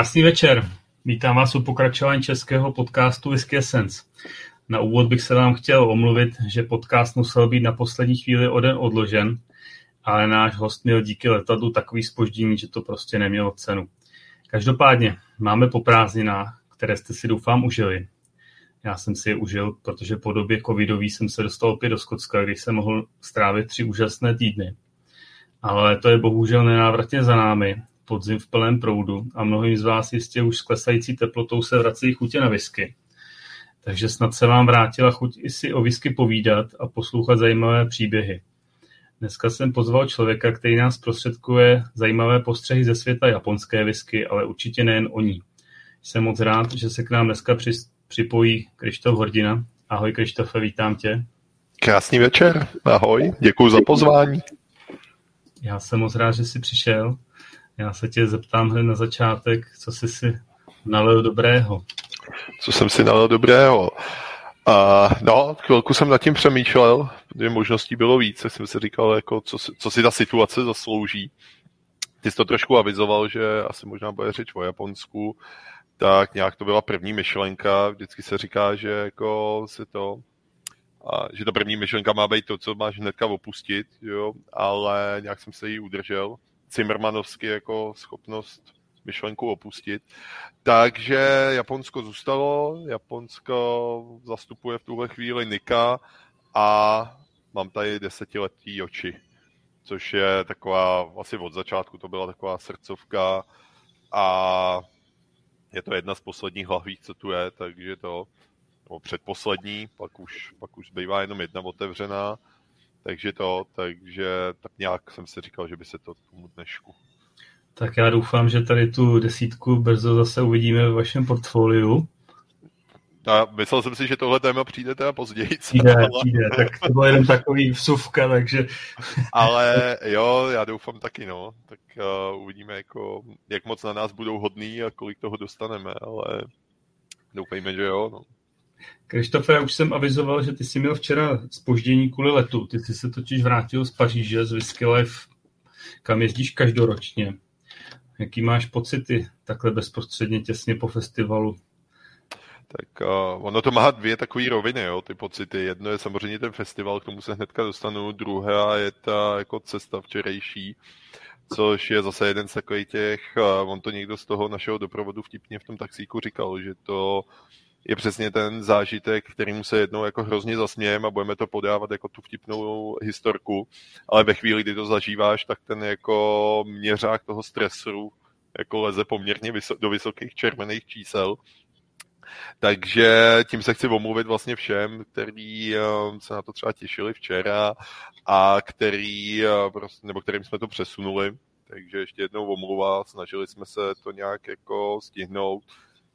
Krásný večer. Vítám vás u pokračování českého podcastu Whisky Essence. Na úvod bych se vám chtěl omluvit, že podcast musel být na poslední chvíli o den odložen, ale náš host měl díky letadlu takový spoždění, že to prostě nemělo cenu. Každopádně máme po prázdninách, které jste si doufám užili. Já jsem si je užil, protože po době covidový jsem se dostal opět do Skotska, kde jsem mohl strávit tři úžasné týdny. Ale to je bohužel nenávratně za námi, podzim v plném proudu a mnohým z vás jistě už s klesající teplotou se vrací chutě na whisky. Takže snad se vám vrátila chuť i si o whisky povídat a poslouchat zajímavé příběhy. Dneska jsem pozval člověka, který nás prostředkuje zajímavé postřehy ze světa japonské whisky, ale určitě nejen o ní. Jsem moc rád, že se k nám dneska připojí Krištof Hordina. Ahoj Krištofe, vítám tě. Krásný večer, ahoj, děkuji za pozvání. Já jsem moc rád, že jsi přišel. Já se tě zeptám hned na začátek, co jsi si nalil dobrého. Co jsem si nalil dobrého? Uh, no, chvilku jsem nad tím přemýšlel, protože možností bylo víc, jsem si říkal, jako, co, si, co si ta situace zaslouží. Ty jsi to trošku avizoval, že asi možná bude řeč o Japonsku, tak nějak to byla první myšlenka. Vždycky se říká, že jako si to, a, že ta první myšlenka má být to, co máš hnedka opustit, jo, ale nějak jsem se jí udržel. Cimmermanovsky jako schopnost myšlenku opustit. Takže Japonsko zůstalo, Japonsko zastupuje v tuhle chvíli Nika a mám tady desetiletí oči, což je taková, asi od začátku to byla taková srdcovka a je to jedna z posledních hlaví, co tu je, takže to, nebo předposlední, pak už, pak už zbývá jenom jedna otevřená, takže to, takže tak nějak jsem si říkal, že by se to tomu dnešku. Tak já doufám, že tady tu desítku brzo zase uvidíme ve vašem portfoliu. A myslel jsem si, že tohle téma přijde teda později. Přijde, ale... přijde, tak to bylo jenom takový vsuvka, takže... ale jo, já doufám taky, no. Tak uh, uvidíme, jako, jak moc na nás budou hodný a kolik toho dostaneme, ale doufejme, že jo, no. Krištofe, já už jsem avizoval, že ty jsi měl včera spoždění kvůli letu. Ty jsi se totiž vrátil z Paříže, z Whisky Life, kam jezdíš každoročně. Jaký máš pocity takhle bezprostředně těsně po festivalu? Tak uh, ono to má dvě takové roviny, jo, ty pocity. Jedno je samozřejmě ten festival, k tomu se hnedka dostanu, druhá je ta jako cesta včerejší, což je zase jeden z takových těch, uh, on to někdo z toho našeho doprovodu vtipně v tom taxíku říkal, že to je přesně ten zážitek, kterým se jednou jako hrozně zasmějeme a budeme to podávat jako tu vtipnou historku, ale ve chvíli, kdy to zažíváš, tak ten jako měřák toho stresu jako leze poměrně vyso- do vysokých červených čísel. Takže tím se chci omluvit vlastně všem, kteří eh, se na to třeba těšili včera a který, eh, nebo kterým jsme to přesunuli. Takže ještě jednou omluva, snažili jsme se to nějak jako stihnout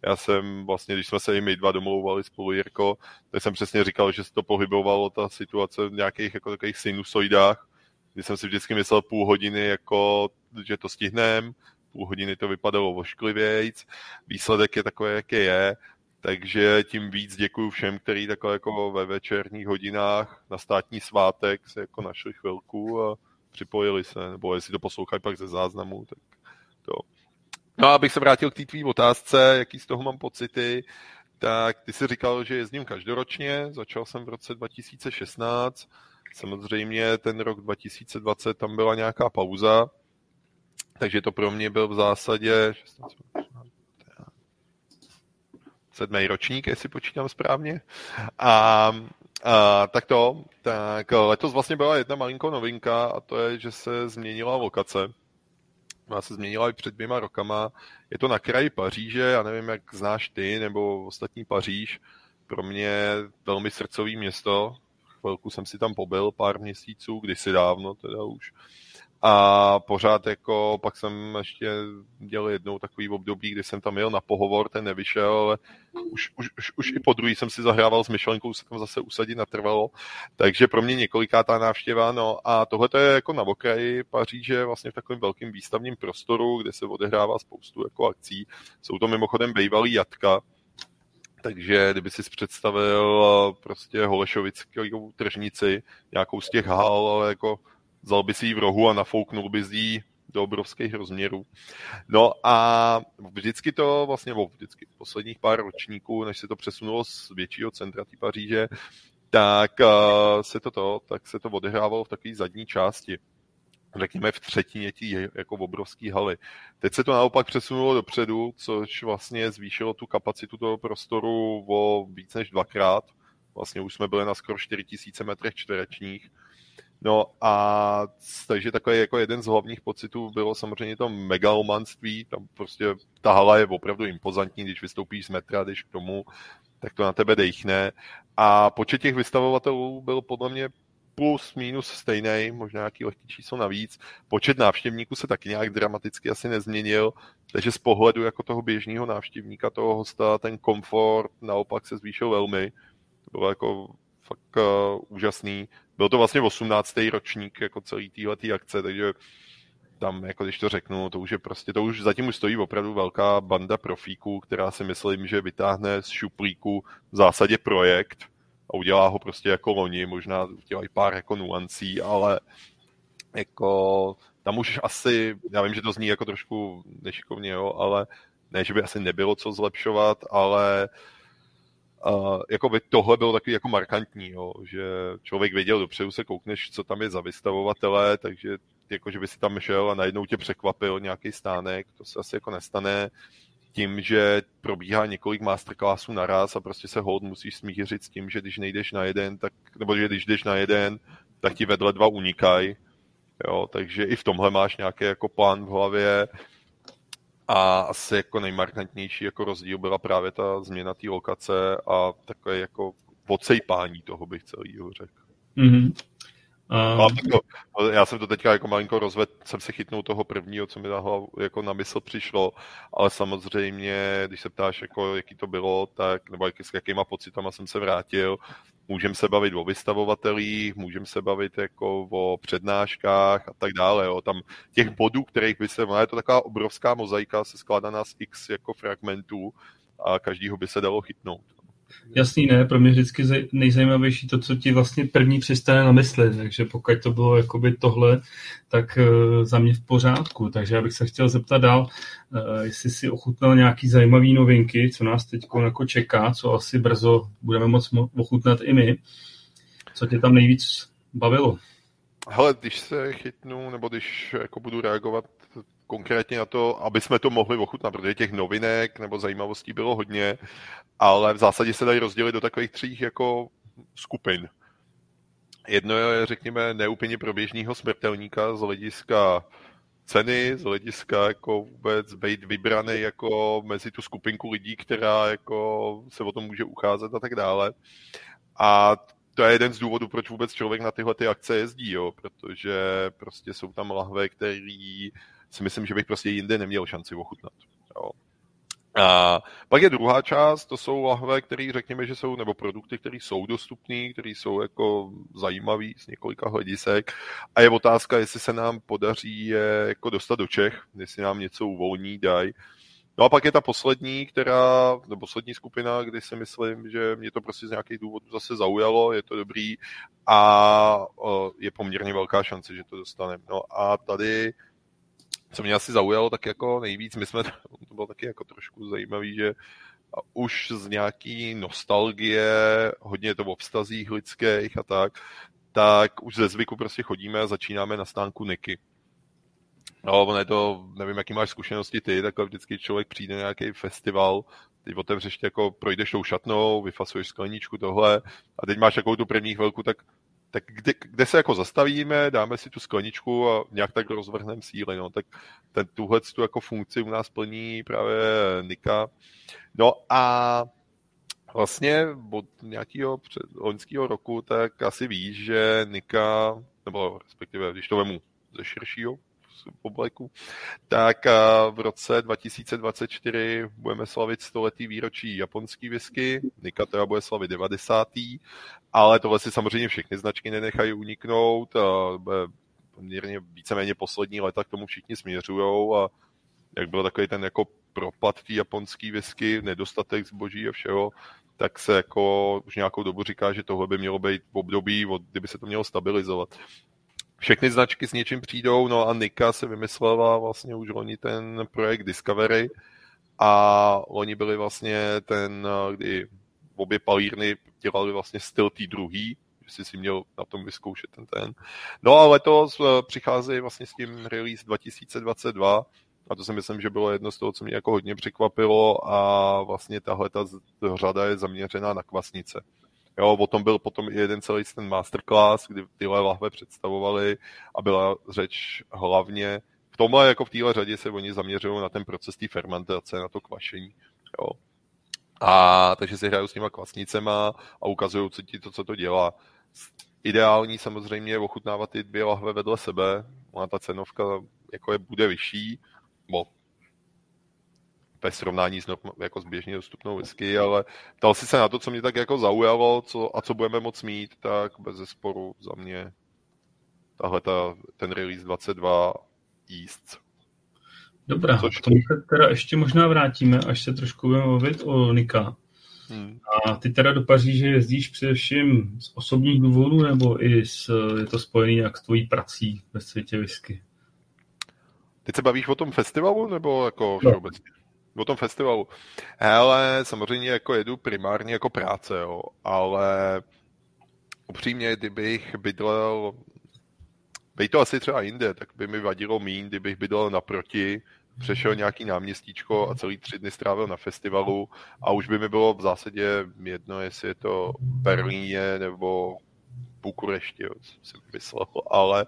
já jsem vlastně, když jsme se i my dva domlouvali spolu Jirko, tak jsem přesně říkal, že se to pohybovalo ta situace v nějakých jako takových sinusoidách, kdy jsem si vždycky myslel půl hodiny, jako, že to stihneme, půl hodiny to vypadalo vošklivějc, výsledek je takový, jaký je, takže tím víc děkuji všem, kteří takhle jako ve večerních hodinách na státní svátek se jako našli chvilku a připojili se, nebo jestli to poslouchají pak ze záznamu, tak to No a abych se vrátil k té tvý otázce, jaký z toho mám pocity, tak ty jsi říkal, že jezdím každoročně, začal jsem v roce 2016, samozřejmě ten rok 2020 tam byla nějaká pauza, takže to pro mě byl v zásadě 16, sedmý ročník, jestli počítám správně. A, a tak to, tak letos vlastně byla jedna malinko novinka a to je, že se změnila lokace Má se změnila i před dvěma rokama. Je to na kraji Paříže, já nevím, jak znáš ty nebo ostatní Paříž. Pro mě velmi srdcový město. Chvilku jsem si tam pobyl, pár měsíců, kdysi dávno teda už a pořád jako, pak jsem ještě dělal jednou takový období, kdy jsem tam jel na pohovor, ten nevyšel, ale už, už, už, už i po druhý jsem si zahrával s myšlenkou se tam zase usadit natrvalo, takže pro mě několikátá návštěva, no a tohle je jako na okraji Paříže, vlastně v takovém velkém výstavním prostoru, kde se odehrává spoustu jako akcí. Jsou to mimochodem bývalý jatka, takže kdyby si představil prostě Holešovickou tržnici, nějakou z těch hal, ale jako vzal by si ji v rohu a nafouknul by ní do obrovských rozměrů. No a vždycky to vlastně, nebo vždycky posledních pár ročníků, než se to přesunulo z většího centra té Paříže, tak uh, se to, to, tak se to odehrávalo v takové zadní části řekněme v třetině tí jako obrovský haly. Teď se to naopak přesunulo dopředu, což vlastně zvýšilo tu kapacitu toho prostoru o víc než dvakrát. Vlastně už jsme byli na skoro 4000 metrech čtverečních. No a takže takový jako jeden z hlavních pocitů bylo samozřejmě to megalomanství, tam prostě ta hala je opravdu impozantní, když vystoupíš z metra, když k tomu, tak to na tebe dejchne. A počet těch vystavovatelů byl podle mě plus minus stejný, možná nějaký lehký číslo navíc. Počet návštěvníků se taky nějak dramaticky asi nezměnil, takže z pohledu jako toho běžného návštěvníka, toho hosta, ten komfort naopak se zvýšil velmi. To bylo jako fakt uh, úžasný. Byl to vlastně 18. ročník jako celý téhletý akce, takže tam, jako když to řeknu, to už je prostě, to už zatím už stojí opravdu velká banda profíků, která si myslím, že vytáhne z šuplíku v zásadě projekt a udělá ho prostě jako loni, možná udělají pár jako nuancí, ale jako tam už asi, já vím, že to zní jako trošku nešikovně, jo, ale ne, že by asi nebylo co zlepšovat, ale Uh, jako by tohle bylo takový jako markantní, jo, že člověk věděl dopředu se koukneš, co tam je za vystavovatele, takže jako, že by si tam šel a najednou tě překvapil nějaký stánek, to se asi jako nestane tím, že probíhá několik masterclassů naraz a prostě se hold musíš smířit s tím, že když nejdeš na jeden, tak, nebo že když jdeš na jeden, tak ti vedle dva unikají. Jo, takže i v tomhle máš nějaký jako plán v hlavě a asi jako nejmarkantnější jako rozdíl byla právě ta změna té lokace a takové jako odsejpání toho bych celý řekl. Mm-hmm. Uh... Jako, já jsem to teďka jako malinko rozvedl, jsem se chytnul toho prvního, co mi na, hlavu, jako na mysl přišlo, ale samozřejmě, když se ptáš, jako, jaký to bylo, tak, nebo jak, s jakýma pocitama jsem se vrátil, můžeme se bavit o vystavovatelích, můžeme se bavit jako o přednáškách a tak dále. Jo. Tam těch bodů, kterých by se, je to taková obrovská mozaika, se skládaná z x jako fragmentů a každýho by se dalo chytnout. Jasný ne, pro mě vždycky nejzajímavější to, co ti vlastně první přistane na mysli, takže pokud to bylo jakoby tohle, tak uh, za mě v pořádku. Takže já bych se chtěl zeptat dál, uh, jestli si ochutnal nějaký zajímavý novinky, co nás teď jako čeká, co asi brzo budeme moc ochutnat i my. Co tě tam nejvíc bavilo? Hele, když se chytnu, nebo když jako budu reagovat konkrétně na to, aby jsme to mohli ochutnat, protože těch novinek nebo zajímavostí bylo hodně, ale v zásadě se dají rozdělit do takových tří jako skupin. Jedno je, řekněme, neúplně pro běžného smrtelníka z hlediska ceny, z hlediska jako vůbec být vybraný jako mezi tu skupinku lidí, která jako se o tom může ucházet a tak dále. A to je jeden z důvodů, proč vůbec člověk na tyhle ty akce jezdí, jo, protože prostě jsou tam lahve, který si myslím, že bych prostě jinde neměl šanci ochutnat. Jo. A pak je druhá část, to jsou lahve, které řekněme, že jsou, nebo produkty, které jsou dostupné, které jsou jako zajímavé z několika hledisek. A je otázka, jestli se nám podaří je jako dostat do Čech, jestli nám něco uvolní, dají. No a pak je ta poslední, která, nebo poslední skupina, kdy si myslím, že mě to prostě z nějakých důvodů zase zaujalo, je to dobrý a je poměrně velká šance, že to dostaneme. No a tady co mě asi zaujalo tak jako nejvíc, my jsme, to bylo taky jako trošku zajímavý, že už z nějaký nostalgie, hodně to v obstazích lidských a tak, tak už ze zvyku prostě chodíme a začínáme na stánku Niky. No, ono je to, nevím, jaký máš zkušenosti ty, takhle vždycky člověk přijde na nějaký festival, teď otevřeš jako projdeš tou šatnou, vyfasuješ skleničku, tohle, a teď máš takovou tu první chvilku, tak tak kde, kde se jako zastavíme, dáme si tu skleničku a nějak tak rozvrhneme síly, no, tak ten, tuhle tu jako funkci u nás plní právě Nika. No a vlastně od nějakého loňského roku, tak asi víš, že Nika, nebo respektive, když to vemu ze širšího obleku, tak v roce 2024 budeme slavit stoletý výročí japonský whisky, Nika teda bude slavit 90. Ale tohle si samozřejmě všechny značky nenechají uniknout. Poměrně víceméně poslední leta k tomu všichni směřují a jak byl takový ten jako propad té japonský whisky, nedostatek zboží a všeho, tak se jako už nějakou dobu říká, že tohle by mělo být v období, od, kdyby se to mělo stabilizovat všechny značky s něčím přijdou, no a Nika se vymyslela vlastně už loni ten projekt Discovery a oni byli vlastně ten, kdy obě palírny dělali vlastně styl tý druhý, jestli si měl na tom vyzkoušet ten ten. No a letos eh, přicházejí vlastně s tím release 2022 a to si myslím, že bylo jedno z toho, co mě jako hodně překvapilo a vlastně tahle ta řada je zaměřená na kvasnice. Jo, o tom byl potom i jeden celý ten masterclass, kdy tyhle lahve představovali a byla řeč hlavně v tomhle, jako v téhle řadě se oni zaměřují na ten proces té fermentace, na to kvašení. Jo. A takže si hrajou s těma kvasnicema a ukazují co ti to, co to dělá. Ideální samozřejmě je ochutnávat ty dvě lahve vedle sebe. Ona ta cenovka jako je, bude vyšší, bo ve srovnání s, jako s běžně dostupnou whisky, ale ptal si se na to, co mě tak jako zaujalo co, a co budeme moc mít, tak bez zesporu za mě tahle ta, ten release 22 East. Dobrá, Což... k tomu se teda ještě možná vrátíme, až se trošku budeme mluvit o Nika. Hmm. A ty teda do Paříže jezdíš především z osobních důvodů, nebo i s, je to spojený jak s tvojí prací ve světě whisky? Teď se bavíš o tom festivalu, nebo jako no. všeobecně? O tom festivalu. Hele, samozřejmě jako jedu primárně jako práce, jo, ale upřímně, kdybych bydlel Bej to asi třeba jinde, tak by mi vadilo mín, kdybych bydlel naproti, přešel nějaký náměstíčko a celý tři dny strávil na festivalu a už by mi bylo v zásadě jedno, jestli je to Berlíně nebo Bukurešti, jo, jsem myslel, ale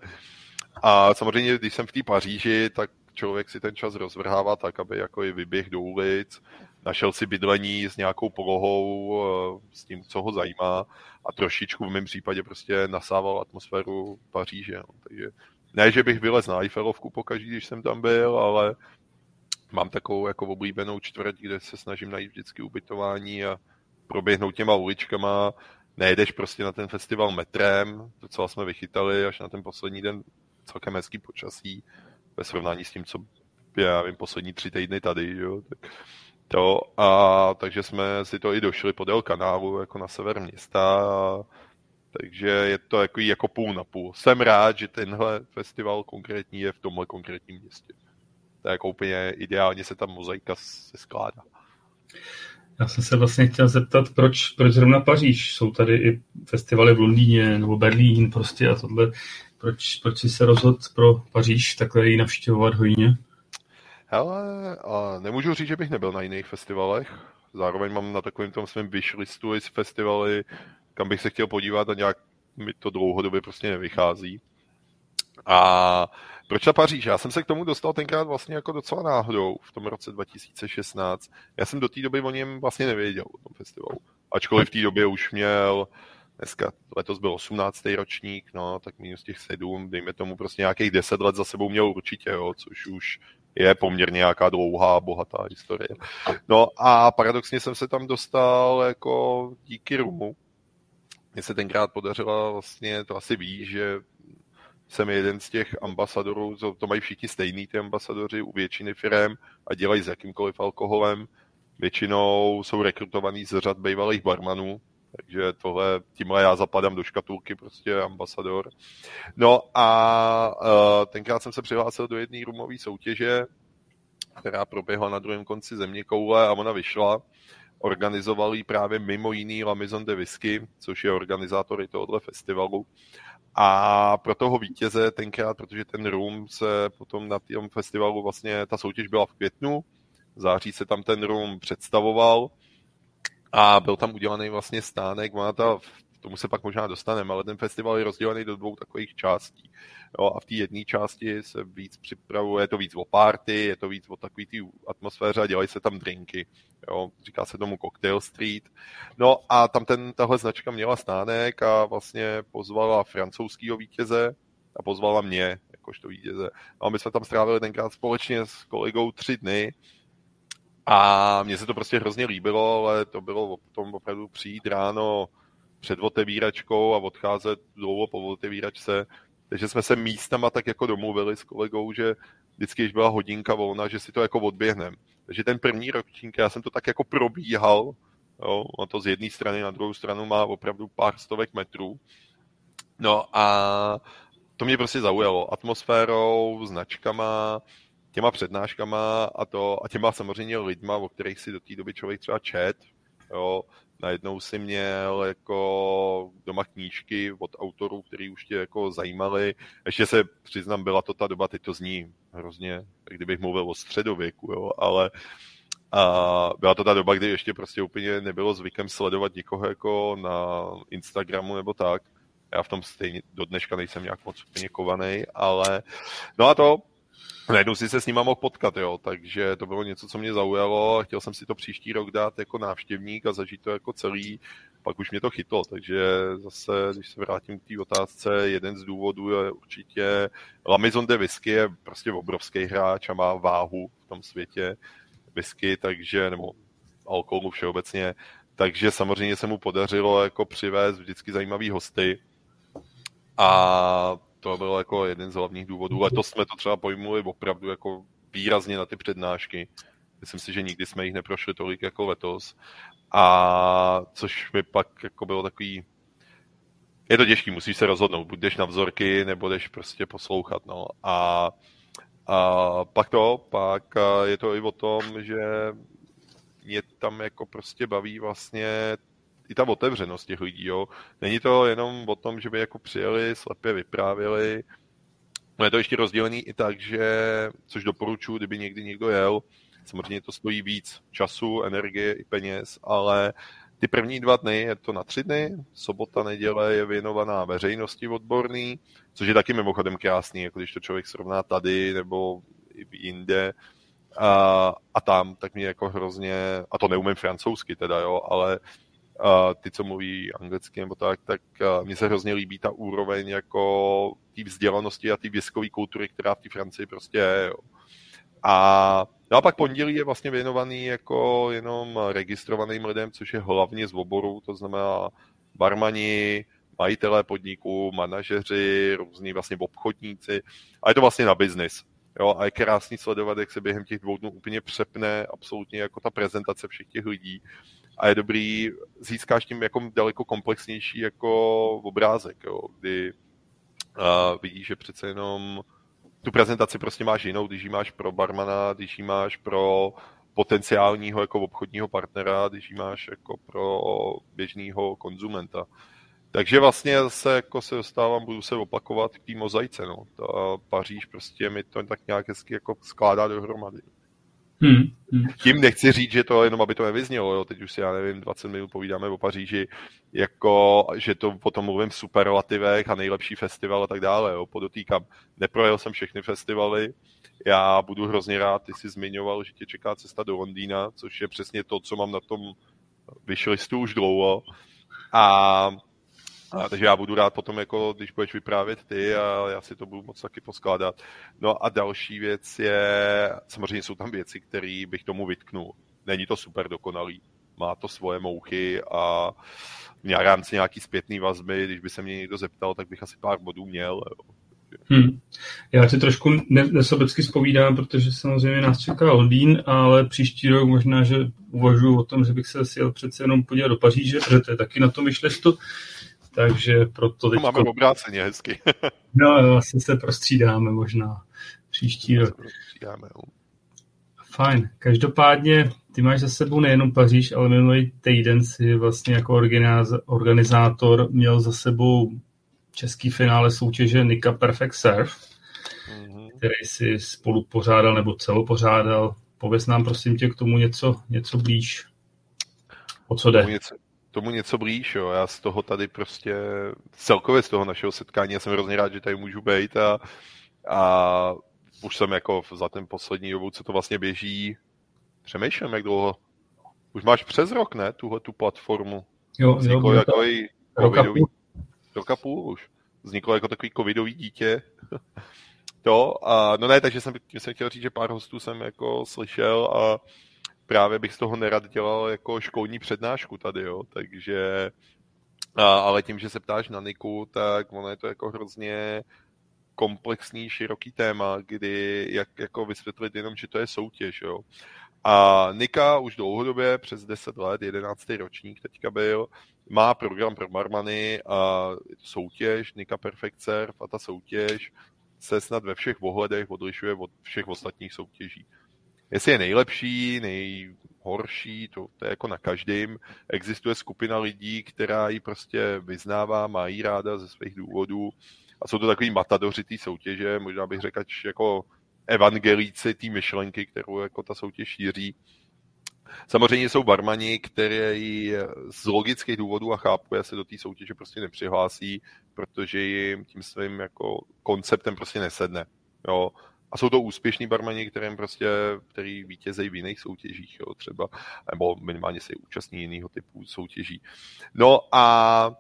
a samozřejmě, když jsem v té Paříži, tak člověk si ten čas rozvrhává tak, aby jako i vyběh do ulic, našel si bydlení s nějakou polohou, eh, s tím, co ho zajímá a trošičku v mém případě prostě nasával atmosféru Paříže. No. Takže ne, že bych vylez na Eiffelovku pokaždý, když jsem tam byl, ale mám takovou jako oblíbenou čtvrť, kde se snažím najít vždycky ubytování a proběhnout těma uličkama. Nejedeš prostě na ten festival metrem, docela jsme vychytali až na ten poslední den celkem hezký počasí ve srovnání s tím, co já vím, poslední tři týdny tady, jo, tak to, a takže jsme si to i došli podél kanálu, jako na sever města, a, takže je to jako, jako půl na půl. Jsem rád, že tenhle festival konkrétní je v tomhle konkrétním městě. Je jako úplně ideálně se ta mozaika se skládá. Já jsem se vlastně chtěl zeptat, proč, proč zrovna Paříž? Jsou tady i festivaly v Londýně nebo Berlín prostě a tohle. Proč, proč jsi se rozhodl pro Paříž takhle ji navštěvovat hojně? Hele, a nemůžu říct, že bych nebyl na jiných festivalech. Zároveň mám na takovém tom svém wishlistu i z festivaly, kam bych se chtěl podívat a nějak mi to dlouhodobě prostě nevychází. A proč ta Paříž? Já jsem se k tomu dostal tenkrát vlastně jako docela náhodou v tom roce 2016. Já jsem do té doby o něm vlastně nevěděl, o tom festivalu. Ačkoliv v té době už měl dneska letos byl 18. ročník, no, tak minus těch sedm, dejme tomu prostě nějakých 10 let za sebou měl určitě, jo, což už je poměrně nějaká dlouhá, bohatá historie. No a paradoxně jsem se tam dostal jako díky Rumu. Mně se tenkrát podařilo vlastně, to asi ví, že jsem jeden z těch ambasadorů, to, to mají všichni stejný ty ambasadoři u většiny firm a dělají s jakýmkoliv alkoholem. Většinou jsou rekrutovaný z řad bývalých barmanů, takže tohle, tímhle já zapadám do škatulky, prostě ambasador. No a uh, tenkrát jsem se přihlásil do jedné rumové soutěže, která proběhla na druhém konci země koule a ona vyšla. Organizoval ji právě mimo jiný La Maison de Whisky, což je organizátory tohoto festivalu. A pro toho vítěze tenkrát, protože ten rum se potom na tom festivalu vlastně, ta soutěž byla v květnu, v září se tam ten rum představoval, a byl tam udělaný vlastně stánek, má ta, tomu se pak možná dostaneme, ale ten festival je rozdělený do dvou takových částí. Jo, a v té jedné části se víc připravuje, je to víc o party, je to víc o takový té atmosféře a dělají se tam drinky. Jo, říká se tomu Cocktail Street. No a tam ten, tahle značka měla stánek a vlastně pozvala francouzského vítěze a pozvala mě, jakožto vítěze. No a my jsme tam strávili tenkrát společně s kolegou tři dny a mně se to prostě hrozně líbilo, ale to bylo potom opravdu přijít ráno před otevíračkou a odcházet dlouho po otevíračce. Takže jsme se místama tak jako domluvili s kolegou, že vždycky, když byla hodinka volna, že si to jako odběhnem. Takže ten první ročník, já jsem to tak jako probíhal, jo, a to z jedné strany na druhou stranu má opravdu pár stovek metrů. No a to mě prostě zaujalo atmosférou, značkama, těma přednáškama a to, a těma samozřejmě lidma, o kterých si do té doby člověk třeba čet, jo, najednou si měl jako doma knížky od autorů, který už tě jako zajímali. Ještě se přiznám, byla to ta doba, teď to zní hrozně, kdybych mluvil o středověku, jo, ale a byla to ta doba, kdy ještě prostě úplně nebylo zvykem sledovat nikoho jako na Instagramu nebo tak. Já v tom stejně do dneška nejsem nějak moc úplně kovaný, ale no a to najednou si se s nima mohl potkat, jo, takže to bylo něco, co mě zaujalo a chtěl jsem si to příští rok dát jako návštěvník a zažít to jako celý, pak už mě to chytlo, takže zase, když se vrátím k té otázce, jeden z důvodů je určitě Lamizon de Whisky je prostě obrovský hráč a má váhu v tom světě whisky, takže, nebo alkoholu všeobecně, takže samozřejmě se mu podařilo jako přivést vždycky zajímavý hosty. A to byl jako jeden z hlavních důvodů. Letos jsme to třeba pojmuli opravdu jako výrazně na ty přednášky. Myslím si, že nikdy jsme jich neprošli tolik jako letos. A což mi pak jako bylo takový je to těžký, musíš se rozhodnout, buď jdeš na vzorky, nebo jdeš prostě poslouchat, no. A, a pak to, pak je to i o tom, že mě tam jako prostě baví vlastně i ta otevřenost těch lidí, jo. Není to jenom o tom, že by jako přijeli, slepě vyprávěli, No je to ještě rozdělený i tak, že, což doporučuji, kdyby někdy někdo jel, samozřejmě to stojí víc času, energie i peněz, ale ty první dva dny je to na tři dny, sobota, neděle je věnovaná veřejnosti odborný, což je taky mimochodem krásný, jako když to člověk srovná tady nebo jinde, a, a tam, tak mě jako hrozně, a to neumím francouzsky teda, jo, ale ty, co mluví anglicky nebo tak, tak mně se hrozně líbí ta úroveň jako té vzdělanosti a té věskové kultury, která v té Francii prostě je. Jo. A, no a pak pondělí je vlastně věnovaný jako jenom registrovaným lidem, což je hlavně z oboru, to znamená barmani, majitelé podniků, manažeři, různí vlastně obchodníci. A je to vlastně na biznis. Jo, a je krásný sledovat, jak se během těch dvou dnů úplně přepne absolutně jako ta prezentace všech těch lidí a je dobrý, získáš tím jako daleko komplexnější jako obrázek, jo, kdy uh, vidíš, že přece jenom tu prezentaci prostě máš jinou, když ji máš pro barmana, když ji máš pro potenciálního jako obchodního partnera, když ji máš jako pro běžného konzumenta. Takže vlastně se, jako se dostávám, budu se opakovat k té mozaice. No. Ta Paříž prostě mi to tak nějak hezky jako skládá dohromady. Hmm, hmm. Tím nechci říct, že to jenom, aby to nevyznělo, jo. teď už si, já nevím, 20 minut povídáme o Paříži, jako, že to potom mluvím v superlativech a nejlepší festival a tak dále, jo. podotýkám. Neprojel jsem všechny festivaly, já budu hrozně rád, ty jsi zmiňoval, že tě čeká cesta do Londýna, což je přesně to, co mám na tom vyšlistu už dlouho. A a, takže já budu rád potom, jako, když budeš vyprávět ty a já si to budu moc taky poskládat. No a další věc je, samozřejmě jsou tam věci, které bych tomu vytknul. Není to super dokonalý, má to svoje mouchy a v rámci nějaký zpětný vazby, když by se mě někdo zeptal, tak bych asi pár bodů měl. Jo. Hmm. Já ti trošku nesobecky spovídám, protože samozřejmě nás čeká Londýn, ale příští rok možná, že uvažuji o tom, že bych se sjel přece jenom podívat do Paříže, protože to je taky na tom vyšlestu takže proto teď... Máme obráceně hezky. no, asi se prostřídáme možná příští rok. Fajn. Každopádně ty máš za sebou nejenom Paříž, ale minulý týden si vlastně jako organizátor měl za sebou český finále soutěže Nika Perfect Surf, mm-hmm. který si spolu pořádal nebo celopořádal. Pověz nám prosím tě k tomu něco, něco blíž. O co jde? Něco, tomu něco blíž, jo. Já z toho tady prostě, celkově z toho našeho setkání, já jsem hrozně rád, že tady můžu být a, a už jsem jako za ten poslední dobu, co to vlastně běží, přemýšlím, jak dlouho. Už máš přes rok, ne, tuhle tu platformu. Jo, Vzniklo jo, jako i covidový, rok a půl už. Vzniklo jako takový covidový dítě. to a no ne, takže jsem, jsem chtěl říct, že pár hostů jsem jako slyšel a právě bych z toho nerad dělal jako školní přednášku tady, jo, takže a, ale tím, že se ptáš na Niku, tak ono je to jako hrozně komplexní, široký téma, kdy jak jako vysvětlit jenom, že to je soutěž, jo. A Nika už dlouhodobě, přes 10 let, 11. ročník teďka byl, má program pro barmany a soutěž Nika Perfect Serve a ta soutěž se snad ve všech ohledech odlišuje od všech ostatních soutěží. Jestli je nejlepší, nejhorší, to, to je jako na každém. Existuje skupina lidí, která ji prostě vyznává, má jí ráda ze svých důvodů a jsou to takový matadoři té soutěže, možná bych řekl, jako evangelíci té myšlenky, kterou jako ta soutěž šíří. Samozřejmě jsou barmani, který z logických důvodů a chápu, se do té soutěže prostě nepřihlásí, protože jim tím svým jako konceptem prostě nesedne. Jo. A jsou to úspěšní barmani, kterým prostě, který vítězejí v jiných soutěžích, jo, třeba, nebo minimálně se účastní jiného typu soutěží. No a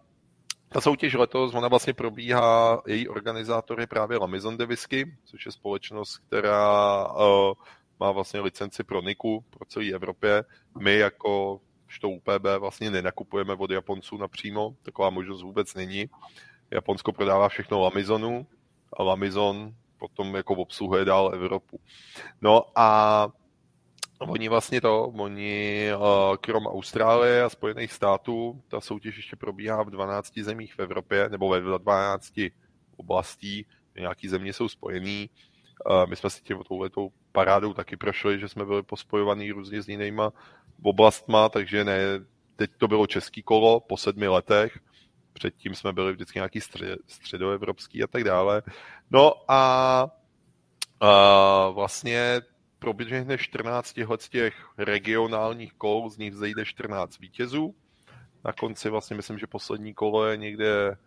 ta soutěž letos, ona vlastně probíhá, její organizátor je právě Lamizon de Whisky, což je společnost, která uh, má vlastně licenci pro Niku pro celé Evropě. My jako što UPB vlastně nenakupujeme od Japonců napřímo, taková možnost vůbec není. Japonsko prodává všechno Lamizonu a Lamizon potom jako obsluhuje dál Evropu. No a Oni vlastně to, oni krom Austrálie a Spojených států, ta soutěž ještě probíhá v 12 zemích v Evropě, nebo ve 12 oblastí, nějaký země jsou spojený. My jsme si tím touhletou parádou taky prošli, že jsme byli pospojovaný různě s jinýma oblastma, takže ne, teď to bylo český kolo po sedmi letech, předtím jsme byli vždycky nějaký střed, středoevropský a tak dále. No a, a vlastně proběhne 14 z těch regionálních kol, z nich zejde 14 vítězů. Na konci vlastně myslím, že poslední kolo je někde,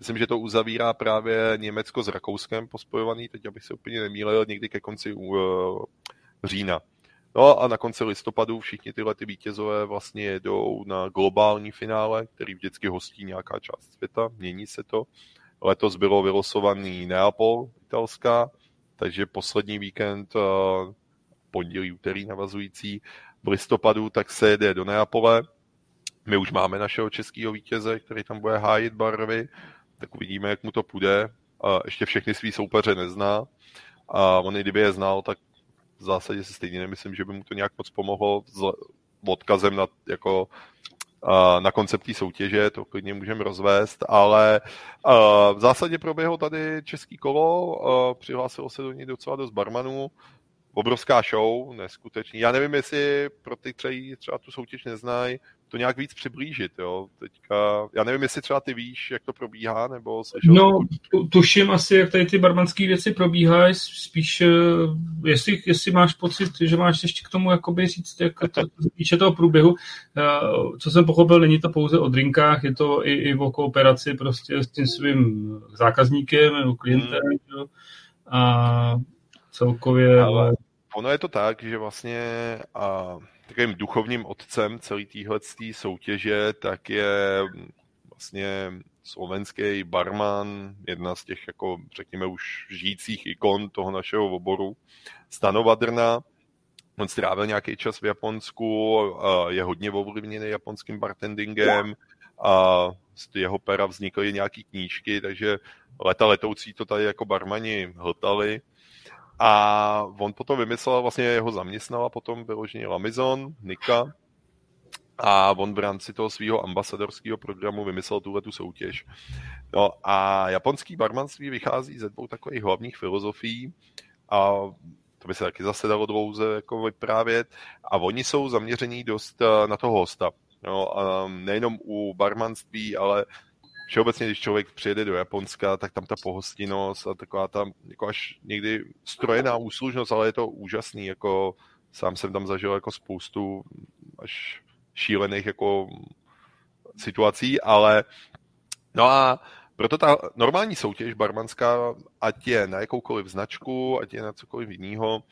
myslím, že to uzavírá právě Německo s Rakouskem pospojovaný, teď abych se úplně nemýlil, někdy ke konci uh, října. No a na konci listopadu všichni tyhle ty vítězové vlastně jedou na globální finále, který vždycky hostí nějaká část světa, mění se to. Letos bylo vylosovaný Neapol, italská, takže poslední víkend, pondělí, úterý navazující v listopadu, tak se jede do Neapole. My už máme našeho českého vítěze, který tam bude hájit barvy, tak uvidíme, jak mu to půjde. Ještě všechny svý soupeře nezná. A on, kdyby je znal, tak v zásadě si stejně nemyslím, že by mu to nějak moc pomohlo s odkazem na, jako, na koncept soutěže, to klidně můžeme rozvést, ale v zásadě proběhlo tady český kolo, přihlásilo se do něj docela dost barmanů, obrovská show, neskutečný. Já nevím, jestli pro ty, kteří třeba tu soutěž neznají, to nějak víc přiblížit, jo. Teďka, já nevím, jestli třeba ty víš, jak to probíhá, nebo slyšel No, tu, tuším asi, jak tady ty barmanské věci probíhají, spíš, eh, jestli, jestli máš pocit, že máš ještě k tomu jakoby říct, jak to, týče toho průběhu, eh, co jsem pochopil, není to pouze o drinkách, je to i, i o kooperaci prostě s tím svým zákazníkem nebo klientem, hmm. a celkově... Ale ono je to tak, že vlastně a, takovým duchovním otcem celé téhle soutěže tak je vlastně slovenský barman, jedna z těch, jako řekněme už žijících ikon toho našeho oboru, Stanovadrna. On strávil nějaký čas v Japonsku, je hodně ovlivněný japonským bartendingem a z jeho pera vznikly nějaké knížky, takže leta letoucí to tady jako barmani hltali a on potom vymyslel, vlastně jeho zaměstnala potom vyloženě Lamizon, Nika, a on v rámci toho svého ambasadorského programu vymyslel tuhle tu soutěž. No a japonský barmanství vychází ze dvou takových hlavních filozofií a to by se taky zase dalo dlouze jako vyprávět a oni jsou zaměření dost eh, na toho hosta. No, a nejenom u barmanství, ale všeobecně, když člověk přijede do Japonska, tak tam ta pohostinnost a taková ta jako až někdy strojená úslužnost, ale je to úžasný, jako sám jsem tam zažil jako spoustu až šílených jako situací, ale no a proto ta normální soutěž barmanská, ať je na jakoukoliv značku, ať je na cokoliv jiného,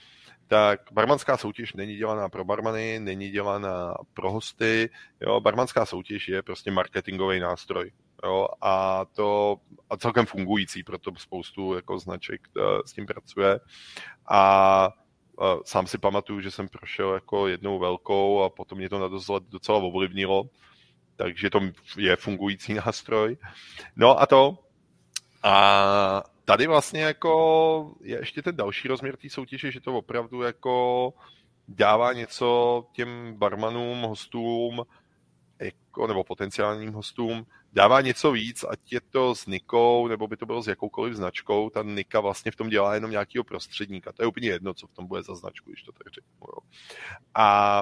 tak barmanská soutěž není dělaná pro barmany, není dělaná pro hosty. Jo, barmanská soutěž je prostě marketingový nástroj. Jo, a to a celkem fungující, proto spoustu jako značek uh, s tím pracuje. A uh, sám si pamatuju, že jsem prošel jako jednou velkou a potom mě to na docela ovlivnilo, takže to je fungující nástroj. No a to, a tady vlastně jako je ještě ten další rozměr té soutěže, že to opravdu jako dává něco těm barmanům, hostům, jako, nebo potenciálním hostům dává něco víc, ať je to s Nikou, nebo by to bylo s jakoukoliv značkou, ta Nika vlastně v tom dělá jenom nějakého prostředníka. To je úplně jedno, co v tom bude za značku, když to tak řeknu. Jo. A,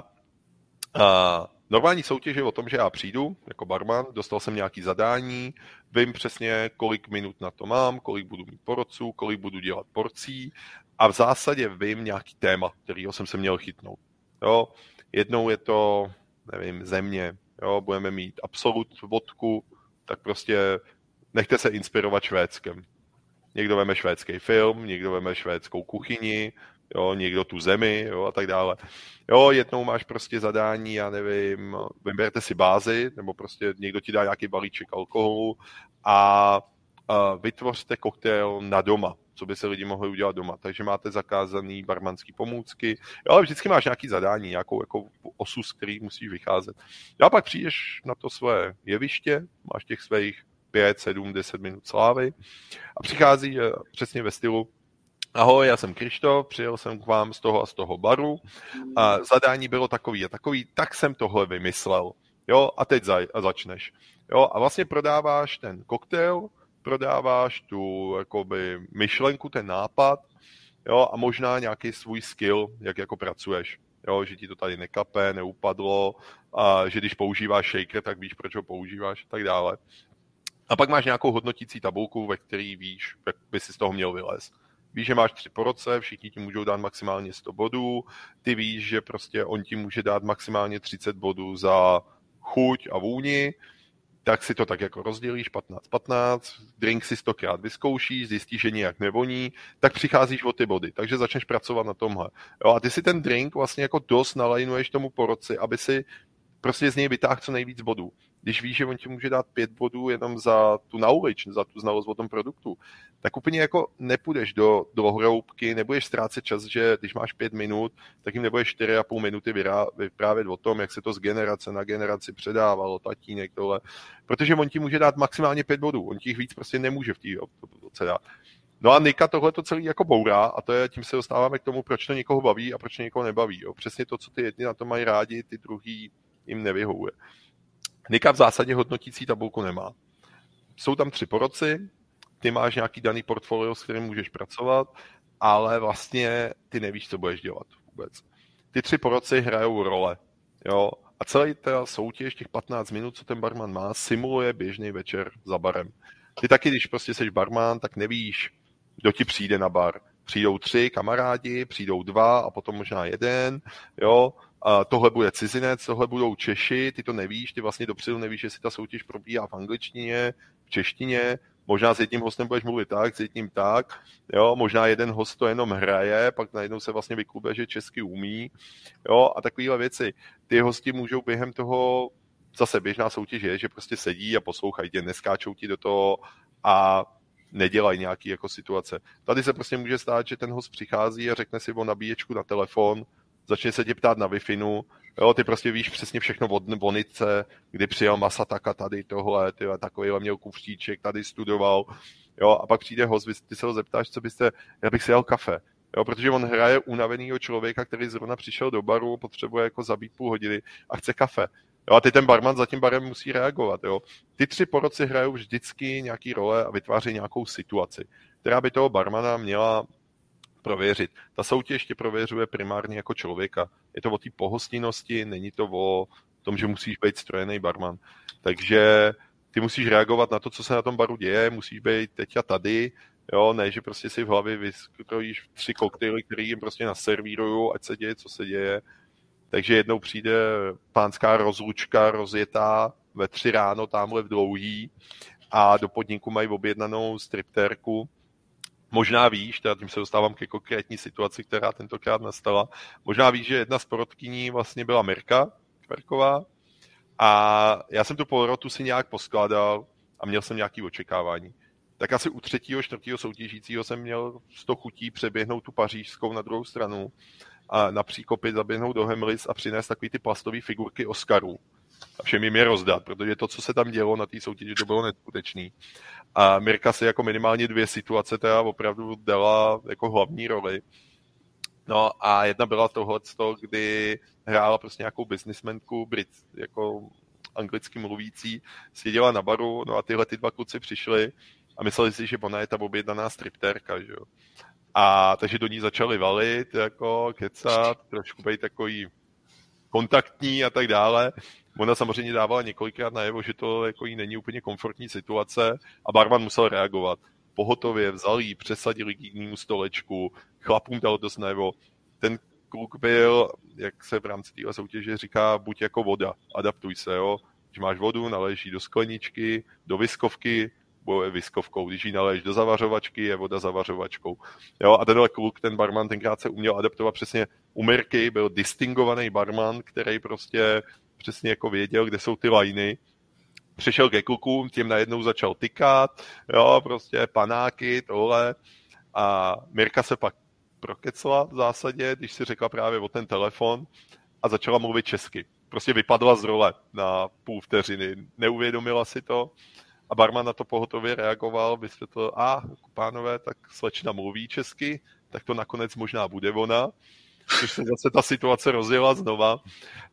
a normální soutěž je o tom, že já přijdu jako barman, dostal jsem nějaký zadání, vím přesně, kolik minut na to mám, kolik budu mít porodců, kolik budu dělat porcí a v zásadě vím nějaký téma, kterýho jsem se měl chytnout. Jo. Jednou je to, nevím, země, jo, budeme mít absolut vodku, tak prostě nechte se inspirovat Švédskem. Někdo veme švédský film, někdo veme švédskou kuchyni, jo, někdo tu zemi jo, a tak dále. Jo, jednou máš prostě zadání, já nevím, vyberte si bázi, nebo prostě někdo ti dá nějaký balíček alkoholu a, a vytvořte koktejl na doma co by se lidi mohli udělat doma. Takže máte zakázaný barmanský pomůcky, jo, ale vždycky máš nějaký zadání, nějakou jako osu, z kterých musíš vycházet. A pak přijdeš na to své jeviště, máš těch svých 5, 7, 10 minut slávy a přichází eh, přesně ve stylu Ahoj, já jsem Krištof, přijel jsem k vám z toho a z toho baru a zadání bylo takový a takový, tak jsem tohle vymyslel. Jo, a teď za, a začneš. Jo, a vlastně prodáváš ten koktejl, prodáváš tu jakoby, myšlenku, ten nápad, jo, a možná nějaký svůj skill, jak jako pracuješ. Jo, že ti to tady nekape, neupadlo, a že když používáš shaker, tak víš, proč ho používáš a tak dále. A pak máš nějakou hodnotící tabulku, ve který víš, jak by si z toho měl vylézt. Víš, že máš tři po roce, všichni ti můžou dát maximálně 100 bodů, ty víš, že prostě on ti může dát maximálně 30 bodů za chuť a vůni, tak si to tak jako rozdělíš 15-15, drink si stokrát vyzkoušíš, zjistíš, že nijak nevoní, tak přicházíš o ty body, takže začneš pracovat na tomhle. Jo, a ty si ten drink vlastně jako dost nalajnuješ tomu poroci, aby si prostě z něj vytáhl co nejvíc bodů když víš, že on ti může dát pět bodů jenom za tu knowledge, za tu znalost o tom produktu, tak úplně jako nepůjdeš do, do hroubky, nebudeš ztrácet čas, že když máš pět minut, tak jim nebudeš čtyři a půl minuty vyprávět o tom, jak se to z generace na generaci předávalo, tatínek, tohle, protože on ti může dát maximálně pět bodů, on ti jich víc prostě nemůže v té obce dát. No a Nika tohle to celý jako bourá a to je, tím se dostáváme k tomu, proč to někoho baví a proč to někoho nebaví. Jo. Přesně to, co ty jedni na to mají rádi, ty druhý jim nevyhovuje. Nika v zásadě hodnotící tabulku nemá. Jsou tam tři poroci, ty máš nějaký daný portfolio, s kterým můžeš pracovat, ale vlastně ty nevíš, co budeš dělat vůbec. Ty tři poroci hrajou role. Jo? A celý ta soutěž, těch 15 minut, co ten barman má, simuluje běžný večer za barem. Ty taky, když prostě jsi barman, tak nevíš, kdo ti přijde na bar. Přijdou tři kamarádi, přijdou dva a potom možná jeden, jo, tohle bude cizinec, tohle budou Češi, ty to nevíš, ty vlastně dopředu nevíš, jestli ta soutěž probíhá v angličtině, v češtině, možná s jedním hostem budeš mluvit tak, s jedním tak, jo, možná jeden host to jenom hraje, pak najednou se vlastně vyklube, že česky umí, jo, a takovéhle věci. Ty hosti můžou během toho, zase běžná soutěž je, že prostě sedí a poslouchají tě, neskáčou ti do toho a nedělají nějaký jako situace. Tady se prostě může stát, že ten host přichází a řekne si o nabíječku na telefon, začne se tě ptát na wi jo, ty prostě víš přesně všechno od Bonice, kdy přijel Masataka tady tohle, ty takovýhle měl kufříček, tady studoval, jo, a pak přijde host, ty se ho zeptáš, co byste, já bych si jel kafe, jo, protože on hraje unavenýho člověka, který zrovna přišel do baru, potřebuje jako zabít půl hodiny a chce kafe. Jo, a ty ten barman za tím barem musí reagovat. Jo. Ty tři poroci hrajou vždycky nějaký role a vytváří nějakou situaci, která by toho barmana měla prověřit. Ta soutěž tě prověřuje primárně jako člověka. Je to o té pohostinnosti, není to o tom, že musíš být strojený barman. Takže ty musíš reagovat na to, co se na tom baru děje, musíš být teď a tady, jo, ne, že prostě si v hlavě vyskrojíš tři koktejly, který jim prostě naservírují, ať se děje, co se děje. Takže jednou přijde pánská rozlučka rozjetá ve tři ráno tamhle v dlouhý a do podniku mají objednanou striptérku, Možná víš, teda tím se dostávám ke konkrétní situaci, která tentokrát nastala, možná víš, že jedna z porodkyní vlastně byla Mirka Kverková a já jsem tu porotu si nějak poskládal a měl jsem nějaké očekávání. Tak asi u třetího, čtvrtého soutěžícího jsem měl 100 chutí přeběhnout tu pařížskou na druhou stranu a na příkopy zaběhnout do Hemlis a přinést takový ty plastové figurky Oscarů a všem jim je rozdat, protože to, co se tam dělo na té soutěži, to bylo neskutečný. A Mirka si jako minimálně dvě situace teda opravdu dala jako hlavní roli. No a jedna byla tohle, kdy hrála prostě nějakou businessmanku Brit, jako anglicky mluvící, seděla na baru, no a tyhle ty dva kluci přišli a mysleli si, že ona je ta objednaná stripterka, že jo. A takže do ní začali valit, jako kecat, trošku být takový kontaktní a tak dále. Ona samozřejmě dávala několikrát najevo, že to jako jí není úplně komfortní situace a barman musel reagovat. Pohotově vzal jí, přesadili k jinému stolečku, chlapům dal dost najevo. Ten kluk byl, jak se v rámci téhle soutěže říká, buď jako voda, adaptuj se, jo. Když máš vodu, naleží do skleničky, do viskovky, bude viskovkou. Když ji naleješ do zavařovačky, je voda zavařovačkou. Jo, a tenhle kluk, ten barman, tenkrát se uměl adaptovat přesně u Mirky, byl distingovaný barman, který prostě přesně jako věděl, kde jsou ty lajny. Přišel ke klukům, tím najednou začal tykat, jo, prostě panáky, tohle. A Mirka se pak prokecla v zásadě, když si řekla právě o ten telefon a začala mluvit česky. Prostě vypadla z role na půl vteřiny, neuvědomila si to a barman na to pohotově reagoval, vysvětlil, a pánové, tak slečna mluví česky, tak to nakonec možná bude ona, což se zase ta situace rozjela znova.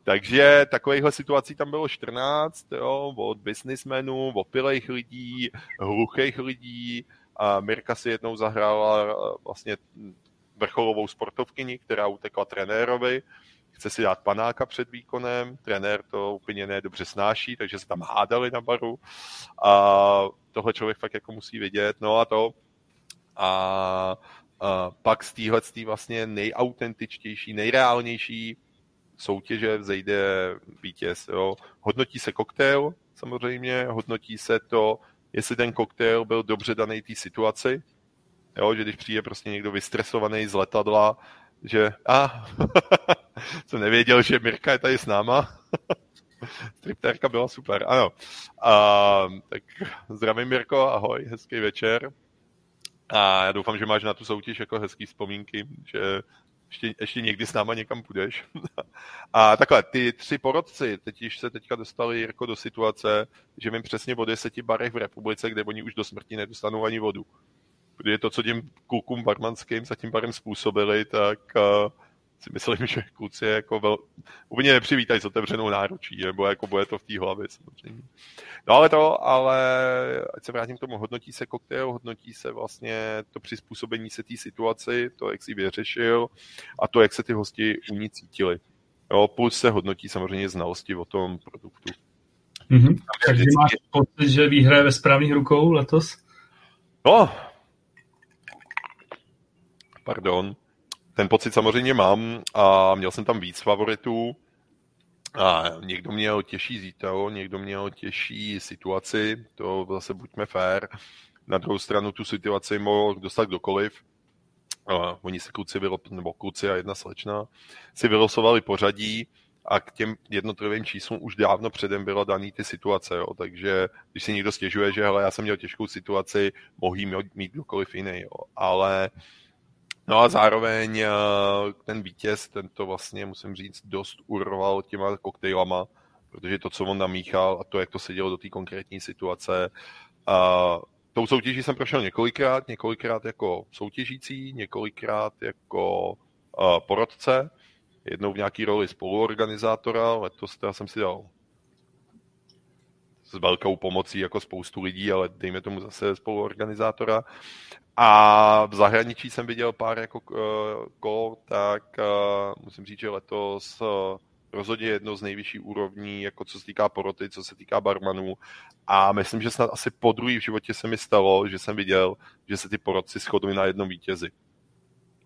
Takže takovýchhle situací tam bylo 14, jo, od businessmenů, opilejch lidí, hluchých lidí, a Mirka si jednou zahrála eh, vlastně vrcholovou sportovkyni, která utekla trenérovi, chce si dát panáka před výkonem, trenér to úplně nedobře snáší, takže se tam hádali na baru a tohle člověk fakt jako musí vidět, no a to a, a pak z téhle vlastně nejautentičtější, nejreálnější soutěže vzejde vítěz. Jo. Hodnotí se koktejl, samozřejmě, hodnotí se to, jestli ten koktejl byl dobře daný té situaci, jo, že když přijde prostě někdo vystresovaný z letadla, že a ah, jsem nevěděl, že Mirka je tady s náma. Striptérka byla super, ano. A, tak zdravím Mirko, ahoj, hezký večer. A já doufám, že máš na tu soutěž jako hezký vzpomínky, že ještě, ještě někdy s náma někam půjdeš. a takhle, ty tři porodci teď již se teďka dostali jako do situace, že vím přesně o deseti barech v republice, kde oni už do smrti nedostanou ani vodu protože to, co těm klukům barmanským za tím barem způsobili, tak uh, si myslím, že kluci jako vel... úplně nepřivítají s otevřenou náručí, nebo jako bude to v té hlavě samozřejmě. No ale to, ale ať se vrátím k tomu, hodnotí se koktejl, hodnotí se vlastně to přizpůsobení se té situaci, to, jak si vyřešil a to, jak se ty hosti u ní cítili. Jo, plus se hodnotí samozřejmě znalosti o tom produktu. Mm-hmm. Takže máš pocit, že výhra je ve správných rukou letos? No, pardon. Ten pocit samozřejmě mám a měl jsem tam víc favoritů. A někdo měl těžší zítel, někdo měl těžší situaci, to zase buďme fair. Na druhou stranu tu situaci mohl dostat kdokoliv. Uh, oni se kluci, vylo- nebo kluci a jedna slečna, si vylosovali pořadí a k těm jednotlivým číslům už dávno předem bylo daný ty situace, jo. takže když si někdo stěžuje, že hele, já jsem měl těžkou situaci, mohl mít kdokoliv jiný, jo. ale uh, No a zároveň eh, ten vítěz, ten to vlastně, musím říct, dost urval těma koktejlama, protože to, co on namíchal a to, jak to se dělo do té konkrétní situace, a tou soutěží jsem prošel několikrát, několikrát jako soutěžící, několikrát jako uh, porodce, jednou v nějaký roli spoluorganizátora, letos teda jsem si dal s velkou pomocí jako spoustu lidí, ale dejme tomu zase spoluorganizátora. A v zahraničí jsem viděl pár jako uh, kol, tak uh, musím říct, že letos uh, rozhodně jedno z nejvyšší úrovní, jako co se týká poroty, co se týká barmanů. A myslím, že snad asi po druhý v životě se mi stalo, že jsem viděl, že se ty porotci shodli na jednom vítězi.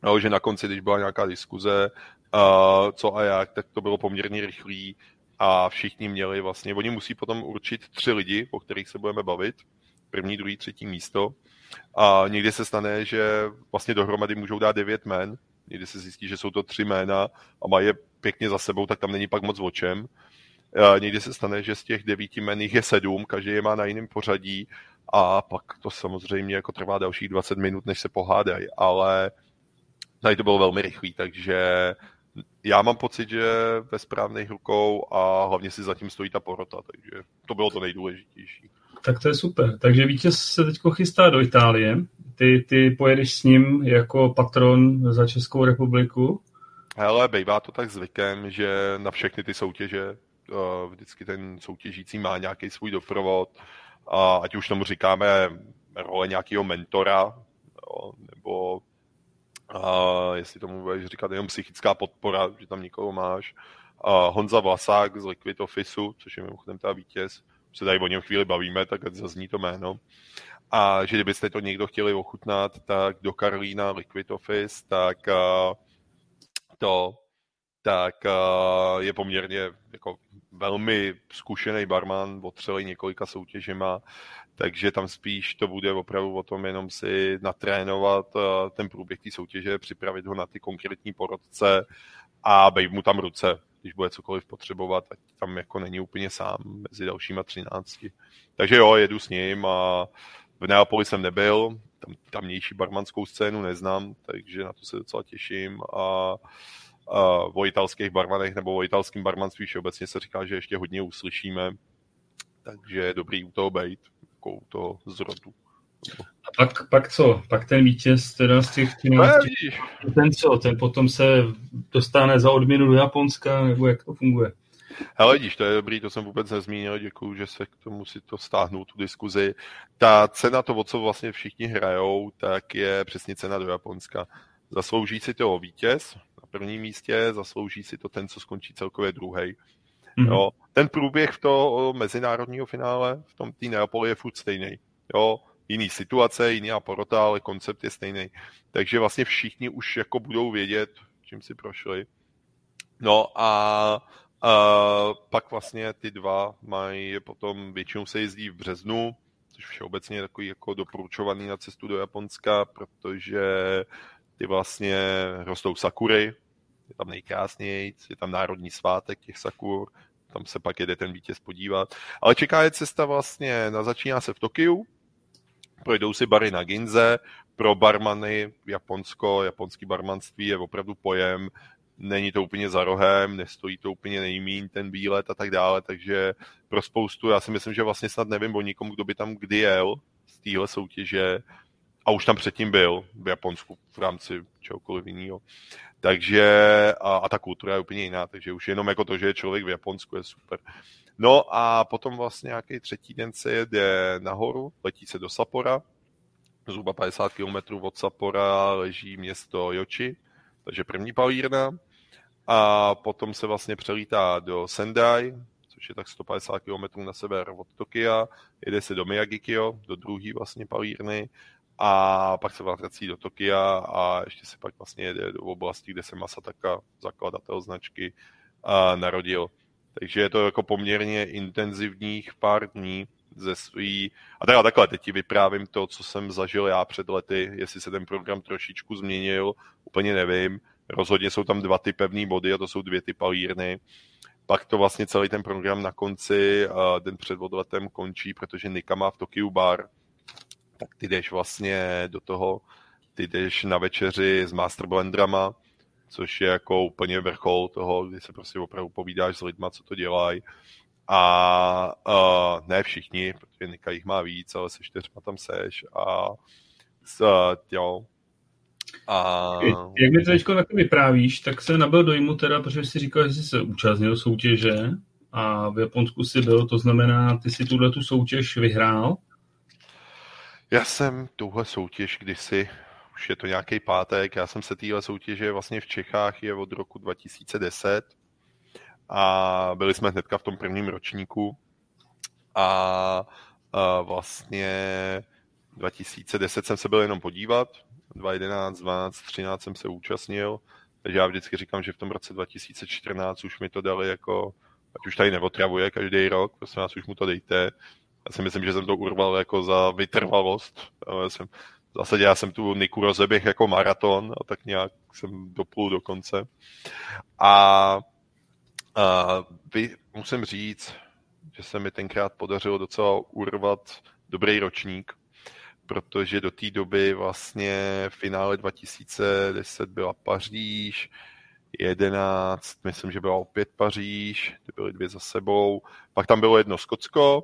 No, že na konci, když byla nějaká diskuze, uh, co a jak, tak to bylo poměrně rychlý a všichni měli vlastně, oni musí potom určit tři lidi, o kterých se budeme bavit, první, druhý, třetí místo. A někdy se stane, že vlastně dohromady můžou dát devět men, někdy se zjistí, že jsou to tři jména a mají je pěkně za sebou, tak tam není pak moc o čem. A někdy se stane, že z těch devíti men jich je sedm, každý je má na jiném pořadí a pak to samozřejmě jako trvá dalších 20 minut, než se pohádají, ale tady to bylo velmi rychlý, takže já mám pocit, že ve správných rukou a hlavně si zatím stojí ta porota, takže to bylo to nejdůležitější. Tak to je super. Takže vítěz se teď chystá do Itálie. Ty, ty pojedeš s ním jako patron za Českou republiku? Hele, bývá to tak zvykem, že na všechny ty soutěže vždycky ten soutěžící má nějaký svůj doprovod, a ať už tomu říkáme role nějakého mentora, nebo a jestli tomu budeš říkat jenom psychická podpora, že tam někoho máš. A Honza Vlasák z Liquid Officeu, což je mimochodem ta vítěz, se tady o něm chvíli bavíme, tak zazní to jméno. A že kdybyste to někdo chtěli ochutnat, tak do Karolína Liquid Office, tak to tak je poměrně jako velmi zkušený barman, otřelý několika soutěžima, takže tam spíš to bude opravdu o tom jenom si natrénovat ten průběh té soutěže, připravit ho na ty konkrétní porodce a bejt mu tam ruce, když bude cokoliv potřebovat, ať tam jako není úplně sám mezi dalšíma třinácti. Takže jo, jedu s ním a v Neapoli jsem nebyl, tam tamnější barmanskou scénu neznám, takže na to se docela těším a o italských barmanech nebo o italském barmanství všeobecně se říká, že ještě hodně uslyšíme, takže je dobrý u toho být, jako u toho zrodu. A pak, pak co? Pak ten vítěz teda z těch 13, no, ten co? Ten potom se dostane za odměnu do Japonska, nebo jak to funguje? Hele, díš, to je dobrý, to jsem vůbec nezmínil, děkuju, že se k tomu si to stáhnou, tu diskuzi. Ta cena, to, o co vlastně všichni hrajou, tak je přesně cena do Japonska. Zaslouží si to vítěz, prvním místě, zaslouží si to ten, co skončí celkově druhý. Mm-hmm. Jo. Ten průběh v to mezinárodního finále v tom té Neapoli je furt stejný. Jo. Jiný situace, jiná porota, ale koncept je stejný. Takže vlastně všichni už jako budou vědět, čím si prošli. No a, a pak vlastně ty dva mají potom, většinou se jezdí v březnu, což všeobecně je takový jako doporučovaný na cestu do Japonska, protože ty vlastně rostou sakury, je tam nejkrásnější, je tam národní svátek těch sakur, tam se pak jede ten vítěz podívat. Ale čeká je cesta vlastně, na, začíná se v Tokiu, projdou si bary na Ginze, pro barmany Japonsko, japonský barmanství je opravdu pojem, není to úplně za rohem, nestojí to úplně nejmín ten výlet a tak dále, takže pro spoustu, já si myslím, že vlastně snad nevím o nikom, kdo by tam kdy jel z téhle soutěže, a už tam předtím byl v Japonsku v rámci čehokoliv jiného. Takže a, a ta kultura je úplně jiná, takže už jenom jako to, že je člověk v Japonsku je super. No a potom vlastně nějaký třetí den se jede nahoru, letí se do Sapora, zhruba 50 km od Sapora leží město Joči, takže první palírna. A potom se vlastně přelítá do Sendai, což je tak 150 km na sever od Tokia, jede se do Miyagikyo, do druhé vlastně palírny a pak se vrací do Tokia a ještě se pak vlastně jede do oblasti, kde se Masataka, zakladatel značky, narodil. Takže je to jako poměrně intenzivních pár dní ze svý... A teda takhle, teď ti vyprávím to, co jsem zažil já před lety, jestli se ten program trošičku změnil, úplně nevím. Rozhodně jsou tam dva ty pevné body a to jsou dvě ty palírny. Pak to vlastně celý ten program na konci, den před odletem končí, protože Nika má v Tokiu bar, tak ty jdeš vlastně do toho, ty jdeš na večeři s Master Blendrama, což je jako úplně vrchol toho, kdy se prostě opravdu povídáš s lidma, co to dělají. A uh, ne všichni, protože Nika jich má víc, ale se čtyřma tam seš a s, jo, a... Jak mi to teď tak vyprávíš, tak se nabil dojmu teda, protože jsi říkal, že jsi se účastnil soutěže a v Japonsku si byl, to znamená, ty si tuhle tu soutěž vyhrál já jsem tuhle soutěž kdysi, už je to nějaký pátek, já jsem se téhle soutěže vlastně v Čechách je od roku 2010 a byli jsme hnedka v tom prvním ročníku a, a vlastně 2010 jsem se byl jenom podívat, 2011, 12, 13 jsem se účastnil, takže já vždycky říkám, že v tom roce 2014 už mi to dali jako, ať už tady neotravuje každý rok, prosím vás, už mu to dejte, já si myslím, že jsem to urval jako za vytrvalost. Já jsem, v zásadě já jsem tu Niku rozeběh jako maraton a tak nějak jsem doplul do konce. A, a vy, musím říct, že se mi tenkrát podařilo docela urvat dobrý ročník, protože do té doby vlastně v finále 2010 byla Paříž, 11, myslím, že byla opět Paříž, ty byly dvě za sebou, pak tam bylo jedno Skotsko,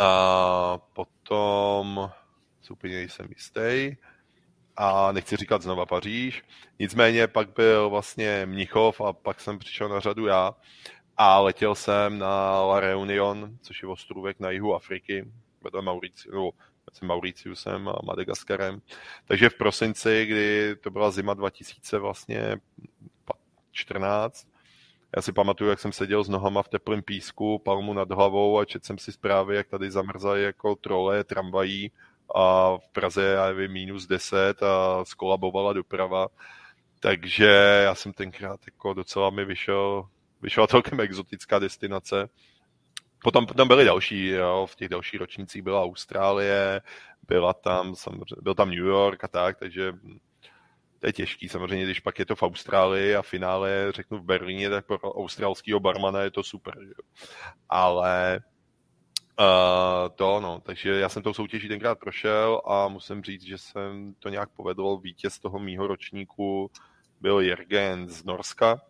a potom si úplně jsem jistý. A nechci říkat znova Paříž. Nicméně pak byl vlastně Mnichov a pak jsem přišel na řadu já. A letěl jsem na La Reunion, což je ostrůvek na jihu Afriky, vedle Maurici, no, mezi Mauriciusem a Madagaskarem. Takže v prosinci, kdy to byla zima 2000 vlastně 14, já si pamatuju, jak jsem seděl s nohama v teplém písku, palmu nad hlavou a četl jsem si zprávy, jak tady zamrzají jako trole, tramvají a v Praze já nevím, minus 10 a skolabovala doprava. Takže já jsem tenkrát jako docela mi vyšel, vyšla celkem exotická destinace. Potom tam byly další, jo, v těch dalších ročnících byla Austrálie, byla tam, byl tam New York a tak, takže to je těžký samozřejmě, když pak je to v Austrálii a finále řeknu v Berlíně, tak pro australského barmana je to super. Ale Uh, to no, takže já jsem tou soutěží tenkrát prošel a musím říct, že jsem to nějak povedl. Vítěz toho mýho ročníku byl Jergen z Norska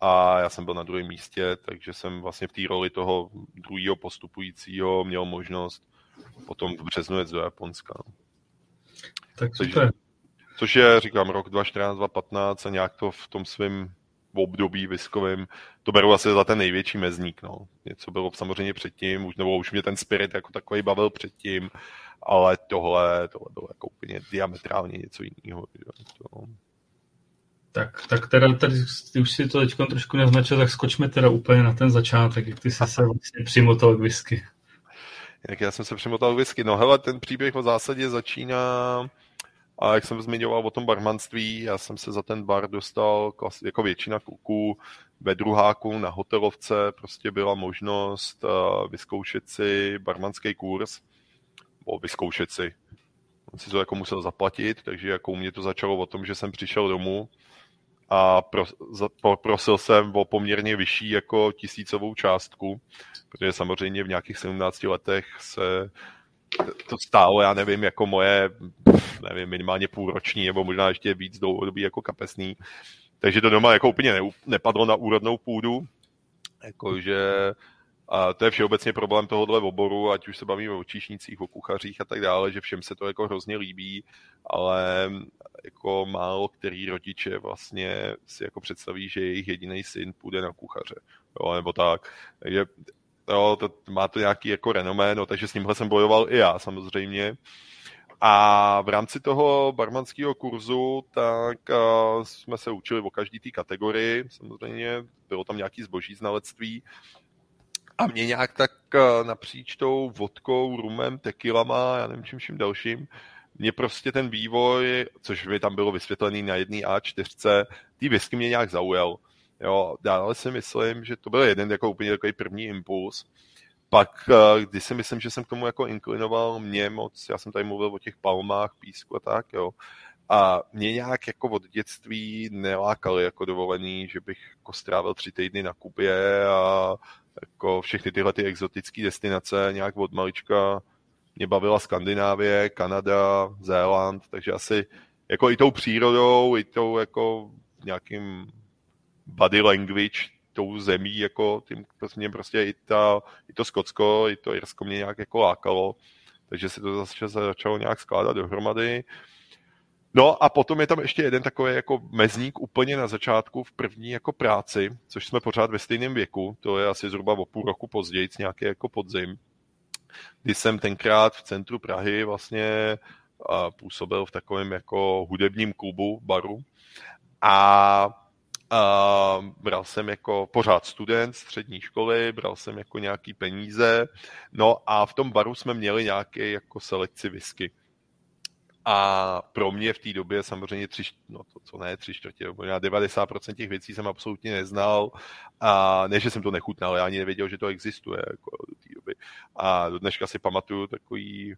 a já jsem byl na druhém místě, takže jsem vlastně v té roli toho druhého postupujícího měl možnost potom v březnu jet do Japonska. No. Tak super. Takže, což je, říkám, rok 2014, 2015 a nějak to v tom svém období viskovým, to beru asi za ten největší mezník. No. Něco bylo samozřejmě předtím, už, nebo už mě ten spirit jako takový bavil předtím, ale tohle, tohle bylo jako úplně diametrálně něco jiného. To... Tak, tak teda tady, ty už si to teď trošku naznačil, tak skočme teda úplně na ten začátek, jak ty jsi se vlastně přimotal k whisky. Jak já jsem se přimotal k whisky. No hele, ten příběh v zásadě začíná a jak jsem zmiňoval o tom barmanství, já jsem se za ten bar dostal jako většina kluků ve druháku na hotelovce, prostě byla možnost uh, vyzkoušet si barmanský kurz, o vyzkoušet si. On si to jako musel zaplatit, takže jako u mě to začalo o tom, že jsem přišel domů. A pro, za, prosil jsem o poměrně vyšší jako tisícovou částku, protože samozřejmě v nějakých 17 letech se to stálo, já nevím, jako moje, nevím, minimálně půlroční, nebo možná ještě víc dlouhodobý jako kapesný. Takže to doma jako úplně ne, nepadlo na úrodnou půdu. Jakože a to je všeobecně problém tohohle oboru, ať už se bavíme o číšnicích, o kuchařích a tak dále, že všem se to jako hrozně líbí, ale jako málo který rodiče vlastně si jako představí, že jejich jediný syn půjde na kuchaře, jo, nebo tak. Takže jo, to, má to nějaký jako renomé, no, takže s tímhle jsem bojoval i já samozřejmě. A v rámci toho barmanského kurzu tak uh, jsme se učili o každý té kategorii, samozřejmě bylo tam nějaký zboží znalectví. A mě nějak tak uh, napříč tou vodkou, rumem, tekilama, já nevím čím vším dalším, mě prostě ten vývoj, což by tam bylo vysvětlený na jedné A4, ty whisky mě nějak zaujal. Jo, dále si myslím, že to byl jeden jako úplně takový první impuls. Pak, eh, když si myslím, že jsem k tomu jako inklinoval mě moc, já jsem tady mluvil o těch palmách, písku a tak, jo. A mě nějak jako od dětství nelákali jako dovolený, že bych jako strávil tři týdny na Kubě a jako všechny tyhle ty exotické destinace nějak od malička mě bavila Skandinávie, Kanada, Zéland, takže asi jako i tou přírodou, i tou jako nějakým body language tou zemí, jako tím mě prostě i, ta, i to Skotsko, i to Irsko mě nějak jako lákalo, takže se to zase začalo nějak skládat dohromady. No a potom je tam ještě jeden takový jako mezník úplně na začátku v první jako práci, což jsme pořád ve stejném věku, to je asi zhruba o půl roku později, nějaký jako podzim, kdy jsem tenkrát v centru Prahy vlastně působil v takovém jako hudebním klubu, baru a a bral jsem jako pořád student střední školy, bral jsem jako nějaký peníze, no a v tom baru jsme měli nějaké jako selekci whisky. A pro mě v té době samozřejmě tři, no to co ne, tři čtvrtě, možná 90% těch věcí jsem absolutně neznal. A ne, že jsem to nechutnal, já ani nevěděl, že to existuje jako do té doby. A do dneška si pamatuju takový,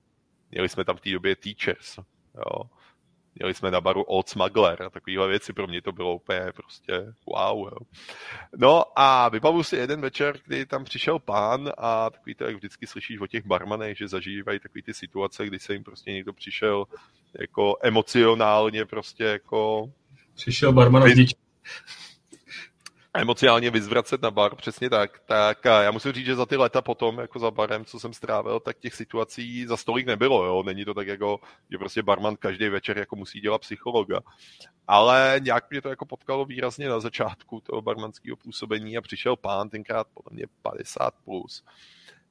měli jsme tam v té době teachers, jo Měli jsme na baru Old Smuggler a takovéhle věci. Pro mě to bylo úplně prostě wow. Jo. No a vybavu si jeden večer, kdy tam přišel pán a takový to, jak vždycky slyšíš o těch barmanech, že zažívají takové ty situace, kdy se jim prostě někdo přišel jako emocionálně prostě jako... Přišel barman a emocionálně vyzvracet na bar, přesně tak. Tak já musím říct, že za ty leta potom, jako za barem, co jsem strávil, tak těch situací za stolik nebylo, jo. Není to tak jako, že prostě barman každý večer jako musí dělat psychologa. Ale nějak mě to jako potkalo výrazně na začátku toho barmanského působení a přišel pán, tenkrát podle mě 50 plus.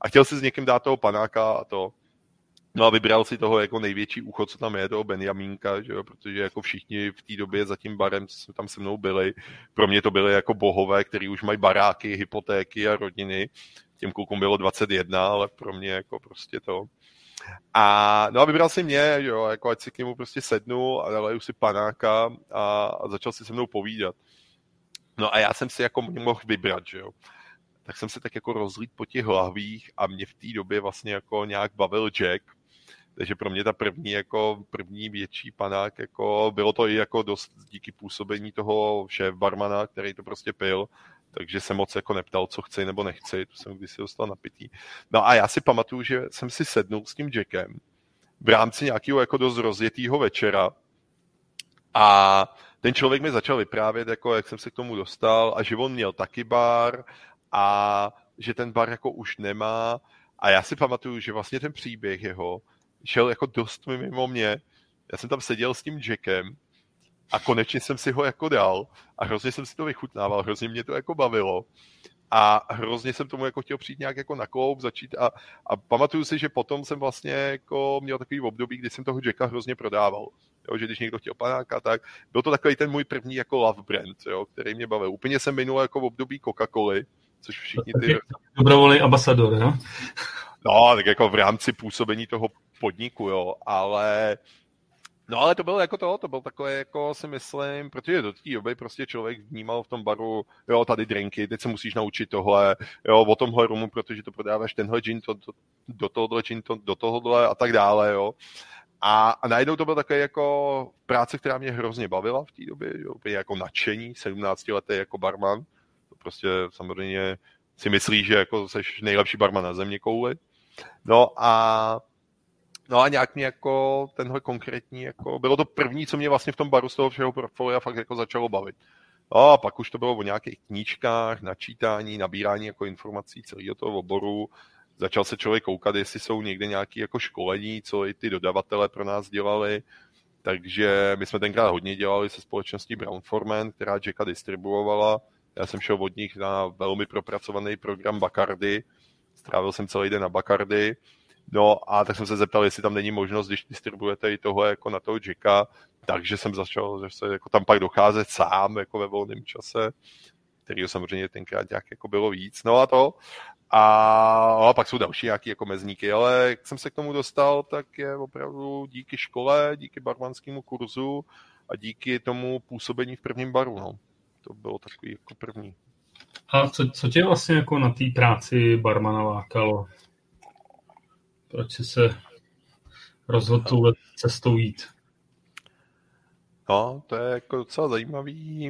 A chtěl si s někým dát toho panáka a to. No a vybral si toho jako největší ucho, co tam je, toho Benjamínka, že jo, protože jako všichni v té době za tím barem, co jsme tam se mnou byli, pro mě to byly jako bohové, který už mají baráky, hypotéky a rodiny. Těm klukům bylo 21, ale pro mě jako prostě to. A, no a vybral si mě, jo, jako ať si k němu prostě sednu a naleju si panáka a, a začal si se mnou povídat. No a já jsem si jako mohl vybrat, že jo tak jsem se tak jako rozlít po těch hlavích a mě v té době vlastně jako nějak bavil Jack, takže pro mě ta první, jako první větší panák, jako bylo to i jako dost díky působení toho šéf barmana, který to prostě pil, takže jsem moc jako neptal, co chci nebo nechci, to jsem kdysi dostal napitý. No a já si pamatuju, že jsem si sednul s tím Jackem v rámci nějakého jako dost rozjetého večera a ten člověk mi začal vyprávět, jako jak jsem se k tomu dostal a že on měl taky bar a že ten bar jako už nemá a já si pamatuju, že vlastně ten příběh jeho šel jako dost mimo mě. Já jsem tam seděl s tím Jackem a konečně jsem si ho jako dal a hrozně jsem si to vychutnával, hrozně mě to jako bavilo a hrozně jsem tomu jako chtěl přijít nějak jako na kloup, začít a, a pamatuju si, že potom jsem vlastně jako měl takový období, kdy jsem toho Jacka hrozně prodával. Jo, že když někdo chtěl panáka, tak byl to takový ten můj první jako love brand, jo, který mě bavil. Úplně jsem minul jako v období Coca-Coly, což všichni ty... Dobrovolný ambasador, jo? No, tak jako v rámci působení toho podniku, jo, ale No ale to bylo jako to, to byl takové jako si myslím, protože do té doby prostě člověk vnímal v tom baru, jo, tady drinky, teď se musíš naučit tohle, jo, o tomhle rumu, protože to prodáváš tenhle gin, to, to, do tohohle gin, to, do tohohle a tak dále, jo. A, a najednou to byl také jako práce, která mě hrozně bavila v té době, jo, jako nadšení, 17 letý jako barman, to prostě samozřejmě si myslíš, že jako jsi nejlepší barman na země kouli. No a No a nějak mě jako tenhle konkrétní, jako bylo to první, co mě vlastně v tom baru z toho všeho portfolia fakt jako začalo bavit. No a pak už to bylo o nějakých knížkách, načítání, nabírání jako informací celého toho oboru. Začal se člověk koukat, jestli jsou někde nějaké jako školení, co i ty dodavatele pro nás dělali. Takže my jsme tenkrát hodně dělali se společností Brown Forman, která Jacka distribuovala. Já jsem šel od nich na velmi propracovaný program Bacardy. Strávil jsem celý den na Bacardy No a tak jsem se zeptal, jestli tam není možnost, když distribuujete i tohle jako na toho Jacka, takže jsem začal že se jako tam pak docházet sám jako ve volném čase, který samozřejmě tenkrát nějak jako bylo víc. No a to. A, a pak jsou další nějaké jako mezníky, ale jak jsem se k tomu dostal, tak je opravdu díky škole, díky barmanskému kurzu a díky tomu působení v prvním baru. No. To bylo takový jako první. A co, co tě vlastně jako na té práci barmana lákalo? proč jsi se rozhodl touhle cestou jít? No, to je jako docela zajímavý.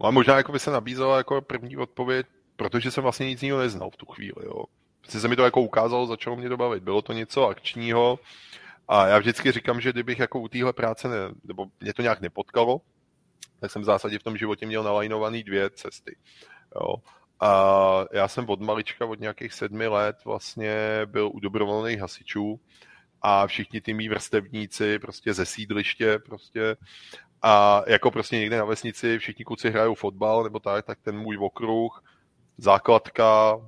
No a možná jako by se nabízela jako první odpověď, protože jsem vlastně nic jiného neznal v tu chvíli. Jo. Prostě se mi to jako ukázalo, začalo mě to bavit. Bylo to něco akčního a já vždycky říkám, že kdybych jako u téhle práce, ne, nebo mě to nějak nepotkalo, tak jsem v zásadě v tom životě měl nalajnovaný dvě cesty. Jo. A já jsem od malička, od nějakých sedmi let vlastně byl u dobrovolných hasičů a všichni ty mý vrstevníci prostě ze sídliště prostě a jako prostě někde na vesnici všichni kluci hrajou fotbal nebo tak, tak ten můj okruh, základka,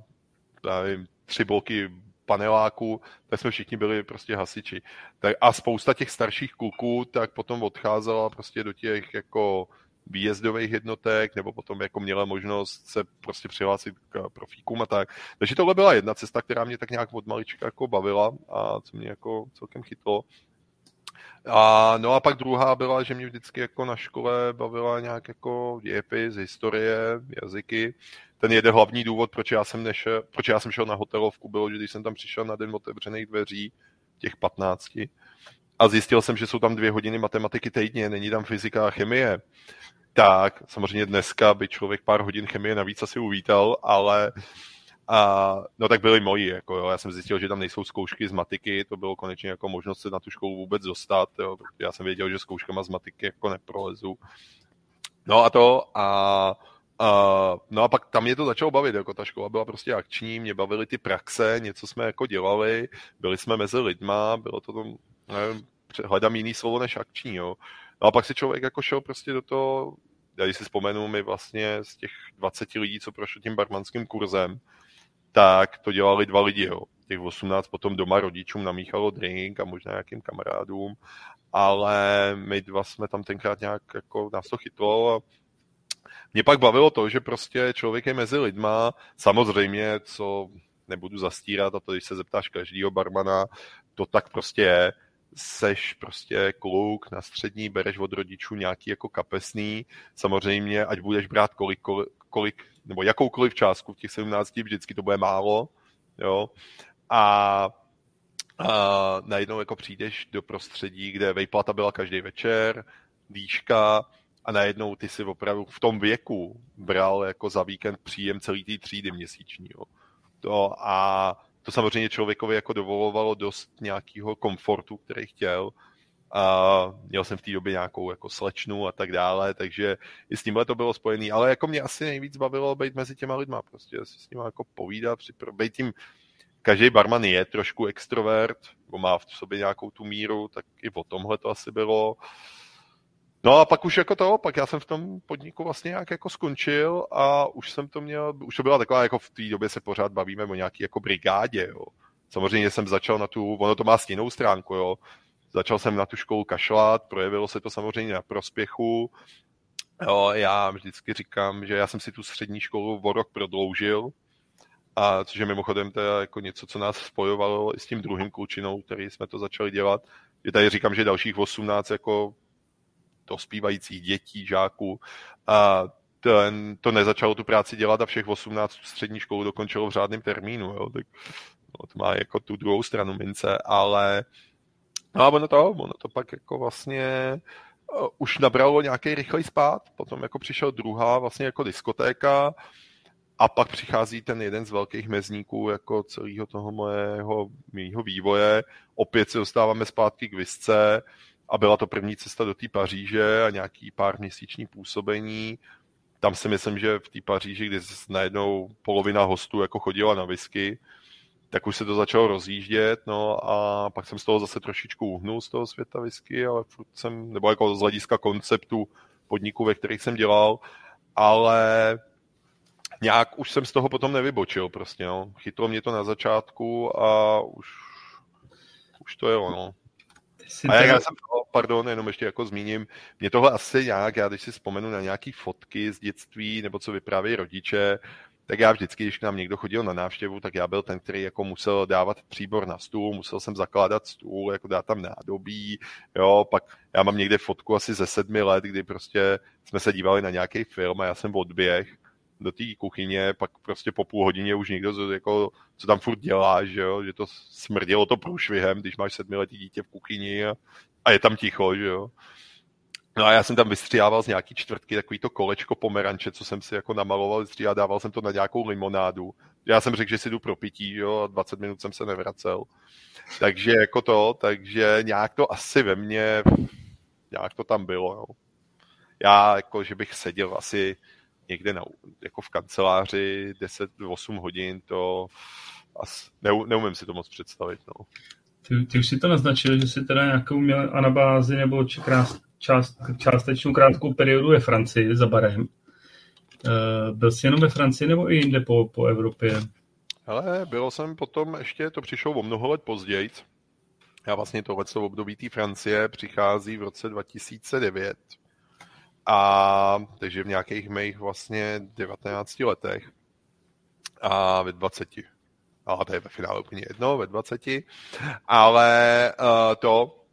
nevím, tři bloky paneláku, tak jsme všichni byli prostě hasiči. Tak a spousta těch starších kluků tak potom odcházela prostě do těch jako výjezdových jednotek, nebo potom jako měla možnost se prostě přihlásit k profíkům a tak. Takže tohle byla jedna cesta, která mě tak nějak od malička jako bavila a co mě jako celkem chytlo. A, no a pak druhá byla, že mě vždycky jako na škole bavila nějak jako dějepis, historie, jazyky. Ten jeden hlavní důvod, proč já jsem, nešel, proč já jsem šel na hotelovku, bylo, že když jsem tam přišel na den otevřených dveří, těch 15, a zjistil jsem, že jsou tam dvě hodiny matematiky týdně, není tam fyzika a chemie, tak samozřejmě dneska by člověk pár hodin chemie navíc asi uvítal, ale a, no tak byly moji, jako jo. já jsem zjistil, že tam nejsou zkoušky z matiky, to bylo konečně jako možnost se na tu školu vůbec dostat, jo, já jsem věděl, že zkouškama z matiky jako neprolezu. No a to a Uh, no a pak tam mě to začalo bavit, jako ta škola byla prostě akční, mě bavily ty praxe, něco jsme jako dělali, byli jsme mezi lidma, bylo to tam, nevím, hledám jiný slovo než akční, jo. No a pak si člověk jako šel prostě do toho, já si vzpomenu, my vlastně z těch 20 lidí, co prošli tím barmanským kurzem, tak to dělali dva lidi, jo. Těch 18 potom doma rodičům namíchalo drink a možná nějakým kamarádům, ale my dva jsme tam tenkrát nějak, jako nás to chytlo a mě pak bavilo to, že prostě člověk je mezi lidma, samozřejmě, co nebudu zastírat, a to když se zeptáš každého barmana, to tak prostě je, seš prostě kluk na střední, bereš od rodičů nějaký jako kapesný, samozřejmě, ať budeš brát kolik, kolik, kolik nebo jakoukoliv částku v těch 17, vždycky to bude málo, jo, a a najednou jako přijdeš do prostředí, kde vejplata byla každý večer, výška a najednou ty si opravdu v tom věku bral jako za víkend příjem celý té třídy měsíčního. To a to samozřejmě člověkovi jako dovolovalo dost nějakého komfortu, který chtěl. A měl jsem v té době nějakou jako slečnu a tak dále, takže i s tímhle to bylo spojené. Ale jako mě asi nejvíc bavilo být mezi těma lidma, prostě si s nimi jako povídat, být tím, každý barman je trošku extrovert, má v sobě nějakou tu míru, tak i o tomhle to asi bylo. No a pak už jako to, pak já jsem v tom podniku vlastně nějak jako skončil a už jsem to měl, už to byla taková, jako v té době se pořád bavíme o nějaký jako brigádě, jo. Samozřejmě jsem začal na tu, ono to má stěnou stránku, jo. Začal jsem na tu školu kašlat, projevilo se to samozřejmě na prospěchu. Jo, já vždycky říkám, že já jsem si tu střední školu o rok prodloužil, a což je mimochodem to je jako něco, co nás spojovalo i s tím druhým klučinou, který jsme to začali dělat. Je tady říkám, že dalších 18 jako dospívajících dětí, žáků. A ten, to nezačalo tu práci dělat a všech 18 střední školu dokončilo v řádném termínu. Jo. Tak, no, to má jako tu druhou stranu mince, ale no a ono to, ono to pak jako vlastně uh, už nabralo nějaký rychlej spát, potom jako přišel druhá vlastně jako diskotéka a pak přichází ten jeden z velkých mezníků jako celého toho mojeho, mýho vývoje. Opět se dostáváme zpátky k visce, a byla to první cesta do té Paříže a nějaký pár měsíční působení. Tam si myslím, že v té Paříži, kdy najednou polovina hostů jako chodila na whisky, tak už se to začalo rozjíždět, no a pak jsem z toho zase trošičku uhnul z toho světa whisky, ale furt jsem, nebo jako z hlediska konceptu podniku, ve kterých jsem dělal, ale nějak už jsem z toho potom nevybočil prostě, no. Chytlo mě to na začátku a už, už to je ono. A já, já jsem, pardon, jenom ještě jako zmíním, mě tohle asi nějak, já když si vzpomenu na nějaký fotky z dětství, nebo co vyprávějí rodiče, tak já vždycky, když k nám někdo chodil na návštěvu, tak já byl ten, který jako musel dávat příbor na stůl, musel jsem zakládat stůl, jako dát tam nádobí, jo, pak já mám někde fotku asi ze sedmi let, kdy prostě jsme se dívali na nějaký film a já jsem odběh do té kuchyně, pak prostě po půl hodině už někdo, jako, co tam furt dělá, že, jo? že to smrdělo to průšvihem, když máš sedmiletý dítě v kuchyni a, a je tam ticho, že jo. No a já jsem tam vystřihával z nějaký čtvrtky takový to kolečko pomeranče, co jsem si jako namaloval a dával jsem to na nějakou limonádu. Já jsem řekl, že si jdu pro pití, jo, a 20 minut jsem se nevracel. Takže jako to, takže nějak to asi ve mně, nějak to tam bylo, jo. Já jako, že bych seděl asi někde na, jako v kanceláři 10-8 hodin, to as, ne, neumím si to moc představit. No. Ty, ty už si to naznačil, že jsi teda nějakou měl anabázi nebo krás, část, částečnou krátkou periodu ve Francii za barem. Uh, byl jsi jenom ve Francii nebo i jinde po, po Evropě? Ale bylo jsem potom ještě, to přišlo o mnoho let později. Já vlastně tohle období té Francie přichází v roce 2009 a takže v nějakých mých vlastně 19 letech a ve 20. Ale to je ve finále úplně jedno, ve 20. Ale uh, to,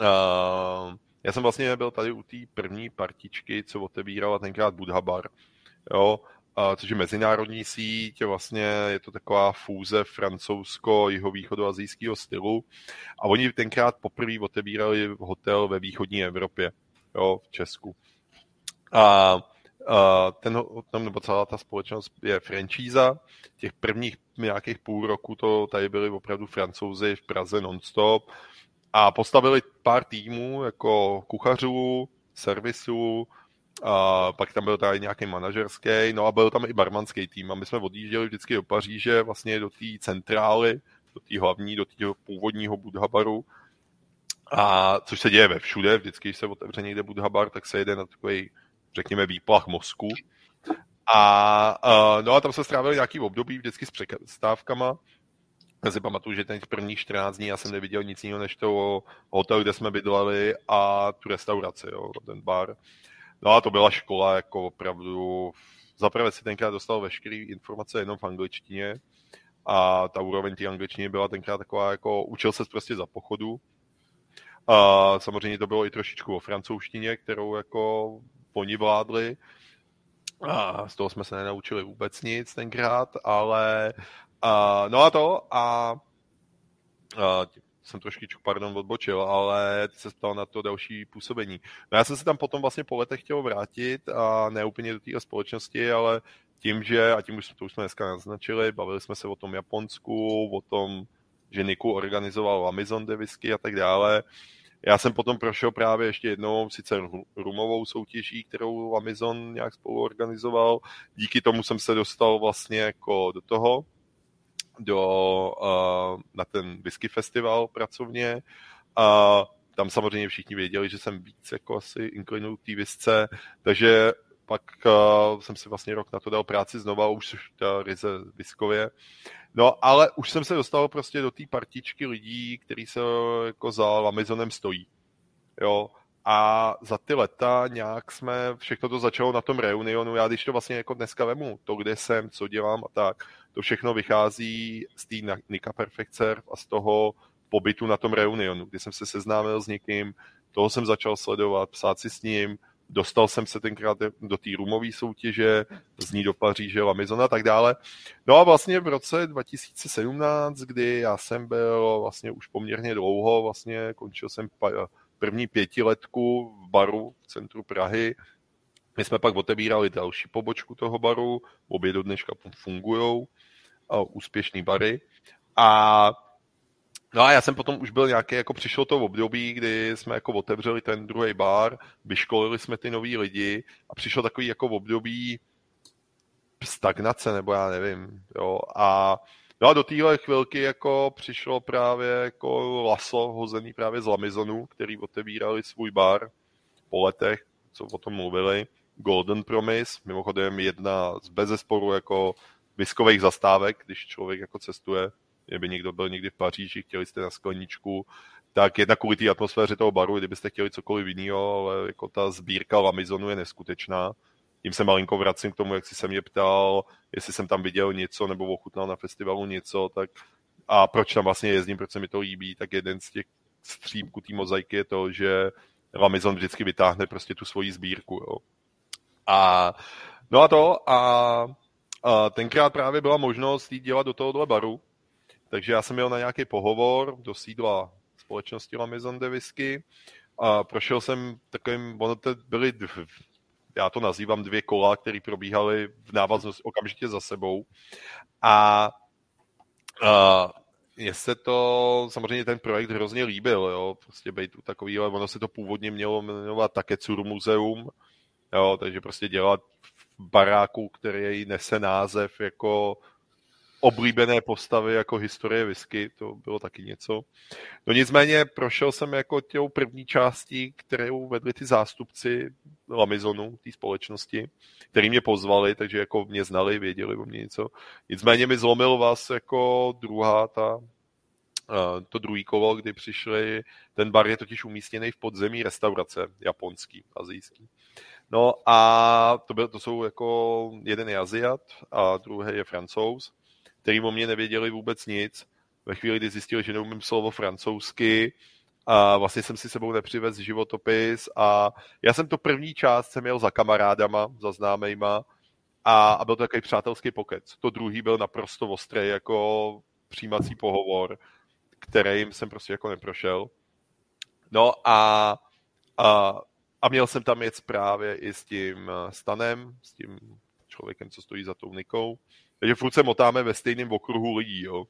uh, já jsem vlastně byl tady u té první partičky, co otevírala tenkrát Budha Bar. Jo, uh, což je mezinárodní síť, vlastně je to taková fúze francouzsko-jihovýchodoazijského stylu. A oni tenkrát poprvé otevírali hotel ve východní Evropě jo, v Česku. A, a ten, tam, nebo celá ta společnost je franchíza. Těch prvních nějakých půl roku to tady byli opravdu francouzi v Praze nonstop a postavili pár týmů jako kuchařů, servisu, A pak tam byl tady nějaký manažerský, no a byl tam i barmanský tým a my jsme odjížděli vždycky do Paříže, vlastně do té centrály, do té hlavní, do toho původního Budhabaru, a což se děje ve všude, vždycky, když se otevře někde Budhabar, tak se jede na takový, řekněme, výplach mozku. A, no a tam se strávili nějaký období vždycky s přestávkama. Já si pamatuju, že ten první 14 dní já jsem neviděl nic jiného než to hotel, kde jsme bydleli a tu restauraci, jo, ten bar. No a to byla škola jako opravdu, zaprvé si tenkrát dostal veškeré informace jenom v angličtině a ta úroveň té angličtiny byla tenkrát taková jako, učil se prostě za pochodu. A samozřejmě to bylo i trošičku o francouzštině, kterou jako oni vládli. A z toho jsme se nenaučili vůbec nic tenkrát, ale no a to a uh, jsem trošičku, pardon, odbočil, ale se ptal na to další působení. No já jsem se tam potom vlastně po letech chtěl vrátit a ne úplně do té společnosti, ale tím, že, a tím už, to už jsme dneska naznačili, bavili jsme se o tom Japonsku, o tom, že Niku organizoval Amazon Devisky a tak dále, já jsem potom prošel právě ještě jednou, sice rumovou soutěží, kterou Amazon nějak spolu organizoval. Díky tomu jsem se dostal vlastně jako do toho, do, uh, na ten whisky festival pracovně. A tam samozřejmě všichni věděli, že jsem víc jako asi inklinuju té visce, takže pak uh, jsem si vlastně rok na to dal práci znova, už ta ryze viskově. No, ale už jsem se dostal prostě do té partičky lidí, který se jako za Lamizonem stojí. Jo, a za ty leta nějak jsme, všechno to začalo na tom reunionu, já když to vlastně jako dneska vemu, to, kde jsem, co dělám a tak, to všechno vychází z té Nika Perfect Surf a z toho pobytu na tom reunionu, kdy jsem se seznámil s někým, toho jsem začal sledovat, psát si s ním, Dostal jsem se tenkrát do té rumové soutěže, z ní do Paříže, Lamizon a tak dále. No a vlastně v roce 2017, kdy já jsem byl vlastně už poměrně dlouho, vlastně končil jsem první pětiletku v baru v centru Prahy, my jsme pak otevírali další pobočku toho baru, obě do dneška fungují, úspěšný bary. A No a já jsem potom už byl nějaký, jako přišlo to v období, kdy jsme jako otevřeli ten druhý bar, vyškolili jsme ty nový lidi a přišlo takový jako v období stagnace, nebo já nevím, jo, a No a do téhle chvilky jako přišlo právě jako laso hozený právě z Lamizonu, který otevírali svůj bar po letech, co o tom mluvili. Golden Promise, mimochodem jedna z bezesporu jako viskových zastávek, když člověk jako cestuje kdyby někdo byl někdy v Paříži, chtěli jste na skleničku, tak jedna kvůli té atmosféře toho baru, kdybyste chtěli cokoliv jiného, ale jako ta sbírka Lamizonu je neskutečná. Tím se malinko vracím k tomu, jak jsi se mě ptal, jestli jsem tam viděl něco nebo ochutnal na festivalu něco, tak a proč tam vlastně jezdím, proč se mi to líbí, tak jeden z těch střípků té mozaiky je to, že Lamizon vždycky vytáhne prostě tu svoji sbírku. Jo. A no a to a, a tenkrát právě byla možnost jít dělat do tohohle baru, takže já jsem měl na nějaký pohovor do sídla společnosti Lamizon de Whisky a prošel jsem takovým, ono to byly, já to nazývám dvě kola, které probíhaly v návaznosti okamžitě za sebou. A, a mně se to, samozřejmě ten projekt hrozně líbil, jo, prostě být u takový, ale ono se to původně mělo jmenovat Taketsuru muzeum, jo, takže prostě dělat v baráku, který nese název jako oblíbené postavy jako historie whisky, to bylo taky něco. No nicméně prošel jsem jako těou první částí, kterou vedli ty zástupci Lamizonu, té společnosti, který mě pozvali, takže jako mě znali, věděli o mě něco. Nicméně mi zlomil vás jako druhá ta to druhý kolo, kdy přišli, ten bar je totiž umístěný v podzemí restaurace japonský, azijský. No a to, byl, to jsou jako jeden je Aziat a druhý je francouz který o mě nevěděli vůbec nic. Ve chvíli, kdy zjistili, že neumím slovo francouzsky, a vlastně jsem si sebou nepřivez životopis a já jsem to první část jsem měl za kamarádama, za známejma a, a byl to takový přátelský pokec. To druhý byl naprosto ostrý jako přijímací pohovor, kterým jsem prostě jako neprošel. No a, a, a měl jsem tam jet právě i s tím Stanem, s tím člověkem, co stojí za tou Nikou. Takže furt se motáme ve stejném okruhu lidí, jo.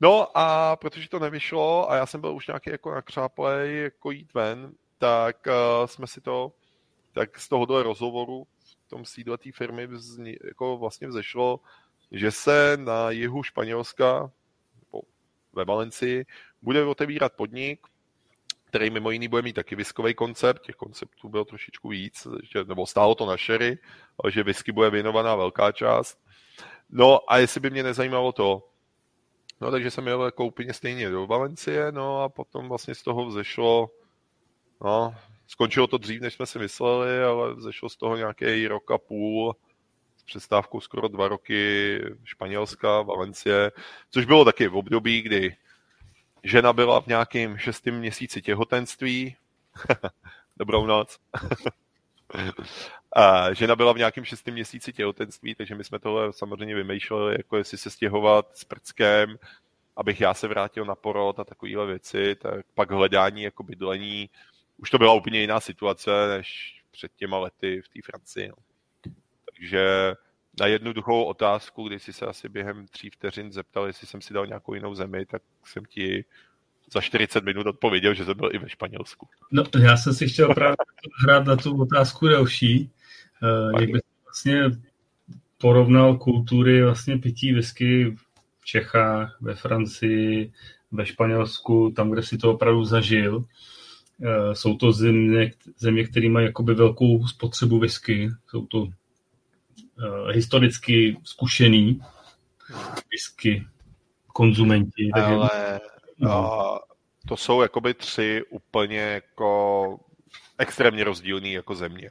No a protože to nevyšlo a já jsem byl už nějaký jako nakřáplej, jako jít ven, tak uh, jsme si to tak z tohohle rozhovoru v tom sídle té firmy vzni, jako vlastně vzešlo, že se na jihu Španělska, ve Valencii, bude otevírat podnik, který mimo jiný bude mít taky viskový koncept, těch konceptů bylo trošičku víc, že, nebo stálo to na ale že whisky bude věnovaná velká část. No a jestli by mě nezajímalo to, no takže jsem jel jako úplně stejně do Valencie, no a potom vlastně z toho vzešlo, no, skončilo to dřív, než jsme si mysleli, ale vzešlo z toho nějaký rok a půl, přestávkou skoro dva roky Španělska, Valencie, což bylo taky v období, kdy žena byla v nějakém šestém měsíci těhotenství. Dobrou noc. a žena byla v nějakém šestém měsíci těhotenství, takže my jsme tohle samozřejmě vymýšleli, jako jestli se stěhovat s prckem, abych já se vrátil na porod a takovéhle věci, tak pak hledání jako bydlení. Už to byla úplně jiná situace, než před těma lety v té Francii. No. Takže na jednoduchou otázku, když jsi se asi během tří vteřin zeptal, jestli jsem si dal nějakou jinou zemi, tak jsem ti za 40 minut odpověděl, že jsem byl i ve Španělsku. No, já jsem si chtěl právě hrát na tu otázku další. Uh, jak bys vlastně porovnal kultury vlastně pití whisky v Čechách, ve Francii, ve Španělsku, tam, kde si to opravdu zažil. Uh, jsou to země, země které mají jakoby velkou spotřebu whisky. Jsou to historicky zkušený whisky konzumenti. Ale no. to jsou jakoby tři úplně jako extrémně rozdílný jako země.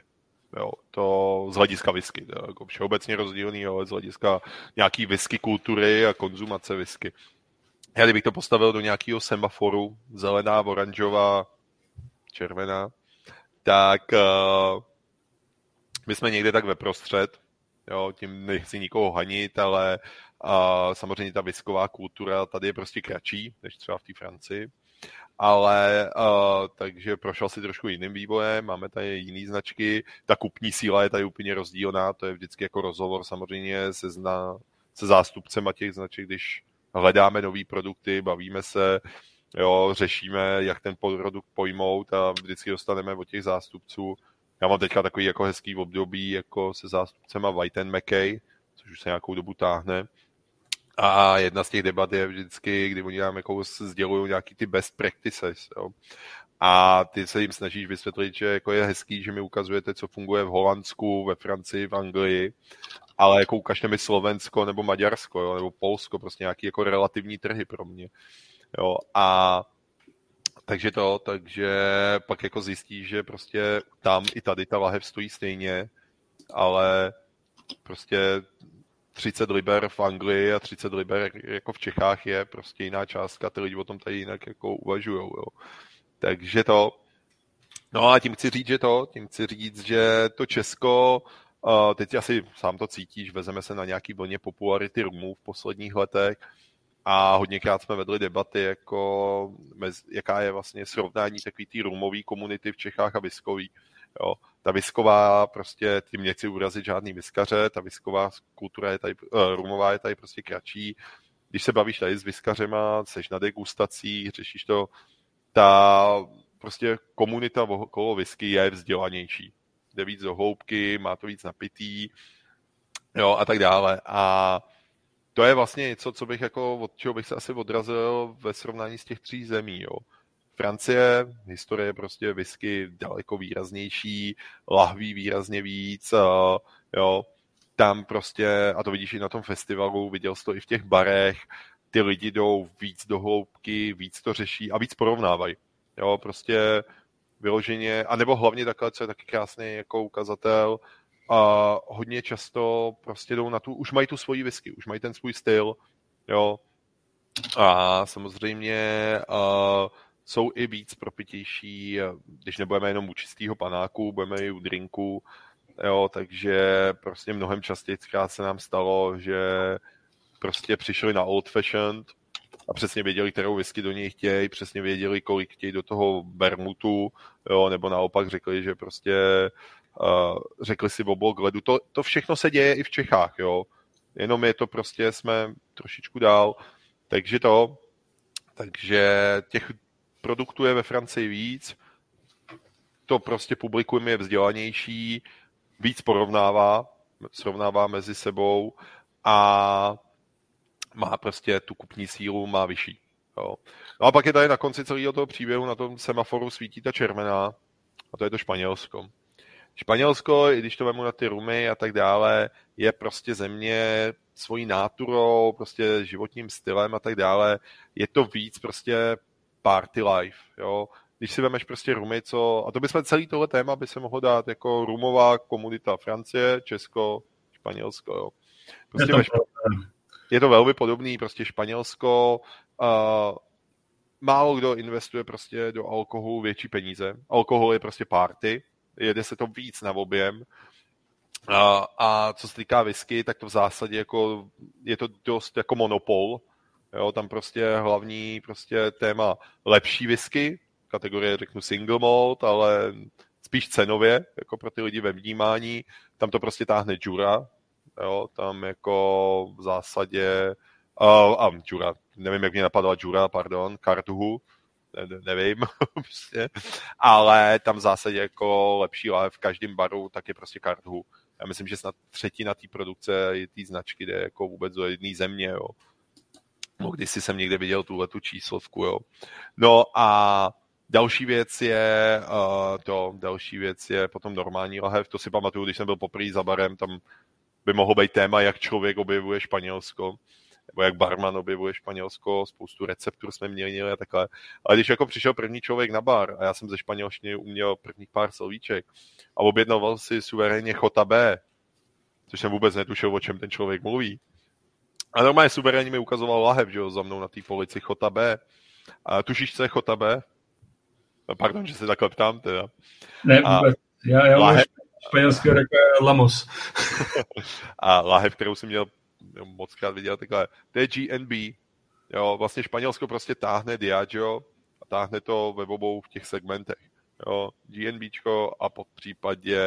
Jo, to z hlediska whisky, to jako všeobecně rozdílný, ale z hlediska nějaký whisky kultury a konzumace whisky. Já kdybych to postavil do nějakého semaforu, zelená, oranžová, červená, tak uh, my jsme někde tak ve prostřed, jo, tím nechci nikoho hanit, ale uh, samozřejmě ta visková kultura tady je prostě kratší, než třeba v té Francii. Ale uh, takže prošel si trošku jiným vývojem, máme tady jiné značky, ta kupní síla je tady úplně rozdílná, to je vždycky jako rozhovor samozřejmě se, zna, se zástupcema těch značek, když hledáme nové produkty, bavíme se, jo, řešíme, jak ten produkt pojmout a vždycky dostaneme od těch zástupců já mám teďka takový jako hezký období jako se zástupcema White and McKay, což už se nějakou dobu táhne. A jedna z těch debat je vždycky, kdy oni nám jako sdělují nějaký ty best practices. Jo. A ty se jim snažíš vysvětlit, že jako je hezký, že mi ukazujete, co funguje v Holandsku, ve Francii, v Anglii, ale jako ukažte mi Slovensko nebo Maďarsko, jo, nebo Polsko, prostě nějaký jako relativní trhy pro mě. Jo. A takže to, takže pak jako zjistí, že prostě tam i tady ta lahev stojí stejně, ale prostě 30 liber v Anglii a 30 liber jako v Čechách je prostě jiná částka, ty lidi o tom tady jinak jako uvažujou, jo. Takže to, no a tím chci říct, že to, tím chci říct, že to Česko, teď asi sám to cítíš, vezeme se na nějaký vlně popularity rumů v posledních letech, a hodněkrát jsme vedli debaty, jako mez, jaká je vlastně srovnání takový té rumový komunity v Čechách a viskový. Jo. Ta visková, prostě tím nechci urazit žádný viskaře, ta visková kultura je tady, uh, rumová je tady prostě kratší. Když se bavíš tady s viskařema, seš na degustacích, řešíš to, ta prostě komunita okolo whisky je vzdělanější. Jde víc do hloubky, má to víc napitý, jo, a tak dále. A to je vlastně něco, co bych jako, od čeho bych se asi odrazil ve srovnání z těch tří zemí. Jo. Francie, historie prostě whisky daleko výraznější, lahví výrazně víc, a, jo, tam prostě, a to vidíš i na tom festivalu, viděl jsi to i v těch barech, ty lidi jdou víc do hloubky, víc to řeší a víc porovnávají. Jo, prostě vyloženě, anebo hlavně takhle, co je taky krásný jako ukazatel, a hodně často prostě jdou na tu, už mají tu svoji whisky, už mají ten svůj styl, jo. A samozřejmě uh, jsou i víc propitější, když nebudeme jenom u čistého panáku, budeme i u drinku, jo, takže prostě mnohem častěji se nám stalo, že prostě přišli na old fashioned a přesně věděli, kterou whisky do něj chtějí, přesně věděli, kolik chtějí do toho bermutu, jo, nebo naopak řekli, že prostě řekli si o blok ledu. To, to všechno se děje i v Čechách, jo. Jenom je to prostě, jsme trošičku dál. Takže to, takže těch produktů je ve Francii víc. to prostě publikum je vzdělanější, víc porovnává, srovnává mezi sebou a má prostě tu kupní sílu, má vyšší. Jo. No a pak je tady na konci celého toho příběhu na tom semaforu svítí ta červená a to je to Španělsko. Španělsko, i když to vemu na ty rumy a tak dále, je prostě země svojí náturou, prostě životním stylem a tak dále. Je to víc prostě party life, jo. Když si vemeš prostě rumy, co, a to bychom celý tohle téma by se mohlo dát jako rumová komunita Francie, Česko, Španělsko, jo. Prostě je, to, Špa... je to velmi podobný, prostě Španělsko, uh, málo kdo investuje prostě do alkoholu větší peníze. Alkohol je prostě party, jede se to víc na objem. A, a co se týká whisky, tak to v zásadě jako, je to dost jako monopol. Jo, tam prostě hlavní prostě téma lepší whisky, kategorie řeknu single malt, ale spíš cenově, jako pro ty lidi ve vnímání. Tam to prostě táhne Jura, jo, tam jako v zásadě uh, a Jura, nevím, jak mě napadala Jura, pardon, Kartuhu, ne, nevím, prostě. ale tam v zásadě jako lepší live v každém baru, tak je prostě Kartuhu. Já myslím, že snad třetina té produkce té značky jde jako vůbec do jedné země, jo. No, když jsem někde viděl tuhle tu číslovku, jo. No a Další věc je uh, to, další věc je potom normální lahev. To si pamatuju, když jsem byl poprvé za barem, tam by mohlo být téma, jak člověk objevuje Španělsko nebo jak barman objevuje Španělsko, spoustu receptur jsme měnili a takhle. Ale když jako přišel první člověk na bar a já jsem ze španělštiny uměl prvních pár slovíček a objednal si suverénně chota B, což jsem vůbec netušil, o čem ten člověk mluví. A normálně suverénně mi ukazoval lahev, že jo, za mnou na té polici chota B. A tušíš, co je chota B? No, pardon, že se takhle ptám teda. Ne, vůbec. A já, já lahev... španělský jako Lamos. a lahev, kterou jsem měl moc krát viděl takhle. To je GNB. Jo, vlastně Španělsko prostě táhne Diageo a táhne to ve obou v těch segmentech. Jo, GNBčko a pod případě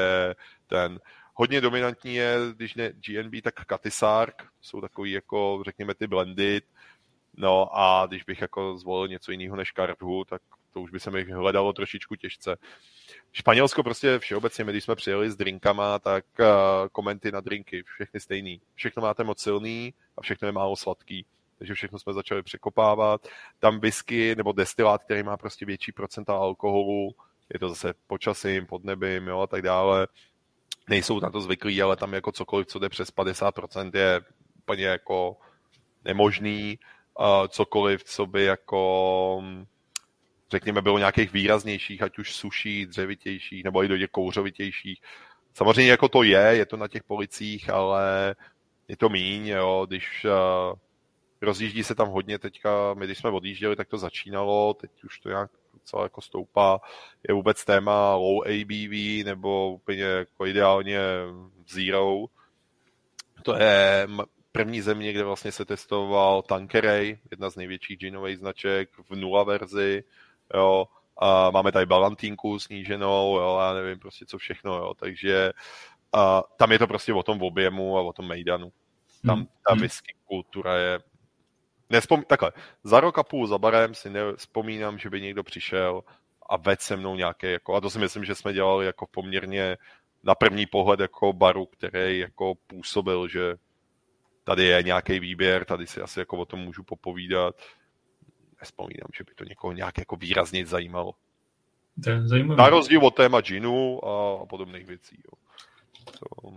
ten hodně dominantní je, když ne GNB, tak Katisark, jsou takový jako, řekněme, ty blended, no a když bych jako zvolil něco jiného než Kartu, tak to už by se mi hledalo trošičku těžce. Španělsko prostě všeobecně, my když jsme přijeli s drinkama, tak uh, komenty na drinky, všechny stejný. Všechno máte moc silný a všechno je málo sladký. Takže všechno jsme začali překopávat. Tam whisky nebo destilát, který má prostě větší procenta alkoholu, je to zase počasím, pod nebím, jo, a tak dále. Nejsou na to zvyklí, ale tam jako cokoliv, co jde přes 50% je úplně jako nemožný. Uh, cokoliv, co by jako řekněme, bylo nějakých výraznějších, ať už suší, dřevitějších, nebo i do těch kouřovitějších. Samozřejmě jako to je, je to na těch policích, ale je to míň, jo, když uh, rozjíždí se tam hodně teďka, my když jsme odjížděli, tak to začínalo, teď už to nějak docela jako stoupá, je vůbec téma low ABV, nebo úplně jako ideálně zero. To je první země, kde vlastně se testoval Tankeray, jedna z největších ginových značek v nula verzi, jo, a máme tady balantínku sníženou, jo, já nevím prostě co všechno, jo, takže a tam je to prostě o tom objemu a o tom mejdanu. Tam hmm. ta hmm. whisky kultura je Nespom... Takhle, za rok a půl za barem si nevzpomínám, že by někdo přišel a vedl se mnou nějaké, jako, a to si myslím, že jsme dělali jako poměrně na první pohled jako baru, který jako působil, že tady je nějaký výběr, tady si asi jako o tom můžu popovídat nespomínám, že by to někoho nějak jako výrazně zajímalo. To je zajímavé. Na rozdíl od téma džinu a, a podobných věcí. Jo. To...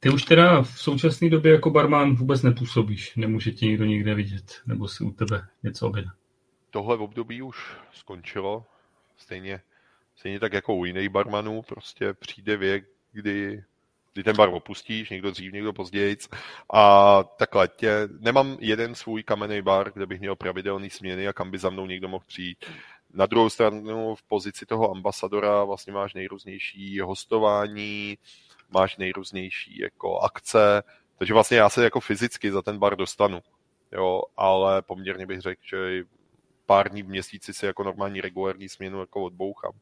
Ty už teda v současné době jako barman vůbec nepůsobíš, nemůže tě nikdo nikde vidět, nebo si u tebe něco objedná. Tohle v období už skončilo, stejně, stejně tak jako u jiných barmanů, prostě přijde věk, kdy kdy ten bar opustíš, někdo dřív, někdo později. A takhle, tě, nemám jeden svůj kamenný bar, kde bych měl pravidelný směny a kam by za mnou někdo mohl přijít. Na druhou stranu v pozici toho ambasadora vlastně máš nejrůznější hostování, máš nejrůznější jako akce, takže vlastně já se jako fyzicky za ten bar dostanu. Jo, ale poměrně bych řekl, že pár dní v měsíci si jako normální regulární směnu jako odbouchám.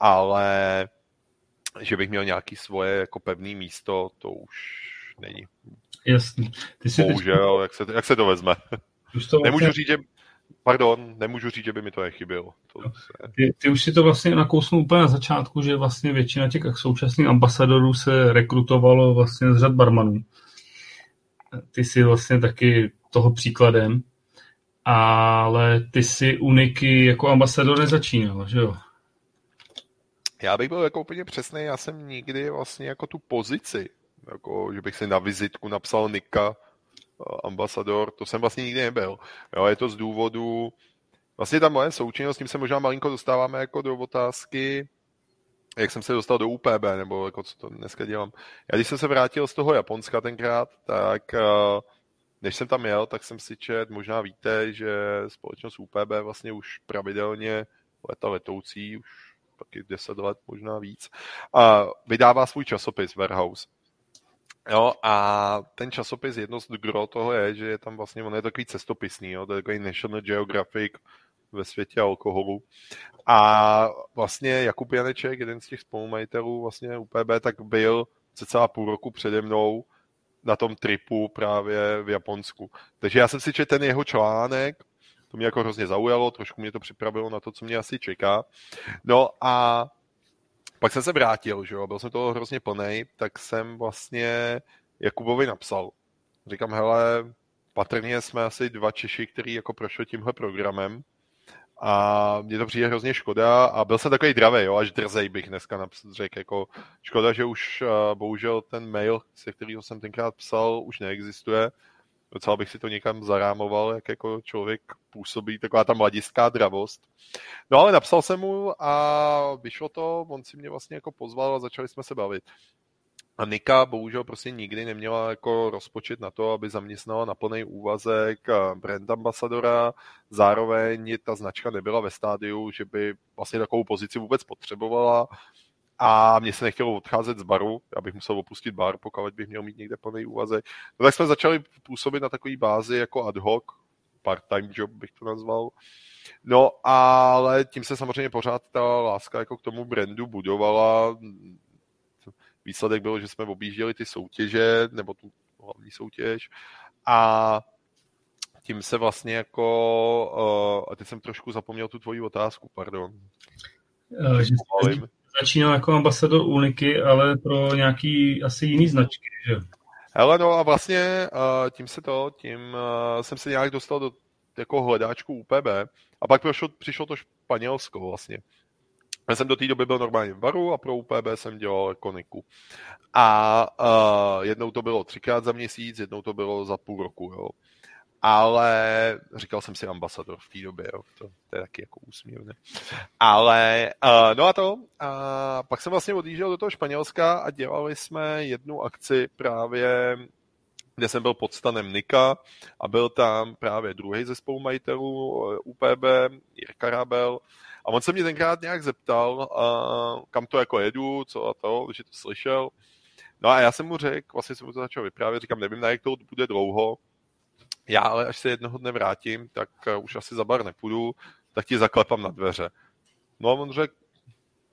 Ale že bych měl nějaký svoje jako pevné místo, to už není. Jasný. Ty si Bohužel, teď... jak, se, jak se to vezme. Už to Nemůžu vlastně... říct, že pardon, nemůžu říct, že by mi to nechybělo. To se... ty, ty už si to vlastně nakousnul úplně na začátku, že vlastně většina těch současných ambasadorů se rekrutovalo vlastně z řad barmanů. Ty jsi vlastně taky toho příkladem, ale ty si Uniky jako ambasador nezačínal, že jo? Já bych byl jako úplně přesný, já jsem nikdy vlastně jako tu pozici, jako, že bych si na vizitku napsal Nika eh, ambasador, to jsem vlastně nikdy nebyl. Jo, je to z důvodu, vlastně ta moje součinnost, tím se možná malinko dostáváme jako do otázky, jak jsem se dostal do UPB, nebo jako co to dneska dělám. Já když jsem se vrátil z toho Japonska tenkrát, tak eh, než jsem tam jel, tak jsem si čet, možná víte, že společnost UPB vlastně už pravidelně leta letoucí, už taky 10 let, možná víc, a vydává svůj časopis Warehouse. Jo, a ten časopis, jedno z gro toho je, že je tam vlastně, on je takový cestopisný, jo, to je takový National Geographic ve světě alkoholu. A vlastně Jakub Janeček, jeden z těch spolumajitelů vlastně UPB, tak byl celá půl roku přede mnou na tom tripu právě v Japonsku. Takže já jsem si četl ten jeho článek, to mě jako hrozně zaujalo, trošku mě to připravilo na to, co mě asi čeká. No a pak jsem se vrátil, že jo, byl jsem toho hrozně plný, tak jsem vlastně Jakubovi napsal. Říkám, hele, patrně jsme asi dva Češi, který jako prošli tímhle programem a mě to přijde hrozně škoda a byl jsem takový dravý, jo, až drzej bych dneska řekl, jako škoda, že už uh, bohužel ten mail, se kterého jsem tenkrát psal, už neexistuje, docela bych si to někam zarámoval, jak jako člověk působí, taková ta mladiská dravost. No ale napsal jsem mu a vyšlo to, on si mě vlastně jako pozval a začali jsme se bavit. A Nika bohužel prostě nikdy neměla jako rozpočet na to, aby zaměstnala na plný úvazek brand ambasadora. Zároveň ta značka nebyla ve stádiu, že by vlastně takovou pozici vůbec potřebovala a mě se nechtělo odcházet z baru, já bych musel opustit bar, pokud bych měl mít někde plný úvazek. No tak jsme začali působit na takové bázi jako ad hoc, part-time job bych to nazval. No, ale tím se samozřejmě pořád ta láska jako k tomu brandu budovala. Výsledek byl, že jsme objížděli ty soutěže, nebo tu hlavní soutěž a tím se vlastně jako, uh, a teď jsem trošku zapomněl tu tvoji otázku, pardon. Uh, že začínal jako ambasador Uniky, ale pro nějaký asi jiný značky, že? Hele, no a vlastně tím se to, tím jsem se nějak dostal do jako hledáčku UPB a pak prošlo, přišlo to Španělsko vlastně. Já jsem do té doby byl normálně v baru a pro UPB jsem dělal koniku. A uh, jednou to bylo třikrát za měsíc, jednou to bylo za půl roku. Jo ale říkal jsem si ambasador v té době, jo. To, to je taky jako úsměvné. Ale, uh, no a to, a pak jsem vlastně odjížděl do toho Španělska a dělali jsme jednu akci právě kde jsem byl pod stanem Nika a byl tam právě druhý ze spolumajitelů eh, UPB, Jirka Rabel, a on se mě tenkrát nějak zeptal, uh, kam to jako jedu, co a to, že to slyšel. No a já jsem mu řekl, vlastně jsem mu to začal vyprávět, říkám, nevím, na jak to bude dlouho, já ale až se jednoho dne vrátím, tak eh, už asi za bar nepůjdu, tak ti zaklepám na dveře. No a on řekl,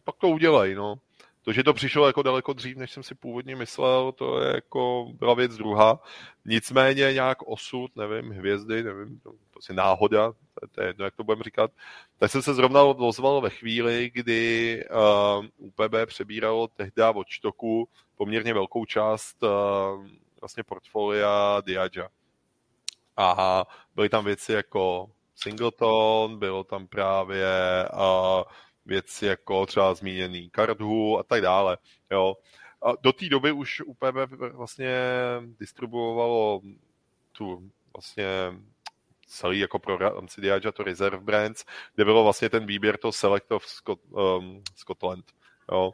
pak to udělej, no. To, že to přišlo jako daleko dřív, než jsem si původně myslel, to je jako byla věc druhá. Nicméně nějak osud, nevím, hvězdy, nevím, to, to si náhoda, to, to je jedno, jak to budeme říkat. Tak jsem se zrovna ozval ve chvíli, kdy uh, eh, UPB přebíralo tehdy od Čtoku poměrně velkou část uh, vlastně portfolia Diagea a byly tam věci jako Singleton, bylo tam právě uh, věci jako třeba zmíněný Cardhu a tak dále. Jo. A do té doby už UPB vlastně distribuovalo tu vlastně celý jako pro rámci Diageo to Reserve Brands, kde bylo vlastně ten výběr to Select of Scot, um, Scotland. Jo.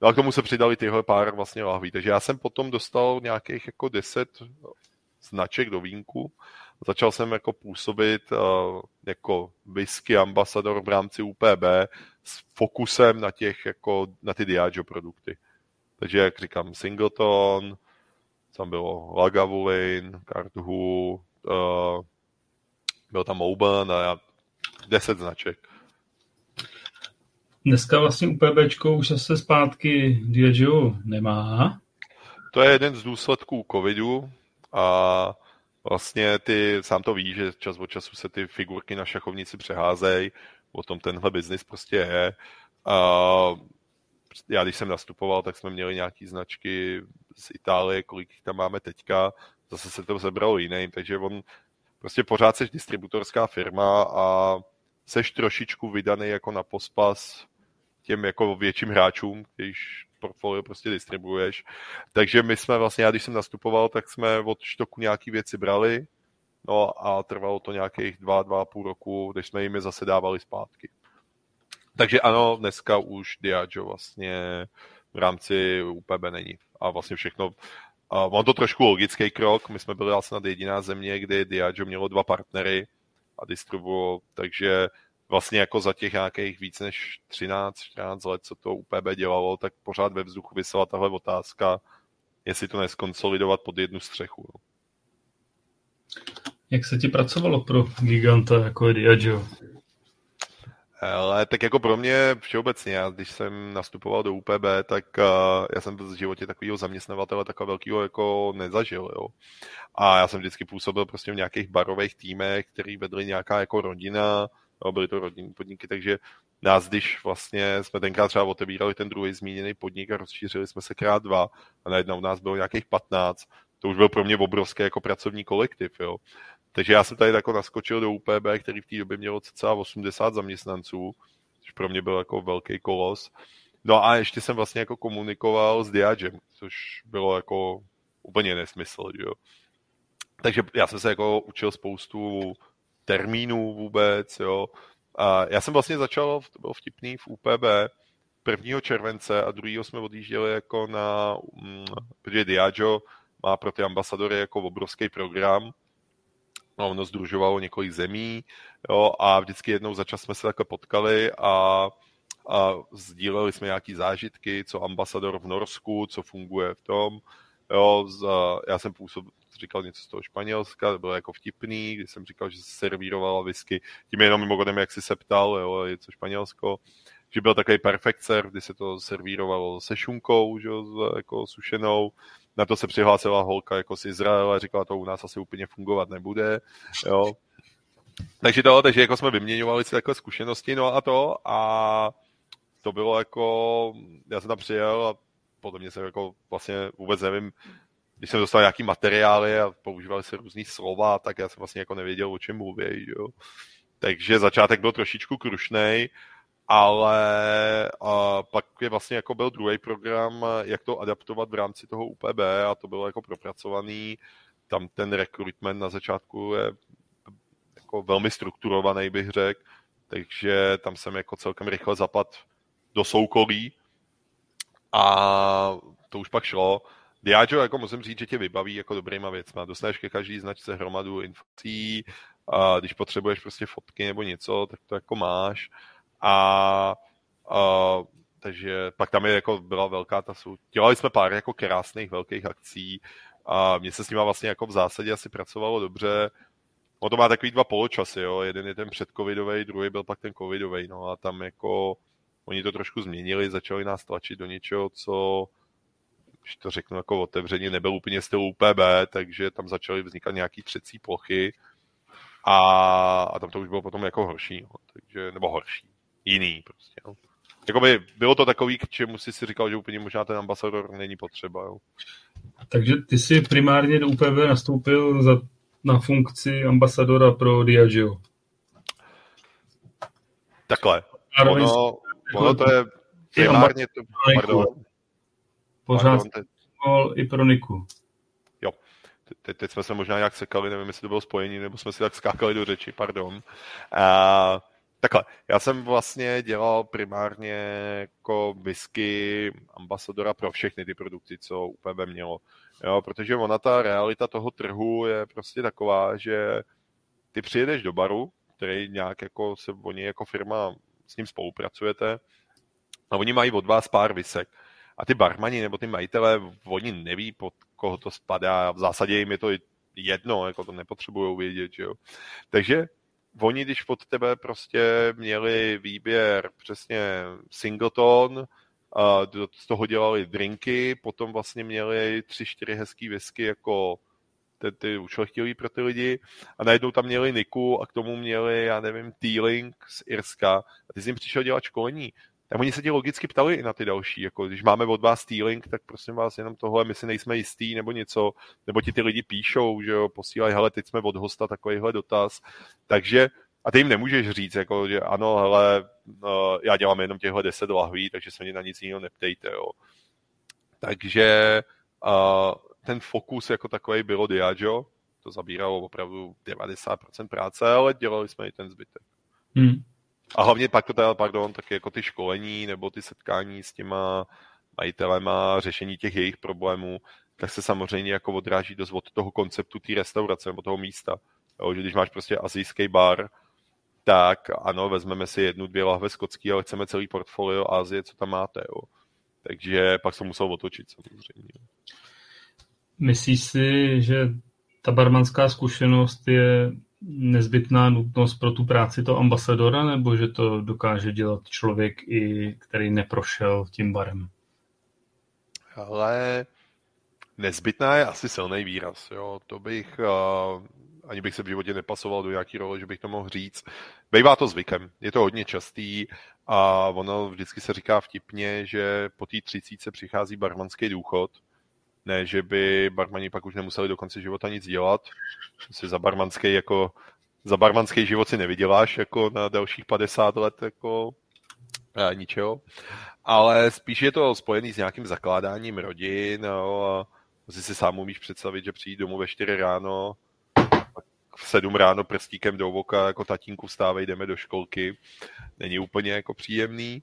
No a k tomu se přidali tyhle pár vlastně lahví. Takže já jsem potom dostal nějakých jako deset značek do vínku. Začal jsem jako působit uh, jako whisky ambasador v rámci UPB s fokusem na těch jako na ty Diageo produkty. Takže jak říkám, Singleton, tam bylo Lagavulin, Cardhu, uh, byl tam Oban a já, deset značek. Dneska vlastně UPBčko už se zpátky Diageo nemá. To je jeden z důsledků covidu a vlastně ty, sám to víš, že čas od času se ty figurky na šachovnici přeházejí, o tom tenhle biznis prostě je. A já když jsem nastupoval, tak jsme měli nějaký značky z Itálie, kolik jich tam máme teďka, zase se to zebralo jiným, takže on prostě pořád seš distributorská firma a seš trošičku vydaný jako na pospas těm jako větším hráčům, když portfolio prostě distribuuješ. Takže my jsme vlastně, já když jsem nastupoval, tak jsme od štoku nějaký věci brali, no a trvalo to nějakých dva, dva a půl roku, když jsme jim je zase dávali zpátky. Takže ano, dneska už Diageo vlastně v rámci UPB není. A vlastně všechno, a mám to trošku logický krok, my jsme byli asi nad jediná země, kdy Diageo mělo dva partnery a distribuovalo, takže vlastně jako za těch nějakých víc než 13-14 let, co to UPB dělalo, tak pořád ve vzduchu vysela tahle otázka, jestli to neskonsolidovat pod jednu střechu. No. Jak se ti pracovalo pro giganta jako je Diageo? Ale tak jako pro mě všeobecně, já když jsem nastupoval do UPB, tak uh, já jsem v životě takového zaměstnavatele takového velkého jako nezažil, jo. A já jsem vždycky působil prostě v nějakých barových týmech, který vedli nějaká jako rodina, byly to rodinné podniky, takže nás, když vlastně jsme tenkrát třeba otevírali ten druhý zmíněný podnik a rozšířili jsme se krát dva a najednou nás bylo nějakých 15, to už byl pro mě obrovský jako pracovní kolektiv, jo. Takže já jsem tady jako naskočil do UPB, který v té době mělo cca 80 zaměstnanců, což pro mě byl jako velký kolos. No a ještě jsem vlastně jako komunikoval s Diagem, což bylo jako úplně nesmysl, jo. Takže já jsem se jako učil spoustu termínů vůbec, jo. A já jsem vlastně začal, to bylo vtipný, v UPB 1. července a 2. jsme odjížděli jako na, mm, protože Diageo má pro ty ambasadory jako obrovský program, no, ono združovalo několik zemí jo, a vždycky jednou za čas jsme se takhle potkali a, a sdíleli jsme nějaký zážitky, co ambasador v Norsku, co funguje v tom. Jo, z, já jsem působil, říkal něco z toho Španělska, to bylo jako vtipný, když jsem říkal, že se servírovala whisky, tím jenom mimochodem, jak jsi se ptal, jo, je co Španělsko, že byl takový perfect serve, kdy se to servírovalo se šunkou, že, jako sušenou, na to se přihlásila holka jako z Izraela, říkala, to u nás asi úplně fungovat nebude, jo. Takže to, takže jako jsme vyměňovali si takové zkušenosti, no a to a to bylo jako, já jsem tam přijel a podle mě jsem jako vlastně vůbec nevím, když jsem dostal nějaký materiály a používali se různý slova, tak já jsem vlastně jako nevěděl, o čem mluví, jo. Takže začátek byl trošičku krušnej, ale a pak je vlastně jako byl druhý program, jak to adaptovat v rámci toho UPB a to bylo jako propracovaný. Tam ten rekrutment na začátku je jako velmi strukturovaný, bych řekl, takže tam jsem jako celkem rychle zapad do soukolí a to už pak šlo. Diageo, jako musím říct, že tě vybaví jako dobrýma věcma. Dostaneš ke každý značce hromadu informací, a když potřebuješ prostě fotky nebo něco, tak to jako máš a, a takže pak tam je jako byla velká ta sou... Dělali jsme pár jako krásných velkých akcí a mně se s nima vlastně jako v zásadě asi pracovalo dobře. On to má takový dva poločasy, jo. Jeden je ten předcovidový, druhý byl pak ten covidový, no a tam jako oni to trošku změnili, začali nás tlačit do něčeho, co když to řeknu jako otevřeně, nebyl úplně styl UPB, takže tam začaly vznikat nějaký třecí plochy a, a tam to už bylo potom jako horší, no. takže, nebo horší jiný prostě. No. Jakoby bylo to takový, k čemu si si říkal, že úplně možná ten ambasador není potřeba. Jo. Takže ty jsi primárně do UPV nastoupil za, na funkci ambasadora pro Diageo. Takhle. Ono, ono to je primárně to... Pardon. Pořád teď... i pro Niku. Jo. Te, teď jsme se možná nějak sekali, nevím, jestli to bylo spojení, nebo jsme si tak skákali do řeči, pardon. Uh, Takhle, já jsem vlastně dělal primárně jako whisky ambasadora pro všechny ty produkty, co UPB mělo. Jo, protože ona ta realita toho trhu je prostě taková, že ty přijedeš do baru, který nějak jako se oni jako firma s ním spolupracujete a oni mají od vás pár visek. A ty barmani nebo ty majitelé, oni neví, pod koho to spadá. V zásadě jim je to jedno, jako to nepotřebují vědět, jo. Takže oni, když pod tebe prostě měli výběr přesně singleton, a z toho dělali drinky, potom vlastně měli tři, čtyři hezký whisky jako ty, ty ušlechtilý pro ty lidi a najednou tam měli Niku a k tomu měli, já nevím, T-Link z Irska a ty jsi jim přišel dělat školení. Tak oni se ti logicky ptali i na ty další, jako když máme od vás T-Link, tak prosím vás jenom tohle, my si nejsme jistý nebo něco, nebo ti ty lidi píšou, že jo, posílají, hele, teď jsme od hosta takovýhle dotaz. Takže a ty jim nemůžeš říct, jako, že ano, hele, no, já dělám jenom těchhle deset lahví, takže se mě na nic jiného neptejte, jo. Takže uh, ten fokus jako takový bylo Diageo, to zabíralo opravdu 90% práce, ale dělali jsme i ten zbytek. Hmm. A hlavně pak to teda, pardon, taky jako ty školení nebo ty setkání s těma majitelema, řešení těch jejich problémů, tak se samozřejmě jako odráží dost od toho konceptu té restaurace nebo toho místa. Jo, že když máš prostě azijský bar, tak ano, vezmeme si jednu, dvě lahve skotský, ale chceme celý portfolio Azie, co tam máte. Jo. Takže pak jsem musel otočit samozřejmě. Myslíš si, že ta barmanská zkušenost je nezbytná nutnost pro tu práci toho ambasadora, nebo že to dokáže dělat člověk, i který neprošel tím barem? Ale nezbytná je asi silný výraz. Jo. To bych, uh, ani bych se v životě nepasoval do nějaký role, že bych to mohl říct. Bývá to zvykem, je to hodně častý a ono vždycky se říká vtipně, že po té třicíce přichází barmanský důchod, ne, že by barmani pak už nemuseli do konce života nic dělat. Si za barmanský jako za barmanský život si nevyděláš jako na dalších 50 let jako a, ničeho. Ale spíš je to spojený s nějakým zakládáním rodin no, a si si sám umíš představit, že přijít domů ve 4 ráno v 7 ráno prstíkem do voka, jako tatínku vstávej, jdeme do školky. Není úplně jako příjemný.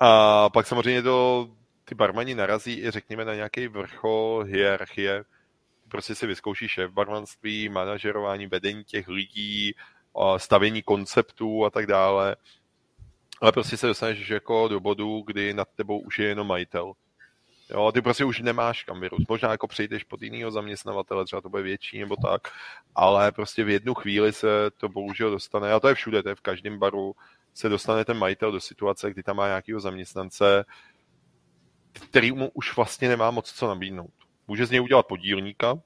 A pak samozřejmě to ty barmani narazí i řekněme na nějaký vrchol hierarchie. Prostě si vyzkouší šéf barmanství, manažerování, vedení těch lidí, stavění konceptů a tak dále. Ale prostě se dostaneš jako do bodu, kdy nad tebou už je jenom majitel. Jo, ty prostě už nemáš kam vyrůst. Možná jako přejdeš pod jinýho zaměstnavatele, třeba to bude větší nebo tak, ale prostě v jednu chvíli se to bohužel dostane, a to je všude, to je v každém baru, se dostane ten majitel do situace, kdy tam má nějakého zaměstnance, který mu už vlastně nemá moc co nabídnout. Může z něj udělat podílníka,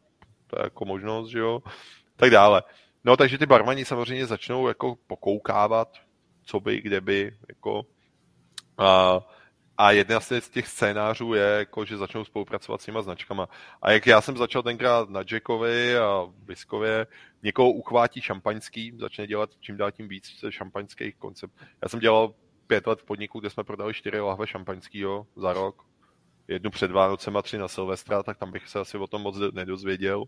to je jako možnost, že jo, tak dále. No, takže ty barmani samozřejmě začnou jako pokoukávat, co by, kde by, jako a, a jedna z těch scénářů je, jako, že začnou spolupracovat s těma značkama. A jak já jsem začal tenkrát na Jackovi a Viskově, někoho uchvátí šampaňský, začne dělat čím dál tím víc šampaňských koncept. Já jsem dělal pět let v podniku, kde jsme prodali čtyři lahve šampaňského za rok jednu před Vánocem a tři na Silvestra, tak tam bych se asi o tom moc nedozvěděl.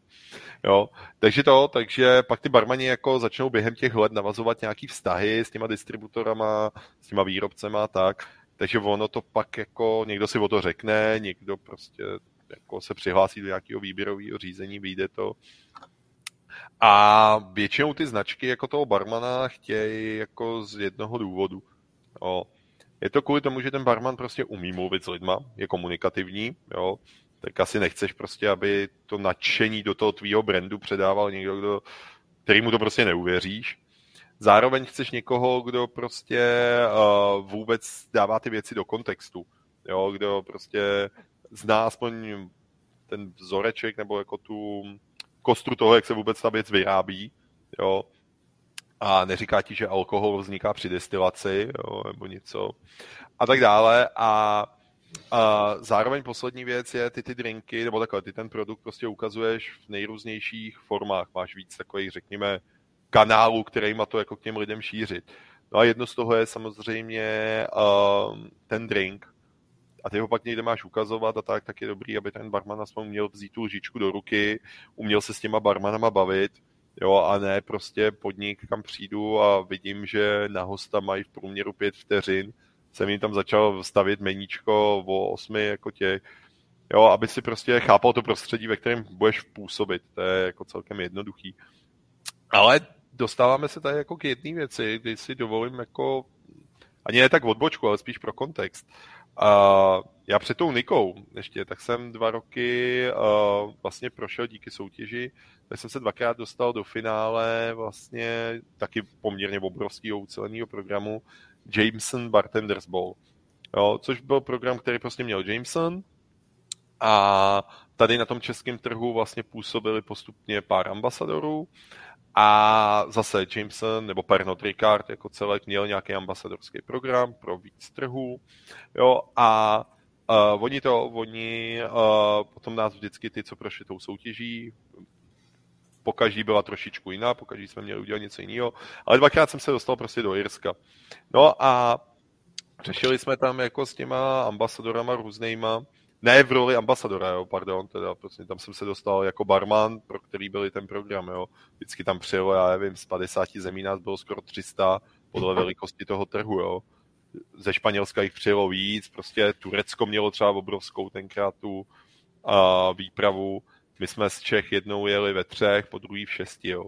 Jo. Takže to, takže pak ty barmani jako začnou během těch let navazovat nějaký vztahy s těma distributorama, s těma výrobcema a tak. Takže ono to pak jako, někdo si o to řekne, někdo prostě jako se přihlásí do nějakého výběrového řízení, vyjde to. A většinou ty značky jako toho barmana chtějí jako z jednoho důvodu. Jo je to kvůli tomu, že ten barman prostě umí mluvit s lidma, je komunikativní, jo, tak asi nechceš prostě, aby to nadšení do toho tvýho brandu předával někdo, kdo, který mu to prostě neuvěříš. Zároveň chceš někoho, kdo prostě uh, vůbec dává ty věci do kontextu, jo, kdo prostě zná aspoň ten vzoreček nebo jako tu kostru toho, jak se vůbec ta věc vyrábí, jo, a neříká ti, že alkohol vzniká při destilaci jo, nebo něco a tak dále a a zároveň poslední věc je, ty ty drinky, nebo takhle, ty ten produkt prostě ukazuješ v nejrůznějších formách. Máš víc takových, řekněme, kanálů, kterýma to jako k těm lidem šířit. No a jedno z toho je samozřejmě uh, ten drink. A ty ho pak někde máš ukazovat a tak, tak je dobrý, aby ten barman aspoň měl vzít tu lžičku do ruky, uměl se s těma barmanama bavit jo, a ne prostě podnik, kam přijdu a vidím, že na hosta mají v průměru pět vteřin, jsem jim tam začal stavit meníčko o osmi jako těch, jo, aby si prostě chápal to prostředí, ve kterém budeš působit, to je jako celkem jednoduchý. Ale dostáváme se tady jako k jedné věci, kdy si dovolím jako, ani ne tak odbočku, ale spíš pro kontext. A já před tou Nikou ještě, tak jsem dva roky uh, vlastně prošel díky soutěži, tak jsem se dvakrát dostal do finále vlastně taky poměrně obrovského uceleného programu Jameson Bartenders Ball. Jo, což byl program, který prostě měl Jameson. A tady na tom českém trhu vlastně působili postupně pár ambasadorů a zase Jameson nebo Pernod Ricard jako celek měl nějaký ambasadorský program pro víc trhů. Jo, a uh, oni to, oni uh, potom nás vždycky ty, co prošli tou soutěží, po každý byla trošičku jiná, po každý jsme měli udělat něco jiného, ale dvakrát jsem se dostal prostě do Irska. No a řešili jsme tam jako s těma ambasadorama různýma, ne v roli ambasadora, jo, pardon, teda prostě tam jsem se dostal jako barman, pro který byl ten program, jo. Vždycky tam přijelo, já nevím, z 50 zemí nás bylo skoro 300 podle velikosti toho trhu, jo. Ze Španělska jich přijelo víc, prostě Turecko mělo třeba obrovskou tenkrát tu a, výpravu, my jsme z Čech jednou jeli ve třech, po druhý v šesti, jo.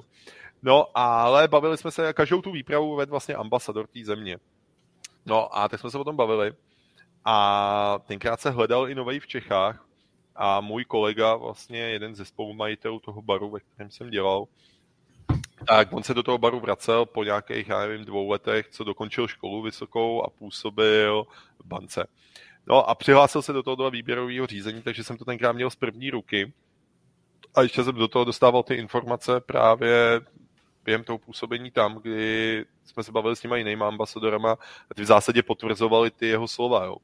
No, ale bavili jsme se, každou tu výpravu ved vlastně ambasador té země. No a tak jsme se o tom bavili a tenkrát se hledal i nový v Čechách a můj kolega, vlastně jeden ze spolumajitelů toho baru, ve kterém jsem dělal, tak on se do toho baru vracel po nějakých, já nevím, dvou letech, co dokončil školu vysokou a působil v bance. No a přihlásil se do toho výběrového řízení, takže jsem to tenkrát měl z první ruky. A ještě jsem do toho dostával ty informace právě během toho působení tam, kdy jsme se bavili s těma jinýma ambasadorama a ty v zásadě potvrzovali ty jeho slova. Jo.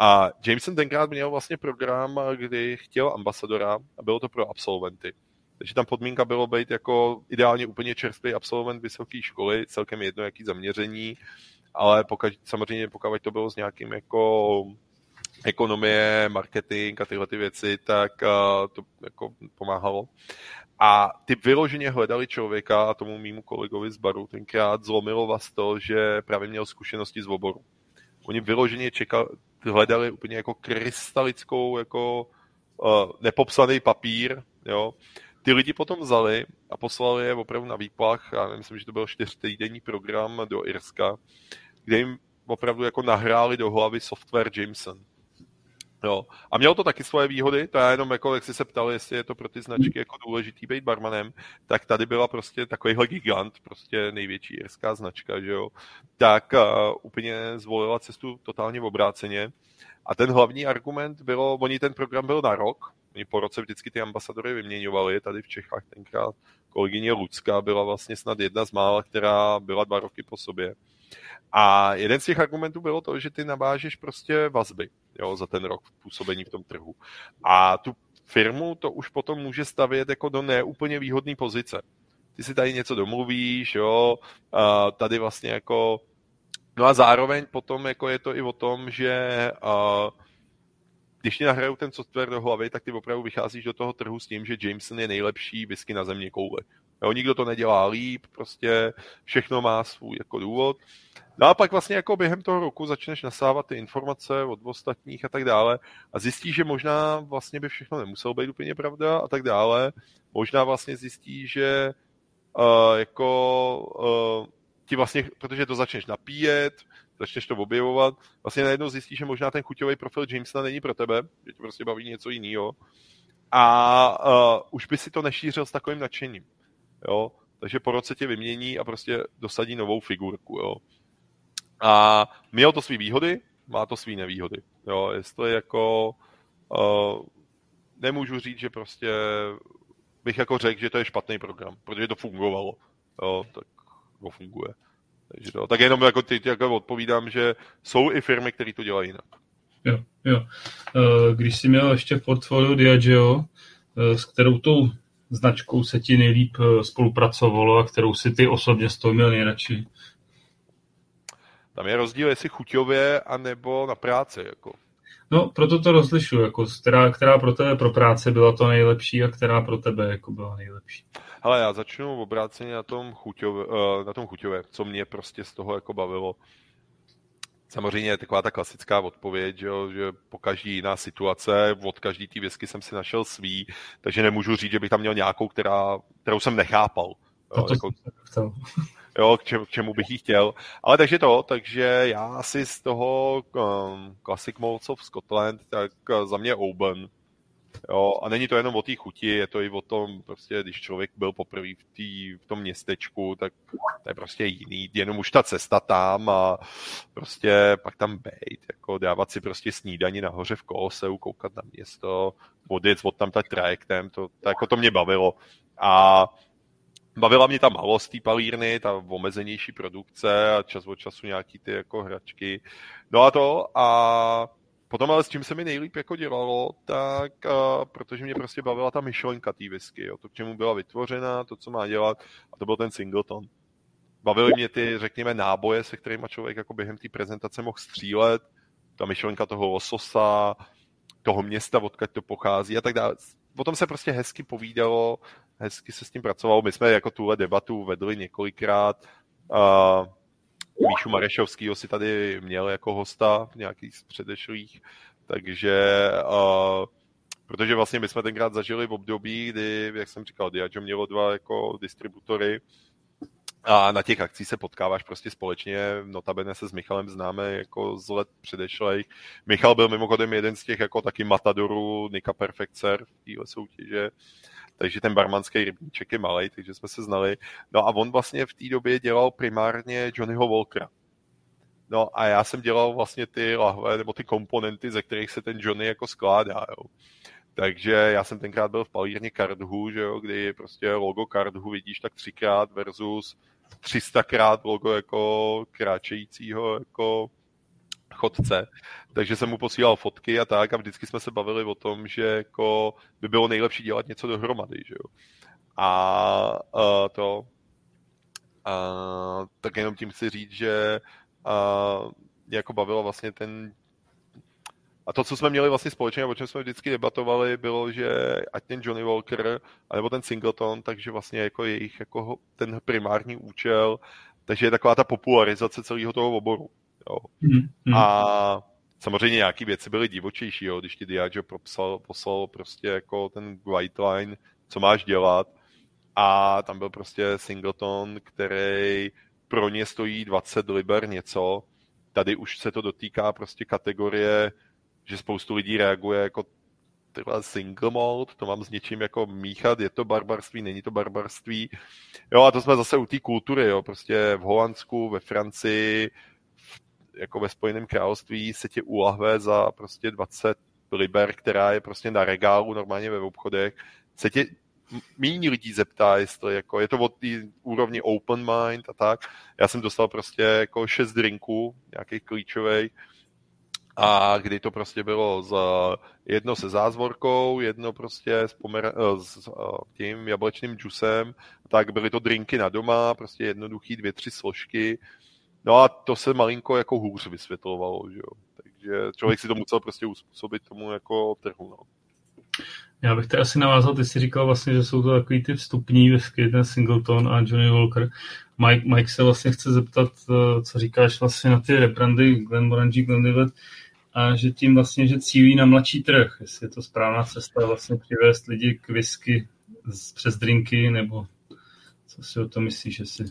A Jameson tenkrát měl vlastně program, kdy chtěl ambasadora a bylo to pro absolventy. Takže tam podmínka bylo být jako ideálně úplně čerstvý absolvent vysoké školy, celkem jedno jaký zaměření, ale pokud, samozřejmě pokud to bylo s nějakým jako ekonomie, marketing a tyhle ty věci, tak uh, to jako pomáhalo. A ty vyloženě hledali člověka a tomu mýmu kolegovi z baru tenkrát zlomilo vás to, že právě měl zkušenosti z oboru. Oni vyloženě čekali, hledali úplně jako krystalickou, jako uh, nepopsaný papír, jo. Ty lidi potom vzali a poslali je opravdu na výplach, já myslím, že to byl čtyřtýdenní program do Irska, kde jim opravdu jako nahráli do hlavy software Jameson. Jo. A mělo to taky svoje výhody, to já jenom jako, jak jsi se ptal, jestli je to pro ty značky jako důležitý být barmanem, tak tady byla prostě takovýhle gigant, prostě největší irská značka, že jo, tak uh, úplně zvolila cestu totálně v obráceně. A ten hlavní argument bylo, oni ten program byl na rok, oni po roce vždycky ty ambasadory vyměňovali, tady v Čechách tenkrát kolegyně Lucka byla vlastně snad jedna z mála, která byla dva roky po sobě. A jeden z těch argumentů bylo to, že ty navážeš prostě vazby jo, za ten rok působení v tom trhu. A tu firmu to už potom může stavět jako do neúplně výhodné pozice. Ty si tady něco domluvíš, jo, a tady vlastně jako No a zároveň potom jako je to i o tom, že uh, když ti nahrajou ten software do hlavy, tak ty opravdu vycházíš do toho trhu s tím, že Jameson je nejlepší whisky na země koule. Jo, nikdo to nedělá líp, prostě všechno má svůj jako důvod. No a pak vlastně jako během toho roku začneš nasávat ty informace od ostatních a tak dále a zjistíš, že možná vlastně by všechno nemuselo být úplně pravda a tak dále. Možná vlastně zjistíš, že uh, jako uh, ti vlastně, protože to začneš napíjet, začneš to objevovat, vlastně najednou zjistíš, že možná ten chuťový profil Jamesona není pro tebe, že tě prostě baví něco jiného. A uh, už by si to nešířil s takovým nadšením. Jo? Takže po roce tě vymění a prostě dosadí novou figurku. Jo? A mělo to své výhody, má to své nevýhody. Jo? Jestli jako uh, nemůžu říct, že prostě bych jako řekl, že to je špatný program, protože to fungovalo. Jo? Tak to funguje. Takže to, tak jenom jako ty, jako odpovídám, že jsou i firmy, které to dělají jinak. Jo, jo. Eh, když jsi měl ještě v portfoliu Diageo, eh, s kterou tou značkou se ti nejlíp eh, spolupracovalo a kterou si ty osobně z toho měl nejradši? Tam je rozdíl, jestli chuťově, anebo na práci. Jako. No, proto to rozlišu, jako, která, která pro tebe pro práce byla to nejlepší a která pro tebe jako byla nejlepší. Ale já začnu obráceně na tom, chuťově, na tom chuťově, co mě prostě z toho jako bavilo. Samozřejmě je taková ta klasická odpověď, že, jo, že po každý jiná situace, od každý té věsky jsem si našel svý, takže nemůžu říct, že bych tam měl nějakou, která, kterou jsem nechápal. Jo, to jako, jo, k, čemu, k čemu bych ji chtěl. Ale takže to, takže já asi z toho um, Classic Modes of Scotland, tak za mě Oben, Jo, a není to jenom o té chuti, je to i o tom, prostě, když člověk byl poprvé v, tý, v tom městečku, tak to je prostě jiný, jenom už ta cesta tam a prostě pak tam bejt, jako dávat si prostě snídani nahoře v Koloseu, koukat na město, odjet od tam tak trajektem, to, to, jako to mě bavilo. A bavila mě ta malost té palírny, ta omezenější produkce a čas od času nějaký ty jako hračky. No a to a Potom ale s čím se mi nejlíp jako dělalo, tak uh, protože mě prostě bavila ta myšlenka té whisky, jo, to k čemu byla vytvořena, to, co má dělat, a to byl ten singleton. Bavily mě ty, řekněme, náboje, se kterými člověk jako během té prezentace mohl střílet, ta myšlenka toho lososa, toho města, odkud to pochází a tak dále. Potom se prostě hezky povídalo, hezky se s tím pracovalo. My jsme jako tuhle debatu vedli několikrát. Uh, Míšu Marešovskýho si tady měl jako hosta v nějakých z předešlých, takže uh, protože vlastně my jsme tenkrát zažili v období, kdy, jak jsem říkal, Diageo mělo dva jako distributory a na těch akcích se potkáváš prostě společně, notabene se s Michalem známe jako z let předešlejch. Michal byl mimochodem jeden z těch jako taky matadorů Nika Perfect Surf v téhle soutěže, takže ten barmanský rybníček je malý, takže jsme se znali. No a on vlastně v té době dělal primárně Johnnyho Walkera. No a já jsem dělal vlastně ty lahve nebo ty komponenty, ze kterých se ten Johnny jako skládá. Jo. Takže já jsem tenkrát byl v palírně Cardhu, že jo, kdy prostě logo Cardhu vidíš tak třikrát versus 300krát logo jako kráčejícího jako chodce, takže jsem mu posílal fotky a tak a vždycky jsme se bavili o tom, že jako by bylo nejlepší dělat něco dohromady, že jo. A uh, to, uh, tak jenom tím chci říct, že uh, jako bavilo vlastně ten a to, co jsme měli vlastně společně, o čem jsme vždycky debatovali, bylo, že ať ten Johnny Walker, anebo ten Singleton, takže vlastně jako jejich jako ten primární účel, takže je taková ta popularizace celého toho oboru. Jo. Mm, A samozřejmě nějaké věci byly divočejší, jo, když ti Diageo poslal, poslal prostě jako ten white line, co máš dělat a tam byl prostě singleton, který pro ně stojí 20 liber něco. Tady už se to dotýká prostě kategorie, že spoustu lidí reaguje jako tyhle single mode, to mám s něčím jako míchat, je to barbarství, není to barbarství. Jo a to jsme zase u té kultury, jo, prostě v Holandsku, ve Francii, jako ve Spojeném království se tě ulahve za prostě 20 liber, která je prostě na regálu normálně ve obchodech, se tě méně lidí zeptá, jestli jako, je to od té úrovni open mind a tak. Já jsem dostal prostě jako šest drinků, nějakých klíčových, a kdy to prostě bylo z, jedno se zázvorkou, jedno prostě s, pomer, s tím jablečným džusem, tak byly to drinky na doma, prostě jednoduchý dvě, tři složky, No a to se malinko jako hůř vysvětlovalo, že jo. Takže člověk si to musel prostě uspůsobit tomu jako trhu, no. Já bych tady asi navázal, ty jsi říkal vlastně, že jsou to takový ty vstupní whisky, ten Singleton a Johnny Walker. Mike, Mike se vlastně chce zeptat, eh, co říkáš vlastně na ty rebrandy Glenmorangie, Glenlivet, a že tím vlastně, že cílí na mladší trh, jestli je to správná cesta vlastně přivést lidi k whisky přes drinky, nebo co si o to myslíš, jestli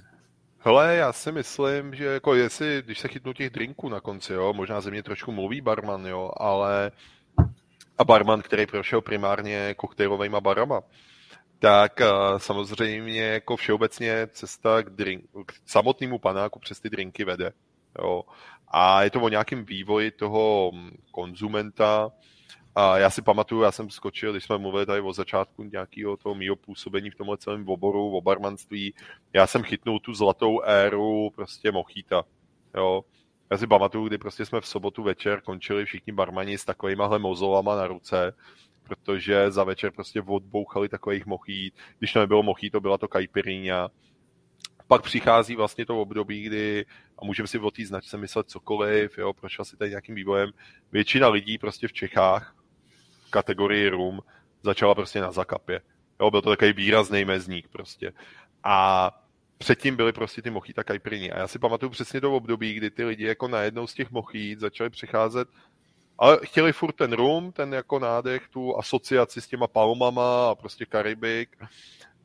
Hele, já si myslím, že jako jestli, když se chytnu těch drinků na konci, jo, možná ze mě trošku mluví barman, jo, ale a barman, který prošel primárně koktejlovými barama, tak uh, samozřejmě jako všeobecně cesta k, drink, k samotnému panáku přes ty drinky vede. Jo. A je to o nějakém vývoji toho mm, konzumenta, a já si pamatuju, já jsem skočil, když jsme mluvili tady o začátku nějakého toho mýho působení v tomhle celém oboru, o barmanství, já jsem chytnul tu zlatou éru prostě mochita, jo. Já si pamatuju, kdy prostě jsme v sobotu večer končili všichni barmani s takovýmahle mozolama na ruce, protože za večer prostě odbouchali takových mochít. Když to nebylo mochito, byla to kajpiríňa. Pak přichází vlastně to období, kdy, a můžeme si o té značce myslet cokoliv, jo, prošel si tady nějakým vývojem, většina lidí prostě v Čechách kategorii room začala prostě na zakapě. Jo, byl to takový výrazný mezník prostě. A předtím byly prostě ty mochita kajprini. A já si pamatuju přesně to období, kdy ty lidi jako najednou z těch mochít začali přicházet ale chtěli furt ten rum, ten jako nádech, tu asociaci s těma palmama a prostě Karibik.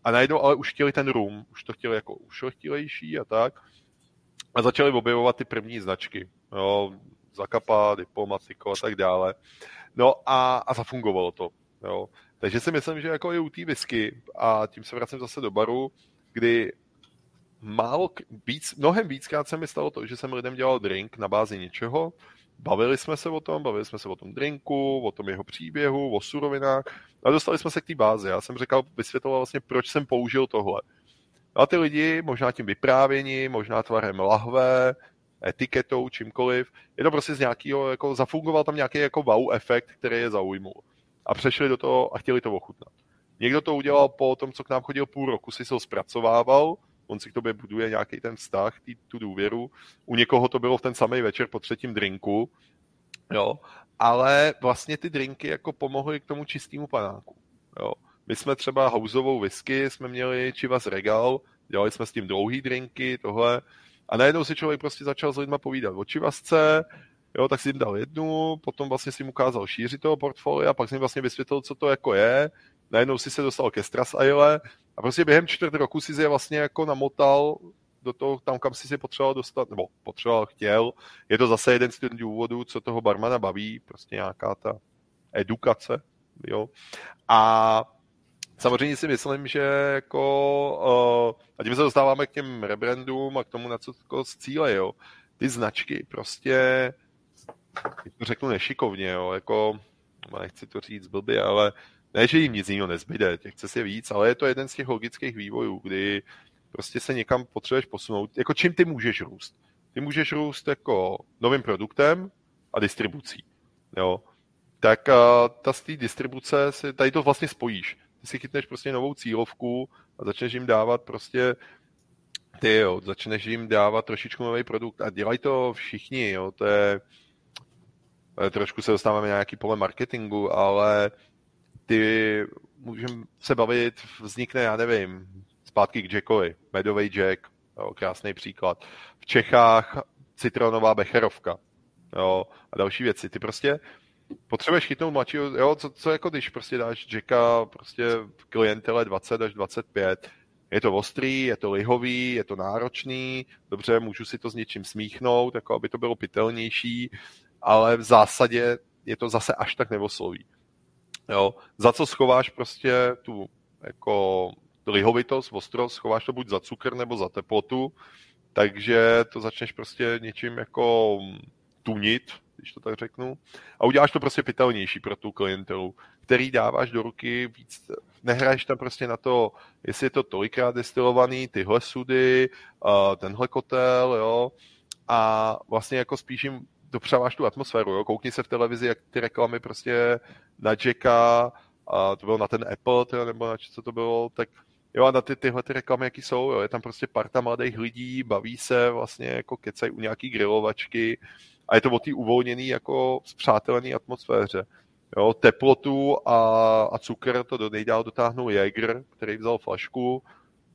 A najednou ale už chtěli ten rum, už to chtěli jako ušlechtilejší a tak. A začali objevovat ty první značky. Jo, Zakapa, Diplomatiko a tak dále. No a, a zafungovalo to. Jo. Takže si myslím, že jako i u té whisky, a tím se vracím zase do baru, kdy málo, víc, mnohem víckrát se mi stalo to, že jsem lidem dělal drink na bázi něčeho, bavili jsme se o tom, bavili jsme se o tom drinku, o tom jeho příběhu, o surovinách a dostali jsme se k té bázi. Já jsem říkal, vysvětloval vlastně, proč jsem použil tohle. A ty lidi, možná tím vyprávění, možná tvarem lahve, etiketou, čímkoliv, je to prostě z nějakého, jako zafungoval tam nějaký jako wow efekt, který je zaujmul. A přešli do toho a chtěli to ochutnat. Někdo to udělal po tom, co k nám chodil půl roku, si se ho zpracovával, on si k tobě buduje nějaký ten vztah, tý, tu důvěru. U někoho to bylo v ten samý večer po třetím drinku, jo. Ale vlastně ty drinky jako pomohly k tomu čistému panáku, jo. My jsme třeba houseovou whisky, jsme měli Chivas Regal, dělali jsme s tím dlouhý drinky, tohle. A najednou si člověk prostě začal s lidma povídat o Chivasce, jo, tak si jim dal jednu, potom vlastně si jim ukázal šířit toho portfolia, pak si jim vlastně vysvětlil, co to jako je, najednou si se dostal ke Stras Aile a prostě během čtvrt roku si je vlastně jako namotal do toho, tam, kam si si potřeboval dostat, nebo potřeboval, chtěl. Je to zase jeden z těch důvodů, co toho barmana baví, prostě nějaká ta edukace, jo. A samozřejmě si myslím, že jako, uh, a tím se dostáváme k těm rebrandům a k tomu, na co jako cíle, jo. Ty značky prostě, to řeknu nešikovně, jo, jako, nechci to říct blbě, ale ne, že jim nic jiného nezbyde, těch chce si víc, ale je to jeden z těch logických vývojů, kdy prostě se někam potřebuješ posunout. Jako čím ty můžeš růst? Ty můžeš růst jako novým produktem a distribucí. Jo. Tak uh, ta z té distribuce, si, tady to vlastně spojíš. Si chytneš prostě novou cílovku a začneš jim dávat prostě ty jo, začneš jim dávat trošičku nový produkt a dělají to všichni, jo, to je, trošku se dostáváme na nějaký pole marketingu, ale ty můžeme se bavit, vznikne, já nevím, zpátky k Jackovi, Medový Jack, jo, krásný příklad. V Čechách citronová becherovka, jo, a další věci. Ty prostě potřebuješ chytnout mladšího, jo, co, co jako když prostě dáš Jacka prostě v klientele 20 až 25, je to ostrý, je to lihový, je to náročný, dobře, můžu si to s něčím smíchnout, jako aby to bylo pitelnější, ale v zásadě je to zase až tak nevoslový. Jo, za co schováš prostě tu jako lihovitost, ostrost, schováš to buď za cukr nebo za teplotu, takže to začneš prostě něčím jako tunit, když to tak řeknu, a uděláš to prostě pitelnější pro tu klientelu, který dáváš do ruky víc, nehraješ tam prostě na to, jestli je to tolikrát destilovaný, tyhle sudy, tenhle kotel, jo, a vlastně jako spíš jim dopřáváš tu atmosféru, jo? koukni se v televizi, jak ty reklamy prostě na Jacka, a to bylo na ten Apple, teda, nebo na co to bylo, tak jo, a na ty, tyhle ty reklamy, jaký jsou, jo? je tam prostě parta mladých lidí, baví se vlastně, jako kecají u nějaký grilovačky a je to o té uvolněný, jako zpřátelený atmosféře. Jo, teplotu a, a cukr to do nejdál dotáhnul Jäger, který vzal flašku,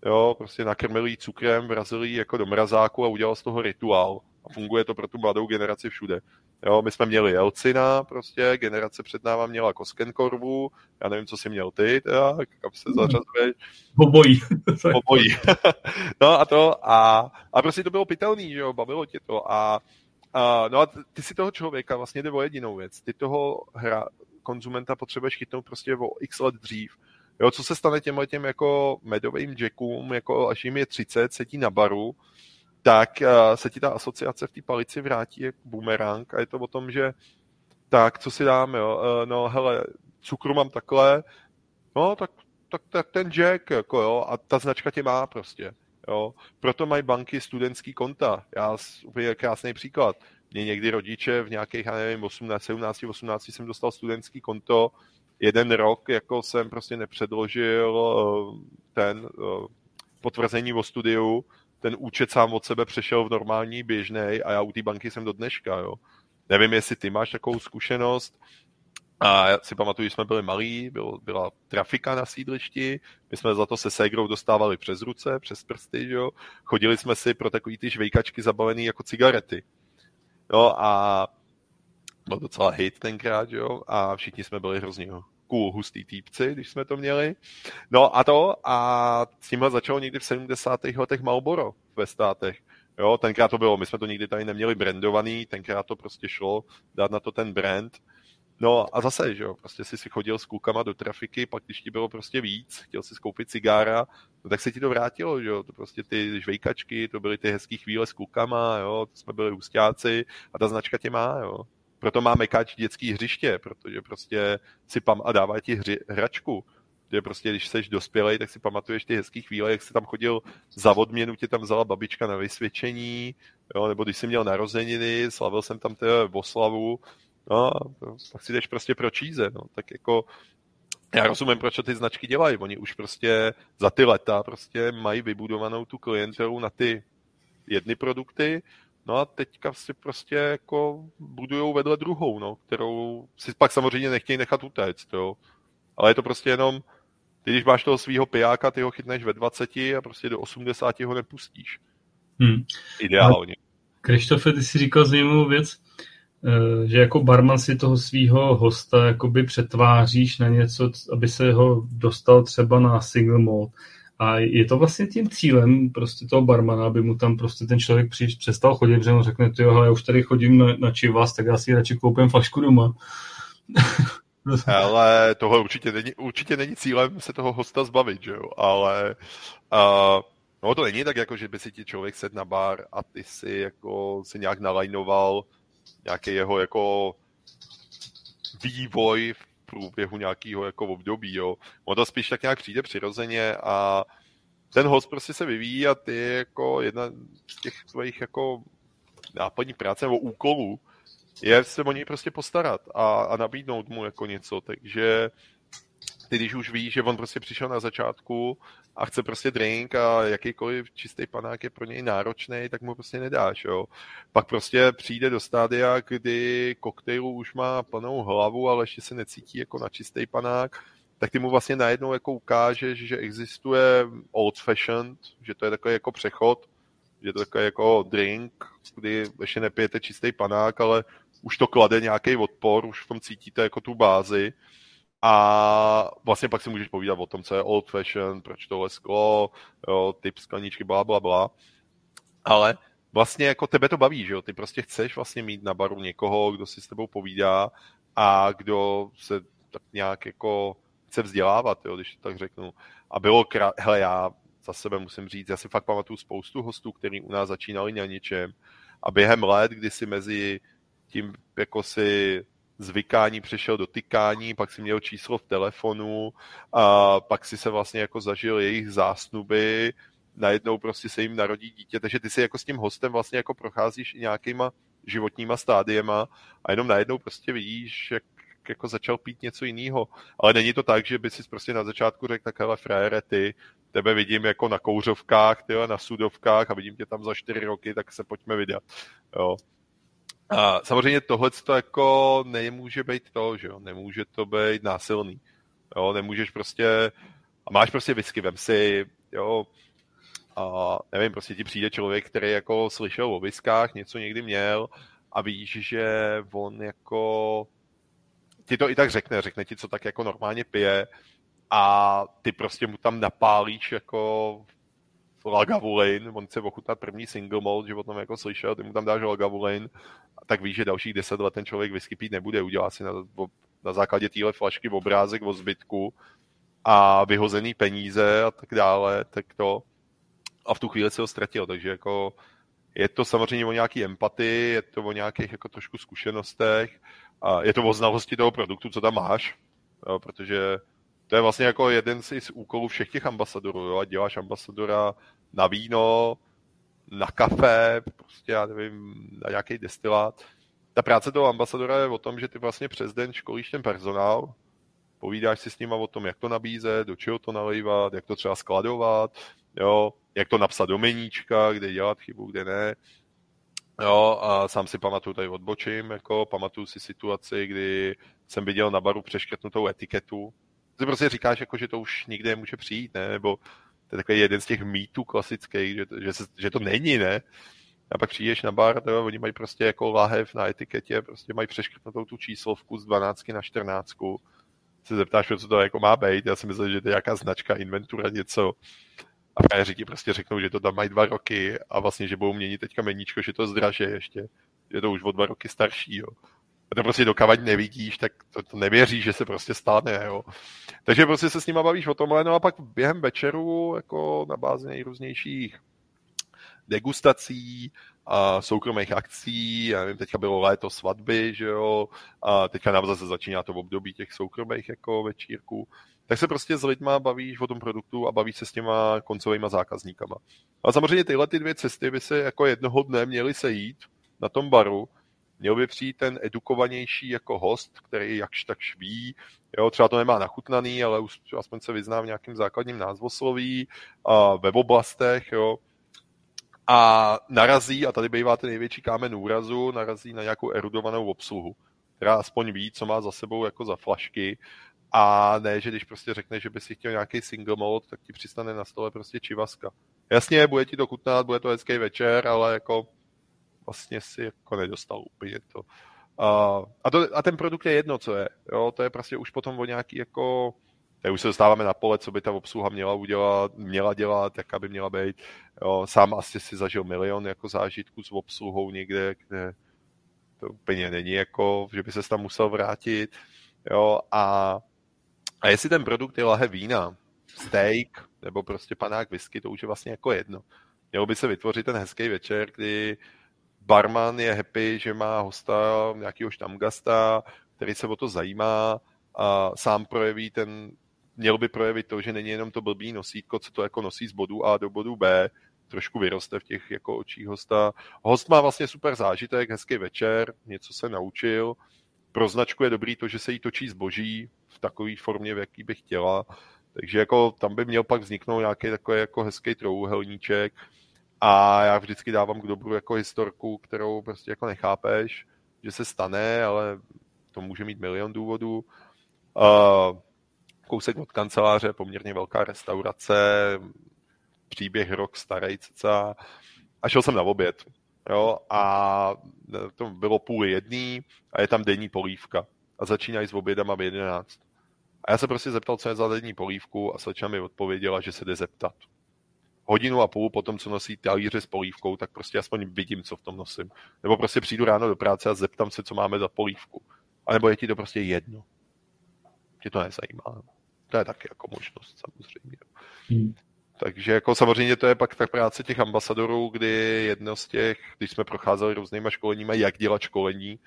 jo, prostě nakrmil jí cukrem, vrazil jí jako do mrazáku a udělal z toho rituál a funguje to pro tu mladou generaci všude. Jo, my jsme měli Jelcina, prostě, generace před náma měla Koskenkorvu, já nevím, co jsi měl ty, teda, kam se zařazuješ. Obojí. Obojí. no a to, a, a prostě to bylo pitelný, že jo, bavilo tě to a, no a ty si toho člověka vlastně jde o jedinou věc, ty toho hra, konzumenta potřebuješ chytnout prostě o x let dřív. Jo, co se stane těmhle těm jako medovým jackům, jako až jim je 30, sedí na baru, tak eh, se ti ta asociace v té palici vrátí jako boomerang a je to o tom, že tak, co si dáme, jo? Eh, no hele, cukru mám takhle, no tak, tak, tak ten Jack, jako jo, a ta značka tě má prostě, jo. Proto mají banky studentský konta. Já, úplně krásný příklad. Mě někdy rodiče v nějakých, já nevím, 18, 17, 18 jsem dostal studentský konto, jeden rok, jako jsem prostě nepředložil eh, ten potvrzení o studiu, ten účet sám od sebe přešel v normální běžný a já u té banky jsem do dneška, jo. Nevím, jestli ty máš takovou zkušenost, a já si pamatuju, že jsme byli malí, byl, byla trafika na sídlišti, my jsme za to se ségrou dostávali přes ruce, přes prsty, jo. Chodili jsme si pro takový ty žvejkačky zabavený jako cigarety. Jo, a byl docela hit tenkrát, jo, a všichni jsme byli hrozně cool, hustý týpci, když jsme to měli. No a to, a s tímhle začalo někdy v 70. letech Marlboro ve státech. Jo, tenkrát to bylo, my jsme to nikdy tady neměli brandovaný, tenkrát to prostě šlo dát na to ten brand. No a zase, že jo, prostě jsi si chodil s klukama do trafiky, pak když ti bylo prostě víc, chtěl si skoupit cigára, no tak se ti to vrátilo, že jo, to prostě ty žvejkačky, to byly ty hezký chvíle s klukama, jo, to jsme byli hustáci a ta značka tě má, jo. Proto má Mekáč dětský hřiště, protože prostě si pam a dává ti hři, hračku. Že prostě, když jsi dospělej, tak si pamatuješ ty hezké chvíle, jak jsi tam chodil za odměnu, tě tam vzala babička na vysvědčení, jo, nebo když jsi měl narozeniny, slavil jsem tam té oslavu, no, tak si jdeš prostě pro číze, no, tak jako já rozumím, proč ty značky dělají. Oni už prostě za ty leta prostě mají vybudovanou tu klientelu na ty jedny produkty, no a teďka si prostě jako budujou vedle druhou, no, kterou si pak samozřejmě nechtějí nechat utéct, jo. Ale je to prostě jenom, ty když máš toho svého pijáka, ty ho chytneš ve 20 a prostě do 80 ho nepustíš. Hmm. Ideálně. Krištofe, ty si říkal zajímavou věc, že jako barman si toho svého hosta jakoby přetváříš na něco, aby se ho dostal třeba na single malt. A je to vlastně tím cílem prostě toho barmana, aby mu tam prostě ten člověk příš, přestal chodit, protože on řekne, ty jo, já už tady chodím na, na čivas, tak já si radši koupím flašku doma. Ale toho určitě není, určitě není cílem se toho hosta zbavit, že jo? Ale uh, no to není tak, jako, že by si ti člověk sedl na bar a ty si jako si nějak nalajnoval nějaký jeho jako vývoj v průběhu nějakého jako období, jo. On to spíš tak nějak přijde přirozeně a ten host prostě se vyvíjí a ty jako jedna z těch svých jako nápadní práce nebo úkolů je se o něj prostě postarat a, a nabídnout mu jako něco, takže ty když už víš, že on prostě přišel na začátku a chce prostě drink a jakýkoliv čistý panák je pro něj náročný, tak mu prostě nedáš, jo. Pak prostě přijde do stádia, kdy koktejlu už má plnou hlavu, ale ještě se necítí jako na čistý panák, tak ty mu vlastně najednou jako ukážeš, že existuje old fashioned, že to je takový jako přechod, že to je takový jako drink, kdy ještě nepijete čistý panák, ale už to klade nějaký odpor, už v tom cítíte jako tu bázi a vlastně pak si můžeš povídat o tom, co je old fashion, proč tohle sklo, jo, typ skleničky, bla, bla, bla. Ale vlastně jako tebe to baví, že jo? Ty prostě chceš vlastně mít na baru někoho, kdo si s tebou povídá a kdo se tak nějak jako chce vzdělávat, jo, když to tak řeknu. A bylo krát, hele, já za sebe musím říct, já si fakt pamatuju spoustu hostů, kteří u nás začínali na něčem a během let, kdy si mezi tím jako si zvykání přešel do tykání, pak si měl číslo v telefonu a pak si se vlastně jako zažil jejich zásnuby, najednou prostě se jim narodí dítě, takže ty si jako s tím hostem vlastně jako procházíš i nějakýma životníma stádiema a jenom najednou prostě vidíš, jak jako začal pít něco jiného. Ale není to tak, že by si prostě na začátku řekl, tak hele, frajere, ty, tebe vidím jako na kouřovkách, ty na sudovkách a vidím tě tam za čtyři roky, tak se pojďme vydat. Jo. A samozřejmě tohle to jako nemůže být to, že jo, nemůže to být násilný. Jo, nemůžeš prostě, a máš prostě whisky, vem si, jo, a nevím, prostě ti přijde člověk, který jako slyšel o viskách, něco někdy měl a víš, že on jako ti to i tak řekne, řekne ti, co tak jako normálně pije a ty prostě mu tam napálíš jako Lagavulin, on chce ochutnat první single malt, že o tom jako slyšel, ty mu tam dáš Lagavulin, tak víš, že dalších deset let ten člověk whisky pít nebude, udělá si na, na základě téhle flašky obrázek o zbytku a vyhozený peníze a tak dále, tak to. A v tu chvíli se ho ztratil, takže jako je to samozřejmě o nějaký empatii, je to o nějakých jako trošku zkušenostech, a je to o znalosti toho produktu, co tam máš, jo, protože to je vlastně jako jeden z úkolů všech těch ambasadorů, jo, a děláš ambasadora na víno, na kafe, prostě já nevím, na nějaký destilát. Ta práce toho ambasadora je o tom, že ty vlastně přes den školíš ten personál, povídáš si s nima o tom, jak to nabízet, do čeho to nalejvat, jak to třeba skladovat, jo, jak to napsat do meníčka, kde dělat chybu, kde ne. Jo, a sám si pamatuju, tady odbočím, jako pamatuju si situaci, kdy jsem viděl na baru přeškrtnutou etiketu. Ty prostě říkáš, jako, že to už nikde může přijít, ne? Nebo to je takový jeden z těch mýtů klasických, že, že, se, že to není, ne? A pak přijdeš na bar, to, oni mají prostě jako lahev na etiketě, prostě mají přeškrtnutou tu číslovku z 12 na 14. Se zeptáš, co to jako má být, já si myslím, že to je nějaká značka, inventura, něco. A frajeři ti prostě řeknou, že to tam mají dva roky a vlastně, že budou měnit teďka meníčko, že to zdraže ještě. Je to už o dva roky starší, jo. A to prostě dokavať nevidíš, tak to, to nevěříš, že se prostě stane, jo. Takže prostě se s nima bavíš o tomhle, no a pak během večeru, jako na bázi nejrůznějších degustací, a soukromých akcí, já nevím, teďka bylo léto svatby, že jo, a teďka nám zase začíná to v období těch soukromých jako večírků, tak se prostě s lidma bavíš o tom produktu a bavíš se s těma koncovými zákazníkama. A samozřejmě tyhle ty dvě cesty by se jako jednoho dne měly sejít na tom baru, měl by přijít ten edukovanější jako host, který jakž tak ví, jo, třeba to nemá nachutnaný, ale už aspoň se vyzná v nějakým základním názvosloví a web oblastech, jo, a narazí, a tady bývá ten největší kámen úrazu, narazí na nějakou erudovanou obsluhu, která aspoň ví, co má za sebou jako za flašky. A ne, že když prostě řekne, že by si chtěl nějaký single malt, tak ti přistane na stole prostě čivaska. Jasně, bude ti to chutnat, bude to hezký večer, ale jako vlastně si jako nedostal úplně to. A, a, to, a ten produkt je jedno, co je. Jo? To je prostě už potom o nějaký jako tak už se dostáváme na pole, co by ta obsluha měla udělat, měla dělat, jaká by měla být. Jo, sám asi si zažil milion jako zážitku s obsluhou někde, kde to úplně není jako, že by se tam musel vrátit. Jo, a, a jestli ten produkt je lahe vína, steak nebo prostě panák whisky, to už je vlastně jako jedno. Mělo by se vytvořit ten hezký večer, kdy barman je happy, že má hosta, nějakého štamgasta, který se o to zajímá a sám projeví ten měl by projevit to, že není jenom to blbý nosítko, co to jako nosí z bodu A do bodu B, trošku vyroste v těch jako očích hosta. Host má vlastně super zážitek, hezký večer, něco se naučil. Pro značku je dobrý to, že se jí točí zboží v takové formě, v jaký by chtěla. Takže jako tam by měl pak vzniknout nějaký takový jako hezký trouhelníček. A já vždycky dávám k dobru jako historku, kterou prostě jako nechápeš, že se stane, ale to může mít milion důvodů. Uh, kousek od kanceláře, poměrně velká restaurace, příběh rok starý cca. A šel jsem na oběd. Jo, a to bylo půl jedný a je tam denní polívka. A začínají s obědama v 11. A já se prostě zeptal, co je za denní polívku a slečna mi odpověděla, že se jde zeptat. Hodinu a půl potom, co nosí talíře s polívkou, tak prostě aspoň vidím, co v tom nosím. Nebo prostě přijdu ráno do práce a zeptám se, co máme za polívku. A nebo je ti to prostě jedno. Tě to nezajímá. To je taky jako možnost samozřejmě. Hmm. Takže jako samozřejmě to je pak tak práce těch ambasadorů, kdy jedno z těch, když jsme procházeli různýma školeníma, jak dělat školení,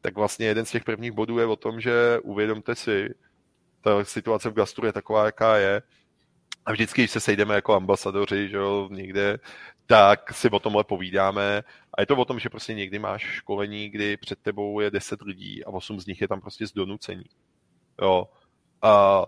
tak vlastně jeden z těch prvních bodů je o tom, že uvědomte si, ta situace v gastru je taková, jaká je, a vždycky, když se sejdeme jako ambasadoři, že jo, někde, tak si o tomhle povídáme. A je to o tom, že prostě někdy máš školení, kdy před tebou je 10 lidí a 8 z nich je tam prostě z donucení. Jo. A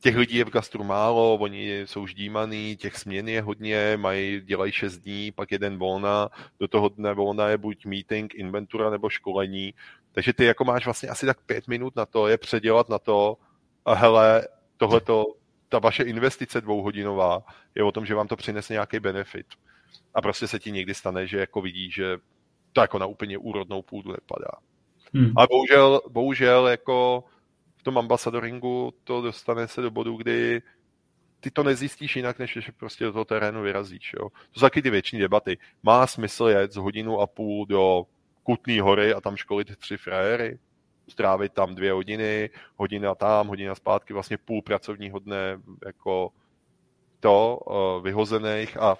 těch lidí je v gastru málo, oni jsou ždímaný, těch směn je hodně, mají, dělají 6 dní, pak jeden volna, do toho dne volna je buď meeting, inventura nebo školení, takže ty jako máš vlastně asi tak pět minut na to, je předělat na to, a hele, tohleto, ta vaše investice dvouhodinová je o tom, že vám to přinese nějaký benefit. A prostě se ti někdy stane, že jako vidí, že to jako na úplně úrodnou půdu nepadá. Hmm. A bohužel, bohužel jako v tom ambasadoringu to dostane se do bodu, kdy ty to nezjistíš jinak, než že prostě do toho terénu vyrazíš. Jo. To jsou taky ty věční debaty. Má smysl jet z hodinu a půl do Kutný hory a tam školit tři frajery? Strávit tam dvě hodiny, hodina tam, hodina zpátky, vlastně půl pracovního dne jako to uh, vyhozených a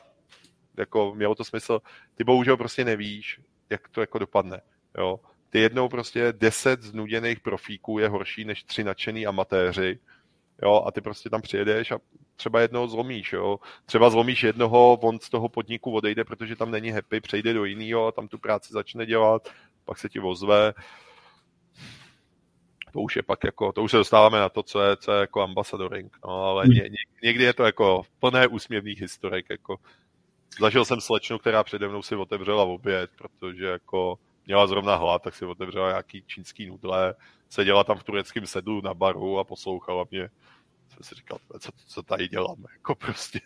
jako mělo to smysl. Ty bohužel prostě nevíš, jak to jako dopadne. Jo ty jednou prostě deset znuděných profíků je horší než tři nadšený amatéři, jo, a ty prostě tam přijedeš a třeba jednoho zlomíš, jo. Třeba zlomíš jednoho, on z toho podniku odejde, protože tam není happy, přejde do jiného a tam tu práci začne dělat, pak se ti ozve. To už je pak jako, to už se dostáváme na to, co je, co je jako ambasadoring, no, ale ně, ně, někdy je to jako plné úsměvných historik, jako zažil jsem slečnu, která přede mnou si otevřela oběd, protože jako měla zrovna hlad, tak si otevřela nějaký čínský nudle, seděla tam v tureckém sedlu na baru a poslouchala mě. Jsem si říkal, co, co tady dělám, jako prostě.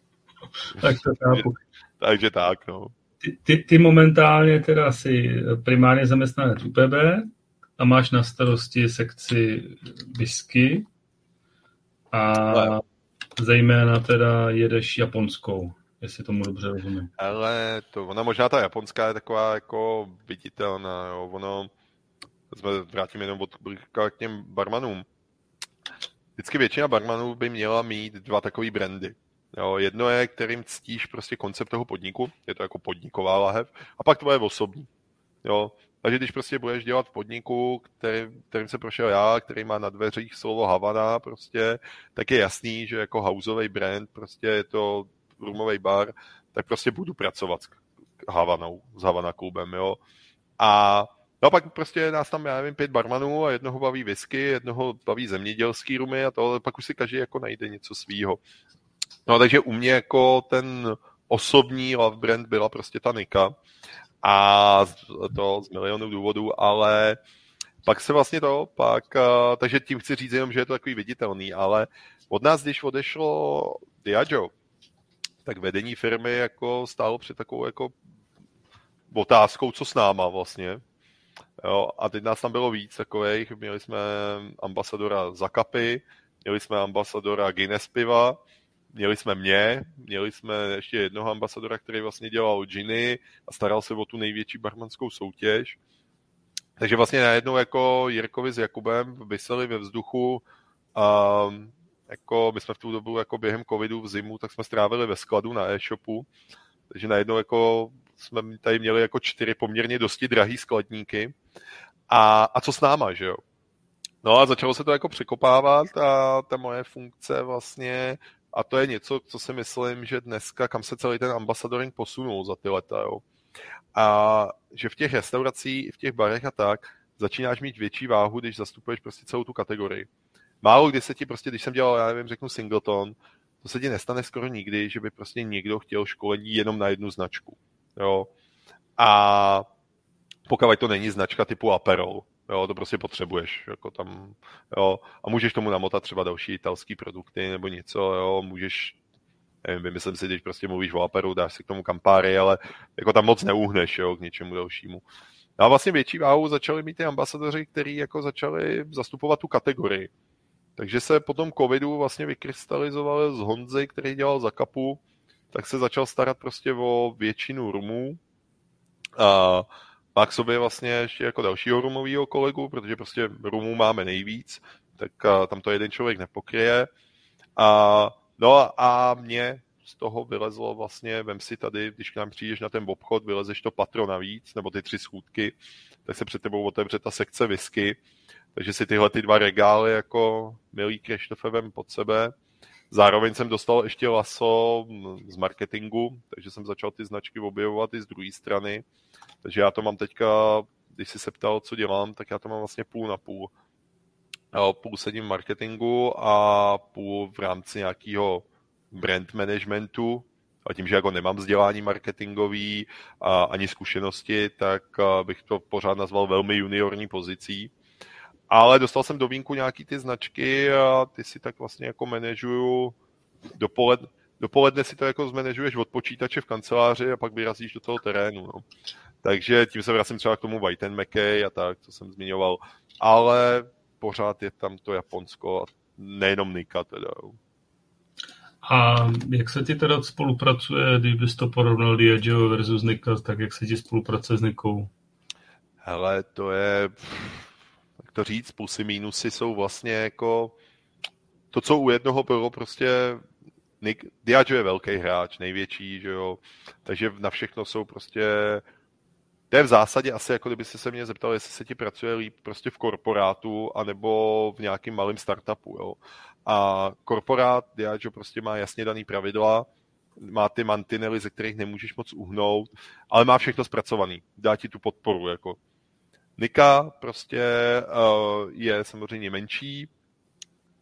tak to chápu. Takže tak, no. Ty, ty, ty momentálně teda si primárně zaměstnanec UPB a máš na starosti sekci whisky a no. zejména teda jedeš japonskou jestli tomu dobře rozumím. Ale to, ona možná ta japonská je taková jako viditelná, jo. ono jsme vrátíme jenom od k těm barmanům. Vždycky většina barmanů by měla mít dva takové brandy. Jo, jedno je, kterým ctíš prostě koncept toho podniku, je to jako podniková lahev, a pak tvoje osobní. Jo, takže když prostě budeš dělat v podniku, který, kterým se prošel já, který má na dveřích slovo Havana, prostě, tak je jasný, že jako houseový brand, prostě je to rumový bar, tak prostě budu pracovat s Havanou, s Havana klubem, jo. A No pak prostě nás tam, já nevím, pět barmanů a jednoho baví whisky, jednoho baví zemědělský rumy a to, pak už si každý jako najde něco svýho. No takže u mě jako ten osobní love brand byla prostě ta Nika a to z milionů důvodů, ale pak se vlastně to, pak, takže tím chci říct jenom, že je to takový viditelný, ale od nás, když odešlo Diageo, tak vedení firmy jako stálo před takovou jako otázkou, co s náma vlastně. Jo, a teď nás tam bylo víc takových. Měli jsme ambasadora Zakapy, měli jsme ambasadora Guinness piva, měli jsme mě, měli jsme ještě jednoho ambasadora, který vlastně dělal džiny a staral se o tu největší barmanskou soutěž. Takže vlastně najednou jako Jirkovi s Jakubem vyseli ve vzduchu a jako my jsme v tu dobu jako během covidu v zimu, tak jsme strávili ve skladu na e-shopu, takže najednou jako jsme tady měli jako čtyři poměrně dosti drahý skladníky. A, a co s náma, že jo? No a začalo se to jako překopávat a ta moje funkce vlastně, a to je něco, co si myslím, že dneska, kam se celý ten ambasadoring posunul za ty leta, jo. A že v těch restauracích, v těch barech a tak, začínáš mít větší váhu, když zastupuješ prostě celou tu kategorii. Málo kdy se ti prostě, když jsem dělal, já nevím, řeknu singleton, to se ti nestane skoro nikdy, že by prostě někdo chtěl školení jenom na jednu značku. Jo. A pokud to není značka typu Aperol, jo, to prostě potřebuješ, jako tam, jo, a můžeš tomu namotat třeba další italský produkty nebo něco, jo, můžeš, nevím, vymyslím si, když prostě mluvíš o Aperu, dáš si k tomu kampáry, ale jako tam moc neuhneš, jo, k něčemu dalšímu. No a vlastně větší váhu začali mít ty ambasadoři, kteří jako začali zastupovat tu kategorii. Takže se po tom covidu vlastně vykrystalizovali z Honzy, který dělal za kapu, tak se začal starat prostě o většinu rumů. A má k sobě vlastně ještě jako dalšího rumového kolegu, protože prostě rumů máme nejvíc, tak tam to jeden člověk nepokryje. A, no a mě z toho vylezlo vlastně, vem si tady, když k nám přijdeš na ten obchod, vylezeš to patro navíc, nebo ty tři schůdky, tak se před tebou otevře ta sekce whisky, takže si tyhle ty dva regály jako milý Krištofe vem pod sebe. Zároveň jsem dostal ještě laso z marketingu, takže jsem začal ty značky objevovat i z druhé strany. Takže já to mám teďka, když jsi se ptal, co dělám, tak já to mám vlastně půl na půl. Půl sedím v marketingu a půl v rámci nějakého brand managementu, a tím, že jako nemám vzdělání marketingový a ani zkušenosti, tak bych to pořád nazval velmi juniorní pozicí. Ale dostal jsem do vínku nějaký ty značky a ty si tak vlastně jako manažuju dopoledne, dopoledne si to jako zmanežuješ od počítače v kanceláři a pak vyrazíš do toho terénu. No. Takže tím se vracím třeba k tomu White and McKay a tak, co jsem zmiňoval. Ale pořád je tam to Japonsko a nejenom Nika teda. A jak se ti teda spolupracuje, kdybys to porovnal Diageo versus Nika, tak jak se ti spolupracuje s Nikou? Hele, to je, to říct, plusy, mínusy jsou vlastně jako to, co u jednoho bylo prostě Nick, Diageo je velký hráč, největší, že jo, takže na všechno jsou prostě to je v zásadě asi jako kdyby se mě zeptal, jestli se ti pracuje líp prostě v korporátu anebo v nějakým malém startupu, jo. A korporát Diageo prostě má jasně daný pravidla, má ty mantinely, ze kterých nemůžeš moc uhnout, ale má všechno zpracovaný, dá ti tu podporu, jako. Nika prostě uh, je samozřejmě menší,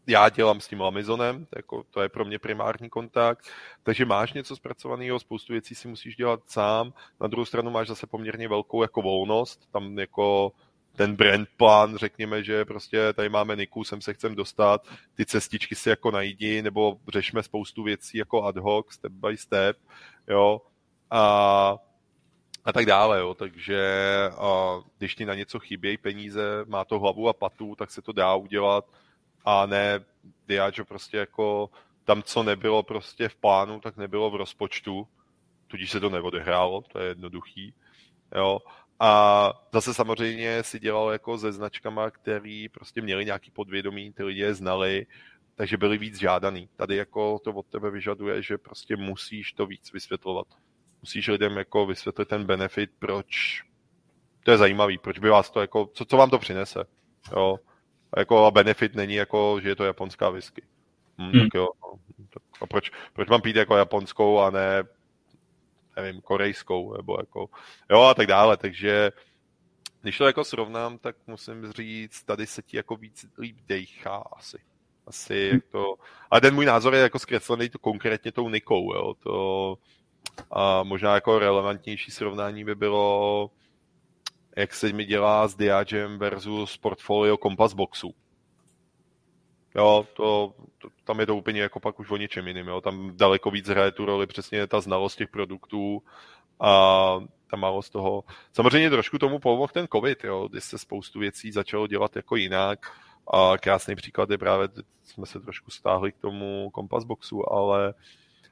já dělám s tím Amazonem, jako to je pro mě primární kontakt, takže máš něco zpracovaného, spoustu věcí si musíš dělat sám, na druhou stranu máš zase poměrně velkou jako volnost, tam jako ten brand plán, řekněme, že prostě tady máme Niku, sem se chcem dostat, ty cestičky si jako najdi, nebo řešme spoustu věcí jako ad hoc, step by step, jo, a, a tak dále, jo, takže a, když ti na něco chybějí peníze, má to hlavu a patu, tak se to dá udělat, a ne Diageo prostě jako tam, co nebylo prostě v plánu, tak nebylo v rozpočtu, tudíž se to neodehrálo, to je jednoduchý. Jo. A zase samozřejmě si dělal jako se značkama, který prostě měli nějaký podvědomí, ty lidi je znali, takže byli víc žádaný. Tady jako to od tebe vyžaduje, že prostě musíš to víc vysvětlovat. Musíš lidem jako vysvětlit ten benefit, proč to je zajímavý, proč by vás to jako, co, co vám to přinese. Jo? A jako a benefit není jako, že je to japonská whisky. Hm, hmm. tak jo, no. a proč, proč mám pít jako japonskou a ne nevím, korejskou, nebo jako, jo a tak dále, takže když to jako srovnám, tak musím říct, tady se ti jako víc líp dejchá asi. Asi jak to... Ale ten můj názor je jako zkreslený to konkrétně tou Nikou, jo. To, a možná jako relevantnější srovnání by bylo, jak se mi dělá s Diagem versus portfolio Compass Boxu. Jo, to, to, tam je to úplně jako pak už o něčem jiným, jo. Tam daleko víc hraje tu roli přesně ta znalost těch produktů a ta málo z toho. Samozřejmě trošku tomu pomohl ten covid, jo, kdy se spoustu věcí začalo dělat jako jinak a krásný příklad je právě, jsme se trošku stáhli k tomu Compass Boxu, ale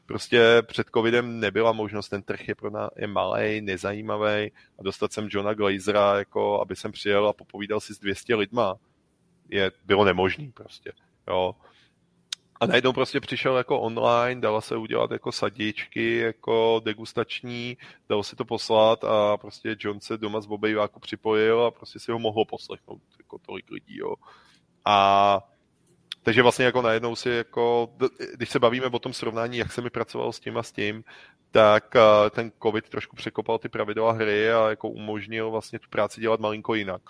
prostě před covidem nebyla možnost, ten trh je pro nás je malý, nezajímavý a dostat sem Johna Glazera, jako aby jsem přijel a popovídal si s 200 lidma, je, bylo nemožný prostě. Jo. A najednou prostě přišel jako online, dalo se udělat jako sadičky, jako degustační, dalo se to poslat a prostě John se doma z Bobejváku připojil a prostě si ho mohlo poslechnout jako tolik lidí, jo. A takže vlastně jako najednou si jako, když se bavíme o tom srovnání, jak se mi pracovalo s tím a s tím, tak ten covid trošku překopal ty pravidla hry a jako umožnil vlastně tu práci dělat malinko jinak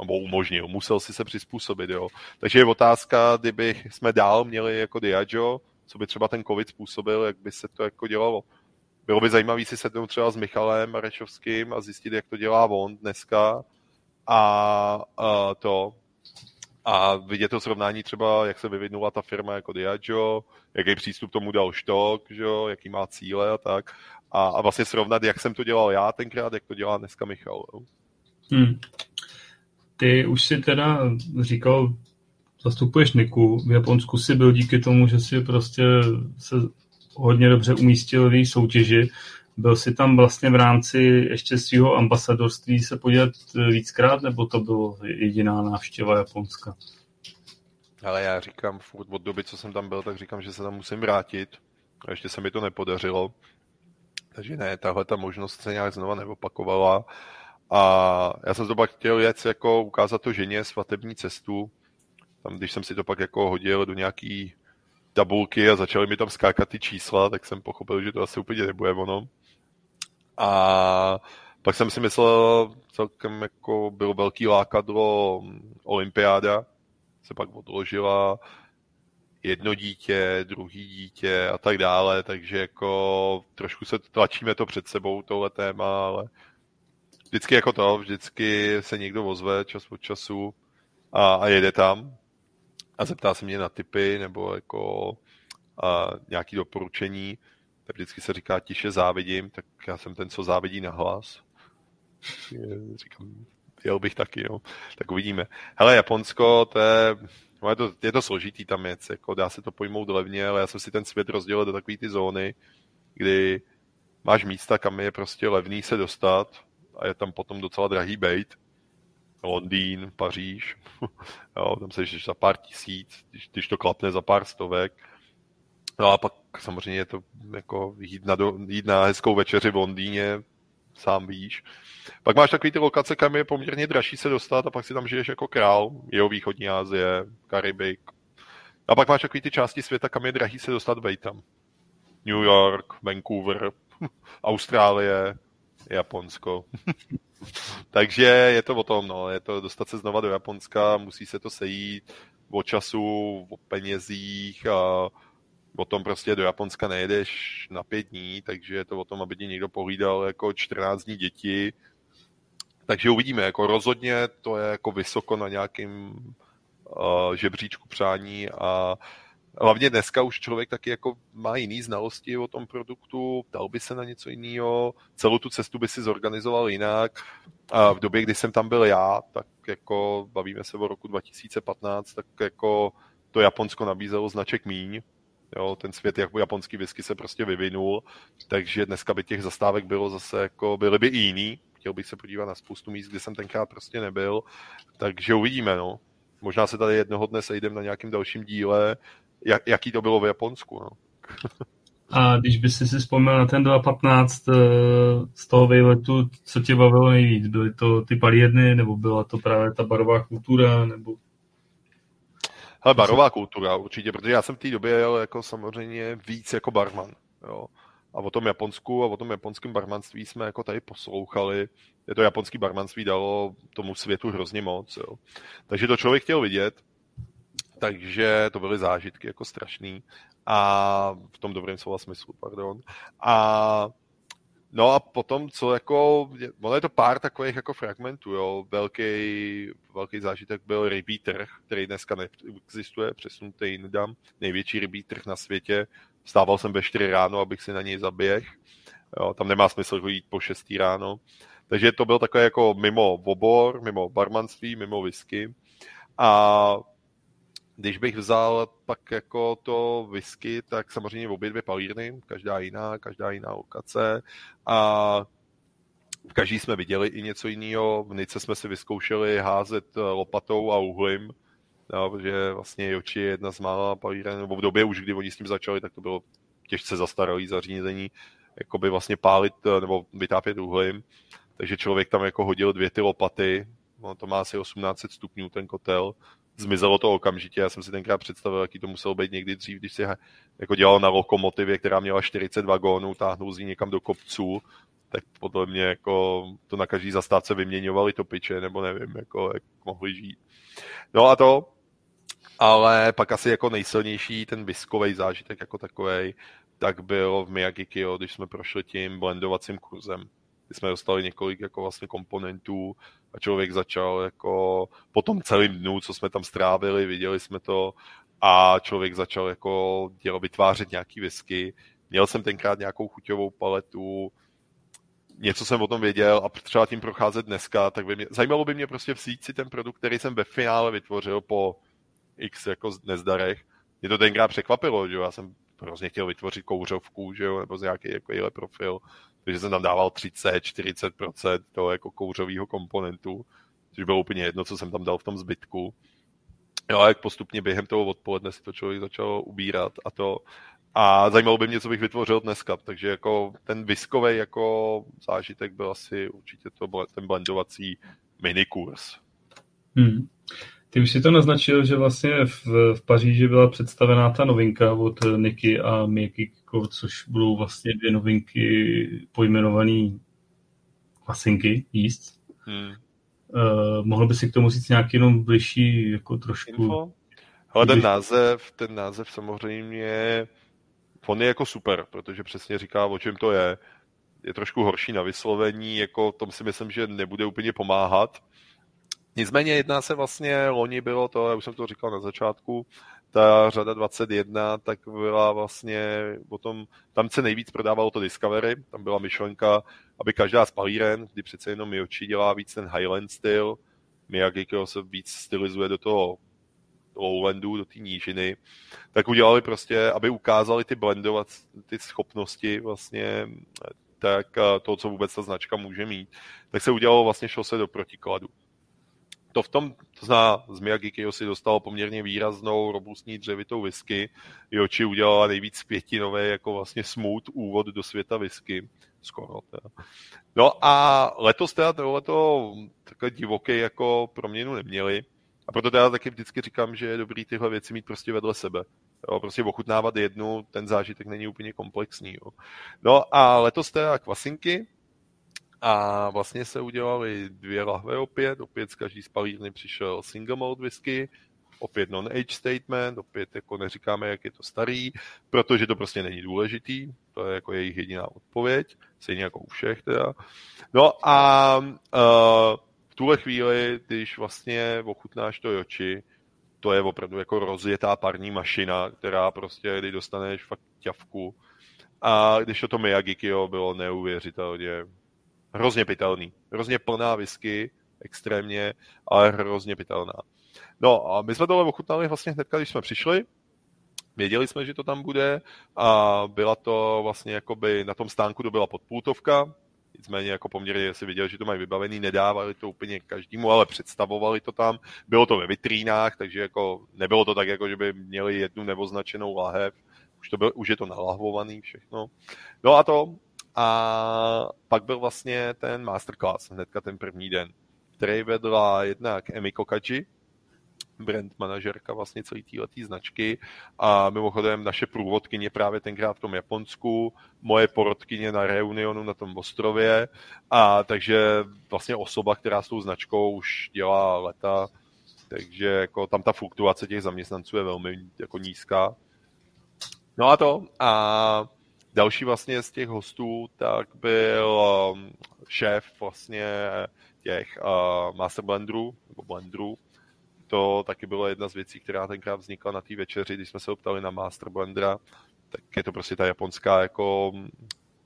nebo umožnil, musel si se přizpůsobit, jo. Takže je otázka, kdyby jsme dál měli jako Diageo, co by třeba ten covid způsobil, jak by se to jako dělalo. Bylo by zajímavé si sednout třeba s Michalem Marečovským a zjistit, jak to dělá on dneska a, a to a vidět to srovnání třeba, jak se vyvinula ta firma jako Diageo, jaký přístup tomu dal Štok, že jaký má cíle a tak. A, a vlastně srovnat, jak jsem to dělal já tenkrát, jak to dělá dneska Michal. Hmm. Ty už si teda říkal, zastupuješ Niku, v Japonsku si byl díky tomu, že si prostě se hodně dobře umístil v její soutěži. Byl si tam vlastně v rámci ještě svého ambasadorství se podívat víckrát, nebo to bylo jediná návštěva Japonska? Ale já říkám furt od doby, co jsem tam byl, tak říkám, že se tam musím vrátit. A ještě se mi to nepodařilo. Takže ne, tahle ta možnost se nějak znova neopakovala. A já jsem to pak chtěl jet jako ukázat to ženě svatební cestu. Tam, když jsem si to pak jako hodil do nějaký tabulky a začaly mi tam skákat ty čísla, tak jsem pochopil, že to asi úplně nebude ono. A pak jsem si myslel, celkem jako byl velký lákadlo olympiáda, se pak odložila jedno dítě, druhý dítě a tak dále, takže jako trošku se tlačíme to před sebou, tohle téma, ale vždycky jako to, vždycky se někdo ozve čas od času a, a jede tam a zeptá se mě na typy nebo jako a, nějaký doporučení, tak vždycky se říká tiše závidím, tak já jsem ten, co závidí na hlas. Říkám, jel bych taky, jo. Tak uvidíme. Hele, Japonsko, to je, no je, to, je to složitý tam věc, jako dá se to pojmout levně, ale já jsem si ten svět rozdělil do takové ty zóny, kdy máš místa, kam je prostě levný se dostat, a je tam potom docela drahý bejt. Londýn, Paříž, jo, tam se za pár tisíc, když, když to klapne za pár stovek. No a pak samozřejmě je to jako jít na, do, jít na hezkou večeři v Londýně, sám víš. Pak máš takový ty lokace, kam je poměrně dražší se dostat a pak si tam žiješ jako král, jeho východní Asie, Karibik. A pak máš takový ty části světa, kam je drahý se dostat tam. New York, Vancouver, Austrálie, Japonsko. Takže je to o tom, no, je to dostat se znova do Japonska, musí se to sejít o času, o penězích a o tom prostě do Japonska nejedeš na pět dní, takže je to o tom, aby ti někdo pohlídal jako 14 dní děti. Takže uvidíme, jako rozhodně to je jako vysoko na nějakým uh, žebříčku přání a Hlavně dneska už člověk taky jako má jiný znalosti o tom produktu, ptal by se na něco jiného, celou tu cestu by si zorganizoval jinak. A v době, kdy jsem tam byl já, tak jako bavíme se o roku 2015, tak jako to Japonsko nabízelo značek míň, Jo, ten svět jako japonský whisky se prostě vyvinul, takže dneska by těch zastávek bylo zase jako, byly by i jiný, chtěl bych se podívat na spoustu míst, kde jsem tenkrát prostě nebyl, takže uvidíme, no. Možná se tady jednoho dne sejdem na nějakém dalším díle, jak, jaký to bylo v Japonsku, no. A když by si si vzpomněl na ten 2015 eh, z toho výletu, co tě bavilo nejvíc? Byly to ty palírny, nebo byla to právě ta barová kultura, nebo Hele, barová kultura určitě, protože já jsem v té době jel jako samozřejmě víc jako barman. Jo. A o tom Japonsku a o tom japonském barmanství jsme jako tady poslouchali. Je to japonský barmanství dalo tomu světu hrozně moc. Jo. Takže to člověk chtěl vidět, takže to byly zážitky jako strašný a v tom dobrém slova smyslu, pardon. A No a potom, co jako, ono je to pár takových jako fragmentů, jo. Velký, velký zážitek byl rybí trh, který dneska neexistuje, přesunutý jinam. Největší rybí trh na světě. Stával jsem ve 4 ráno, abych si na něj zaběh. Jo, tam nemá smysl jít po 6 ráno. Takže to byl takový jako mimo obor, mimo barmanství, mimo whisky. A když bych vzal pak jako to whisky, tak samozřejmě obě dvě palírny, každá jiná, každá jiná lokace a v každý jsme viděli i něco jiného. V Nice jsme si vyzkoušeli házet lopatou a uhlím, no, protože vlastně Joči je jedna z mála palíren, nebo v době už, kdy oni s tím začali, tak to bylo těžce zastaralý zařízení, jakoby vlastně pálit nebo vytápět uhlím. Takže člověk tam jako hodil dvě ty lopaty, no, to má asi 1800 stupňů ten kotel, zmizelo to okamžitě. Já jsem si tenkrát představil, jaký to muselo být někdy dřív, když si jako dělal na lokomotivě, která měla 40 vagónů, táhnul z ní někam do kopců, tak podle mě jako to na každý zastávce vyměňovali topiče, nebo nevím, jako jak mohli žít. No a to, ale pak asi jako nejsilnější ten viskový zážitek jako takový, tak byl v Miyagi když jsme prošli tím blendovacím kurzem jsme dostali několik jako vlastně komponentů a člověk začal jako po tom celém dnu, co jsme tam strávili, viděli jsme to a člověk začal jako dělo, vytvářet nějaký whisky. Měl jsem tenkrát nějakou chuťovou paletu, něco jsem o tom věděl a třeba tím procházet dneska, tak by mě, zajímalo by mě prostě vzít si ten produkt, který jsem ve finále vytvořil po x jako nezdarech. Mě to tenkrát překvapilo, že já jsem hrozně chtěl vytvořit kouřovku, že jo, nebo z nějaký jako profil takže jsem tam dával 30-40% toho jako kouřového komponentu, což bylo úplně jedno, co jsem tam dal v tom zbytku. Jo, a jak postupně během toho odpoledne si to člověk začal ubírat a to. A zajímalo by mě, co bych vytvořil dneska, takže jako ten viskový jako zážitek byl asi určitě to, ten blendovací minikurs. Hmm. Ty už si to naznačil, že vlastně v, v Paříži byla představená ta novinka od Niky a Mikiko, což budou vlastně dvě novinky pojmenované klasinky jíst. Hmm. Uh, mohl by si k tomu říct nějaký jenom bližší, jako trošku... Info? Ale ten název, ten název samozřejmě, on je jako super, protože přesně říká, o čem to je. Je trošku horší na vyslovení, jako tom si myslím, že nebude úplně pomáhat, Nicméně jedná se vlastně, loni bylo to, já už jsem to říkal na začátku, ta řada 21, tak byla vlastně o tom, tam se nejvíc prodávalo to Discovery, tam byla myšlenka, aby každá z palíren, kdy přece jenom Miyoshi dělá víc ten Highland styl, Miyagi se víc stylizuje do toho lowlandu, do té nížiny, tak udělali prostě, aby ukázali ty blendovat, ty schopnosti vlastně, tak to, co vůbec ta značka může mít, tak se udělalo vlastně, šlo se do protikladu to v tom, to zná, z Miyagi si dostal poměrně výraznou robustní dřevitou whisky. Joči udělala nejvíc květinové jako vlastně smooth úvod do světa whisky. Skoro teda. No a letos teda tohleto takhle divoký jako proměnu neměli. A proto teda taky vždycky říkám, že je dobrý tyhle věci mít prostě vedle sebe. Jo, prostě ochutnávat jednu, ten zážitek není úplně komplexní. Jo. No a letos teda kvasinky, a vlastně se udělali dvě lahve opět, opět z každý z palírny přišel single malt whisky, opět non-age statement, opět jako neříkáme, jak je to starý, protože to prostě není důležitý, to je jako jejich jediná odpověď, stejně jako u všech teda. No a uh, v tuhle chvíli, když vlastně ochutnáš to joči, to je opravdu jako rozjetá parní mašina, která prostě, kdy dostaneš fakt ťavku. A když to Miyagi bylo neuvěřitelně hrozně pitelný. Hrozně plná whisky, extrémně, ale hrozně pitelná. No a my jsme tohle ochutnali vlastně hned, když jsme přišli. Věděli jsme, že to tam bude a byla to vlastně jakoby na tom stánku to byla podpultovka, nicméně jako poměrně si viděl, že to mají vybavený, nedávali to úplně každému, ale představovali to tam, bylo to ve vitrínách, takže jako nebylo to tak, jako že by měli jednu neoznačenou lahev, už, to byl, už je to nalahvovaný všechno. No a to, a pak byl vlastně ten masterclass, hnedka ten první den, který vedla jednak Emi Kokaji, brand manažerka vlastně celý této značky. A mimochodem naše průvodkyně právě tenkrát v tom Japonsku, moje porodkyně na Reunionu na tom ostrově. A takže vlastně osoba, která s tou značkou už dělá leta, takže jako tam ta fluktuace těch zaměstnanců je velmi jako nízká. No a to. A další vlastně z těch hostů tak byl um, šéf vlastně těch uh, Master Blenderů, nebo Blenderů, to taky byla jedna z věcí, která tenkrát vznikla na té večeři, když jsme se optali na Master Blendera, tak je to prostě ta japonská jako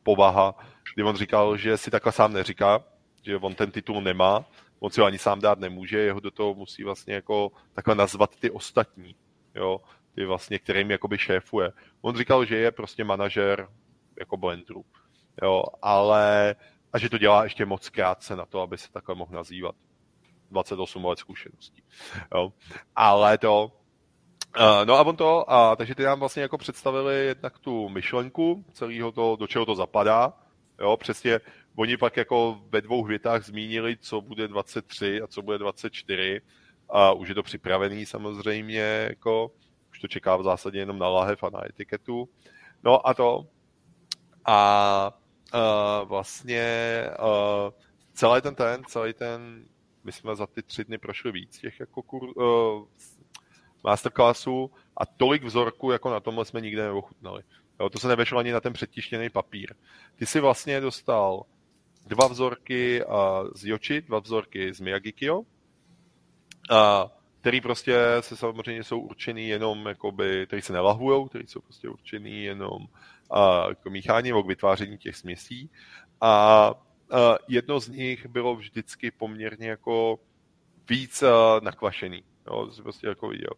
povaha, kdy on říkal, že si takhle sám neříká, že on ten titul nemá, on si ho ani sám dát nemůže, jeho do toho musí vlastně jako takhle nazvat ty ostatní, jo, ty vlastně, kterým jakoby šéfuje. On říkal, že je prostě manažer jako blenderů, jo, ale a že to dělá ještě moc krátce na to, aby se takhle mohl nazývat. 28 let zkušeností. Jo. Ale to, Uh, no a on to, a, takže ty nám vlastně jako představili jednak tu myšlenku celého to, do čeho to zapadá. Jo, přesně, oni pak jako ve dvou větách zmínili, co bude 23 a co bude 24. A už je to připravený samozřejmě, jako, už to čeká v zásadě jenom na lahev a na etiketu. No a to, a uh, vlastně uh, celý ten ten, celý ten my jsme za ty tři dny prošli víc těch jako kur, uh, masterclassů a tolik vzorků jako na tomhle jsme nikde neochutnali. Jo, to se nevešlo ani na ten předtištěný papír. Ty si vlastně dostal dva vzorky uh, z Yoshi, dva vzorky z Miyagikyo, uh, který prostě se samozřejmě jsou určený jenom, jakoby, který se nelahujou, který jsou prostě určený jenom uh, k míchání nebo k vytváření těch směsí. A Uh, jedno z nich bylo vždycky poměrně jako víc uh, nakvašený. Jo, to si prostě jako viděl.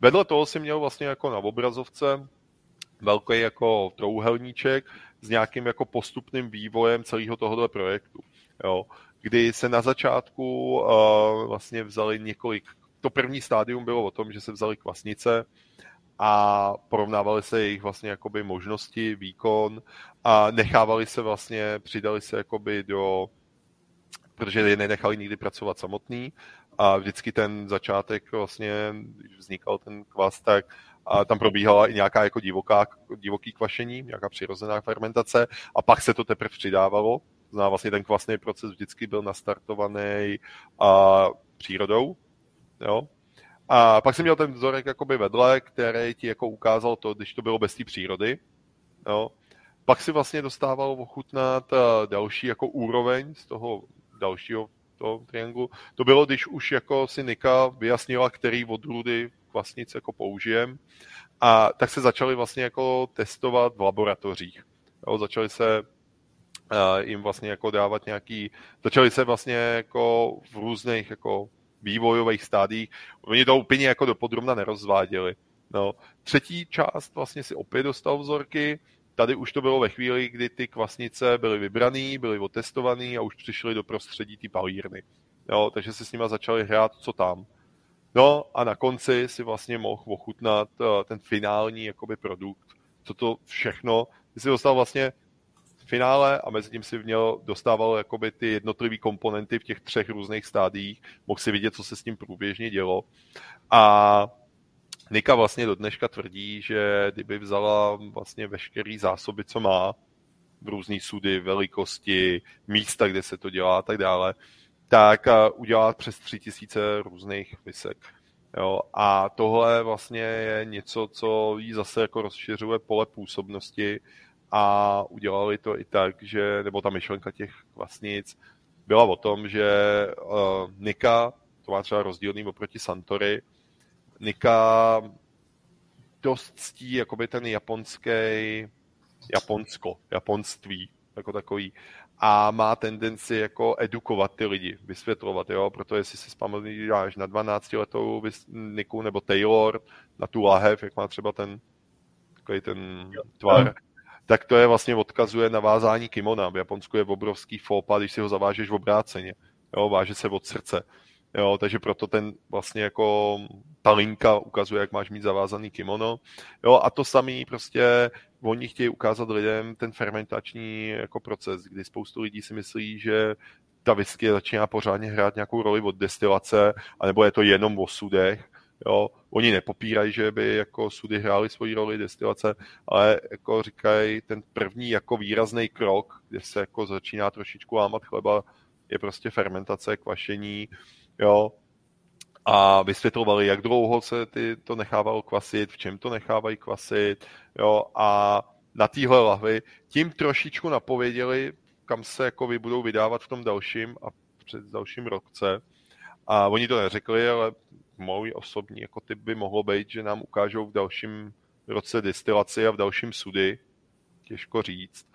Vedle toho si měl vlastně jako na obrazovce velký jako trouhelníček s nějakým jako postupným vývojem celého tohoto projektu. Jo, kdy se na začátku uh, vlastně vzali několik, to první stádium bylo o tom, že se vzali kvasnice, a porovnávali se jejich vlastně jakoby možnosti, výkon a nechávali se vlastně, přidali se jakoby do, protože je nenechali nikdy pracovat samotný a vždycky ten začátek vlastně, když vznikal ten kvas, tak a tam probíhala i nějaká jako divoká, divoký kvašení, nějaká přirozená fermentace a pak se to teprve přidávalo. Zná vlastně ten kvasný proces vždycky byl nastartovaný a přírodou, jo, a pak jsem měl ten vzorek jakoby vedle, který ti jako ukázal to, když to bylo bez té přírody. Jo. Pak si vlastně dostával ochutnat eh, další jako úroveň z toho dalšího toho trianglu. To bylo, když už jako si Nika vyjasnila, který odrůdy kvasnic jako použijem. A tak se začali vlastně jako testovat v laboratořích. Jo, začali se uh, jim vlastně jako dávat nějaký, začali se vlastně jako v různých jako vývojových stádiích. Oni to úplně jako do podrobna nerozváděli. No. Třetí část vlastně si opět dostal vzorky, tady už to bylo ve chvíli, kdy ty kvasnice byly vybraný, byly otestovaný a už přišly do prostředí ty palírny. Jo, takže si s nima začali hrát, co tam. No a na konci si vlastně mohl ochutnat uh, ten finální jakoby produkt, co to všechno. Ty si dostal vlastně finále a mezi tím si měl, dostával jakoby ty jednotlivé komponenty v těch třech různých stádiích, mohl si vidět, co se s tím průběžně dělo. A Nika vlastně do dneška tvrdí, že kdyby vzala vlastně veškerý zásoby, co má, v různý sudy, velikosti, místa, kde se to dělá a tak dále, tak udělá přes tři tisíce různých misek. Jo, a tohle vlastně je něco, co jí zase jako rozšiřuje pole působnosti a udělali to i tak, že, nebo ta myšlenka těch kvasnic byla o tom, že uh, Nika, to má třeba rozdílný oproti Santory, Nika dost ctí jakoby ten japonský, Japonsko, japonství, jako takový. A má tendenci jako edukovat ty lidi, vysvětlovat, jo, proto jestli si vzpomínáš na 12 letou Niku nebo Taylor, na tu lahev, jak má třeba ten takový ten tvar, tak to je vlastně odkazuje na vázání kimona. V Japonsku je obrovský fópa, když si ho zavážeš v obráceně. Jo, váže se od srdce. Jo, takže proto ten vlastně jako ta linka ukazuje, jak máš mít zavázaný kimono. Jo, a to samý prostě oni chtějí ukázat lidem ten fermentační jako proces, kdy spoustu lidí si myslí, že ta whisky začíná pořádně hrát nějakou roli od destilace, anebo je to jenom o sudech. Jo. Oni nepopírají, že by jako sudy hrály svoji roli destilace, ale jako říkají, ten první jako výrazný krok, kde se jako začíná trošičku lámat chleba, je prostě fermentace, kvašení, jo, a vysvětlovali, jak dlouho se ty to nechávalo kvasit, v čem to nechávají kvasit, jo, a na téhle lahvi tím trošičku napověděli, kam se jako vy budou vydávat v tom dalším a před dalším roce. A oni to neřekli, ale můj osobní jako typ by mohlo být, že nám ukážou v dalším roce destilaci a v dalším sudy, těžko říct.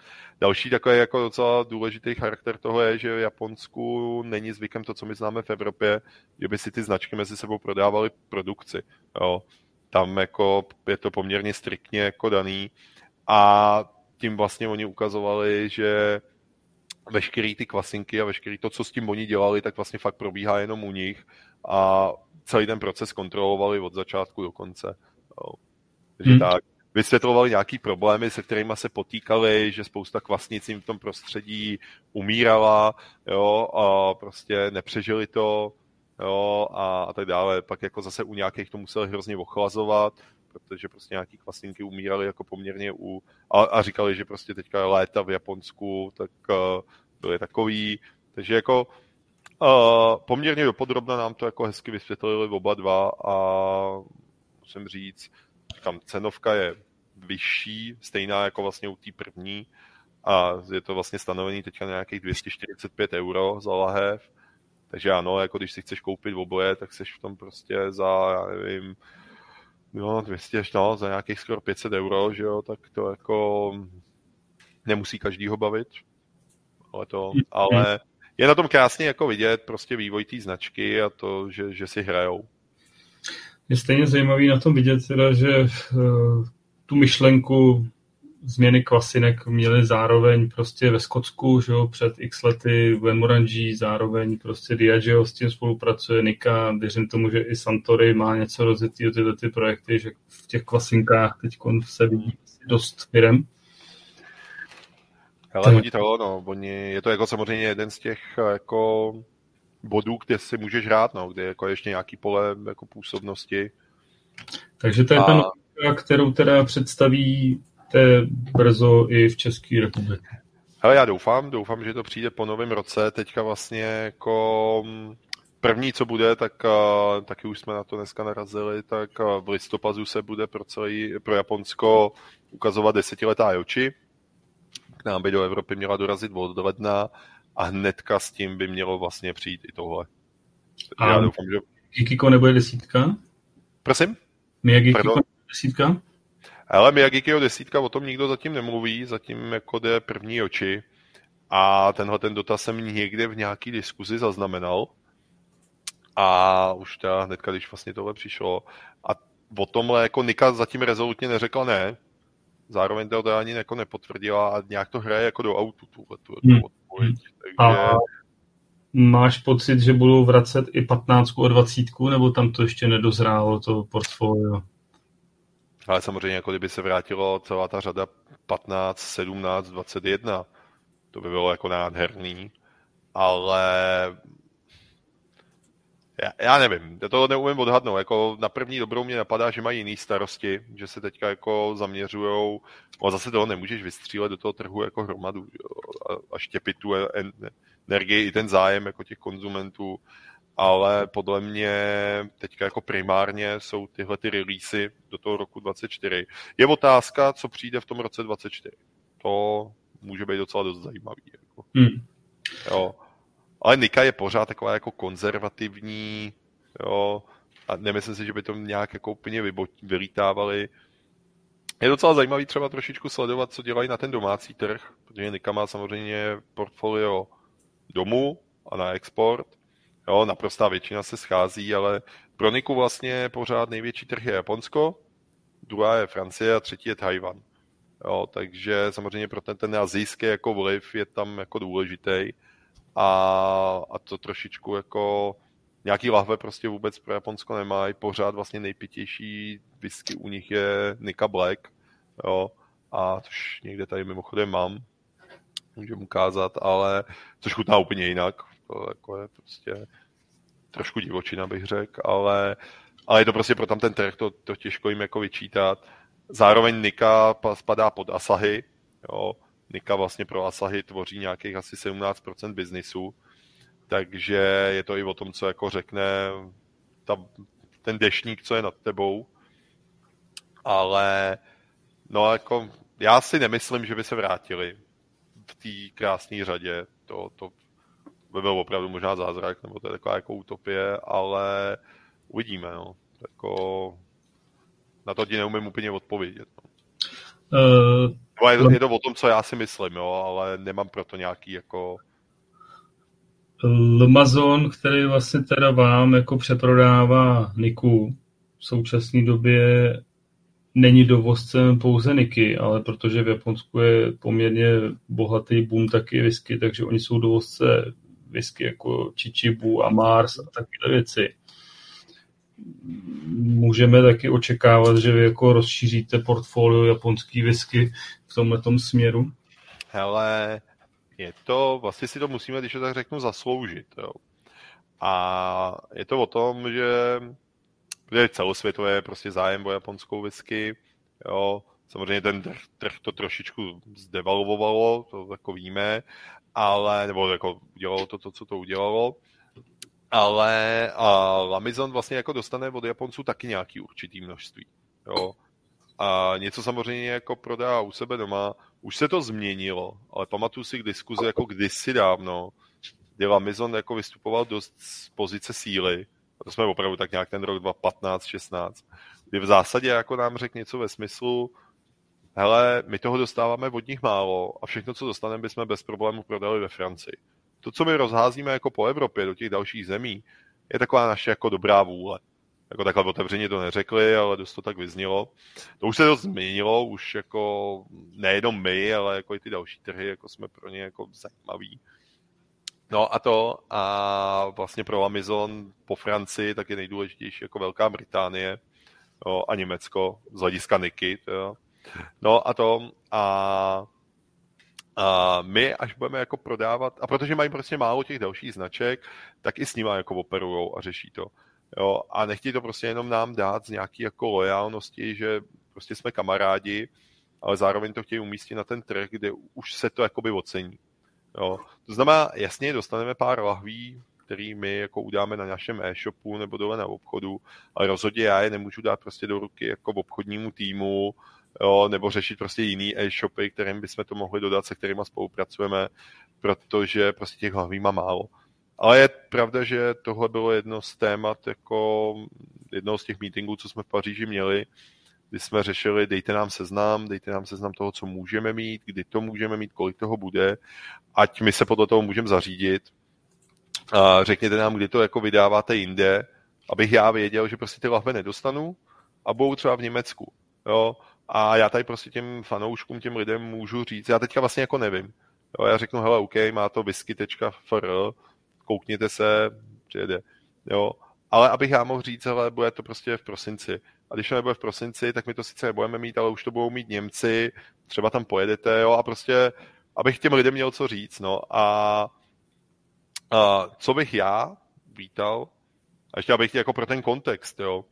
Další takový jako docela důležitý charakter toho je, že v Japonsku není zvykem to, co my známe v Evropě, že by si ty značky mezi sebou prodávaly produkci. Jo. Tam jako je to poměrně striktně jako daný a tím vlastně oni ukazovali, že veškerý ty kvasinky a veškerý to, co s tím oni dělali, tak vlastně fakt probíhá jenom u nich a celý ten proces kontrolovali od začátku do konce. Jo. Takže hmm. tak vysvětlovali nějaký problémy, se kterými se potýkali, že spousta kvasnic jim v tom prostředí umírala, jo, a prostě nepřežili to, jo, a, a tak dále. Pak jako zase u nějakých to museli hrozně ochlazovat, protože prostě nějaký kvasninky umíraly jako poměrně u, a, a říkali, že prostě teďka léta v Japonsku, tak uh, byly takový, takže jako uh, poměrně dopodrobna nám to jako hezky vysvětlili oba dva a musím říct, říkám, cenovka je vyšší, stejná jako vlastně u té první a je to vlastně stanovený teďka na nějakých 245 euro za lahev, takže ano, jako když si chceš koupit oboje, tak seš v tom prostě za, já nevím, no 200, no, za nějakých skoro 500 euro, že jo, tak to jako nemusí každýho bavit, ale to, ale je na tom krásně jako vidět prostě vývoj té značky a to, že, že si hrajou. Je stejně zajímavý na tom vidět teda, že eh, tu myšlenku změny kvasinek měli zároveň prostě ve Skotsku, že jo, před x lety Glenmorangie, zároveň prostě Diageo s tím spolupracuje, Nika, věřím tomu, že i Santory má něco rozjetý o tyhle ty projekty, že v těch kvasinkách teď se vidí dost firem. Ale hodí to, no, oni, je to jako samozřejmě jeden z těch jako bodů, kde si můžeš hrát, no, kde je jako ještě nějaký pole jako působnosti. Takže to je a... ten kterou teda představí brzo i v České republice. Ale já doufám, doufám, že to přijde po novém roce. Teďka vlastně jako mm, první, co bude, tak taky už jsme na to dneska narazili, tak v listopadu se bude pro, celý, pro Japonsko ukazovat desetiletá Joči. K nám by do Evropy měla dorazit od ledna a hnedka s tím by mělo vlastně přijít i tohle. A já doufám, že... Kikiko nebude desítka? Prosím? Miyagi Kiko desítka? Ale Miyagikiho desítka, o tom nikdo zatím nemluví, zatím jako jde první oči. A tenhle ten dotaz jsem někde v nějaký diskuzi zaznamenal. A už ta hnedka, když vlastně tohle přišlo. A o tomhle jako Nika zatím rezolutně neřekla ne. Zároveň to ani jako nepotvrdila a nějak to hraje jako do autu tuhle tu hmm. odpověď. Takže... A máš pocit, že budou vracet i 15 a 20, nebo tam to ještě nedozrálo, to portfolio? Ale samozřejmě, jako kdyby se vrátilo celá ta řada 15, 17, 21, to by bylo jako nádherný, ale já, já nevím, já to neumím odhadnout. Jako na první dobrou mě napadá, že mají jiný starosti, že se teďka jako zaměřujou, a zase toho nemůžeš vystřílet do toho trhu jako hromadu a, a štěpit tu energii i ten zájem jako těch konzumentů ale podle mě teďka jako primárně jsou tyhle ty releasy do toho roku 24. Je otázka, co přijde v tom roce 24. To může být docela dost zajímavý. Jako. Hmm. Jo. Ale Nika je pořád taková jako konzervativní, jo, a nemyslím si, že by to nějak jako úplně vylítávali. Je docela zajímavý třeba trošičku sledovat, co dělají na ten domácí trh, protože Nika má samozřejmě portfolio domů a na export, Jo, naprostá většina se schází, ale pro Niku vlastně pořád největší trh je Japonsko, druhá je Francie a třetí je Tajvan. Jo, takže samozřejmě pro ten, ten azijský jako vliv je tam jako důležitý a, a to trošičku jako nějaký lahve prostě vůbec pro Japonsko nemají, pořád vlastně nejpitější whisky u nich je Nika Black, jo, a což někde tady mimochodem mám, můžu ukázat, ale což chutná úplně jinak, to jako je prostě trošku divočina bych řekl, ale, ale je to prostě pro tam ten trh, to, to těžko jim jako vyčítat. Zároveň Nika spadá pod Asahi, jo, Nika vlastně pro Asahi tvoří nějakých asi 17% biznisu, takže je to i o tom, co jako řekne ta, ten dešník, co je nad tebou. Ale no jako já si nemyslím, že by se vrátili v té krásné řadě. To, to by byl opravdu možná zázrak, nebo to je taková jako utopie, ale uvidíme. No. Jako, na to ti neumím úplně odpovědět. No. Uh, je, to, je to o tom, co já si myslím, jo, ale nemám proto nějaký jako Lamazon, který vlastně teda vám jako přeprodává Niku v současné době není dovozcem pouze Niky, ale protože v Japonsku je poměrně bohatý boom taky whisky, takže oni jsou dovozce whisky jako Chichibu a Mars a takové věci. Můžeme taky očekávat, že vy jako rozšíříte portfolio japonský whisky v tomhle směru? Hele, je to, vlastně si to musíme, když to tak řeknu, zasloužit. Jo. A je to o tom, že je celosvětové prostě zájem o japonskou whisky. Jo. Samozřejmě ten trh, trh to trošičku zdevalvovalo, to jako víme, ale, nebo jako udělalo to, to co to udělalo. Ale a Lamizon vlastně jako dostane od Japonců taky nějaký určitý množství. Jo. A něco samozřejmě jako prodá u sebe doma, už se to změnilo, ale pamatuju si k diskuzi jako kdysi dávno, kdy Lamizon jako vystupoval dost z pozice síly, a to jsme opravdu tak nějak ten rok 2015-16, kdy v zásadě jako nám řekl něco ve smyslu, hele, my toho dostáváme od nich málo a všechno, co dostaneme, bychom bez problémů prodali ve Francii. To, co my rozházíme jako po Evropě do těch dalších zemí, je taková naše jako dobrá vůle jako takhle otevřeně to neřekli, ale dost to tak vyznělo. To už se to změnilo, už jako nejenom my, ale jako i ty další trhy, jako jsme pro ně jako zajímaví. No a to a vlastně pro Amazon po Francii tak je nejdůležitější jako Velká Británie jo, a Německo z hlediska Niky. Jo. No a to a, a my, až budeme jako prodávat, a protože mají prostě málo těch dalších značek, tak i s nimi jako operujou a řeší to. Jo, a nechtějí to prostě jenom nám dát z nějaký jako lojálnosti, že prostě jsme kamarádi, ale zároveň to chtějí umístit na ten trh, kde už se to jakoby ocení. Jo. To znamená, jasně, dostaneme pár lahví, který my jako udáme na našem e-shopu nebo dole na obchodu, ale rozhodně já je nemůžu dát prostě do ruky jako v obchodnímu týmu, jo, nebo řešit prostě jiný e-shopy, kterým bychom to mohli dodat, se kterými spolupracujeme, protože prostě těch lahví má málo. Ale je pravda, že tohle bylo jedno z témat, jako jedno z těch meetingů, co jsme v Paříži měli, kdy jsme řešili, dejte nám seznam, dejte nám seznam toho, co můžeme mít, kdy to můžeme mít, kolik toho bude, ať my se podle toho můžeme zařídit. A řekněte nám, kdy to jako vydáváte jinde, abych já věděl, že prostě ty lahve nedostanu a budou třeba v Německu. Jo? A já tady prostě těm fanouškům, těm lidem můžu říct, já teďka vlastně jako nevím. Jo? Já řeknu, hele, OK, má to whisky.fr, koukněte se, přijede. Jo. Ale abych já mohl říct, ale bude to prostě v prosinci. A když to nebude v prosinci, tak my to sice nebudeme mít, ale už to budou mít Němci, třeba tam pojedete, jo, a prostě, abych těm lidem měl co říct, no. A, a co bych já vítal, a ještě abych jako pro ten kontext, jo,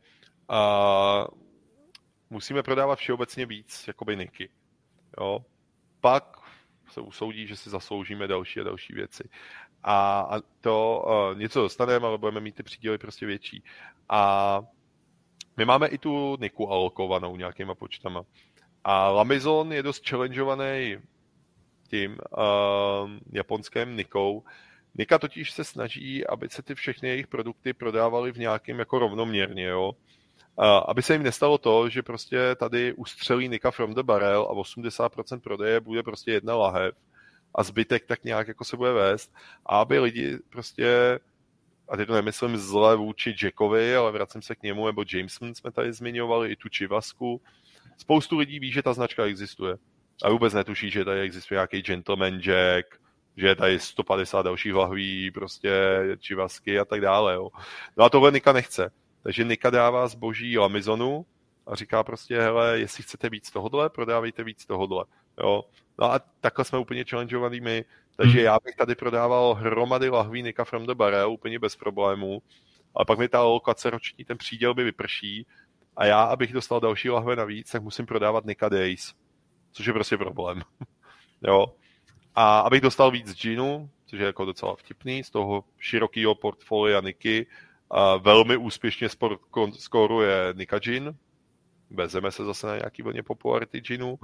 a musíme prodávat všeobecně víc, jakoby Niky, jo. Pak se usoudí, že si zasloužíme další a další věci a, a to uh, něco dostaneme, ale budeme mít ty příděly prostě větší. A my máme i tu Niku alokovanou nějakýma počtama. A Lamizon je dost challengeovaný tím uh, japonským Nikou. Nika totiž se snaží, aby se ty všechny jejich produkty prodávaly v nějakém jako rovnoměrně, jo. Uh, aby se jim nestalo to, že prostě tady ustřelí Nika from the barrel a 80% prodeje bude prostě jedna lahev a zbytek tak nějak jako se bude vést a aby lidi prostě a teď to nemyslím zle vůči Jackovi, ale vracím se k němu, nebo Jameson jsme tady zmiňovali, i tu Čivasku. Spoustu lidí ví, že ta značka existuje. a vůbec netuší, že tady existuje nějaký gentleman jack, že je tady 150 dalších lahví, prostě čivasky a tak dále. Jo. No a tohle Nika nechce. Takže Nika dává zboží Lamizonu a říká prostě, hele, jestli chcete víc tohodle, prodávejte víc tohodle. Jo. No a takhle jsme úplně challengeovaný my. Takže hmm. já bych tady prodával hromady lahví Nika from the Barrel úplně bez problémů. Ale pak mi ta lokace roční, ten příděl by vyprší a já, abych dostal další lahve navíc, tak musím prodávat Nika Days, což je prostě problém. jo. A abych dostal víc džinu, což je jako docela vtipný, z toho širokého portfolia Niky, a velmi úspěšně skóruje Nika Jin, vezeme se zase na nějaký vlně popularity džinu.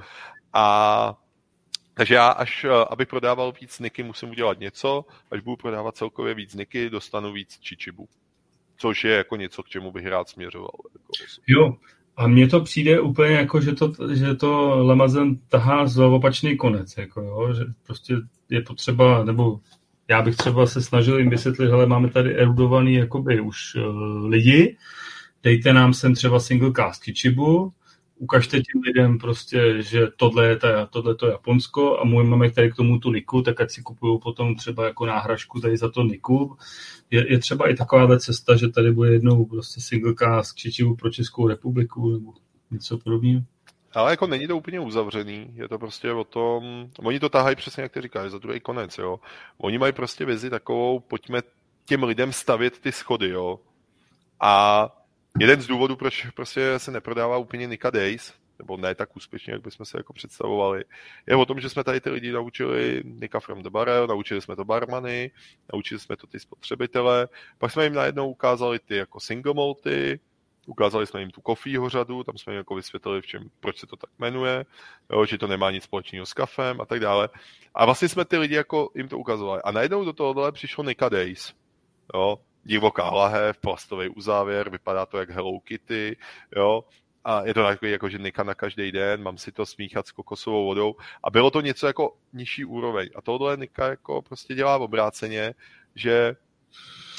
A takže já, až abych prodával víc Niky, musím udělat něco. Až budu prodávat celkově víc Niky, dostanu víc Čičibu. Což je jako něco, k čemu bych rád směřoval. Jako jo, a mně to přijde úplně jako, že to, že to Lamazen tahá z opačný konec, jako jo, že prostě je potřeba, nebo já bych třeba se snažil jim vysvětlit, hele, máme tady erudovaný jakoby už uh, lidi, dejte nám sem třeba single cast Kichibu, ukažte těm lidem prostě, že tohle je, ta, tohle to Japonsko a můj máme tady k tomu tu Niku, tak ať si kupují potom třeba jako náhražku tady za to Niku. Je, je třeba i takováhle cesta, že tady bude jednou prostě single cast Chichibu pro Českou republiku nebo něco podobného. Ale jako není to úplně uzavřený, je to prostě o tom, oni to tahají přesně, jak ty říkáš, za druhý konec, jo. Oni mají prostě vizi takovou, pojďme těm lidem stavět ty schody, jo. A jeden z důvodů, proč prostě se neprodává úplně Nika Days, nebo ne tak úspěšně, jak bychom se jako představovali, je o tom, že jsme tady ty lidi naučili Nika from the Barrel, naučili jsme to barmany, naučili jsme to ty spotřebitele, pak jsme jim najednou ukázali ty jako single malty, ukázali jsme jim tu kofího řadu, tam jsme jim jako vysvětlili, v čem, proč se to tak jmenuje, jo, že to nemá nic společného s kafem a tak dále. A vlastně jsme ty lidi jako jim to ukazovali. A najednou do tohohle přišlo Nika Days. Jo, divoká lahev, plastový uzávěr, vypadá to jak Hello Kitty, jo, a je to takový jako, že Nika na každý den, mám si to smíchat s kokosovou vodou a bylo to něco jako nižší úroveň. A tohle Nika jako prostě dělá obráceně, že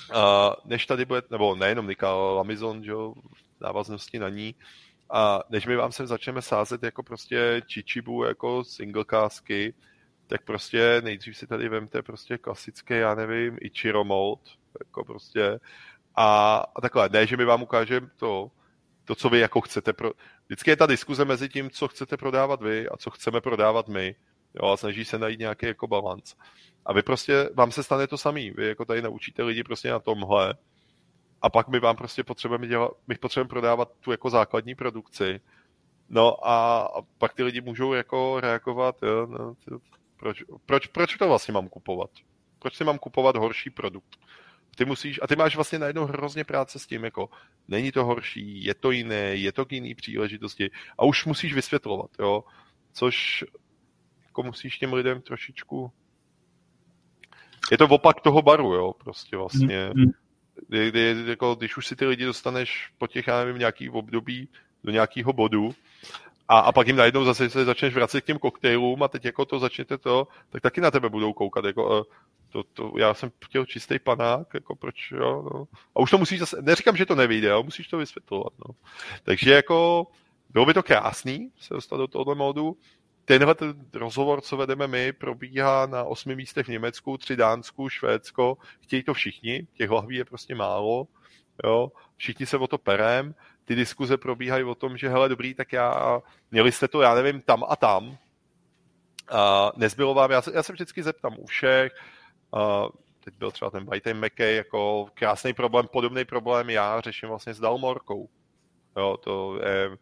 uh, než tady bude, nebo nejenom Nika, Amazon, že jo, návaznosti na ní, a než my vám sem začneme sázet jako prostě čičibu, jako single kásky, tak prostě nejdřív si tady vemte prostě klasické, já nevím, Ichiro Mold, jako prostě. A, a takhle, ne, že my vám ukážeme to, to, co vy jako chcete. Pro... Vždycky je ta diskuze mezi tím, co chcete prodávat vy a co chceme prodávat my. Jo, a snaží se najít nějaký jako balans. A vy prostě, vám se stane to samý. Vy jako tady naučíte lidi prostě na tomhle a pak my vám prostě potřebujeme dělat, my potřebujeme prodávat tu jako základní produkci. No a, a pak ty lidi můžou jako reagovat, jo, no, proč, proč, proč to vlastně mám kupovat? Proč si mám kupovat horší produkt? ty musíš, a ty máš vlastně najednou hrozně práce s tím, jako není to horší, je to jiné, je to k jiný příležitosti a už musíš vysvětlovat, jo, což jako musíš těm lidem trošičku je to opak toho baru, jo, prostě vlastně. Mm-hmm. Kdy, kdy, jako, když už si ty lidi dostaneš po těch, já nevím, nějaký období do nějakého bodu a, a pak jim najednou zase se začneš vracet k těm koktejlům a teď jako to začnete to, tak taky na tebe budou koukat, jako uh, to, to, já jsem chtěl čistý panák, jako proč, jo, no. A už to musíš zase, neříkám, že to nevyjde, jo, musíš to vysvětlovat, no. Takže jako, bylo by to krásný se dostat do tohohle módu. Tenhle ten rozhovor, co vedeme my, probíhá na osmi místech v Německu, tři Dánsku, Švédsko. Chtějí to všichni, těch lahví je prostě málo. Jo? Všichni se o to perem. Ty diskuze probíhají o tom, že hele, dobrý, tak já, měli jste to, já nevím, tam a tam. A nezbylo vám, já se, já se vždycky zeptám u všech, a teď byl třeba ten White McKay, jako krásný problém, podobný problém já řeším vlastně s Dalmorkou. Jo, to je,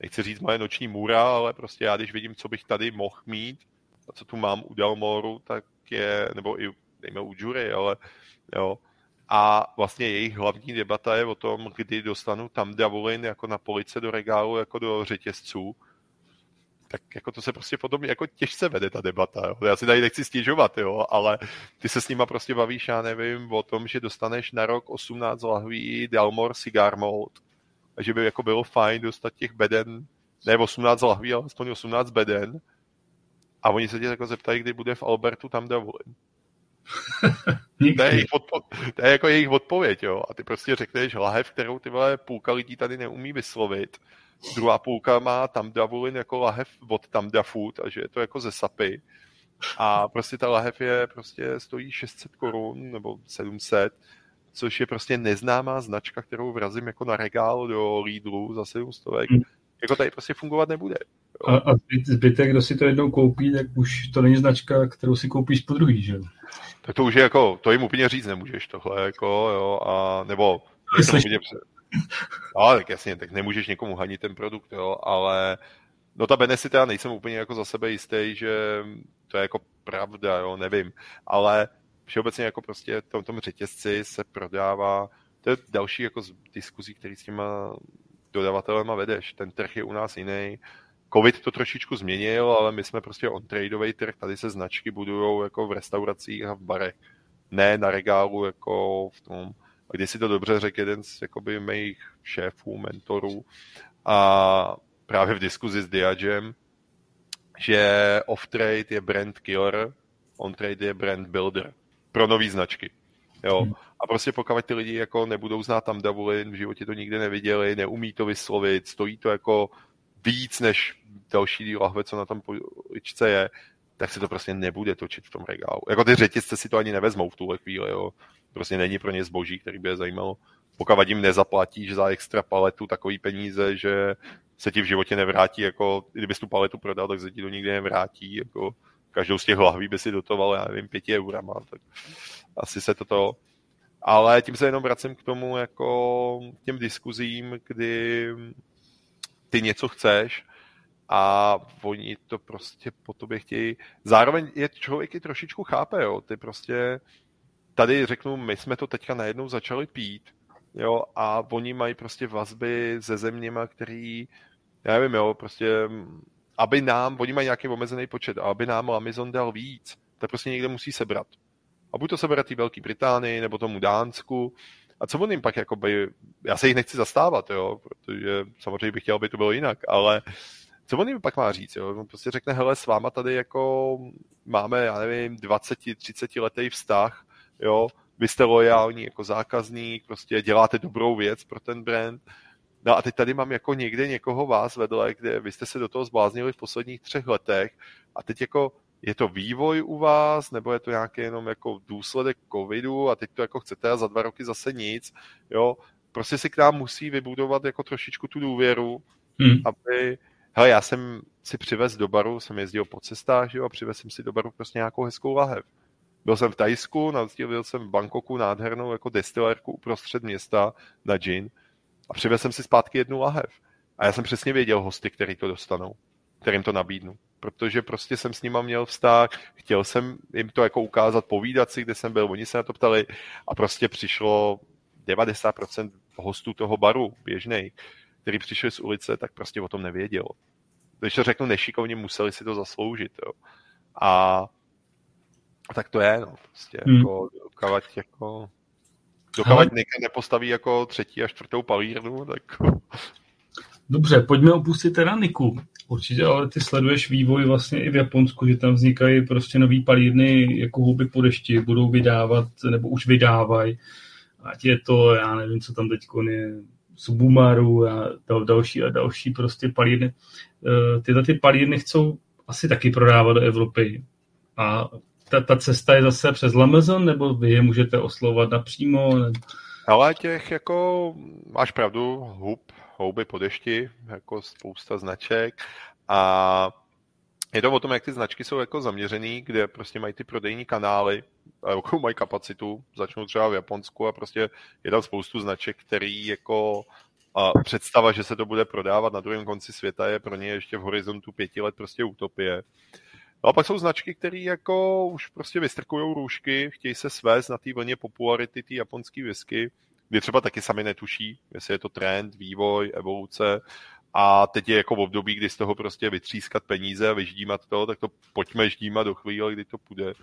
nechci říct moje noční můra, ale prostě já když vidím, co bych tady mohl mít a co tu mám u Dalmoru, tak je, nebo i dejme u Jury, ale jo, a vlastně jejich hlavní debata je o tom, kdy dostanu tam Davolin jako na police do regálu, jako do řetězců, tak jako to se prostě potom jako těžce vede ta debata. Jo. Já si tady nechci stěžovat, jo, ale ty se s nima prostě bavíš, já nevím, o tom, že dostaneš na rok 18 lahví Dalmor Cigar Mode. A že by jako bylo fajn dostat těch beden, ne 18 lahví, ale aspoň 18 beden. A oni se tě jako zeptají, kdy bude v Albertu tam Davolin. to, je jejich odpo- to je jako jejich odpověď, jo. A ty prostě řekneš lahev, kterou ty vole půlka lidí tady neumí vyslovit druhá půlka má tam Davulin jako lahev od Tamda Food a že je to jako ze sapy. A prostě ta lahev je prostě stojí 600 korun nebo 700, což je prostě neznámá značka, kterou vrazím jako na regál do Lidlu za 700. Hmm. Jako tady prostě fungovat nebude. A, a zbytek, kdo si to jednou koupí, tak už to není značka, kterou si koupíš po druhý, že Tak to už je jako, to jim úplně říct nemůžeš tohle, jako, jo, a nebo úplně, No, tak jasně, tak nemůžeš někomu hanit ten produkt, jo, ale no ta si teda nejsem úplně jako za sebe jistý, že to je jako pravda, jo, nevím, ale všeobecně jako prostě v tom, tom řetězci se prodává, to je další jako z diskuzí, který s těma dodavatelema vedeš. Ten trh je u nás jiný. Covid to trošičku změnil, ale my jsme prostě on-tradeový trh, tady se značky budují jako v restauracích a v barech. Ne na regálu jako v tom když si to dobře řekl jeden z jakoby, mých šéfů, mentorů a právě v diskuzi s Diagem, že off-trade je brand killer, on-trade je brand builder pro nové značky. Jo. Hmm. A prostě pokud ty lidi jako nebudou znát tam Davulin, v životě to nikdy neviděli, neumí to vyslovit, stojí to jako víc než další lahve, co na tom poličce je, tak se to prostě nebude točit v tom regálu. Jako ty řetězce si to ani nevezmou v tuhle chvíli, jo prostě není pro ně zboží, který by je zajímalo. Pokud jim nezaplatíš za extra paletu takový peníze, že se ti v životě nevrátí, jako kdybys tu paletu prodal, tak se ti to nikdy nevrátí, jako každou z těch lahví by si dotoval, já nevím, pěti eurama, tak asi se toto ale tím se jenom vracím k tomu, jako těm diskuzím, kdy ty něco chceš a oni to prostě po tobě chtějí. Zároveň je člověk i trošičku chápe, jo. Ty prostě tady řeknu, my jsme to teďka najednou začali pít, jo, a oni mají prostě vazby se zeměma, který, já nevím, jo, prostě, aby nám, oni mají nějaký omezený počet, a aby nám Amazon dal víc, tak prostě někde musí sebrat. A buď to sebrat té Velké Británii, nebo tomu Dánsku, a co on jim pak, jakoby, já se jich nechci zastávat, jo, protože samozřejmě bych chtěl, aby to bylo jinak, ale co on jim pak má říct, jo? On prostě řekne, hele, s váma tady jako máme, já nevím, 20-30 letý vztah, jo, vy jste lojální jako zákazník, prostě děláte dobrou věc pro ten brand. No a teď tady mám jako někde někoho vás vedle, kde vy jste se do toho zbláznili v posledních třech letech a teď jako je to vývoj u vás, nebo je to nějaký jenom jako důsledek covidu a teď to jako chcete a za dva roky zase nic, jo. Prostě si k nám musí vybudovat jako trošičku tu důvěru, hmm. aby, hele, já jsem si přivez do baru, jsem jezdil po cestách, jo, a přivez jsem si do baru prostě nějakou hezkou lahev. Byl jsem v Tajsku, navštívil jsem v Bangkoku nádhernou jako destilérku uprostřed města na gin a přivezl jsem si zpátky jednu lahev. A já jsem přesně věděl hosty, který to dostanou, kterým to nabídnu. Protože prostě jsem s nima měl vztah, chtěl jsem jim to jako ukázat, povídat si, kde jsem byl, oni se na to ptali a prostě přišlo 90% hostů toho baru běžnej, který přišli z ulice, tak prostě o tom nevěděl. Když to řeknu nešikovně, museli si to zasloužit. Jo. A tak to je, no, prostě hmm. jako, dokavať jako, dokavať někde nepostaví jako třetí a čtvrtou palírnu, tak... Dobře, pojďme opustit teda Niku. Určitě, ale ty sleduješ vývoj vlastně i v Japonsku, že tam vznikají prostě nový palírny jako houby po dešti, budou vydávat, nebo už vydávají. Ať je to, já nevím, co tam teď je, Subumaru a další a další prostě palírny. Eh, tyhle ty palírny chcou asi taky prodávat do Evropy. A ta, ta cesta je zase přes Amazon, nebo vy je můžete oslovovat napřímo? Ale těch jako, máš pravdu, hub, houby po dešti, jako spousta značek a je to o tom, jak ty značky jsou jako zaměřený, kde prostě mají ty prodejní kanály, a jako mají kapacitu, začnou třeba v Japonsku a prostě je tam spoustu značek, který jako a představa, že se to bude prodávat na druhém konci světa je pro ně ještě v horizontu pěti let prostě utopie. No a pak jsou značky, které jako už prostě vystrkují růžky, chtějí se svést na té vlně popularity té japonské whisky, kdy třeba taky sami netuší, jestli je to trend, vývoj, evoluce. A teď je jako v období, kdy z toho prostě vytřískat peníze a vyždímat to, tak to pojďme ždímat do chvíle, kdy to půjde.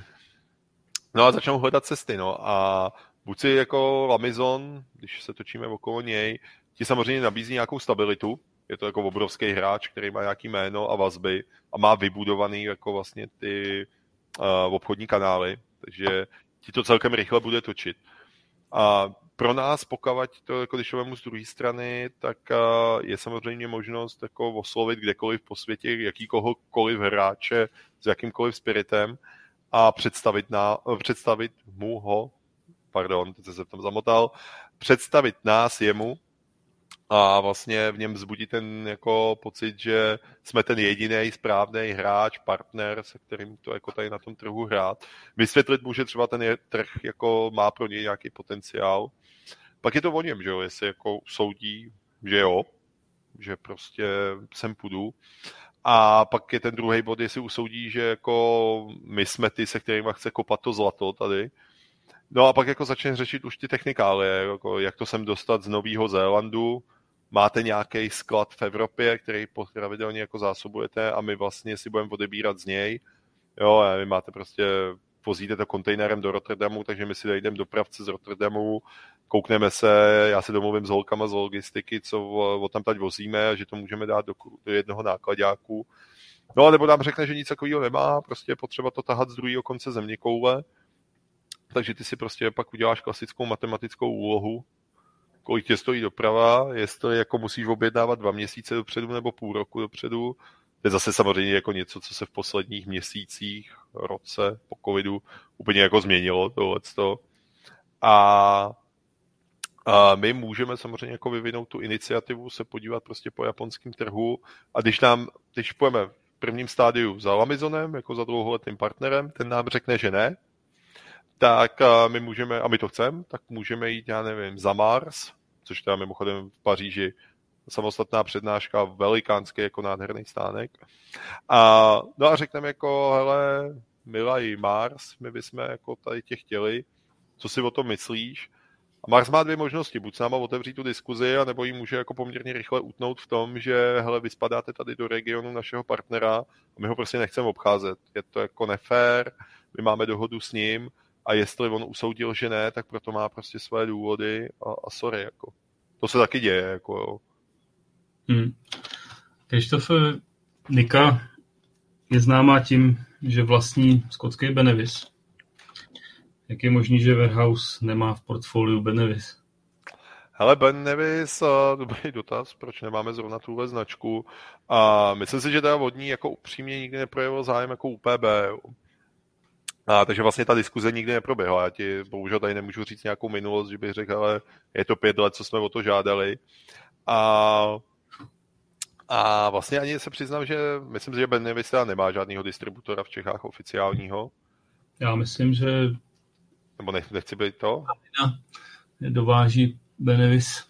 No a začnou hledat cesty, no. A buď si jako Amazon, když se točíme okolo něj, ti samozřejmě nabízí nějakou stabilitu, je to jako obrovský hráč, který má nějaký jméno a vazby a má vybudovaný jako vlastně ty uh, obchodní kanály, takže ti to celkem rychle bude točit. A pro nás, pokud to, jako když z druhé strany, tak je samozřejmě možnost jako oslovit kdekoliv po světě jakýkoliv hráče s jakýmkoliv spiritem a představit, na, představit mu ho, pardon, teď se tam zamotal, představit nás jemu a vlastně v něm vzbudí ten jako pocit, že jsme ten jediný správný hráč, partner, se kterým to jako tady na tom trhu hrát. Vysvětlit mu, že třeba ten trh jako má pro něj nějaký potenciál. Pak je to o něm, že jo, jestli jako soudí, že jo, že prostě sem půjdu. A pak je ten druhý bod, jestli usoudí, že jako my jsme ty, se kterými chce kopat to zlato tady. No a pak jako začne řešit už ty technikálie, jako jak to sem dostat z Nového Zélandu, máte nějaký sklad v Evropě, který pravidelně jako zásobujete a my vlastně si budeme odebírat z něj. Jo, a vy máte prostě, vozíte to kontejnerem do Rotterdamu, takže my si dojdeme dopravce z Rotterdamu, koukneme se, já se domluvím s holkama z logistiky, co o tam tady vozíme a že to můžeme dát do, do jednoho nákladáku. No nebo nám řekne, že nic takového nemá, prostě je potřeba to tahat z druhého konce země koule, takže ty si prostě pak uděláš klasickou matematickou úlohu, kolik tě stojí doprava, jestli jako musíš objednávat dva měsíce dopředu nebo půl roku dopředu. To je zase samozřejmě jako něco, co se v posledních měsících, roce po covidu úplně jako změnilo tohleto. A, a my můžeme samozřejmě jako vyvinout tu iniciativu, se podívat prostě po japonském trhu a když nám, když půjdeme v prvním stádiu za Lamizonem, jako za dlouholetým partnerem, ten nám řekne, že ne, tak my můžeme, a my to chceme, tak můžeme jít, já nevím, za Mars, což teda mimochodem v Paříži samostatná přednáška, velikánský jako nádherný stánek. A, no a řekneme jako, hele, milý Mars, my bychom jako tady tě chtěli, co si o tom myslíš? A Mars má dvě možnosti, buď s náma otevřít tu diskuzi, anebo ji může jako poměrně rychle utnout v tom, že hele, vy spadáte tady do regionu našeho partnera a my ho prostě nechceme obcházet. Je to jako nefér, my máme dohodu s ním, a jestli on usoudil, že ne, tak proto má prostě své důvody a, a sorry, jako. To se taky děje, jako jo. Hmm. Krištof Nika je známá tím, že vlastní skotský Benevis. Jak je možný, že Warehouse nemá v portfoliu Benevis? Hele, Ben Nevis, dobrý dotaz, proč nemáme zrovna tuhle značku. A myslím si, že teda vodní jako upřímně nikdy neprojevil zájem jako UPB. A, takže vlastně ta diskuze nikdy neproběhla. Já ti bohužel tady nemůžu říct nějakou minulost, že bych řekl, ale je to pět let, co jsme o to žádali. A, a vlastně ani se přiznám, že myslím si, že Ben Nevis nemá žádného distributora v Čechách oficiálního. Já myslím, že... Nebo nech, nechci být to? Dováží Benevis.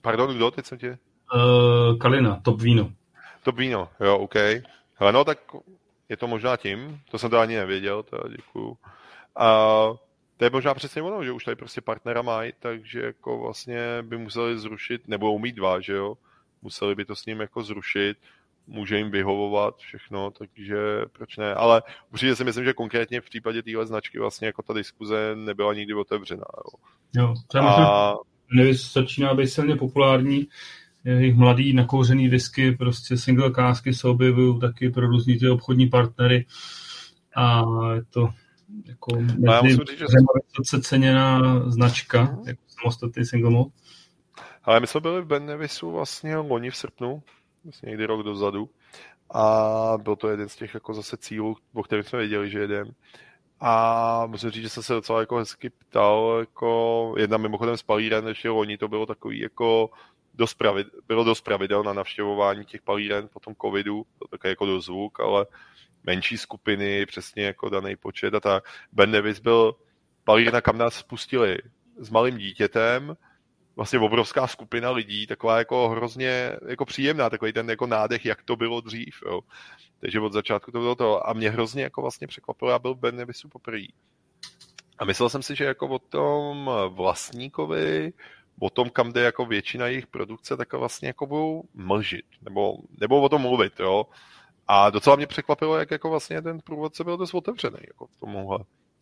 Pardon, kdo? Teď jsem tě... Uh, Kalina, Top Víno. Top Víno, jo, OK. Hele, no tak je to možná tím, to jsem to ani nevěděl, teda děkuju. A to je možná přesně ono, že už tady prostě partnera mají, takže jako vlastně by museli zrušit, nebo umít dva, že jo, museli by to s ním jako zrušit, může jim vyhovovat všechno, takže proč ne, ale určitě si myslím, že konkrétně v případě téhle značky vlastně jako ta diskuze nebyla nikdy otevřená. Jo, jo třeba a... začíná být silně populární, jejich mladý nakouřený whisky, prostě single kásky se objevují taky pro různý ty obchodní partnery a je to jako mezi vysoce ceněná značka, mm. jako samostatný single malt. Ale my jsme byli v Ben Nevisu vlastně loni v srpnu, vlastně někdy rok dozadu a byl to jeden z těch jako zase cílů, o kterých jsme věděli, že jedem. A musím říct, že jsem se docela jako hezky ptal, jako jedna mimochodem z Palíren, ještě loni to bylo takový jako dost pravid, bylo dost pravidel na navštěvování těch palíren po tom covidu, to také jako do zvuk, ale menší skupiny, přesně jako daný počet a tak. Ben Nevis byl palírna, kam nás spustili s malým dítětem, vlastně obrovská skupina lidí, taková jako hrozně jako příjemná, takový ten jako nádech, jak to bylo dřív, jo. Takže od začátku to bylo to. A mě hrozně jako vlastně překvapilo, já byl v Ben Nevisu poprvé. A myslel jsem si, že jako o tom vlastníkovi o tom, kam jde jako většina jejich produkce, tak vlastně jako budou mlžit, nebo, nebo o tom mluvit, jo. A docela mě překvapilo, jak jako vlastně ten průvodce byl dost otevřený jako v tomuhle.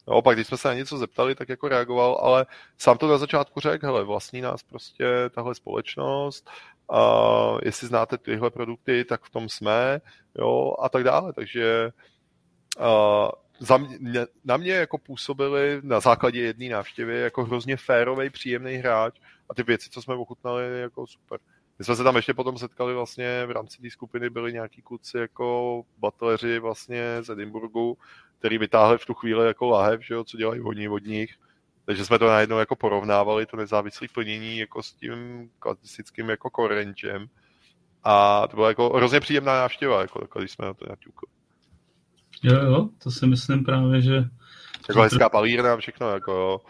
No, pak když jsme se na něco zeptali, tak jako reagoval, ale sám to na začátku řekl, hele, vlastní nás prostě tahle společnost, a jestli znáte tyhle produkty, tak v tom jsme, jo, a tak dále, takže a za mě, na mě jako působili na základě jedné návštěvy jako hrozně férový, příjemný hráč a ty věci, co jsme ochutnali, jako super. My jsme se tam ještě potom setkali vlastně v rámci té skupiny, byli nějaký kluci jako batleři vlastně z Edinburgu, který vytáhli v tu chvíli jako lahev, že jo, co dělají oni od nich. Takže jsme to najednou jako porovnávali, to nezávislé plnění jako s tím klasickým jako korenčem. A to byla jako hrozně příjemná návštěva, jako, když jsme na to naťukli. Jo, jo, to si myslím právě, že... Jako hezká palírna a všechno, jako jo.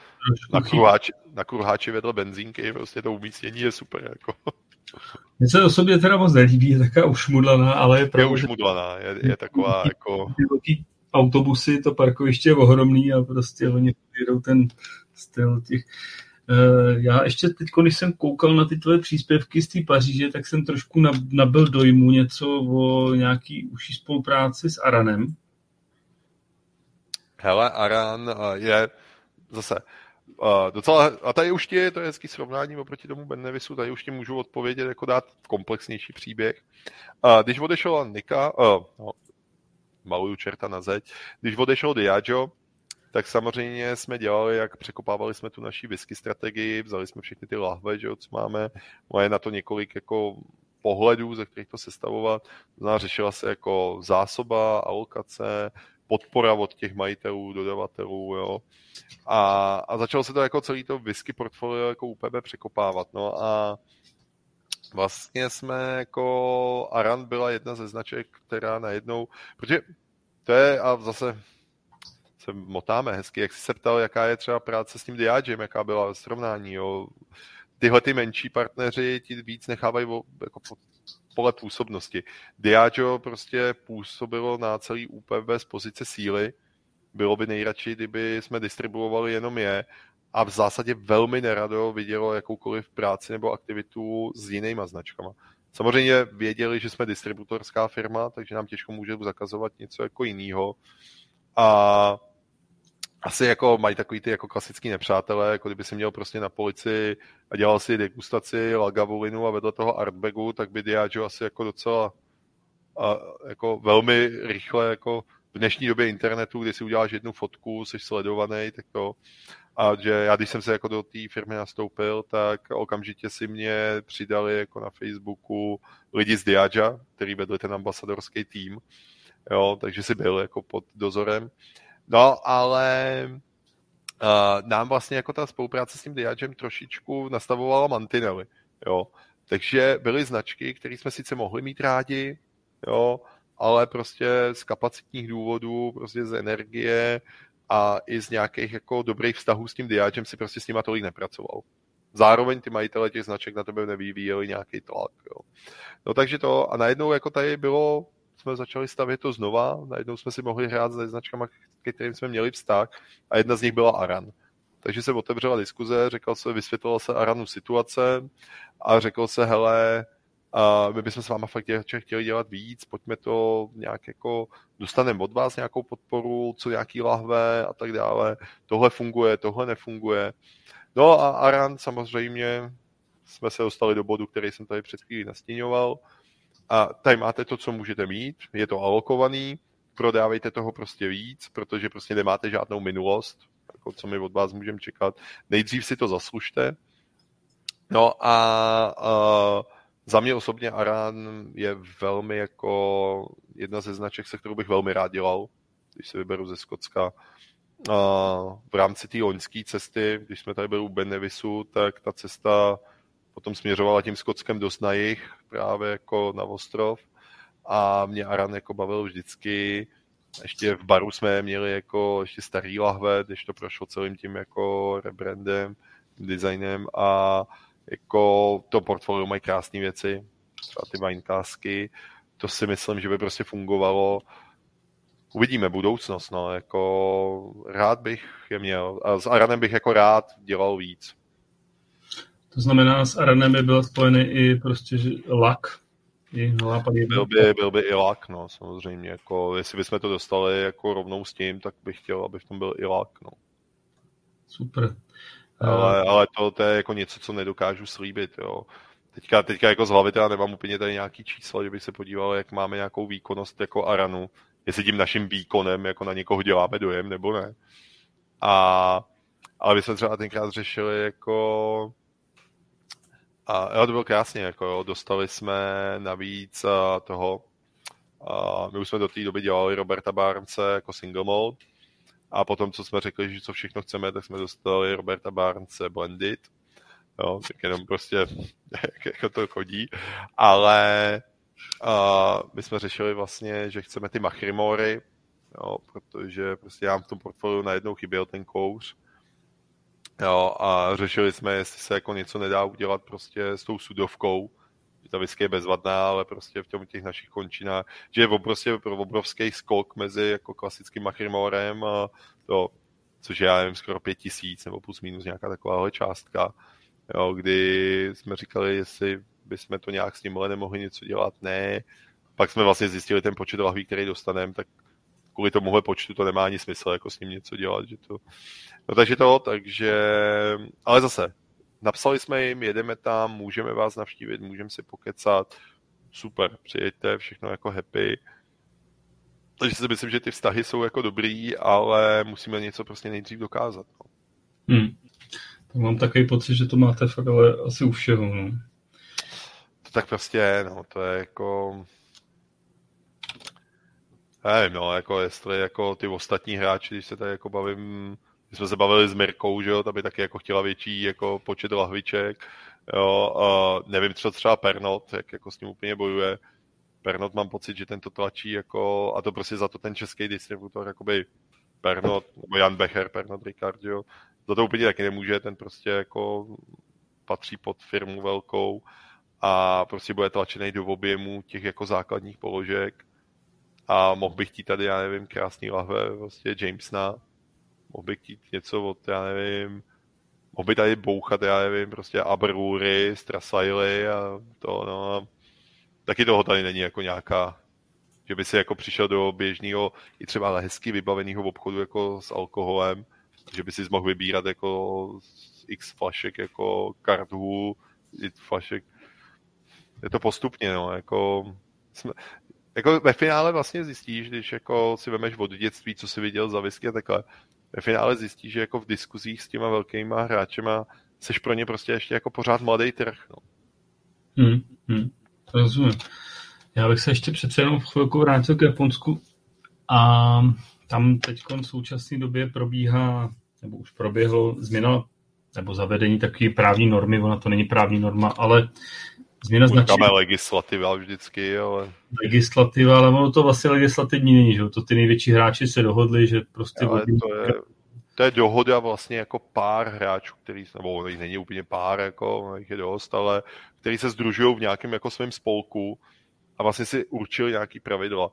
Na kruháči, na kruháči vedle benzínky, prostě to umístění je super, jako. Mně se o sobě teda moc nelíbí, je taková ušmudlaná, ale je pravda, Je ušmudlaná, je, je taková jako... Autobusy, to parkoviště je ohromný a prostě oni jedou ten styl těch... Eh, já ještě teď, když jsem koukal na ty tvoje příspěvky z té Paříže, tak jsem trošku nabil dojmu něco o nějaký užší spolupráci s Aranem. Hele, Aran eh, je zase uh, docela, a tady už ti, to hezký srovnání oproti tomu Ben Nevisu, tady už ti můžu odpovědět, jako dát komplexnější příběh. Uh, když odešel Nika, uh, no, maluju čerta na zeď, když odešel Diageo, tak samozřejmě jsme dělali, jak překopávali jsme tu naší whisky strategii, vzali jsme všechny ty lahve, že jo, co máme, moje na to několik jako pohledů, ze kterých to sestavovat. Znamená, řešila se jako zásoba, alokace, podpora od těch majitelů, dodavatelů, jo. A, a začalo se to jako celý to whisky portfolio jako UPB překopávat, no a vlastně jsme jako Aran byla jedna ze značek, která najednou, protože to je a zase se motáme hezky, jak jsi se ptal, jaká je třeba práce s tím Diagem, jaká byla srovnání, jo. Tyhle ty menší partneři ti víc nechávají jako pole působnosti. Diageo prostě působilo na celý UPB z pozice síly. Bylo by nejradši, kdyby jsme distribuovali jenom je a v zásadě velmi nerado vidělo jakoukoliv práci nebo aktivitu s jinýma značkama. Samozřejmě věděli, že jsme distributorská firma, takže nám těžko může zakazovat něco jako jiného. A asi jako mají takový ty jako klasický nepřátelé, jako kdyby si měl prostě na polici a dělal si degustaci lagavulinu a vedle toho artbagu, tak by Diageo asi jako docela a jako velmi rychle jako v dnešní době internetu, kdy si uděláš jednu fotku, jsi sledovaný, tak to a že já, když jsem se jako do té firmy nastoupil, tak okamžitě si mě přidali jako na Facebooku lidi z Diagea, který vedli ten ambasadorský tým, jo, takže si byl jako pod dozorem. No, ale uh, nám vlastně jako ta spolupráce s tím Diagem trošičku nastavovala mantinely, jo. Takže byly značky, které jsme sice mohli mít rádi, jo, ale prostě z kapacitních důvodů, prostě z energie a i z nějakých jako dobrých vztahů s tím Diagem si prostě s nima tolik nepracoval. Zároveň ty majitele těch značek na tebe nevyvíjeli nějaký tlak. Jo. No takže to, a najednou jako tady bylo jsme začali stavět to znova, najednou jsme si mohli hrát se značkami, ke kterým jsme měli vztah a jedna z nich byla Aran. Takže se otevřela diskuze, řekl se, vysvětlila se Aranu situace a řekl se, hele, a my bychom s váma fakt chtěli dělat víc, pojďme to nějak jako, dostaneme od vás nějakou podporu, co nějaký lahve a tak dále. Tohle funguje, tohle nefunguje. No a Aran samozřejmě jsme se dostali do bodu, který jsem tady před chvílí nastíňoval. A tady máte to, co můžete mít, je to alokovaný, prodávejte toho prostě víc, protože prostě nemáte žádnou minulost, jako co my od vás můžeme čekat. Nejdřív si to zaslužte. No a, a za mě osobně Aran je velmi jako jedna ze značek, se kterou bych velmi rád dělal, když se vyberu ze Skotska. A v rámci té loňské cesty, když jsme tady byli u Benevisu, tak ta cesta potom směřovala tím Skotskem dost na jich, právě jako na ostrov. A mě Aran jako bavil vždycky. Ještě v baru jsme měli jako ještě starý lahve, když to prošlo celým tím jako rebrandem, designem a jako to portfolio mají krásné věci, třeba ty winecasky, to si myslím, že by prostě fungovalo. Uvidíme budoucnost, no, jako rád bych je měl. A s Aranem bych jako rád dělal víc. To znamená, s Aranem by byl spojený i prostě lak, i byl by, byl by i lak, no, samozřejmě. Jako, jestli bychom to dostali jako rovnou s tím, tak bych chtěl, aby v tom byl i lak, no. Super. Ale, ale to, to je jako něco, co nedokážu slíbit, jo. Teďka, teďka jako z hlavy teda nemám úplně tady nějaký čísla, že bych se podíval, jak máme nějakou výkonnost jako Aranu. jestli tím naším výkonem jako na někoho děláme dojem nebo ne. A, ale my jsme třeba tenkrát řešili jako a jo, to bylo krásně, jako jo, dostali jsme navíc uh, toho, uh, my už jsme do té doby dělali Roberta Barnce jako single mode. A potom, co jsme řekli, že co všechno chceme, tak jsme dostali Roberta Barnce blended, jo, tak jenom prostě jak, jako to chodí, ale uh, my jsme řešili vlastně, že chceme ty machrimory, jo, protože prostě já v tom portfoliu najednou chyběl ten kouř, Jo, a řešili jsme, jestli se jako něco nedá udělat prostě s tou sudovkou, že ta whisky je bezvadná, ale prostě v těch našich končinách, že je prostě obrovský skok mezi jako klasickým machrimorem a to, což je, já nevím, skoro pět tisíc nebo plus minus nějaká takováhle částka, jo, kdy jsme říkali, jestli bychom to nějak s tímhle nemohli něco dělat, ne. Pak jsme vlastně zjistili ten počet lahví, který dostaneme, tak kvůli tomuhle počtu to nemá ani smysl jako s ním něco dělat, že to... No takže to, takže... Ale zase, napsali jsme jim, jedeme tam, můžeme vás navštívit, můžeme si pokecat, super, přijeďte, všechno jako happy. Takže si myslím, že ty vztahy jsou jako dobrý, ale musíme něco prostě nejdřív dokázat. No. Hmm. Tak mám takový pocit, že to máte fakt ale asi u všeho. No. To tak prostě no, to je jako nevím, no, jako jestli jako ty ostatní hráči, když se tady jako bavím, když jsme se bavili s Mirkou, že jo, ta by taky jako chtěla větší jako počet lahviček, jo, a nevím, co třeba Pernot, jak jako s tím úplně bojuje. Pernot mám pocit, že ten to tlačí jako, a to prostě za to ten český distributor, jakoby Pernot, nebo Jan Becher, Pernot Ricard, jo, za to úplně taky nemůže, ten prostě jako patří pod firmu velkou a prostě bude tlačený do objemu těch jako základních položek a mohl bych chtít tady, já nevím, krásný lahve vlastně Jamesna, mohl bych chtít něco od, já nevím, mohl by tady bouchat, já nevím, prostě Aberury, Strasaily a to, no. Taky toho tady není jako nějaká, že by si jako přišel do běžného, i třeba hezky vybaveného obchodu jako s alkoholem, že by si mohl vybírat jako x flašek jako kartů, flašek. Je to postupně, no, jako jsme, jako ve finále vlastně zjistíš, když jako si vemeš od dětství, co si viděl za whisky a takhle, ve finále zjistíš, že jako v diskuzích s těma velkýma hráčema seš pro ně prostě ještě jako pořád mladý trh. No. Hmm, hmm, rozumím. Já bych se ještě přece jenom v chvilku vrátil k Japonsku a tam teď v současné době probíhá, nebo už proběhlo změna nebo zavedení takové právní normy, ona to není právní norma, ale Změna značení. legislativa vždycky, ale... Legislativa, ale ono to vlastně legislativní není, že To ty největší hráči se dohodli, že prostě... Ale to je, to je dohoda vlastně jako pár hráčů, který, nebo není úplně pár, jako jich je dost, ale který se združují v nějakém jako svém spolku a vlastně si určili nějaký pravidla.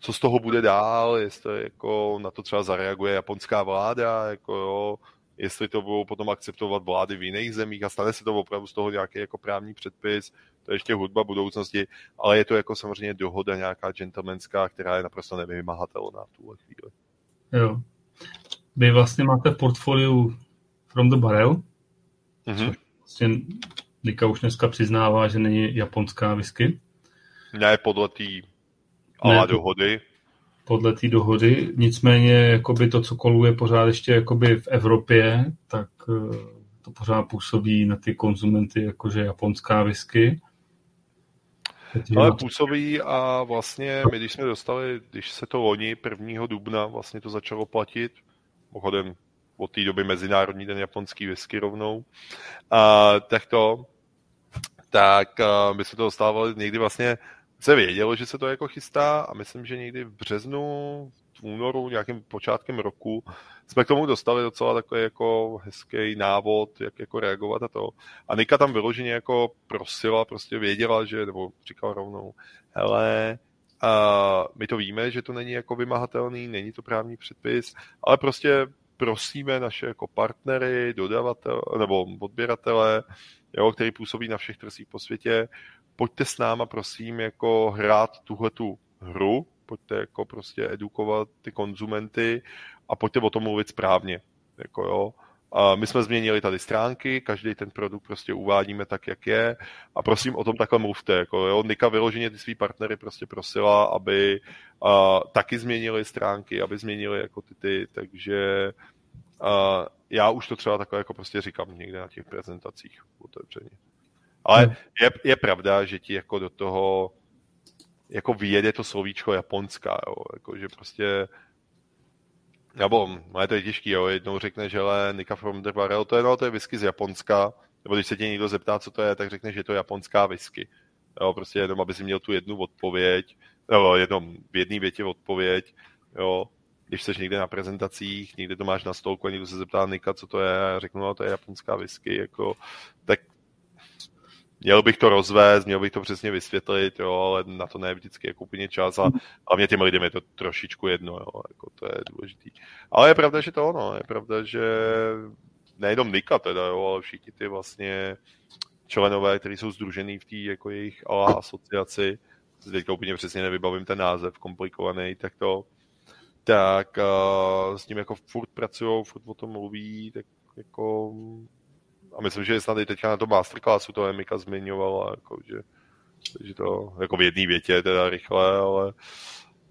Co z toho bude dál, jestli jako na to třeba zareaguje japonská vláda, jako jo, jestli to budou potom akceptovat vlády v jiných zemích a stane se to opravdu z toho nějaký jako právní předpis, to je ještě hudba budoucnosti, ale je to jako samozřejmě dohoda nějaká gentlemanská, která je naprosto nevymahatelná v tuhle chvíli. Jo. Vy vlastně máte v portfoliu From the Barrel, mm-hmm. vlastně Nika už dneska přiznává, že není japonská whisky. Ne, podle té ale dohody podle té dohody. Nicméně jakoby to, co koluje pořád ještě jakoby v Evropě, tak eh, to pořád působí na ty konzumenty jakože japonská whisky. Ale působí a vlastně my, když jsme dostali, když se to loni 1. dubna vlastně to začalo platit, pochodem od té doby Mezinárodní den japonský whisky rovnou, a, tak to, tak a, my jsme to dostávali někdy vlastně se vědělo, že se to jako chystá a myslím, že někdy v březnu, v únoru, nějakým počátkem roku jsme k tomu dostali docela takový jako hezký návod, jak jako reagovat a to. A Nika tam vyloženě jako prosila, prostě věděla, že, nebo říkala rovnou, hele, a my to víme, že to není jako vymahatelný, není to právní předpis, ale prostě prosíme naše jako partnery, dodavatele nebo odběratele, jo, který působí na všech trzích po světě, pojďte s náma prosím jako hrát tuhle tu hru, pojďte jako prostě edukovat ty konzumenty a pojďte o tom mluvit správně. Jako jo. a my jsme změnili tady stránky, každý ten produkt prostě uvádíme tak, jak je a prosím o tom takhle mluvte. Jako, jo. Nika vyloženě ty svý partnery prostě prosila, aby a, taky změnili stránky, aby změnili jako ty, ty takže a, já už to třeba takhle jako prostě říkám někde na těch prezentacích otevřeně. Ale hmm. je, je pravda, že ti jako do toho jako vyjede to slovíčko japonská, jo, jako, že prostě nebo, no je to je těžký, jo, jednou řekne, že ale Nika from the Barrel, to je, no, to je whisky z Japonska, nebo když se tě někdo zeptá, co to je, tak řekne, že je to japonská whisky. Jo, prostě jenom, aby si měl tu jednu odpověď, nebo jednom v jedné větě odpověď, jo, když jsi někde na prezentacích, někde to máš na stolku a někdo se zeptá Nika, co to je, a řeknu, no to je japonská whisky, jako, tak měl bych to rozvést, měl bych to přesně vysvětlit, jo, ale na to ne vždycky jako úplně čas a hlavně těm lidem je to trošičku jedno, jo, jako to je důležitý. Ale je pravda, že to ono, je pravda, že nejenom Nika teda, jo, ale všichni ty vlastně členové, kteří jsou združený v té jako jejich asociaci, teďka úplně přesně nevybavím ten název, komplikovaný, tak to, tak uh, s ním jako furt pracují, furt o tom mluví, tak jako a myslím, že snad i teďka na tom masterclassu to Emika zmiňovala, jako, že, že to jako v jedné větě teda rychle, ale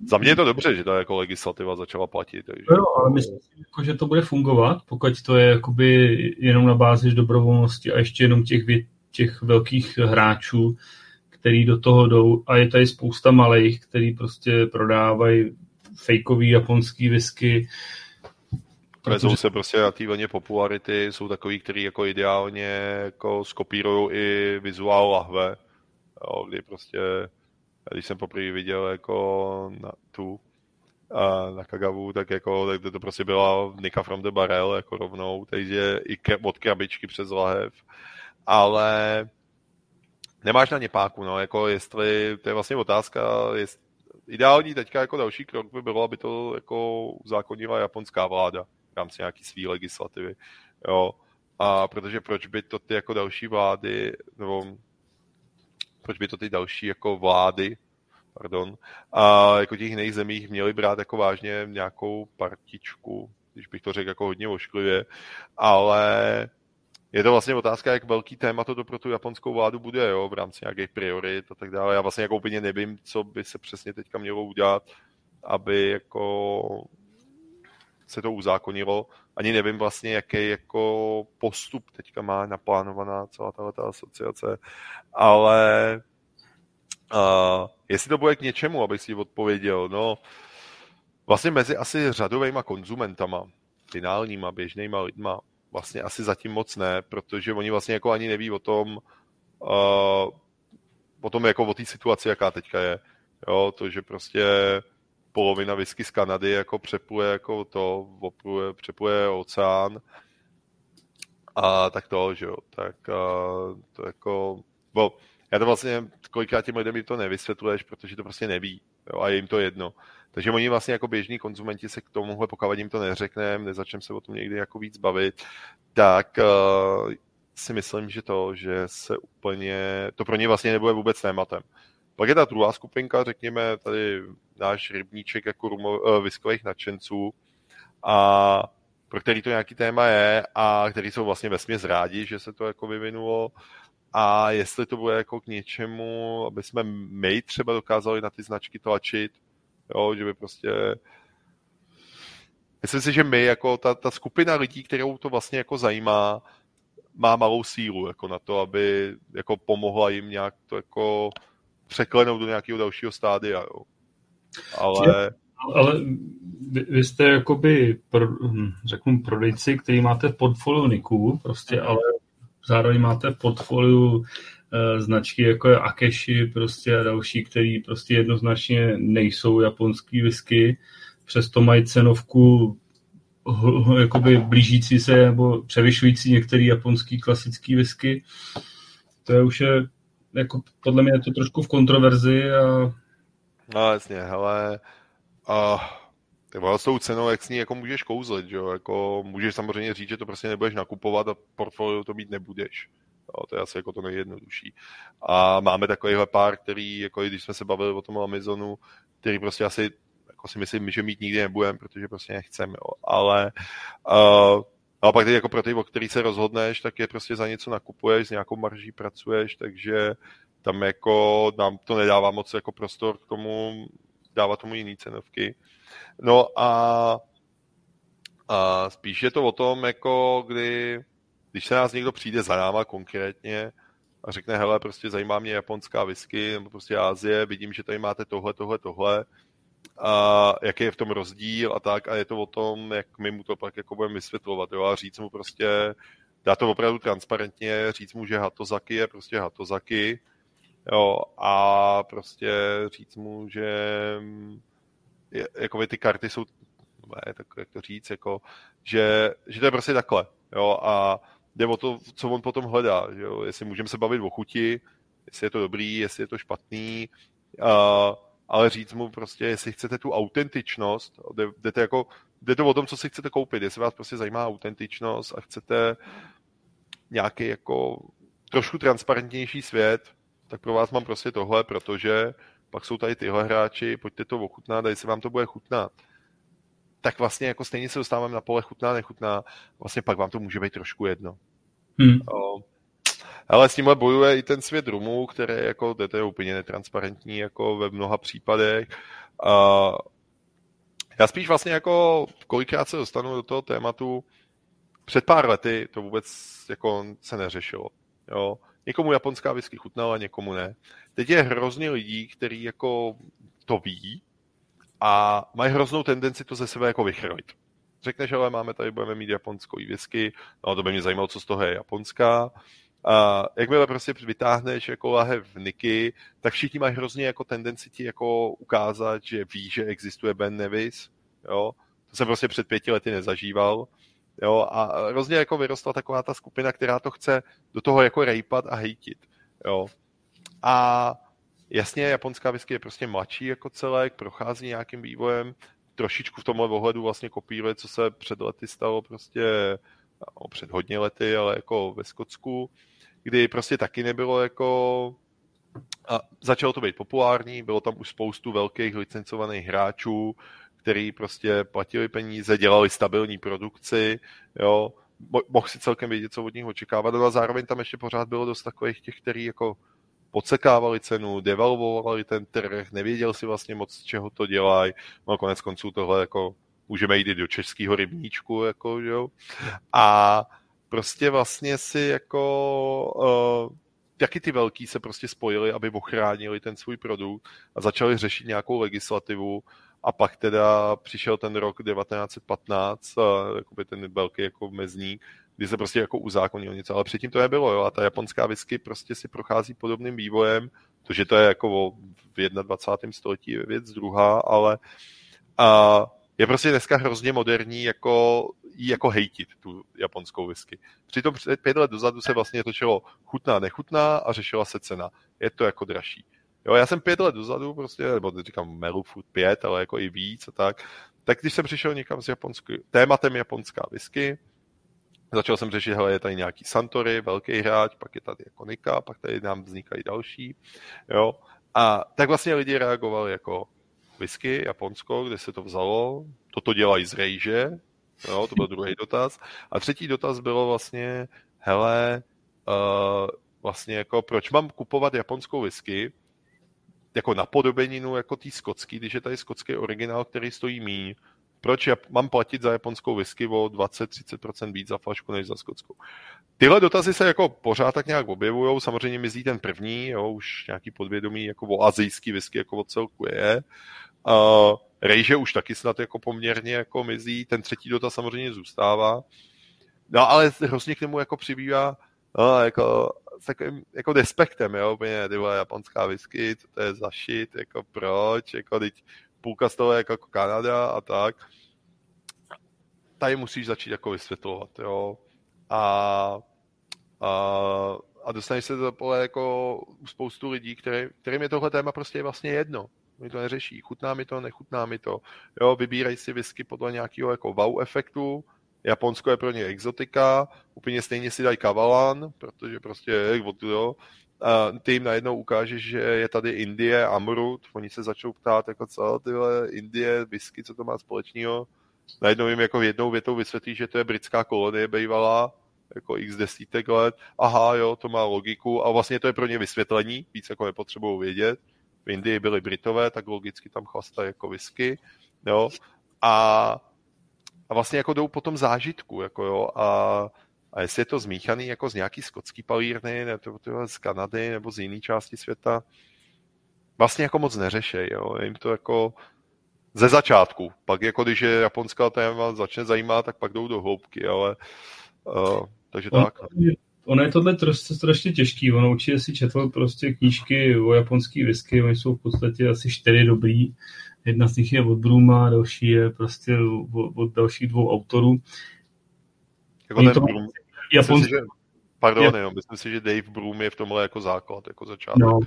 za mě je to dobře, že ta jako legislativa začala platit. Takže... No, ale myslím si, jako, že to bude fungovat, pokud to je jakoby jenom na bázi dobrovolnosti a ještě jenom těch, těch velkých hráčů, který do toho jdou a je tady spousta malých, který prostě prodávají fejkový japonský whisky, Vezou se prostě na té vlně popularity, jsou takový, který jako ideálně jako skopírují i vizuál lahve, jo, kdy prostě, když jsem poprvé viděl jako na tu, a na Kagavu, tak jako tak to prostě byla Nika from the Barrel jako rovnou, takže i od krabičky přes lahev, ale nemáš na ně páku, no, jako jestli, to je vlastně otázka, jest, ideální teďka jako další krok by bylo, aby to jako uzákonila japonská vláda v rámci nějaký své legislativy. Jo. A protože proč by to ty jako další vlády, nebo proč by to ty další jako vlády, pardon, a jako těch jiných zemích měli brát jako vážně nějakou partičku, když bych to řekl jako hodně ošklivě, ale je to vlastně otázka, jak velký téma to pro tu japonskou vládu bude, jo, v rámci nějakých priorit a tak dále. Já vlastně jako úplně nevím, co by se přesně teďka mělo udělat, aby jako se to uzákonilo. Ani nevím vlastně, jaký jako postup teďka má naplánovaná celá ta asociace, ale uh, jestli to bude k něčemu, abych si odpověděl, no vlastně mezi asi řadovými konzumentama, finálníma, běžnýma lidma, vlastně asi zatím moc ne, protože oni vlastně jako ani neví o tom, uh, o tom jako o té situaci, jaká teďka je. Jo, to, že prostě polovina whisky z Kanady jako přepluje jako to, opluje, přepluje oceán a tak to, že jo, tak uh, to jako, bo, já to vlastně, kolikrát těm lidem to nevysvětluješ, protože to prostě neví, jo, a je jim to jedno. Takže oni vlastně jako běžní konzumenti se k tomuhle, pokud jim to neřekneme, nezačneme se o tom někdy jako víc bavit, tak uh, si myslím, že to, že se úplně, to pro ně vlastně nebude vůbec tématem. Pak je ta druhá skupinka, řekněme, tady náš rybníček jako rumo, uh, viskových nadšenců, a pro který to nějaký téma je a který jsou vlastně vesměs rádi, že se to jako vyvinulo. A jestli to bude jako k něčemu, aby jsme my třeba dokázali na ty značky tlačit, jo, že by prostě Myslím si, že my, jako ta, ta skupina lidí, kterou to vlastně jako zajímá, má malou sílu jako na to, aby jako pomohla jim nějak to jako překlenout do nějakého dalšího stádia. Jo. Ale... Ale vy, vy jste jakoby, pro, hm, řeknu, prodejci, který máte v portfoliu Niku, prostě, mm. ale zároveň máte v portfoliu e, značky jako je Akeshi prostě a další, který prostě jednoznačně nejsou japonský whisky, přesto mají cenovku jakoby blížící se nebo převyšující některý japonský klasický whisky. To je už je jako podle mě je to trošku v kontroverzi a... No jasně, ale uh, tak s tou cenou, jak s ní jako můžeš kouzlit, že jo? Jako můžeš samozřejmě říct, že to prostě nebudeš nakupovat a portfolio to mít nebudeš. Jo, to je asi jako to nejjednodušší. A máme takovýhle pár, který, jako když jsme se bavili o tom Amazonu, který prostě asi jako si myslím, že mít nikdy nebudeme, protože prostě nechceme, ale uh, A pak ty jako pro ty, o který se rozhodneš, tak je prostě za něco nakupuješ, s nějakou marží pracuješ, takže tam jako nám to nedává moc jako prostor k tomu, dává tomu jiný cenovky. No a, a spíš je to o tom, jako kdy, když se nás někdo přijde za náma konkrétně a řekne, hele, prostě zajímá mě japonská whisky, nebo prostě Ázie, vidím, že tady máte tohle, tohle, tohle, a jaký je v tom rozdíl a tak a je to o tom, jak my mu to pak jako budeme vysvětlovat, jo, a říct mu prostě, dá to opravdu transparentně, říct mu, že Hatozaki je prostě Hatozaki, jo, a prostě říct mu, že jako ty karty jsou, ne, tak jak to říct, jako, že, že to je prostě takhle, jo, a jde o to, co on potom hledá, jo, jestli můžeme se bavit o chuti, jestli je to dobrý, jestli je to špatný, a, ale říct mu prostě, jestli chcete tu autentičnost, jdete jako, jde to o tom, co si chcete koupit, jestli vás prostě zajímá autentičnost a chcete nějaký jako trošku transparentnější svět, tak pro vás mám prostě tohle, protože pak jsou tady tyhle hráči, pojďte to ochutnat a jestli vám to bude chutnat, tak vlastně jako stejně se dostáváme na pole chutná, nechutná, vlastně pak vám to může být trošku jedno. Hmm. Ale s tímhle bojuje i ten svět rumů, který jako, to je úplně netransparentní jako ve mnoha případech. A já spíš vlastně jako kolikrát se dostanu do toho tématu, před pár lety to vůbec jako se neřešilo. Jo. Někomu japonská whisky chutnala, někomu ne. Teď je hrozně lidí, kteří jako to ví a mají hroznou tendenci to ze sebe jako vychrlit. Řekneš, ale máme tady, budeme mít japonskou whisky, no to by mě zajímalo, co z toho je japonská. A jakmile prostě vytáhneš jako lahev Niky, tak všichni mají hrozně jako tendenci ti jako ukázat, že ví, že existuje Ben Nevis, jo. To jsem prostě před pěti lety nezažíval. Jo, a hrozně jako vyrostla taková ta skupina, která to chce do toho jako rejpat a hejtit. Jo. A jasně, japonská whisky je prostě mladší jako celek, prochází nějakým vývojem, trošičku v tomhle ohledu vlastně kopíruje, co se před lety stalo prostě, no, před hodně lety, ale jako ve Skotsku, kdy prostě taky nebylo jako a začalo to být populární, bylo tam už spoustu velkých licencovaných hráčů, který prostě platili peníze, dělali stabilní produkci, jo, mohl si celkem vědět, co od nich očekávat, ale zároveň tam ještě pořád bylo dost takových těch, kteří jako podsekávali cenu, devalvovali ten trh, nevěděl si vlastně moc, z čeho to dělají. No konec konců tohle jako můžeme jít i do českého rybníčku, jako, jo. A prostě vlastně si jako uh, taky ty velký se prostě spojili, aby ochránili ten svůj produkt a začali řešit nějakou legislativu a pak teda přišel ten rok 1915, a jakoby ten velký jako mezník, kdy se prostě jako uzákonil něco, ale předtím to nebylo, jo, a ta japonská whisky prostě si prochází podobným vývojem, to, že to je jako v 21. století věc druhá, ale a je prostě dneska hrozně moderní jako jako hejtit, tu japonskou whisky. Přitom před pět let dozadu se vlastně točilo chutná, nechutná a řešila se cena. Je to jako dražší. Jo, já jsem pět let dozadu, prostě, nebo říkám Melu Food pět, ale jako i víc a tak, tak když jsem přišel někam s japonskou, tématem japonská whisky, začal jsem řešit, hele, je tady nějaký Santory, velký hráč, pak je tady jako Nika, pak tady nám vznikají další, jo, a tak vlastně lidi reagovali jako whisky, Japonsko, kde se to vzalo, toto dělají z rejže, jo, to byl druhý dotaz. A třetí dotaz bylo vlastně, hele, uh, vlastně jako, proč mám kupovat japonskou whisky, jako napodobeninu jako tý skotský, když je tady skotský originál, který stojí míň, proč já mám platit za japonskou whisky o 20-30% víc za flašku než za skotskou. Tyhle dotazy se jako pořád tak nějak objevují, samozřejmě mizí ten první, jo, už nějaký podvědomí jako o azijský whisky jako o celku je. Uh, rejže už taky snad jako poměrně jako mizí, ten třetí dotaz samozřejmě zůstává. No ale hrozně k němu jako přibývá no, jako, s takovým jako despektem, jo, úplně, ty vole, japonská whisky, co to je za shit, jako proč, jako teď půlka z toho je jako Kanada a tak. Tady musíš začít jako vysvětlovat, jo. A, a, a dostaneš se do pole jako spoustu lidí, který, kterým je tohle téma prostě vlastně jedno. Mi to neřeší, chutná mi to, nechutná mi to. Jo, vybírají si whisky podle nějakého jako wow efektu, Japonsko je pro ně exotika, úplně stejně si dají kavalan, protože prostě jo, a ty jim najednou ukážeš, že je tady Indie, Amrut, oni se začnou ptát, jako co, tyhle Indie, whisky, co to má společného, najednou jim jako jednou větou vysvětlí, že to je britská kolonie bývalá, jako x desítek let, aha, jo, to má logiku a vlastně to je pro ně vysvětlení, víc jako nepotřebují vědět. V Indii byli Britové, tak logicky tam chlastají jako whisky, jo, a, a vlastně jako jdou po tom zážitku, jako jo, a, a jestli je to zmíchaný jako z nějaký skotský palírny, nebo to z Kanady, nebo z jiné části světa, vlastně jako moc neřešej, jo, jim to jako ze začátku. Pak jako když je japonská téma začne zajímat, tak pak jdou do hloubky, ale uh, takže tak. Ono je tohle strašně těžký, ono určitě si četl prostě knížky o japonský whisky, oni jsou v podstatě asi čtyři dobrý, jedna z nich je od Bruma, další je prostě od, od dalších dvou autorů. Jako ten to, Brum, japonský, Pardon, je... jo, myslím si, že Dave Broom je v tomhle jako základ, jako začátek. No,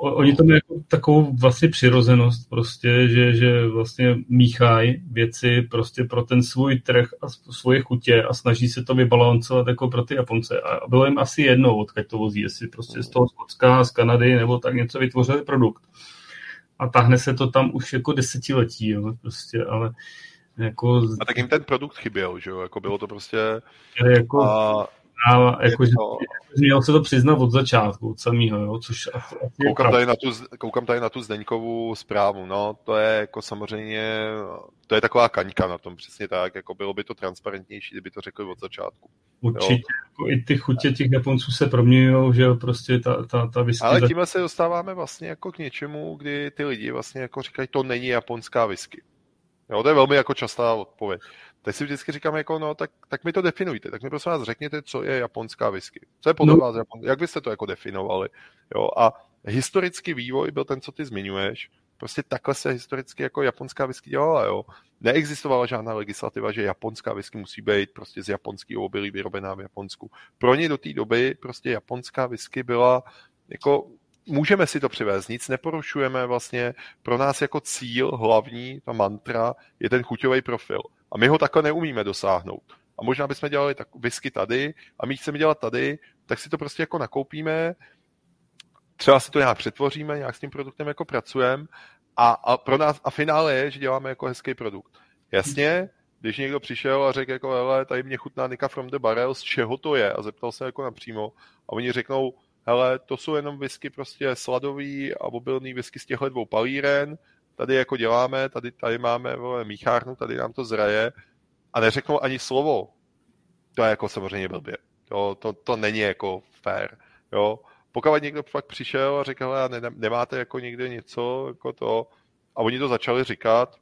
oni tam jako takovou vlastně přirozenost prostě, že, že vlastně míchají věci prostě pro ten svůj trh a svoje chutě a snaží se to vybalancovat jako pro ty Japonce. A bylo jim asi jedno, odkud to vozí, jestli prostě z toho Skotska, z Kanady nebo tak něco vytvořili produkt. A tahne se to tam už jako desetiletí, jo, prostě, ale jako... A tak jim ten produkt chyběl, že jo, jako bylo to prostě... Jako... A a jakože to... měl se to přiznat od začátku, od samého, jo, což asi, asi koukám, tady na tu, koukám tady na tu Zdeňkovou zprávu, no, to je jako samozřejmě, to je taková kaňka na tom, přesně tak, jako bylo by to transparentnější, kdyby to řekli od začátku. Určitě, jako i ty chutě těch Japonců se proměňují, že jo, prostě ta, ta, ta whisky... Ale tímhle se dostáváme vlastně jako k něčemu, kdy ty lidi vlastně jako říkají, to není japonská whisky. Jo, to je velmi jako častá odpověď tak si vždycky říkám, jako, no, tak, tak mi to definujte, tak mi prosím vás řekněte, co je japonská whisky. Co je podle no. vás japonská, jak byste to jako definovali. Jo, a historický vývoj byl ten, co ty zmiňuješ, prostě takhle se historicky jako japonská whisky dělala, jo. Neexistovala žádná legislativa, že japonská whisky musí být prostě z japonského obilí vyrobená v Japonsku. Pro ně do té doby prostě japonská whisky byla jako můžeme si to přivést, nic neporušujeme vlastně. Pro nás jako cíl hlavní, ta mantra, je ten chuťový profil. A my ho takhle neumíme dosáhnout. A možná bychom dělali tak whisky tady a my chceme dělat tady, tak si to prostě jako nakoupíme, třeba si to nějak přetvoříme, nějak s tím produktem jako pracujeme a, a pro nás, a finále je, že děláme jako hezký produkt. Jasně, když někdo přišel a řekl jako, hele, tady mě chutná Nika from the Barrel, z čeho to je? A zeptal se jako napřímo. A oni řeknou, hele, to jsou jenom whisky prostě sladový a obilný whisky z těchto dvou palíren, tady jako děláme, tady, tady máme vole, míchárnu, tady nám to zraje a neřeknou ani slovo. To je jako samozřejmě blbě. To, to, to není jako fair. Jo? Pokud někdo fakt přišel a řekl, a ne, nemáte jako někde něco, jako to, a oni to začali říkat,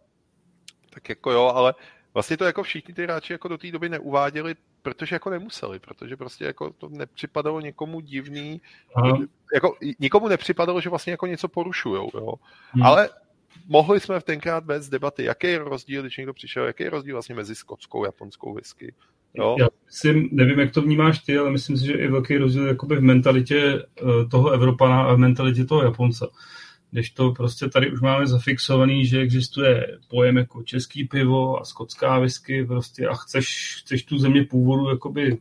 tak jako jo, ale vlastně to jako všichni ty hráči jako do té doby neuváděli, protože jako nemuseli, protože prostě jako to nepřipadalo někomu divný, Aha. jako nikomu nepřipadalo, že vlastně jako něco porušujou, jo. Hmm. Ale mohli jsme v tenkrát bez debaty, jaký je rozdíl, když někdo přišel, jaký je rozdíl vlastně mezi skotskou a japonskou whisky. Jo? Já myslím, nevím, jak to vnímáš ty, ale myslím si, že je velký rozdíl jakoby v mentalitě eh, toho Evropana a v mentalitě toho Japonce. Když to prostě tady už máme zafixovaný, že existuje pojem jako český pivo a skotská whisky prostě a chceš, chceš tu země původu jakoby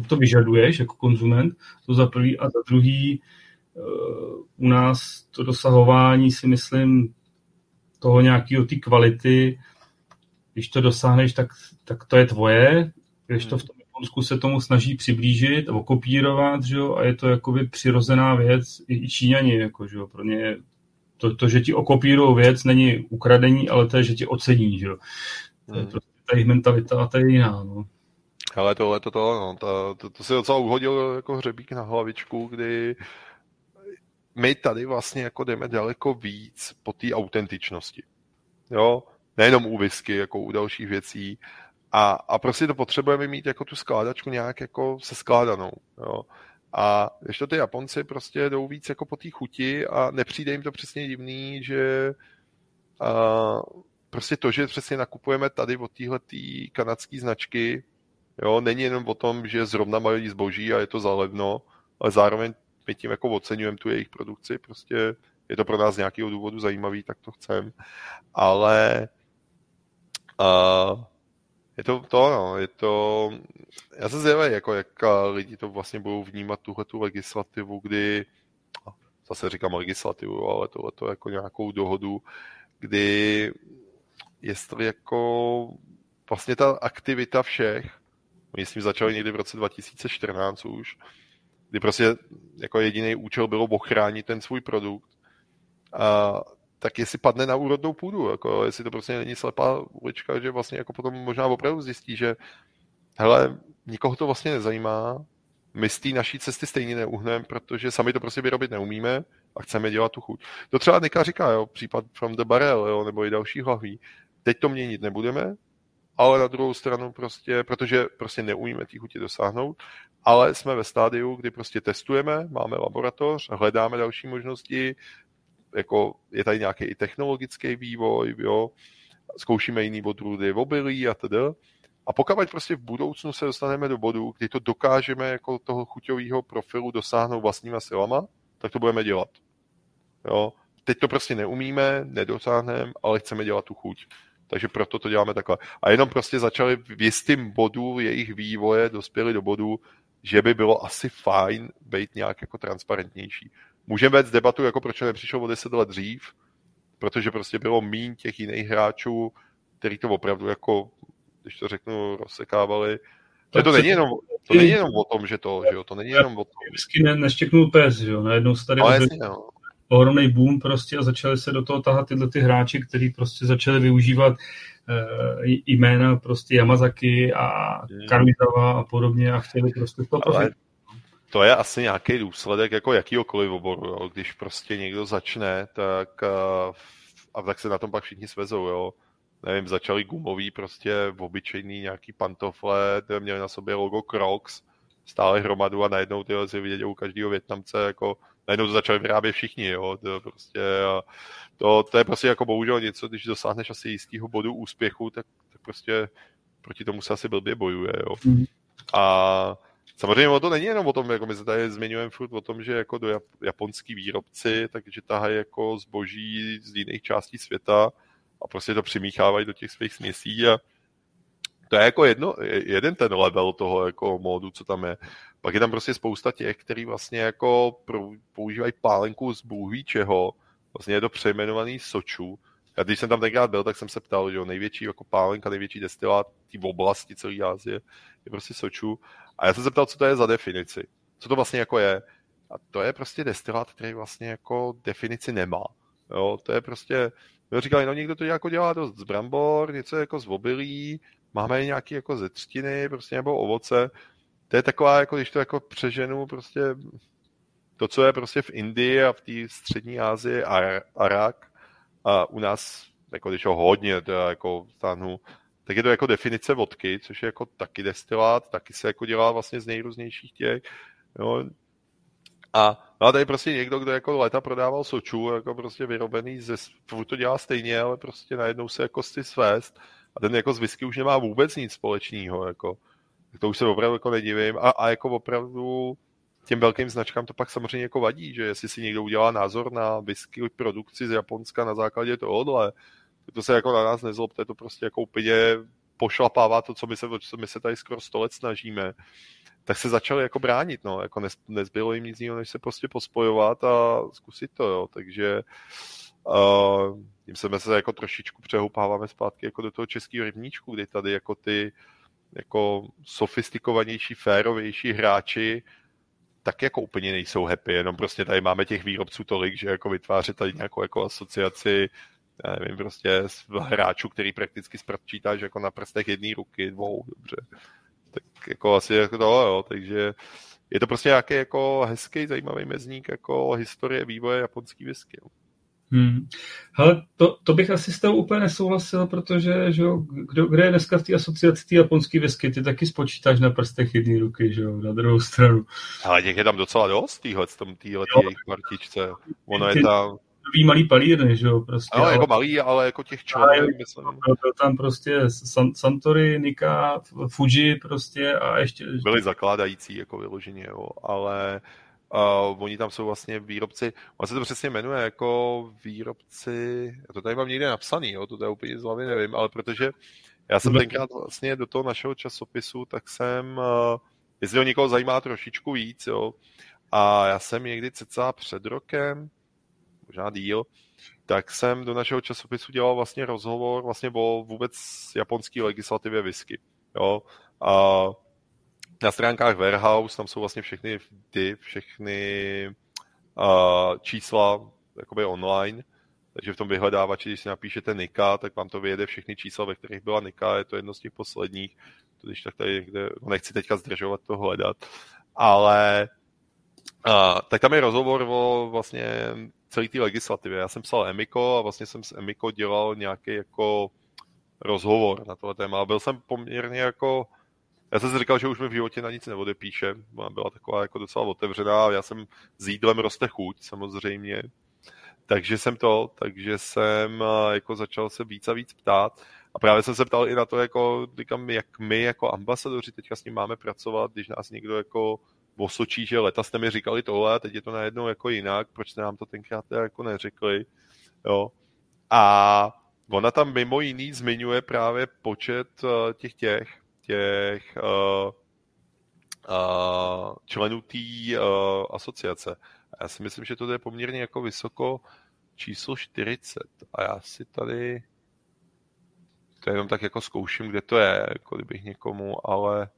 to vyžaduješ jako konzument, to za prvý. A za druhý eh, u nás to dosahování si myslím toho nějakého ty kvality, když to dosáhneš, tak, tak to je tvoje, když to v tom Japonsku se tomu snaží přiblížit a okopírovat, že jo, a je to jakoby přirozená věc, i Číňani, jako, že jo, pro ně to, to, že ti okopírují věc, není ukradení, ale to je, že ti ocení, že jo. To je hmm. prostě ta jejich mentalita a ta je jiná, no. Ale tohle, to, to, no, to, to, to si docela uhodil jako hřebík na hlavičku, kdy my tady vlastně jako jdeme daleko víc po té autentičnosti. Jo, nejenom u whisky, jako u dalších věcí. A, a prostě to potřebujeme mít jako tu skládačku nějak jako se skládanou. Jo. A to ty Japonci prostě jdou víc jako po té chuti a nepřijde jim to přesně divný, že a, prostě to, že přesně nakupujeme tady od téhle kanadské značky, jo, není jenom o tom, že zrovna mají zboží a je to zalevno, ale zároveň my tím jako oceňujeme tu jejich produkci, prostě je to pro nás z nějakého důvodu zajímavý, tak to chcem, ale uh, je to to, no, je to, já se zjevím, jako jak lidi to vlastně budou vnímat tuhle tu legislativu, kdy, zase říkám legislativu, ale tohle to jako nějakou dohodu, kdy jestli jako vlastně ta aktivita všech, oni s tím začali někdy v roce 2014 už, kdy prostě jako jediný účel bylo ochránit ten svůj produkt, a tak jestli padne na úrodnou půdu, jako jestli to prostě není slepá ulička, že vlastně jako potom možná opravdu zjistí, že hele, nikoho to vlastně nezajímá, my z té naší cesty stejně neuhneme, protože sami to prostě vyrobit neumíme a chceme dělat tu chuť. To třeba Nika říká, jo, případ From the Barrel, jo, nebo i další hlaví. Teď to měnit nebudeme, ale na druhou stranu prostě, protože prostě neumíme ty chutě dosáhnout, ale jsme ve stádiu, kdy prostě testujeme, máme laboratoř, hledáme další možnosti, jako je tady nějaký i technologický vývoj, jo, zkoušíme jiný odrůdy obilí a tedy. A pokud prostě v budoucnu se dostaneme do bodu, kdy to dokážeme jako toho chuťového profilu dosáhnout vlastníma silama, tak to budeme dělat. Jo? Teď to prostě neumíme, nedosáhneme, ale chceme dělat tu chuť. Takže proto to děláme takhle. A jenom prostě začali v jistým bodu jejich vývoje, dospěli do bodu, že by bylo asi fajn být nějak jako transparentnější. Můžeme vést debatu, jako proč nepřišel o 10 let dřív, protože prostě bylo míň těch jiných hráčů, který to opravdu jako, když to řeknu, rozsekávali. Že to není jenom, to není jenom o tom, že to, že jo, to není jenom o tom. Vždycky ne, neštěknul pes, že jo, najednou se tady no, jasně, no. ohromný boom prostě a začali se do toho tahat tyhle ty hráči, kteří prostě začali využívat uh, jména prostě Yamazaki a hmm. Karuizawa a podobně a chtěli prostě to Ale to je asi nějaký důsledek jako jakýhokoliv oboru, jo. Když prostě někdo začne, tak uh, a tak se na tom pak všichni svezou, jo. Nevím, začali gumový prostě v obyčejný nějaký pantofle, měli na sobě logo Crocs, stále hromadu a najednou tyhle si vidět u každého Větnamce, jako najednou to začali vyrábět všichni, jo, to prostě, to, to je prostě jako bohužel něco, když dosáhneš asi jistého bodu úspěchu, tak, tak prostě proti tomu se asi blbě bojuje, jo. Mm. A Samozřejmě o to není jenom o tom, jako my se tady zmiňujeme furt o tom, že jako do japonský výrobci, takže tahají jako zboží z jiných částí světa a prostě to přimíchávají do těch svých směsí a to je jako jedno, jeden ten level toho jako módu, co tam je. Pak je tam prostě spousta těch, který vlastně jako používají pálenku z bůh čeho, vlastně je to přejmenovaný soču. Já když jsem tam tenkrát byl, tak jsem se ptal, že jo, největší jako pálenka, největší destilát té oblasti celé Asie je prostě soču. A já jsem se ptal, co to je za definici. Co to vlastně jako je. A to je prostě destilát, který vlastně jako definici nemá. Jo, to je prostě, jo, říkali, no někdo to jako dělá dost z brambor, něco jako z obilí, máme nějaký jako ze třtiny, prostě nebo ovoce. To je taková, jako když to jako přeženu, prostě to, co je prostě v Indii a v té střední Asii, Arak, a u nás, jako když ho hodně teda jako stáhnu, tak je to jako definice vodky, což je jako taky destilát, taky se jako dělá vlastně z nejrůznějších těch. Jo. A, no a tady prostě někdo, kdo jako leta prodával sočů, jako prostě vyrobený ze, to dělá stejně, ale prostě najednou se jako si svést a ten jako z whisky už nemá vůbec nic společného, jako. To už se opravdu jako nedivím a, a jako opravdu těm velkým značkám to pak samozřejmě jako vadí, že jestli si někdo udělá názor na whisky produkci z Japonska na základě tohohle, to se jako na nás nezlobte, to prostě jako úplně pošlapává to, co my se, co my se tady skoro sto let snažíme, tak se začali jako bránit, no, jako nez, nezbylo jim nic jiného, než se prostě pospojovat a zkusit to, jo, takže uh, se se jako trošičku přehoupáváme zpátky jako do toho českého rybníčku, kdy tady jako ty jako sofistikovanější, férovější hráči tak jako úplně nejsou happy, jenom prostě tady máme těch výrobců tolik, že jako vytvářet tady nějakou jako asociaci já nevím, prostě z hráčů, který prakticky spočítáš jako na prstech jedné ruky, dvou, dobře. Tak jako asi jako to, jo, takže je to prostě nějaký jako hezký, zajímavý mezník jako historie vývoje japonský whisky. Jo. Hmm. Hele, to, to bych asi s tou úplně nesouhlasil, protože že jo, kdo, kde je dneska v té asociaci ty japonský whisky, ty taky spočítáš na prstech jedné ruky, že jo, na druhou stranu. Ale těch je tam docela dost, týhle, tam týhle jejich partičce. Ono je tam, takový malý palírny, že jo, prostě. Ale, ale jako malý, ale jako těch členů, myslím. Byl tam prostě San, Santory, Nika, Fuji prostě a ještě... Byli zakládající jako vyloženě, jo, ale uh, oni tam jsou vlastně výrobci, on se to přesně jmenuje jako výrobci, já to tady mám někde napsaný, jo, to tady úplně z hlavy nevím, ale protože já jsem tenkrát vlastně do toho našeho časopisu, tak jsem, uh, jestli ho někoho zajímá trošičku víc, jo, a já jsem někdy cca před rokem, možná díl, tak jsem do našeho časopisu dělal vlastně rozhovor vlastně o vůbec japonské legislativě whisky. Jo? A na stránkách Warehouse tam jsou vlastně všechny ty, všechny uh, čísla jakoby online, takže v tom vyhledávači, když si napíšete Nika, tak vám to vyjede všechny čísla, ve kterých byla Nika, je to jedno z těch posledních, když tak tady někde, no nechci teďka zdržovat to hledat, ale uh, tak tam je rozhovor o vlastně celé té legislativě. Já jsem psal Emiko a vlastně jsem s Emiko dělal nějaký jako rozhovor na tohle téma. Byl jsem poměrně jako já jsem si říkal, že už mi v životě na nic neodepíše. Byla taková jako docela otevřená. Já jsem s jídlem roste chuť, samozřejmě. Takže jsem to, takže jsem jako začal se víc a víc ptát. A právě jsem se ptal i na to, jako, říkám, jak my jako ambasadoři teďka s ním máme pracovat, když nás někdo jako osočí, že leta jste mi říkali tohle a teď je to najednou jako jinak, proč jste nám to tenkrát jako neřekli. Jo. A ona tam mimo jiný zmiňuje právě počet těch těch, těch uh, uh, členů té uh, asociace. A já si myslím, že to je poměrně jako vysoko číslo 40. A já si tady to jenom tak jako zkouším, kde to je, jako kdybych někomu, ale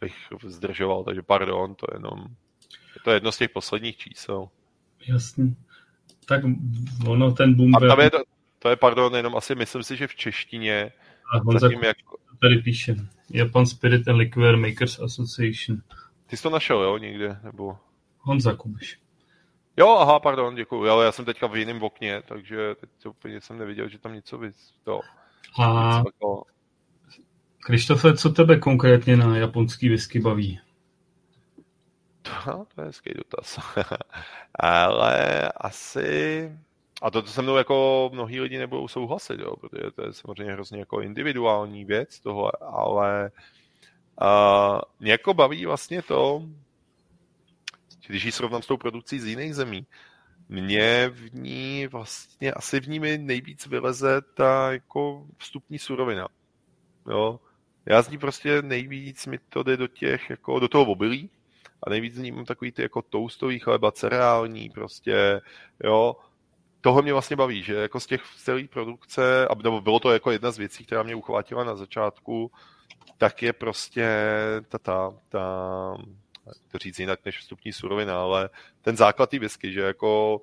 bych zdržoval, takže pardon, to je jenom, to je jedno z těch posledních čísel. Jasný. Tak ono, ten boom... A tam je to, to je, pardon, jenom asi myslím si, že v češtině a zatím jako, tady píše. Japan Spirit and Liquor Makers Association. Ty jsi to našel, jo, někde? Nebo... Honza Kubiš. Jo, aha, pardon, děkuji. Ale já jsem teďka v jiném okně, takže teď úplně jsem neviděl, že tam něco vys... To, a... Jako... Krištofe, co tebe konkrétně na japonský whisky baví? To, to je hezký dotaz. Ale asi a to, to se mnou jako mnohí lidi nebudou souhlasit, jo, protože to je samozřejmě hrozně jako individuální věc tohle, ale uh, mě jako baví vlastně to, když ji srovnám s tou produkcí z jiných zemí, mě v ní vlastně, asi v ní mi nejvíc vyleze ta jako vstupní surovina. Jo. Já z ní prostě nejvíc mi to jde do těch, jako do toho obilí a nejvíc z ní mám takový ty jako toastový chleba, cereální prostě, jo, toho mě vlastně baví, že jako z těch celých produkce, nebo bylo to jako jedna z věcí, která mě uchvátila na začátku, tak je prostě ta, ta, ta to říct jinak než vstupní surovina, ale ten základ té whisky, že jako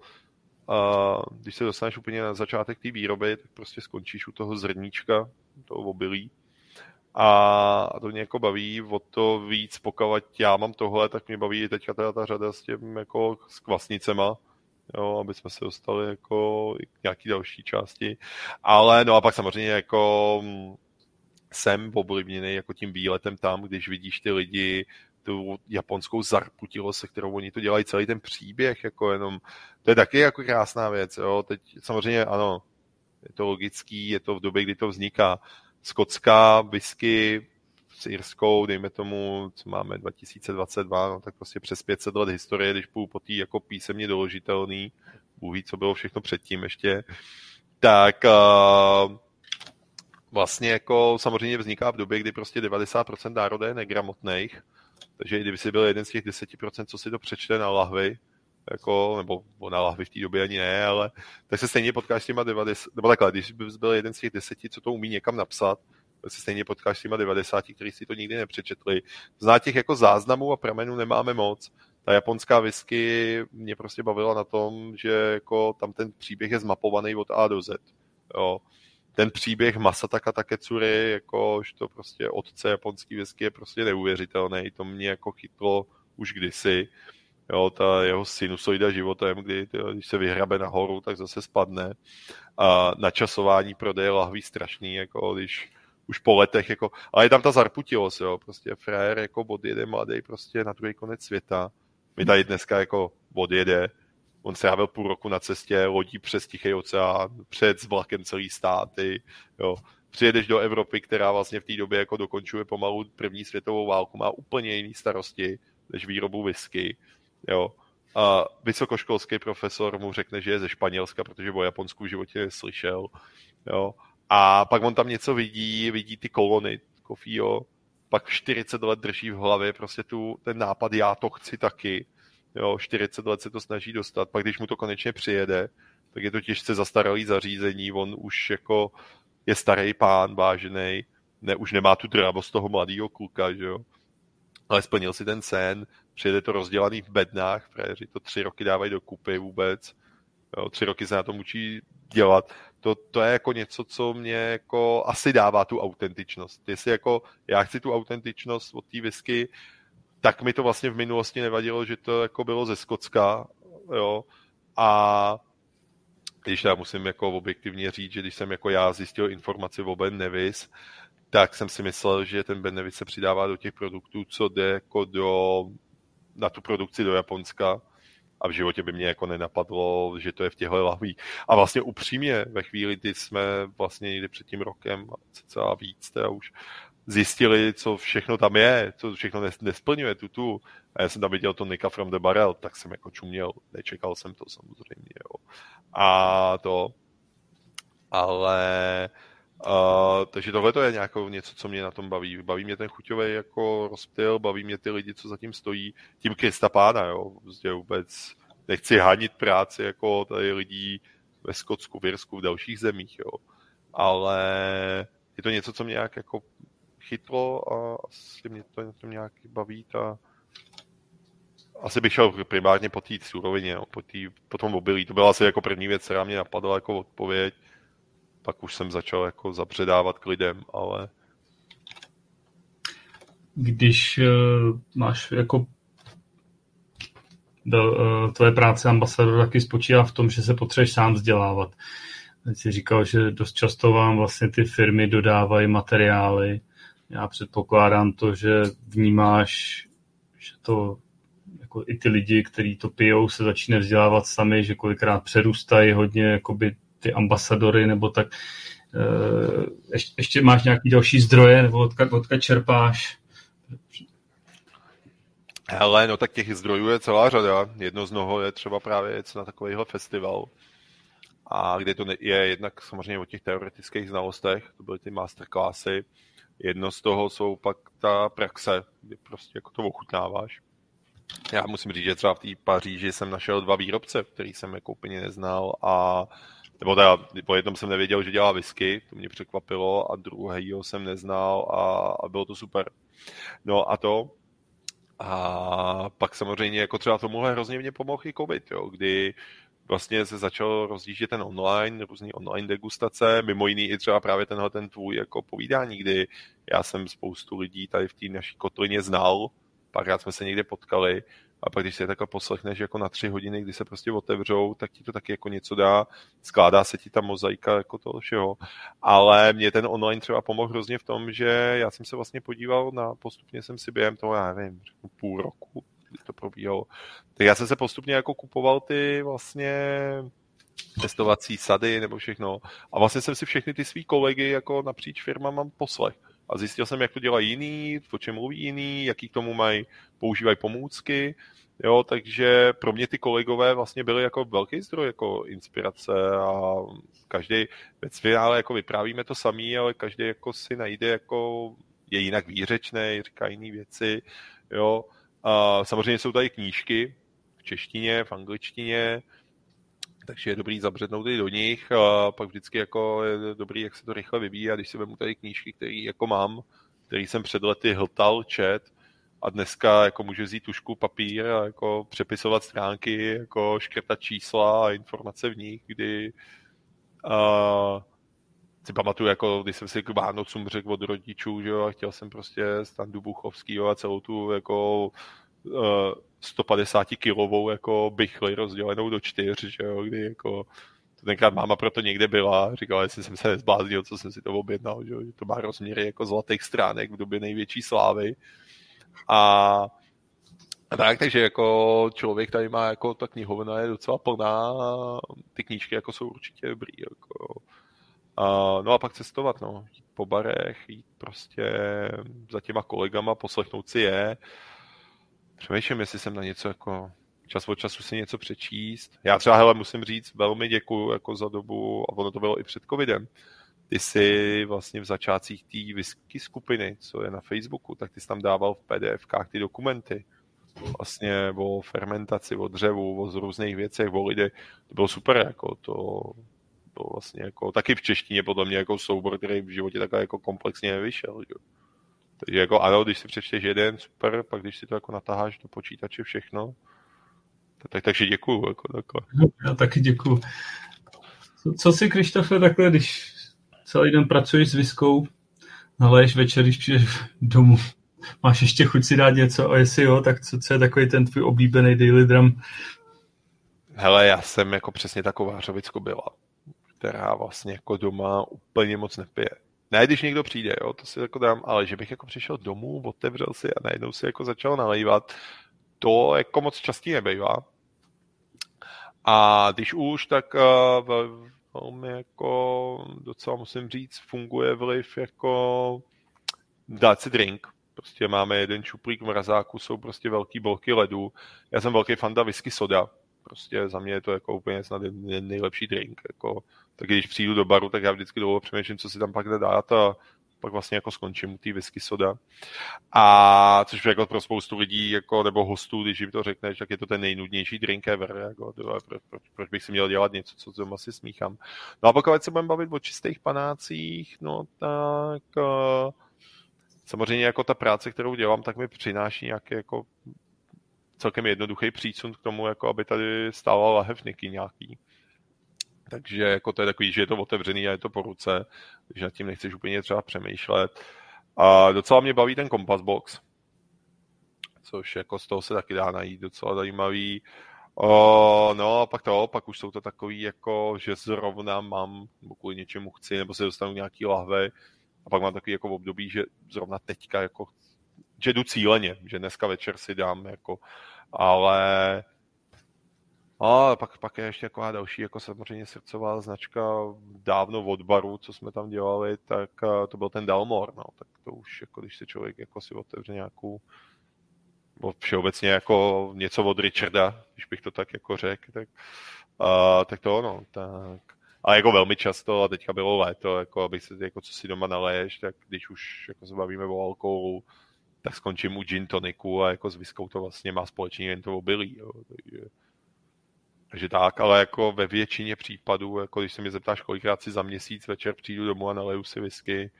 a když se dostaneš úplně na začátek té výroby, tak prostě skončíš u toho zrníčka, toho obilí. A to mě jako baví o to víc, pokud já mám tohle, tak mě baví teďka teda ta řada s tím jako s kvasnicema, jo, aby jsme se dostali jako k nějaký další části. Ale no a pak samozřejmě jako mm, jsem ovlivněný jako tím výletem tam, když vidíš ty lidi, tu japonskou zarputilost, se kterou oni to dělají, celý ten příběh, jako jenom, to je taky jako krásná věc, jo, teď samozřejmě ano, je to logický, je to v době, kdy to vzniká. Skotská whisky s Irskou, dejme tomu, co máme 2022, no tak prostě přes 500 let historie, když půjdu po tý jako písemně doložitelný, Bůh co bylo všechno předtím ještě, tak uh, vlastně jako samozřejmě vzniká v době, kdy prostě 90% národa je negramotných, takže i kdyby si byl jeden z těch 10%, co si to přečte na lahvy, jako, nebo na lahvy v té době ani ne, ale tak se stejně potkáš s těma 90, nebo takhle, když bys byl jeden z těch deseti, co to umí někam napsat, se stejně potkáš s těma 90, kteří si to nikdy nepřečetli. Zná těch jako záznamů a pramenů nemáme moc. Ta japonská whisky mě prostě bavila na tom, že jako tam ten příběh je zmapovaný od A do Z. Jo. Ten příběh Masataka Taketsuri, jako to prostě otce japonský whisky je prostě neuvěřitelný. To mě jako chytlo už kdysi. Jo, ta jeho sinusoida životem, kdy když se vyhrabe nahoru, tak zase spadne. A načasování prodeje lahví strašný, jako když už po letech, jako, ale je tam ta zarputilost, jo, prostě frajer jako odjede mladý prostě na druhý konec světa. My tady dneska jako odjede, on strávil půl roku na cestě, lodí přes Tichý oceán, před s vlakem celý státy, jo. Přijedeš do Evropy, která vlastně v té době jako dokončuje pomalu první světovou válku, má úplně jiný starosti než výrobu whisky, jo. A vysokoškolský profesor mu řekne, že je ze Španělska, protože o Japonsku v životě neslyšel, jo a pak on tam něco vidí, vidí ty kolony Kofího, pak 40 let drží v hlavě prostě tu, ten nápad, já to chci taky. jo, 40 let se to snaží dostat, pak když mu to konečně přijede, tak je to těžce zastaralý zařízení, on už jako je starý pán, vážený, ne, už nemá tu dravost toho mladého kluka, že jo. Ale splnil si ten sen, přijede to rozdělaný v bednách, protože to tři roky dávají do kupy vůbec, jo, tři roky se na to učí dělat. To, to je jako něco, co mě jako asi dává tu autentičnost. Jestli jako já chci tu autentičnost od té whisky, tak mi to vlastně v minulosti nevadilo, že to jako bylo ze Skocka, jo, a když já musím jako objektivně říct, že když jsem jako já zjistil informaci o Ben Nevis, tak jsem si myslel, že ten Ben Nevis se přidává do těch produktů, co jde jako do, na tu produkci do Japonska a v životě by mě jako nenapadlo, že to je v těchto lahví. A vlastně upřímně, ve chvíli, kdy jsme vlastně někdy před tím rokem, a víc teda už, zjistili, co všechno tam je, co všechno nesplňuje tu tu. A já jsem tam viděl to Nika from the Barrel, tak jsem jako čuměl, nečekal jsem to samozřejmě. Jo. A to, ale Uh, takže tohle to je nějakou něco, co mě na tom baví. Baví mě ten chuťový jako rozptyl, baví mě ty lidi, co zatím stojí. Tím Krista Pána, jo. Prostě vůbec nechci hánit práci jako tady lidí ve Skotsku, v Irsku, v dalších zemích, jo. Ale je to něco, co mě nějak jako chytlo a asi mě to, to nějak baví ta asi bych šel primárně po té surovině, jo, po, tý, po tom obilí. To byla asi jako první věc, která mě napadla jako odpověď. Pak už jsem začal jako zapředávat k lidem, ale... Když uh, máš jako do, uh, tvoje práce ambasador taky spočívá v tom, že se potřebuješ sám vzdělávat. Teď jsi říkal, že dost často vám vlastně ty firmy dodávají materiály, já předpokládám to, že vnímáš, že to jako i ty lidi, kteří to pijou, se začínají vzdělávat sami, že kolikrát přerůstají hodně jakoby ty ambasadory nebo tak. Eh, ještě, ještě máš nějaký další zdroje nebo odkud, odkud čerpáš? Hele, no tak těch zdrojů je celá řada. Jedno z mnoho je třeba právě jet na takovýhle festival, a kde to je jednak samozřejmě o těch teoretických znalostech, to byly ty masterclassy, Jedno z toho jsou pak ta praxe, kdy prostě jako to ochutnáváš. Já musím říct, že třeba v té Paříži jsem našel dva výrobce, který jsem jako úplně neznal a nebo teda po jednom jsem nevěděl, že dělá whisky, to mě překvapilo a druhého jsem neznal a, a bylo to super. No a to, a pak samozřejmě jako třeba tomuhle hrozně mě pomohl i COVID, jo, kdy vlastně se začal rozjíždět ten online, různý online degustace, mimo jiný i třeba právě tenhle ten tvůj jako povídání, kdy já jsem spoustu lidí tady v té naší kotlině znal, párkrát jsme se někde potkali a pak když si je takhle poslechneš jako na tři hodiny, kdy se prostě otevřou, tak ti to taky jako něco dá, skládá se ti ta mozaika jako toho všeho. Ale mě ten online třeba pomohl hrozně v tom, že já jsem se vlastně podíval na, postupně jsem si během toho, já nevím, půl roku, kdy to probíhalo. Tak já jsem se postupně jako kupoval ty vlastně testovací sady nebo všechno. A vlastně jsem si všechny ty svý kolegy jako napříč firmama poslech. A zjistil jsem, jak to dělají jiný, o čem mluví jiný, jaký k tomu mají, používají pomůcky. Jo, takže pro mě ty kolegové vlastně byly jako velký zdroj jako inspirace a každý ve finále jako vyprávíme to samý, ale každý jako si najde jako je jinak výřečný, říká jiné věci, jo, a samozřejmě jsou tady knížky v češtině, v angličtině, takže je dobrý zabřednout i do nich a pak vždycky jako je dobrý, jak se to rychle vyvíjí a když si vemu tady knížky, které jako mám, který jsem před lety hltal, čet a dneska jako můžu vzít tušku, papír a jako přepisovat stránky, jako škrtat čísla a informace v nich, kdy a, si pamatuju, jako když jsem si k Vánocům řekl od rodičů, že jo, a chtěl jsem prostě Standu Buchovskýho a celou tu jako uh, 150 kilovou jako bychli rozdělenou do čtyř, že jo, kdy jako to tenkrát máma proto někde byla, říkala, jestli jsem se nezbláznil, co jsem si to objednal, že, že to má rozměry jako zlatých stránek v době největší slávy. A, a tak, takže jako člověk tady má jako ta knihovna je docela plná, ty knížky jako jsou určitě dobrý, jako a, no a pak cestovat, no. Jít po barech, jít prostě za těma kolegama, poslechnout si je. Přemýšlím, jestli jsem na něco jako čas od času si něco přečíst. Já třeba, hele, musím říct, velmi děkuju jako za dobu, a ono to bylo i před covidem, ty jsi vlastně v začátcích té whisky skupiny, co je na Facebooku, tak ty jsi tam dával v pdf ty dokumenty. vlastně o fermentaci, o dřevu, o různých věcech, o lidech. To bylo super, jako to bylo vlastně jako taky v češtině podle mě jako soubor, který v životě takhle jako komplexně nevyšel. Jo. Takže jako ano, když si přečteš jeden, super, pak když si to jako natáháš do počítače všechno, tak, takže děkuju. Jako takhle. Já taky děkuju. Co, co si, Krištofe, takhle, když celý den pracuješ s viskou, naleješ večer, když přijdeš domů, máš ještě chuť si dát něco a jestli jo, tak co, co je takový ten tvůj oblíbený daily drum? Hele, já jsem jako přesně taková řovicko byla, která vlastně jako doma úplně moc nepije. Ne, když někdo přijde, jo, to si jako dám, ale že bych jako přišel domů, otevřel si a najednou si jako začal nalejvat, to jako moc častý nebejvá. A když už, tak uh, velmi jako docela musím říct, funguje vliv jako dát si drink. Prostě máme jeden čuplík v mrazáku, jsou prostě velký bolky ledu. Já jsem velký fanda whisky soda. Prostě za mě je to jako úplně snad nejlepší drink. Jako, tak když přijdu do baru, tak já vždycky dlouho přemýšlím, co si tam pak dát a pak vlastně jako skončím u té whisky soda. A což jako pro spoustu lidí, jako, nebo hostů, když jim to řekneš, tak je to ten nejnudnější drink ever. Jako, to, proč, proč, proč, bych si měl dělat něco, co doma si smíchám. No a pokud se budeme bavit o čistých panácích, no tak uh, samozřejmě jako ta práce, kterou dělám, tak mi přináší nějaký jako celkem jednoduchý přísun k tomu, jako aby tady stála lahevniky nějaký. Takže jako to je takový, že je to otevřený a je to po ruce, že nad tím nechceš úplně třeba přemýšlet. A docela mě baví ten Compass Box, což jako z toho se taky dá najít docela zajímavý. O, no a pak to, pak už jsou to takový jako, že zrovna mám, kvůli něčemu chci, nebo se dostanu nějaký lahve a pak mám takový jako období, že zrovna teďka jako, že jdu cíleně, že dneska večer si dám jako, ale a pak, pak je ještě taková další, jako samozřejmě srdcová značka dávno od baru, co jsme tam dělali, tak eh, to byl ten Dalmor, no, tak to už, jako když se člověk jako si otevře nějakou všeobecně jako něco od Richarda, když bych to tak jako řekl, tak, uh, tak to ono, tak. Ale jako velmi často, a teďka bylo léto, jako abych se, jako co si doma naleješ, tak když už jako se bavíme o alkoholu, tak skončím u gin toniku a jako s viskou to vlastně má společně jen to obilí, jo, takže, takže tak, ale jako ve většině případů, jako když se mě zeptáš, kolikrát si za měsíc večer přijdu domů a naleju si whisky,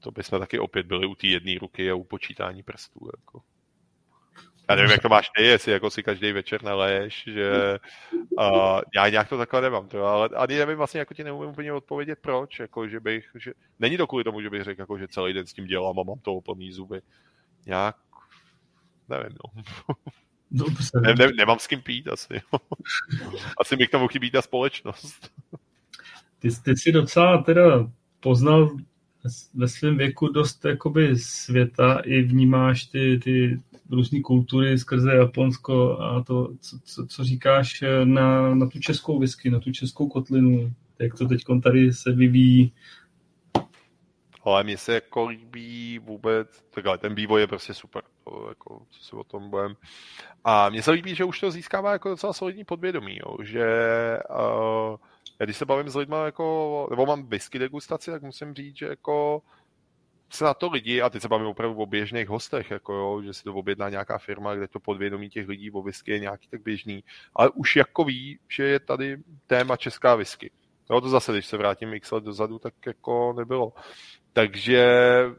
to bychom taky opět byli u té jedné ruky a u počítání prstů. Jako. Já nevím, jak to máš ty, jestli jako si každý večer naleješ, že uh, já nějak to takhle nemám, to, ale ani nevím vlastně, jako ti neumím úplně odpovědět, proč, jako, že bych, že, není to kvůli tomu, že bych řekl, jako, že celý den s tím dělám a mám to plný zuby. Nějak, nevím, no. Dobře. Ne, ne, nemám s kým pít asi. asi mi k tomu chybí ta společnost. Ty, ty jsi docela teda poznal ve svém věku dost jakoby světa i vnímáš ty, ty různé kultury skrze Japonsko a to, co, co, co říkáš na, na tu českou whisky, na tu českou kotlinu, jak to teď tady se vyvíjí. Ale mně se jako líbí vůbec, takhle, ten vývoj je prostě super, to, jako, co si o tom budem. A mně se líbí, že už to získává jako docela solidní podvědomí, jo, že uh, já když se bavím s lidmi, jako, nebo mám whisky degustaci, tak musím říct, že jako se na to lidi, a teď se bavím opravdu o běžných hostech, jako jo, že si to objedná nějaká firma, kde to podvědomí těch lidí o whisky je nějaký tak běžný, ale už jako ví, že je tady téma česká whisky. Jo, to zase, když se vrátím x let dozadu, tak jako nebylo. Takže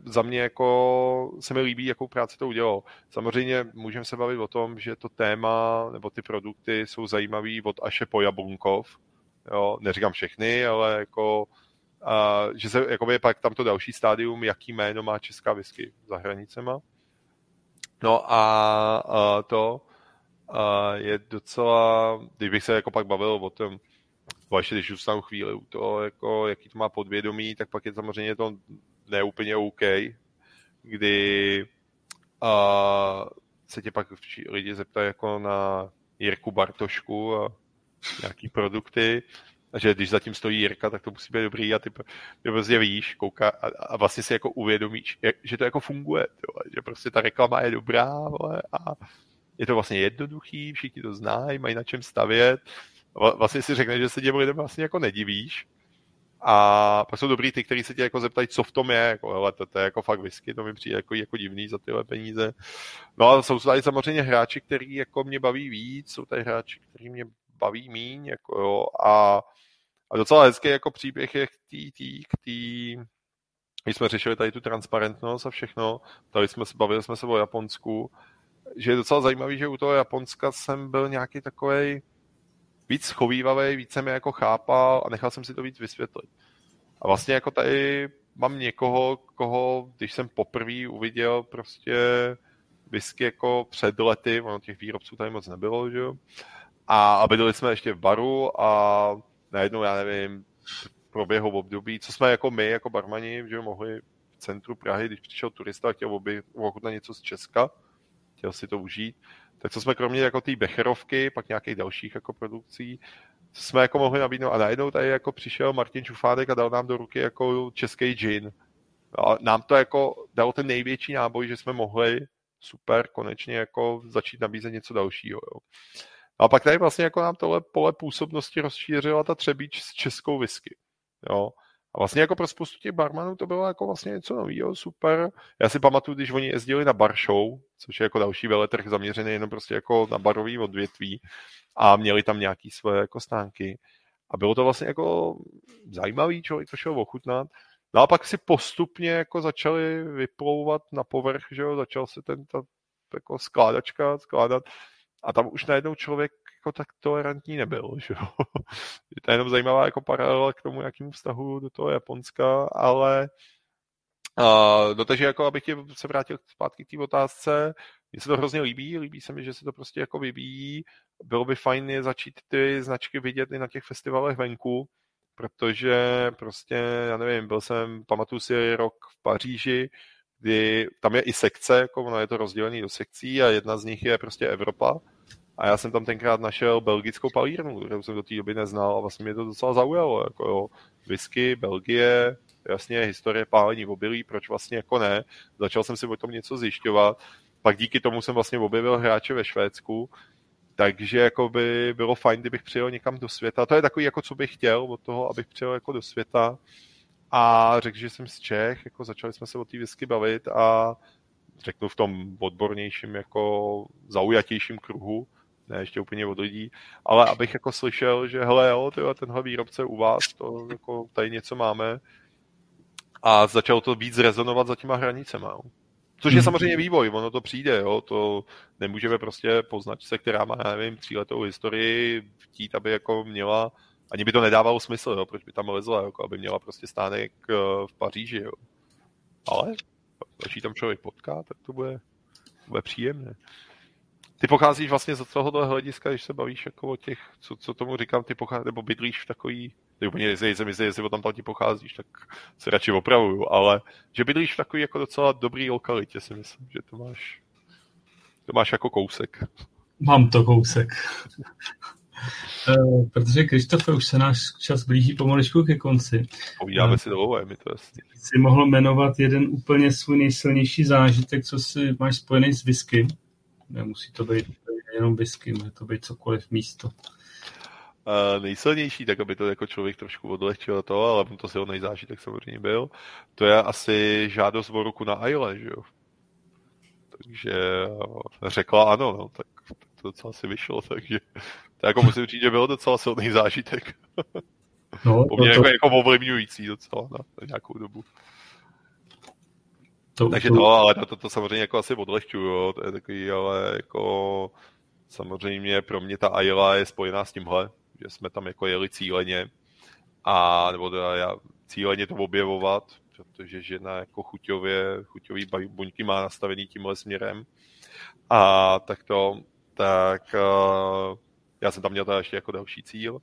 za mě jako se mi líbí, jakou práci to udělalo. Samozřejmě můžeme se bavit o tom, že to téma nebo ty produkty jsou zajímavý od Aše po Jabunkov, jo, neříkám všechny, ale jako a, že se jakoby, je pak tam to další stádium, jaký jméno má česká whisky za hranicema. No a, a to a je docela, kdybych se jako pak bavil o tom, ještě když zůstanu chvíli u toho, jako, jaký to má podvědomí, tak pak je samozřejmě to neúplně OK, kdy a, se tě pak lidi zeptají jako na Jirku Bartošku a nějaký produkty, a že když zatím stojí Jirka, tak to musí být dobrý a ty, ty prostě víš, kouká a, a vlastně si jako uvědomíš, jak, že to jako funguje, jo, že prostě ta reklama je dobrá vole, a je to vlastně jednoduchý, všichni to znají, mají na čem stavět. Vlastně si řekne, že se těm lidem vlastně jako nedivíš, A pak jsou dobrý ty, kteří se tě jako zeptají, co v tom je, jako, hele, to, to, je jako fakt whisky, to mi přijde jako, jako divný za tyhle peníze. No a jsou tady samozřejmě hráči, který jako mě baví víc, jsou tady hráči, který mě baví míň, jako jo, a, a docela hezký jako příběh je k tý, tý, k tý, když jsme řešili tady tu transparentnost a všechno, tady jsme se bavili jsme se o Japonsku, že je docela zajímavý, že u toho Japonska jsem byl nějaký takový víc schovývavý, víc jsem je jako chápal a nechal jsem si to víc vysvětlit. A vlastně jako tady mám někoho, koho, když jsem poprvé uviděl prostě whisky jako před lety, ono těch výrobců tady moc nebylo, že jo, a, a bydleli jsme ještě v baru a najednou, já nevím, proběhlo období, co jsme jako my, jako barmani, že mohli v centru Prahy, když přišel turista a chtěl ochutnat něco z Česka, chtěl si to užít, tak co jsme kromě jako té Becherovky, pak nějakých dalších jako produkcí, jsme jako mohli nabídnout a najednou tady jako přišel Martin Čufádek a dal nám do ruky jako český gin. A nám to jako dalo ten největší náboj, že jsme mohli super konečně jako začít nabízet něco dalšího. Jo. A pak tady vlastně jako nám tohle pole působnosti rozšířila ta třebíč s českou whisky. Jo. A vlastně jako pro spoustu těch barmanů to bylo jako vlastně něco nového, super. Já si pamatuju, když oni jezdili na bar show, což je jako další veletrh zaměřený jenom prostě jako na barový odvětví a měli tam nějaký své jako stánky. A bylo to vlastně jako zajímavý, člověk to šel ochutnat. No a pak si postupně jako začali vyplouvat na povrch, že jo, začal se ten ta, jako skládačka skládat a tam už najednou člověk jako tak tolerantní nebyl. Že? Je to jenom zajímavá jako paralela k tomu, jakým vztahu do toho Japonska, ale Uh, no takže jako abych tě se vrátil zpátky k té otázce, mně se to hrozně líbí, líbí se mi, že se to prostě jako vyvíjí. Bylo by fajn je začít ty značky vidět i na těch festivalech venku, protože prostě, já nevím, byl jsem, pamatuju si rok v Paříži, kdy tam je i sekce, jako ono je to rozdělené do sekcí a jedna z nich je prostě Evropa a já jsem tam tenkrát našel belgickou palírnu, kterou jsem do té doby neznal a vlastně mě to docela zaujalo. Jako jo, whisky, Belgie, jasně, historie pálení obilí, proč vlastně jako ne. Začal jsem si o tom něco zjišťovat. Pak díky tomu jsem vlastně objevil hráče ve Švédsku, takže jako by bylo fajn, kdybych přijel někam do světa. To je takový, jako co bych chtěl od toho, abych přijel jako do světa a řekl, že jsem z Čech, jako začali jsme se o té whisky bavit a řeknu v tom odbornějším, jako zaujatějším kruhu, ne ještě úplně od lidí, ale abych jako slyšel, že hele jo, tyhle, tenhle výrobce u vás, to jako tady něco máme a začalo to víc rezonovat za těma hranicema. Jo. Což je mhm. samozřejmě vývoj, ono to přijde, jo, to nemůžeme prostě poznat se, která má, já nevím, tříletou historii, chtít, aby jako měla, ani by to nedávalo smysl, jo, proč by tam lezla, jako aby měla prostě stánek eh, v Paříži, jo. Ale když tam člověk potká, tak to bude, bude příjemné. Ty pocházíš vlastně z tohohle hlediska, když se bavíš jako o těch, co, co tomu říkám, ty pocházíš, nebo bydlíš v takový, ty úplně nejsem jistý, jestli tam tam ti pocházíš, tak se radši opravuju, ale že bydlíš v takový jako docela dobrý lokalitě, si myslím, že to máš, to máš jako kousek. Mám to kousek. Uh, protože Krištofe, už se náš čas blíží pomaličku ke konci. Povídáme uh, si dlouho, je mi to jasný. Jsi mohl jmenovat jeden úplně svůj nejsilnější zážitek, co si máš spojený s whisky. Nemusí to být jenom whisky, může to být cokoliv místo. Uh, nejsilnější, tak aby to jako člověk trošku odlehčil to, ale to silný zážitek samozřejmě byl, to je asi žádost o ruku na Aile, že jo. Takže řekla ano, no, tak to docela si vyšlo, takže to jako musím říct, že byl docela silný zážitek. No, po mě to, jako, jako ovlivňující docela na, na nějakou dobu. To, Takže to, ale to, to, to samozřejmě jako asi odlehčuju, jo. to je takový, ale jako samozřejmě pro mě ta Ayla je spojená s tímhle, že jsme tam jako jeli cíleně a nebo teda já cíleně to objevovat, protože žena jako chuťově, chuťový buňky má nastavený tímhle směrem a tak to, tak uh, já jsem tam měl teda ještě jako další cíl,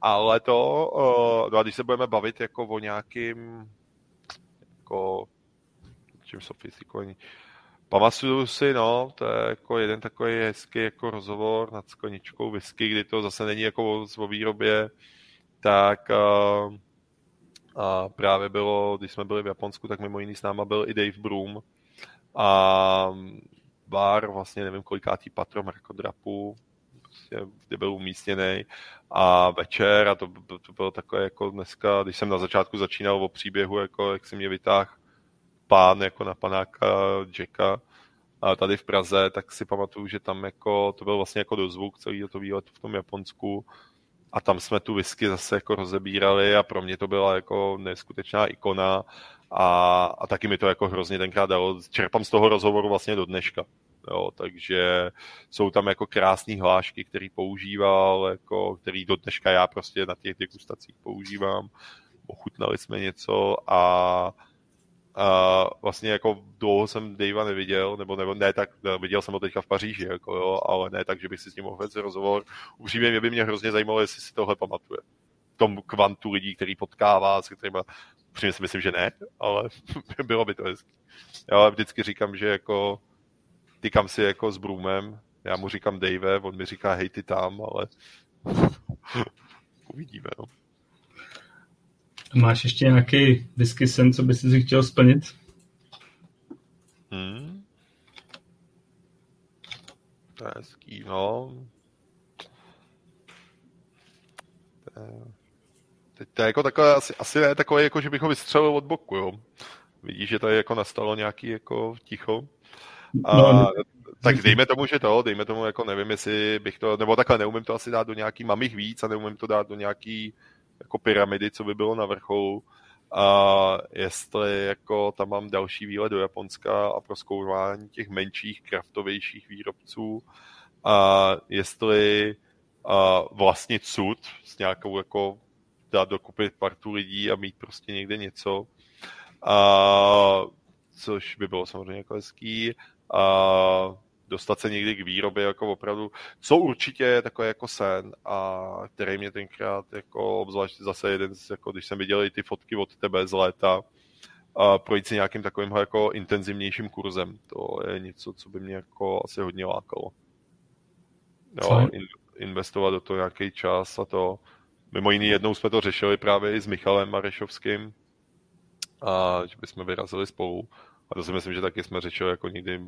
ale to, uh, no a když se budeme bavit jako o nějakým jako čím sofistikovaní. Pamatuju si, no, to je jako jeden takový hezký jako rozhovor nad skleničkou whisky, kdy to zase není jako o výrobě, tak uh, a právě bylo, když jsme byli v Japonsku, tak mimo jiný s náma byl i Dave Broom a bar, vlastně nevím kolikátý patro mrakodrapu, prostě, kde byl umístěný a večer a to, to, to bylo takové jako dneska, když jsem na začátku začínal o příběhu, jako jak si mě vytáhl pán jako na panáka Jacka a tady v Praze, tak si pamatuju, že tam jako, to byl vlastně jako dozvuk celý to výlet v tom Japonsku a tam jsme tu whisky zase jako rozebírali a pro mě to byla jako neskutečná ikona a, a taky mi to jako hrozně tenkrát dalo. Čerpám z toho rozhovoru vlastně do dneška. Jo, takže jsou tam jako krásné hlášky, který používal, jako, který do dneška já prostě na těch degustacích používám. Ochutnali jsme něco a a vlastně jako dlouho jsem Davea neviděl, nebo, nebo ne tak, viděl jsem ho teďka v Paříži, jako jo, ale ne tak, že bych si s ním mohl vést rozhovor. Upřímně mě by mě hrozně zajímalo, jestli si tohle pamatuje. Tom kvantu lidí, který potkává, s kterými upřímně si myslím, že ne, ale bylo by to hezky. Já vždycky říkám, že jako tykám si jako s Broomem, já mu říkám Dave, on mi říká hej ty tam, ale uvidíme, no. Máš ještě nějaký whisky sen, co bys si chtěl splnit? Hmm. To je hezký, no. To je... Teď to je jako takové, asi, asi ne takové, jako že bych ho vystřelil od boku, jo. Vidíš, že tady jako nastalo nějaký jako ticho. A, no, tak dejme tomu, že to, dejme tomu, jako nevím, jestli bych to, nebo takhle neumím to asi dát do nějaký, mám jich víc a neumím to dát do nějaký jako pyramidy, co by bylo na vrcholu. A jestli jako tam mám další výlet do Japonska a proskoumání těch menších, kraftovějších výrobců, a jestli a vlastně cud s nějakou jako dát dokupit partu lidí a mít prostě někde něco, a, což by bylo samozřejmě jako hezký. A dostat se někdy k výrobě jako opravdu, co určitě je takový jako sen a který mě tenkrát jako obzvlášť zase jeden, jako když jsem viděl i ty fotky od tebe z léta, a projít si nějakým takovým jako intenzivnějším kurzem. To je něco, co by mě jako asi hodně lákalo. Jo, in, investovat do toho nějaký čas a to. Mimo jiný jednou jsme to řešili právě i s Michalem Marešovským, a že bychom vyrazili spolu a to si myslím, že taky jsme řečili jako někdy,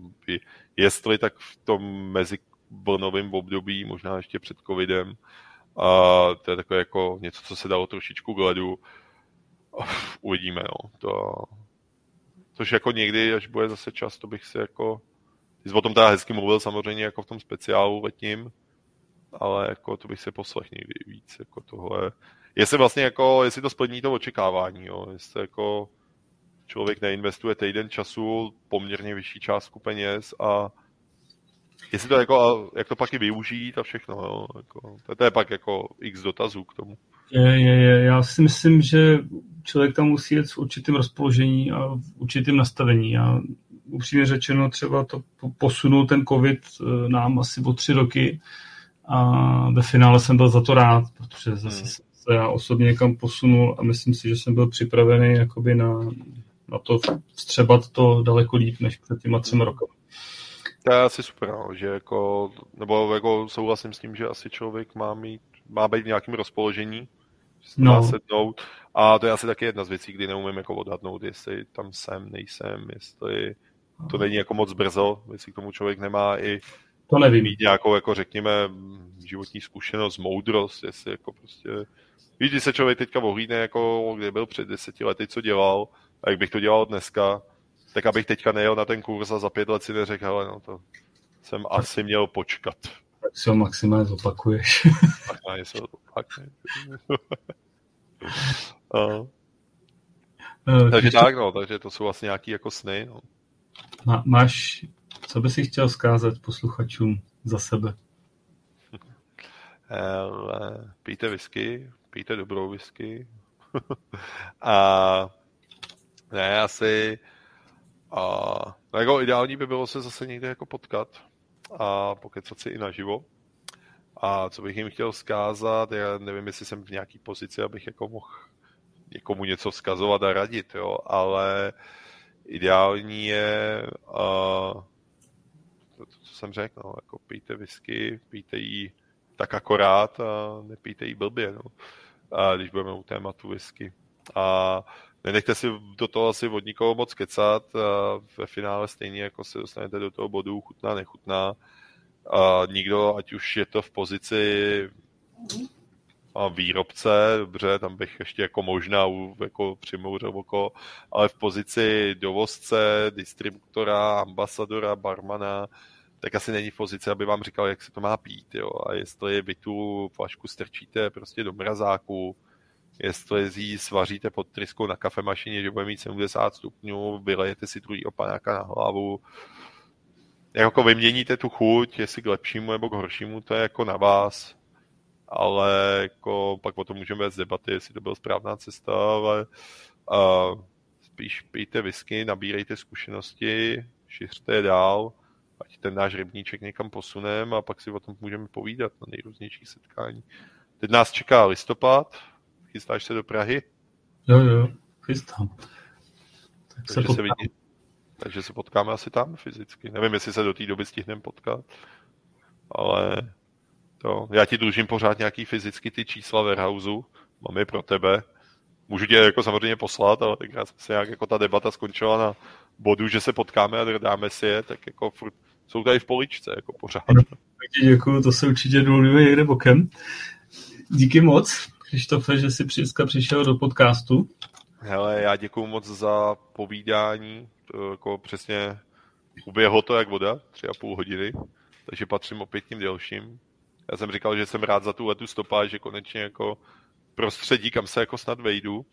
jestli tak v tom mezi vlnovém období, možná ještě před covidem, a to je takové jako něco, co se dalo trošičku k ledu. Uvidíme, no. To, což jako někdy, až bude zase čas, to bych si jako... Ty jsi o tom teda hezky mluvil samozřejmě jako v tom speciálu letním, ale jako to bych se poslech někdy víc, jako tohle. Jestli vlastně jako, jestli to splní to očekávání, jo, jestli jako člověk neinvestuje týden času, poměrně vyšší částku peněz a jestli to jako, jak to pak i využít a všechno, jo, jako, to, to je pak jako x dotazů k tomu. Je, je, je. Já si myslím, že člověk tam musí jít s určitým rozpoložení a v určitým nastavení. Já upřímně řečeno třeba to posunul ten covid eh, nám asi o tři roky a ve finále jsem byl za to rád, protože zase hmm. se já osobně někam posunul a myslím si, že jsem byl připravený jakoby na, na to vstřebat to daleko líp než před těma třema rokama. To je asi super, no, že jako, nebo jako souhlasím s tím, že asi člověk má mít, má být v nějakém rozpoložení, no. má sednout a to je asi taky jedna z věcí, kdy neumím jako odhadnout, jestli tam jsem, nejsem, jestli to není jako moc brzo, jestli k tomu člověk nemá i to nevím. mít nějakou, jako řekněme, životní zkušenost, moudrost, jestli jako prostě Víš, když se člověk teďka ohlídne, jako kde byl před deseti lety, co dělal, a jak bych to dělal dneska, tak abych teďka nejel na ten kurz a za pět let si neřekl, hele, no to jsem asi měl počkat. Tak si ho maximálně zopakuješ. Maximálně se zopakuješ. no. Uh, takže tak, no, takže to jsou vlastně nějaký jako sny, no. Má, máš, co bys si chtěl zkázat posluchačům za sebe? Hele, pijte whisky, pijte dobrou whisky. a ne, asi a, no jako ideální by bylo se zase někde jako potkat a pokecat si i naživo. A co bych jim chtěl vzkázat, já nevím, jestli jsem v nějaký pozici, abych jako mohl někomu něco vzkazovat a radit, jo, ale ideální je uh, to, co jsem řekl, no, jako pijte whisky, pijte jí tak akorát a nepijte jí blbě, no, a když budeme u tématu whisky. A nenechte si do toho asi od nikoho moc kecat a ve finále stejně jako se dostanete do toho bodu chutná, nechutná a nikdo, ať už je to v pozici a výrobce, dobře, tam bych ještě jako možná jako přimouřil oko, ale v pozici dovozce, distributora, ambasadora, barmana, tak asi není v pozici, aby vám říkal, jak se to má pít, jo. A jestli vy tu flašku strčíte prostě do mrazáku, jestli svaříte pod tryskou na kafemašině, že bude mít 70 stupňů, vylejete si druhý opanáka na hlavu, jako vyměníte tu chuť, jestli k lepšímu nebo k horšímu, to je jako na vás, ale jako pak o tom můžeme vést debaty, jestli to byla správná cesta, ale uh, spíš pijte whisky, nabírejte zkušenosti, šiřte je dál, ať ten náš rybníček někam posuneme a pak si o tom můžeme povídat na nejrůznějších setkání. Teď nás čeká listopad, chystáš se do Prahy? Jo, jo, chystám. Tak Takže se, se vidí, takže se potkáme asi tam fyzicky. Nevím, jestli se do té doby stihneme potkat, ale to, já ti dlužím pořád nějaký fyzicky ty čísla warehouseu, mám je pro tebe. Můžu tě jako samozřejmě poslat, ale tak se nějak jako ta debata skončila na bodu, že se potkáme a dáme si je, tak jako furt jsou tady v poličce, jako pořád. No, tak děkuju, to se určitě důlíme někde bokem. Díky moc, Krištofe, že jsi dneska přišel do podcastu. Hele, já děkuju moc za povídání, jako přesně uběhlo to jak voda, tři a půl hodiny, takže patřím opět tím delším. Já jsem říkal, že jsem rád za tu letu stopáž, že konečně jako prostředí, kam se jako snad vejdu.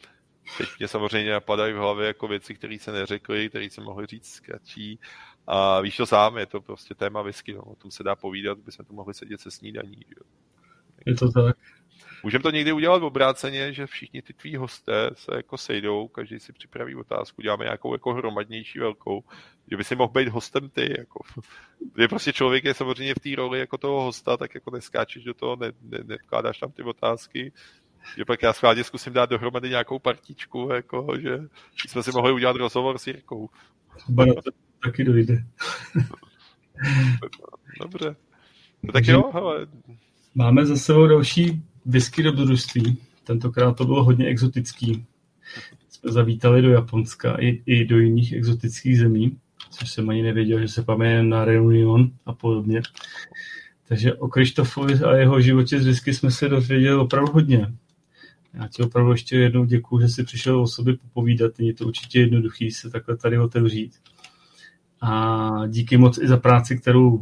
Teď mě samozřejmě napadají v hlavě jako věci, které se neřekly, které se mohly říct zkratší. A víš to sám, je to prostě téma whisky, no. o tom se dá povídat, bychom tu mohli sedět se snídaní. Jo. Je to tak. Můžeme to někdy udělat v obráceně, že všichni ty tví hosté se jako sejdou, každý si připraví otázku, děláme nějakou jako hromadnější velkou, že by si mohl být hostem ty, jako. Kdy prostě člověk je samozřejmě v té roli jako toho hosta, tak jako neskáčeš do toho, ne, ne, nevkládáš tam ty otázky, že pak já schválně zkusím dát dohromady nějakou partičku, jako, že jsme si mohli udělat rozhovor s Jirkou. Třeba to taky dojde. Dobře. No tak jo, hele. Máme za sebou další whisky dobrodružství. Tentokrát to bylo hodně exotický. Jsme zavítali do Japonska i, i do jiných exotických zemí, což jsem ani nevěděl, že se pamatuje na Reunion a podobně. Takže o Krištofovi a jeho životě z whisky jsme se dozvěděli opravdu hodně. Já ti opravdu ještě jednou děkuji, že jsi přišel o sobě popovídat. Není to určitě jednoduchý se takhle tady otevřít. A díky moc i za práci, kterou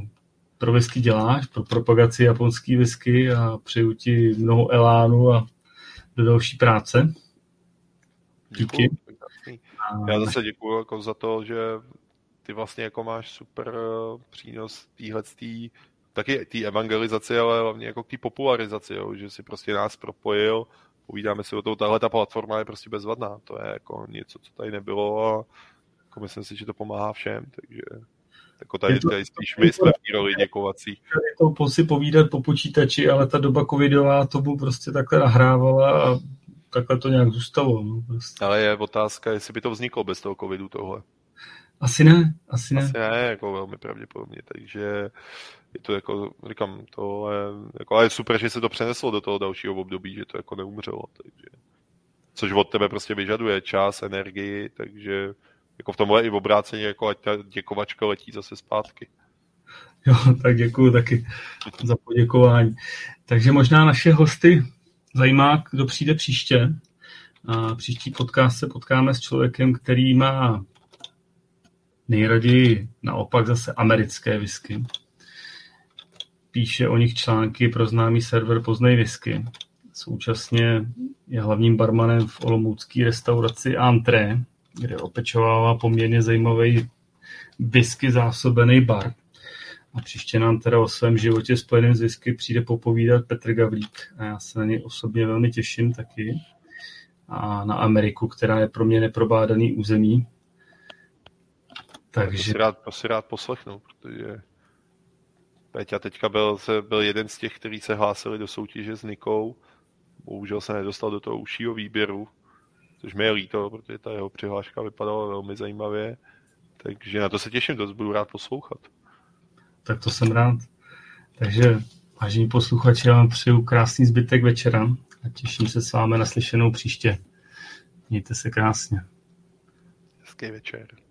pro whisky děláš, pro propagaci japonský whisky a přeju ti mnoho elánu a do další práce. Díky. Já zase děkuji jako za to, že ty vlastně jako máš super eh, přínos týhletý, taky té evangelizaci, ale hlavně jako k té popularizaci, jo, že si prostě nás propojil, povídáme si o tom, tahle ta platforma je prostě bezvadná, to je jako něco, co tady nebylo a jako myslím si, že to pomáhá všem, takže jako tady, to, tady spíš my jsme v té roli děkovací. To si povídat po počítači, ale ta doba covidová tomu prostě takhle nahrávala a takhle to nějak zůstalo. No, prostě. Ale je otázka, jestli by to vzniklo bez toho covidu tohle. Asi ne, asi ne. Asi ne, jako velmi pravděpodobně, takže je to jako, říkám, to je, jako, ale je super, že se to přeneslo do toho dalšího období, že to jako neumřelo, takže což od tebe prostě vyžaduje čas, energii, takže jako v tomhle i v obráceně, jako ať ta děkovačka letí zase zpátky. Jo, tak děkuji taky za poděkování. Takže možná naše hosty zajímá, kdo přijde příště. A příští podcast se potkáme s člověkem, který má nejraději naopak zase americké whisky. Píše o nich články pro známý server Poznej whisky. Současně je hlavním barmanem v olomoucké restauraci Antré, kde opečovává poměrně zajímavý whisky zásobený bar. A příště nám teda o svém životě spojeném s whisky přijde popovídat Petr Gavlík. A já se na něj osobně velmi těším taky. A na Ameriku, která je pro mě neprobádaný území. Takže... To si rád, to si rád poslechnu, protože Peťa teďka byl, byl jeden z těch, kteří se hlásili do soutěže s Nikou. Bohužel se nedostal do toho užšího výběru, což mi je líto, protože ta jeho přihláška vypadala velmi zajímavě. Takže na to se těším, to budu rád poslouchat. Tak to jsem rád. Takže, vážení posluchači, já vám přeju krásný zbytek večera a těším se s vámi na slyšenou příště. Mějte se krásně. Hezký večer.